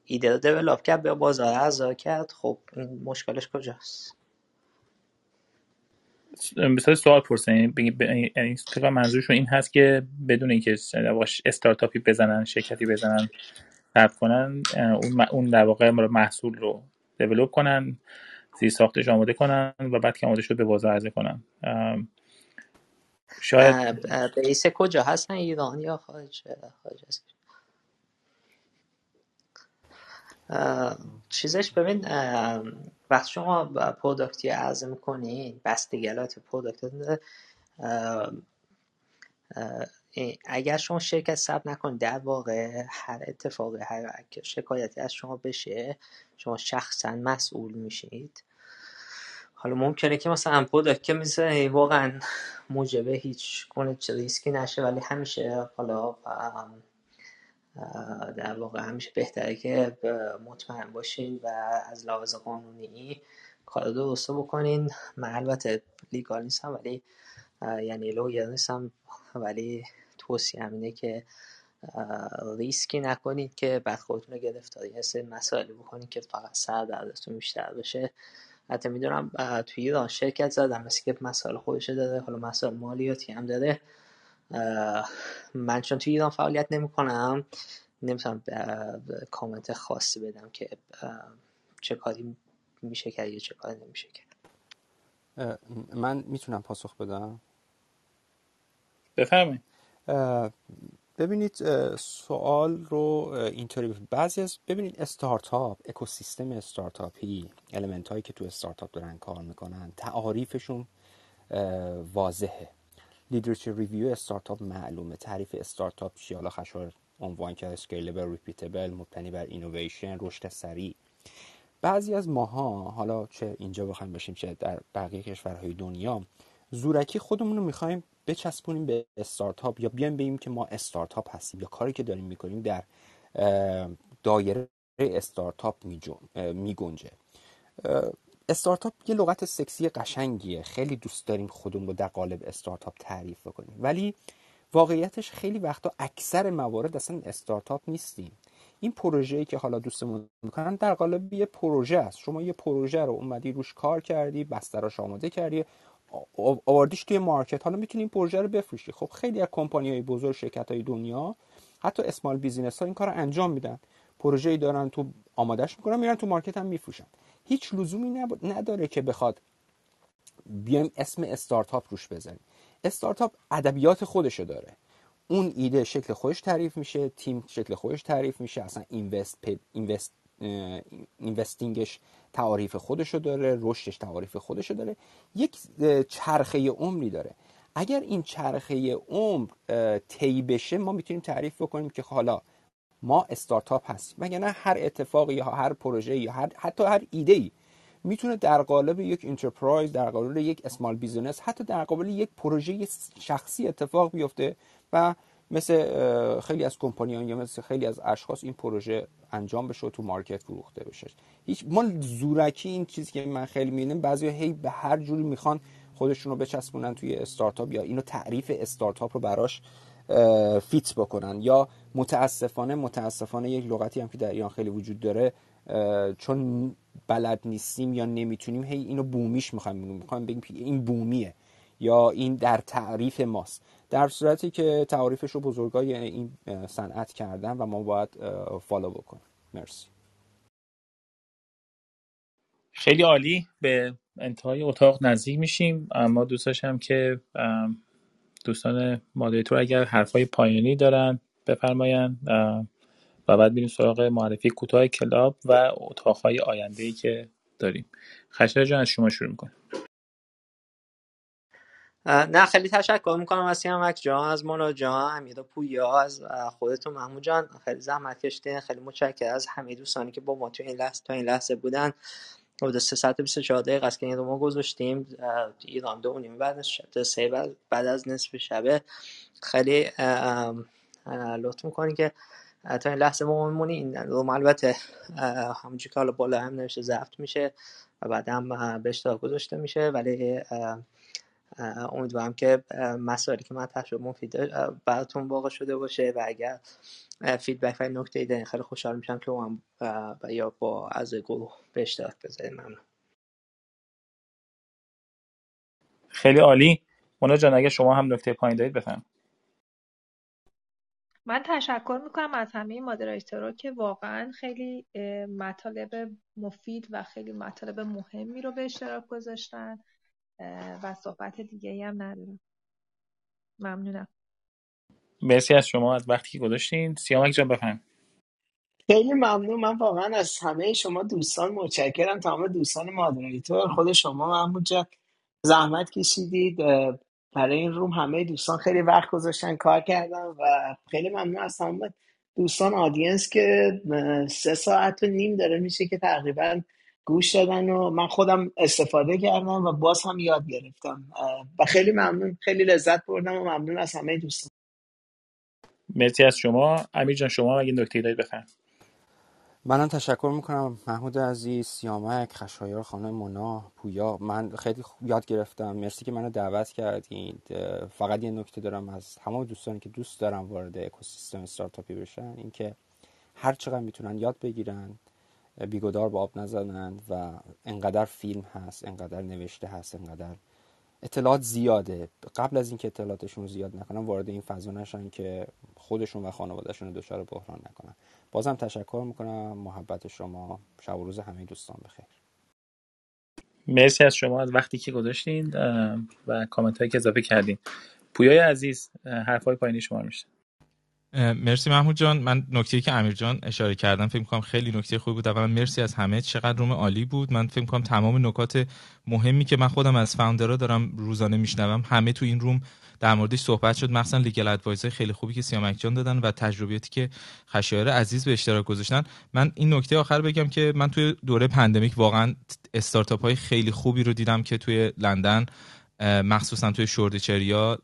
ایده رو دیولاپ کرد به بازار عرضه کرد. خب این مشکلش کجاست؟ مثلا سوال پرسن یعنی فکر منظورشون این هست که بدون اینکه استارتاپی بزنن شرکتی بزنن ثبت کنن اون اون در واقع محصول رو دیولپ کنن. زیر ساختش آماده کنن و بعد که آماده شد به بازار عرضه کنن. شاید رئیس کجا؟ هستن ایران یا خارج؟ خارج است چیزش ببین وقتی شما product ی عرضه می‌کنین بستگی داره product اگر شما شرکت ثبت نکنید در واقع هر اتفاقی هر شکایتی از شما بشه شما شخصا مسئول میشید. حالا ممکنه که مثلا product که مثل واقعا موجبه هیچ گونه ریسکی نشه ولی همیشه حالا در واقع همیشه بهتره که مطمئن باشین و از لحاظ قانونی کار درست بکنین. من البته legal نیستم ولی یعنی lawyer نیستم ولی توصیه همینه که ریسکی نکنید که بعد خودتون رو گرفتاری سری مسائلی بکنید که فقط سر دردتون بیشتر بشه. حتی می‌دونم توی ایران شرکت زدم مثل که مسائل خودشه داره حالا مسائل مالیاتی هم داره من چون توی ایران فعالیت نمی کنم نمی‌تونم کامنت خاصی بدم که چه کاری میشه کرد یا چه کاری نمیشه کرد. من می‌تونم پاسخ بدم؟ بفرمایید. ببینید سوال رو اینطوری بعضی از ببینید استارتاپ اکوسیستم استارتاپی المنت هایی که تو استارتاپ دارن کار می‌کنن تعاریفشون واضحه. leadership review استارتاپ معلومه تعریف استارتاپ چی حالا خشایار عنوان کرده scalable repeatable مبتنی بر اینویشن رشد سریع. بعضی از ماها حالا چه اینجا بخوایم باشیم چه در بقیه کشورهای دنیا زورکی خودمون رو می‌خوایم بچسبونیم به استارتاپ یا بیایم بگیم که ما استارتاپ هستیم یا کاری که داریم می‌کنیم در دایره استارتاپ میگنجه. استارتاپ یه لغت سکسی قشنگیه. خیلی دوست داریم خودمون رو در قالب استارتاپ تعریف بکنیم. ولی واقعیتش خیلی وقتا اکثر موارد اصلا استارتاپ نیستیم. این پروژه‌ای که حالا دوستمون می‌کنن در قالب یه پروژه است. شما یه پروژه رو اومدی روش کار کردی بستراش آماده کردی آوردیش توی market. حالا می‌تونی این پروژه رو بفروشی. خب خیلی از کمپانی های بزرگ شرکت های دنیا حتی small business ها این کار رو انجام میدن. پروژه‌ای دارن تو آمادهش می‌کنن میرن تو مارکت هم میفروشن. هیچ لزومی نداره که بخواد بیایم اسم استارتاپ روش بزنیم. استارتاپ ادبیات خودشو داره. اون ایده شکل خودش تعریف میشه تیم شکل خودش تعریف میشه. اصلا اینوست اینوست اینوستینگش تعاریف خودشو داره رشدش تعاریف خودشو داره. یک چرخه عمری داره. اگر این چرخه عمر طی بشه ما می‌تونیم تعریف بکنیم که حالا ما استارتاپ هستیم. مگر نه هر اتفاقی یا هر پروژه یا هر حتی هر ایده ای می‌تونه در قالب یک enterprise در قالب یک small business حتی در قالب یک پروژه شخصی اتفاق بیفته و مثل خیلی از کمپانیا یا مثل خیلی از اشخاص این پروژه انجام بشه و تو market فروخته بشه. هیچ ما زورکی این چیزی که من خیلی می‌بینم بعضی هی به هر جوری می‌خوان خودشون رو بچسبونن توی استارتاپ یا اینو تعریف استارتاپ رو براش fit بکنن. یا متاسفانه متاسفانه یک لغتی هم که در ایران خیلی وجود داره چون بلد نیستیم یا نمی‌تونیم هی اینو بومیش می‌خوایم می‌خوایم بگیم این بومیه یا این در تعریف ماست. در صورتی که تعریفش رو بزرگای این صنعت کردن و ما باید follow بکنیم. مرسی. خیلی عالی. به انتهای اتاق نزدیک میشیم. اما دوست داشتم که دوستان مادریتور اگر حرفای پایانی دارن بفرماین و بعد میریم سراغ معرفی کوتاه کلاب و اتاقهای آینده ای که داریم. خشر جان از شما شروع می‌کنم. نه خیلی تشکر می‌کنم از سیامک جان از مولا جان امیدا پویا از خودتون محمود جان. خیلی زحمت کشیدین. خیلی متشکرم از همه دوستانی که با ما تو این لحظه تا این لحظه بودن. حدود 3 ساعت 24 دقیقه است که این رو ما گذاشتیم. ایران دو نیم بعد سه بعد از نصف شبه. خیلی لطف می‌کنی که تا این لحظه ما میمونی این روم البته همونجور که حالا بالا هم نوشته ضبط میشه و بعد هم به اشتراک گذاشته میشه. ولی امیدوارم که مسائلی که من تشریف مفید براتون واقع شده باشه و اگر فیدبک و نکته دارین خیلی خوشحال میشم که هم یا با از گروه به اشتراک بذارین. ممنون. خیلی عالی. مونا جان اگه شما هم نکته پایین دارید بفهم من تشکر می‌کنم از همه مادریتورها که واقعا خیلی مطالب مفید و خیلی مطالب مهمی رو به اشتراک گذاشتن. و صحبت دیگه هم ندارم. ممنونم. مرسی از شما از وقتی که گذاشتین. سیامک جان بفهم خیلی ممنون. من واقعا از همه شما دوستان متشکرم. تمام دوستان مادریتور خود شما محمود جان. زحمت کشیدید. برای این روم همه دوستان خیلی وقت گذاشتن کار کردن و خیلی ممنون از تمام دوستان آدینس که سه ساعت و نیم داره میشه که تقریبا گوش دادن و من خودم استفاده کردم و باز هم یاد گرفتم. و خیلی ممنون خیلی لذت بردم و ممنون از همه دوستان. مرسی از شما. امیر جان شما اگه نکته دارید بفهم منم تشکر می‌کنم. محمود عزیز سیامک خشایار خانم مونا پویا. من خیلی یاد گرفتم. مرسی که منو دعوت کردین فقط یه نکته دارم از تمام دوستانی که دوست دارم وارد اکوسیستم استارتاپی بشن. اینکه هر چقدر می‌تونن یاد بگیرن بیگدار به آب نزنن و انقدر فیلم هست انقدر نوشته هست انقدر اطلاعات زیاده. قبل از اینکه اطلاعاتشون رو زیاد نکنن وارد این فضا نشن که خودشون و خانوادهشون دچار بحران نکنن. بازم تشکر می‌کنم. محبت شما. شب و روز همه دوستان بخیر. مرسی از شما از وقتی که گذاشتین و کامنت هایی که اضافه کردین. پویای عزیز حرفای پایینی شما میشه مرسی محمود جان. من نکته که امیر جان اشاره کردم فکر کنم خیلی نکته خوبی بود. اولا مرسی از همه. چقدر روم عالی بود. من فکر کنم تمام نکات مهمی که من خودم از founder ها دارم روزانه میشنوم همه تو این room در موردش صحبت شد. مخصوصا legal adviser خیلی خوبی که سیامک جان دادن و تجربیاتی که خشایار عزیز به اشتراک گذاشتن. من این نکته آخر بگم که من توی دوره pandemic واقعا استارتاپ های خیلی خوبی رو دیدم که توی لندن مخصوصا توی Shoreditch area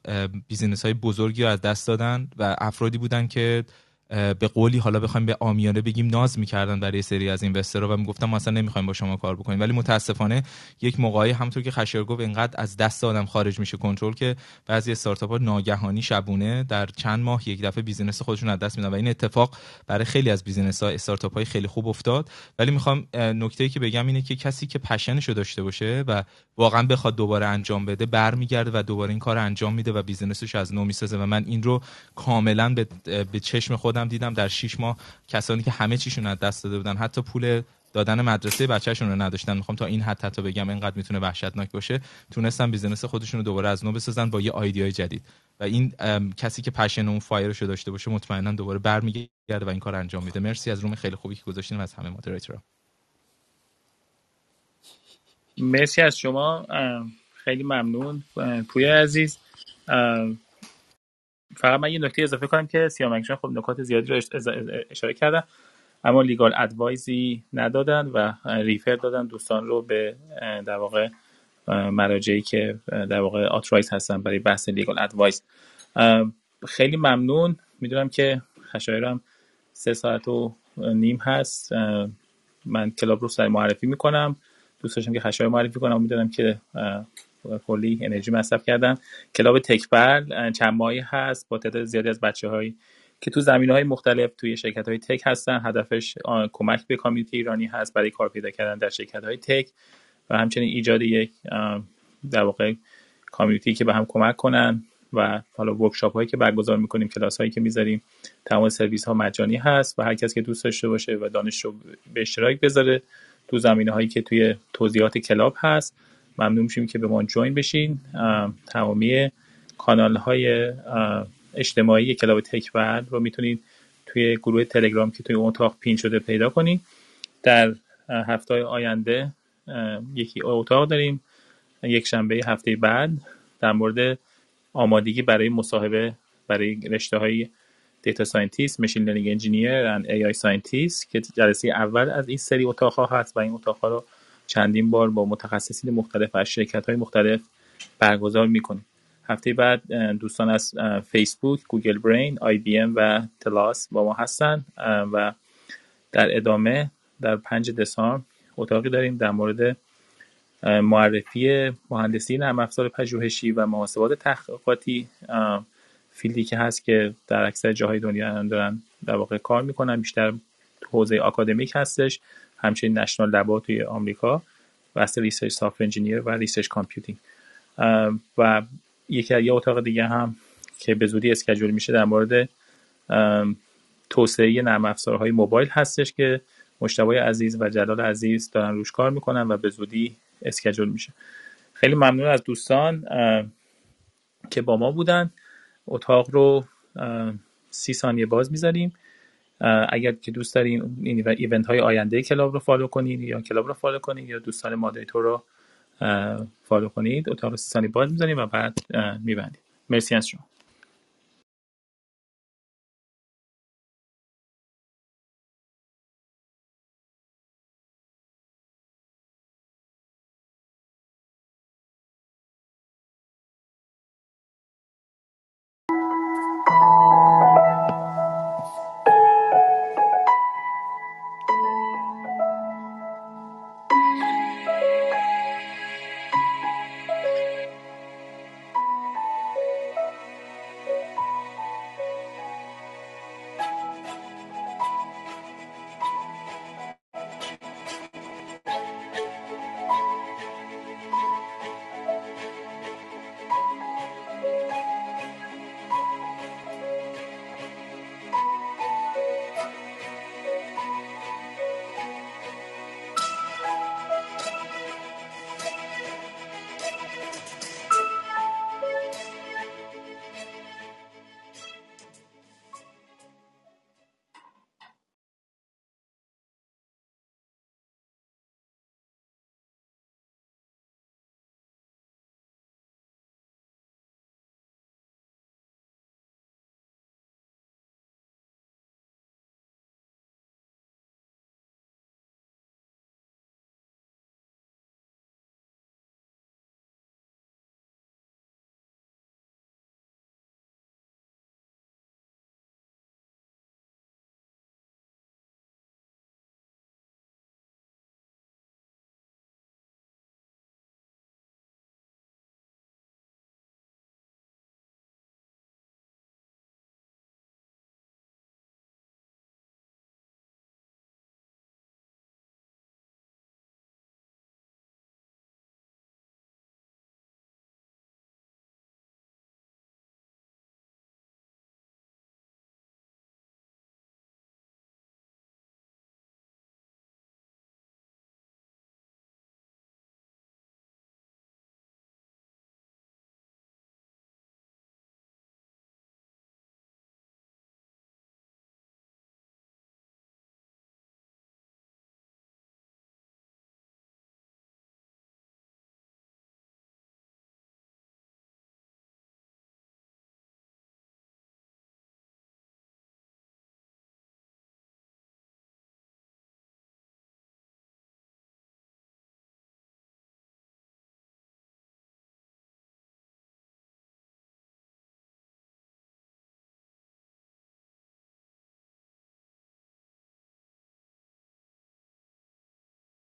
business های بزرگی رو از دست دادن و افرادی بودن که به قولی حالا بخوایم به عامیانه بگیم ناز می‌کردن برای سری از investor ها و می‌گفتم ما اصلا نمی‌خوایم با شما کار بکنیم. ولی متاسفانه یک موقعی همونطور که خشایار گفت اینقدر از دست آدم خارج میشه کنترل که بعضی استارتاپ ها ناگهانی شبونه در چند ماه یک دفعه business خودشون از دست میدن و این اتفاق برای خیلی از business ها استارتاپ های خیلی خوب افتاد. ولی می‌خوام نکته ای که بگم اینه که کسی که passion شو داشته باشه و واقعا بخواد دوباره انجام بده برمیگرده و دوباره این کار انجام میده و business ش از نو می‌سازه و من این رو کاملا به, به چشم خودم دیدم در 6 ماه کسانی که همه چیشون از دست داده بودن حتی پول دادن مدرسه بچهشون رو نداشتن. می‌خوام تا این حد حتی بگم اینقدر می‌تونه وحشتناک باشه. تونستن business خودشون رو دوباره از نو بسازن با یه ایده جدید. و این کسی که passion اون fire ش رو داشته باشه مطمئنا دوباره برمیگرده و این کار انجام میده. مرسی از room خیلی خوبی که گذاشتین از همه moderator ها مرسی از شما. خیلی ممنون. پویا عزیز. فقط من یه نکته اضافه کنم که سیامک جان خب نکات زیادی رو اشاره کردن اما legal advice ی ندادن و refer دادن دوستان رو به در واقع مراجعی که در واقع authorize هستن برای بحث legal advice خیلی ممنون. می‌دونم که خشایارم سه ساعت و نیم هست. من club رو سریع معرفی می‌کنم. دوست داشتم که خشایار معرفی کنم. می‌دونم که کلی انرژی مصرف کردن. club تکبر چند ماهی هست با تعداد زیادی از بچه هایی که تو زمین های مختلف توی شرکت های tech هستن. هدفش کمک به community ایرانی هست برای کار پیدا کردن در شرکت های tech و همچنین ایجاد یک در واقع community که به هم کمک کنن و حالا workshop هایی که برگزار می‌کنیم کلاس هایی که می‌ذاریم تمام سرویس ها مجانی هست و هر کس که دوست داشته باشه و دانش رو به اشتراک بذاره تو زمینه هایی که توی توضیحات club هست. ممنون میشیم که به ما join بشین. تمامی کانال های اجتماعی club تکبر رو می‌تونید توی گروه تلگرام که توی اتاق pin شده پیدا کنید در هفته آینده یکی اتاق داریم. یک شنبه هفته بعد در مورد آمادگی برای مصاحبه برای رشته های data scientist، machine learning engineer و AI scientist که جلسه اول از این سری اتاق ها هست و این اتاق ها رو چندین بار با متخصصین مختلف از شرکت های مختلف برگزار می‌کنیم هفته بعد دوستان از فیسبوک، گوگل برین، آی بی ام و تلاس با ما هستن. و در ادامه در پنج دسامبر اتاقی داریم در مورد معرفی مهندسی نرم افزار پژوهشی و محاسبات تحقیقاتی فیلدی که هست که در اکثر جاهای دنیا دارن در واقع کار می‌کنن. بیشتر حوزه آکادمیک هستش. همچنین national lab ا توی آمریکا بحث research soft engineer و research computing و یکی یه اتاق دیگه هم که به زودی schedule میشه در مورد توسعه نرم افزارهای موبایل هستش که مجتبی عزیز و جلال عزیز دارن روش کار می‌کنن و به زودی schedule میشه. خیلی ممنون از دوستان که با ما بودن. اتاق رو سی ثانیه باز می‌ذاریم. اگر که دوست دارین این event های آینده club رو follow کنید یا club رو follow کنید یا دوستان moderator رو follow کنید اتاق رو باز می‌ذاریم و بعد میبندیم. مرسی از شما.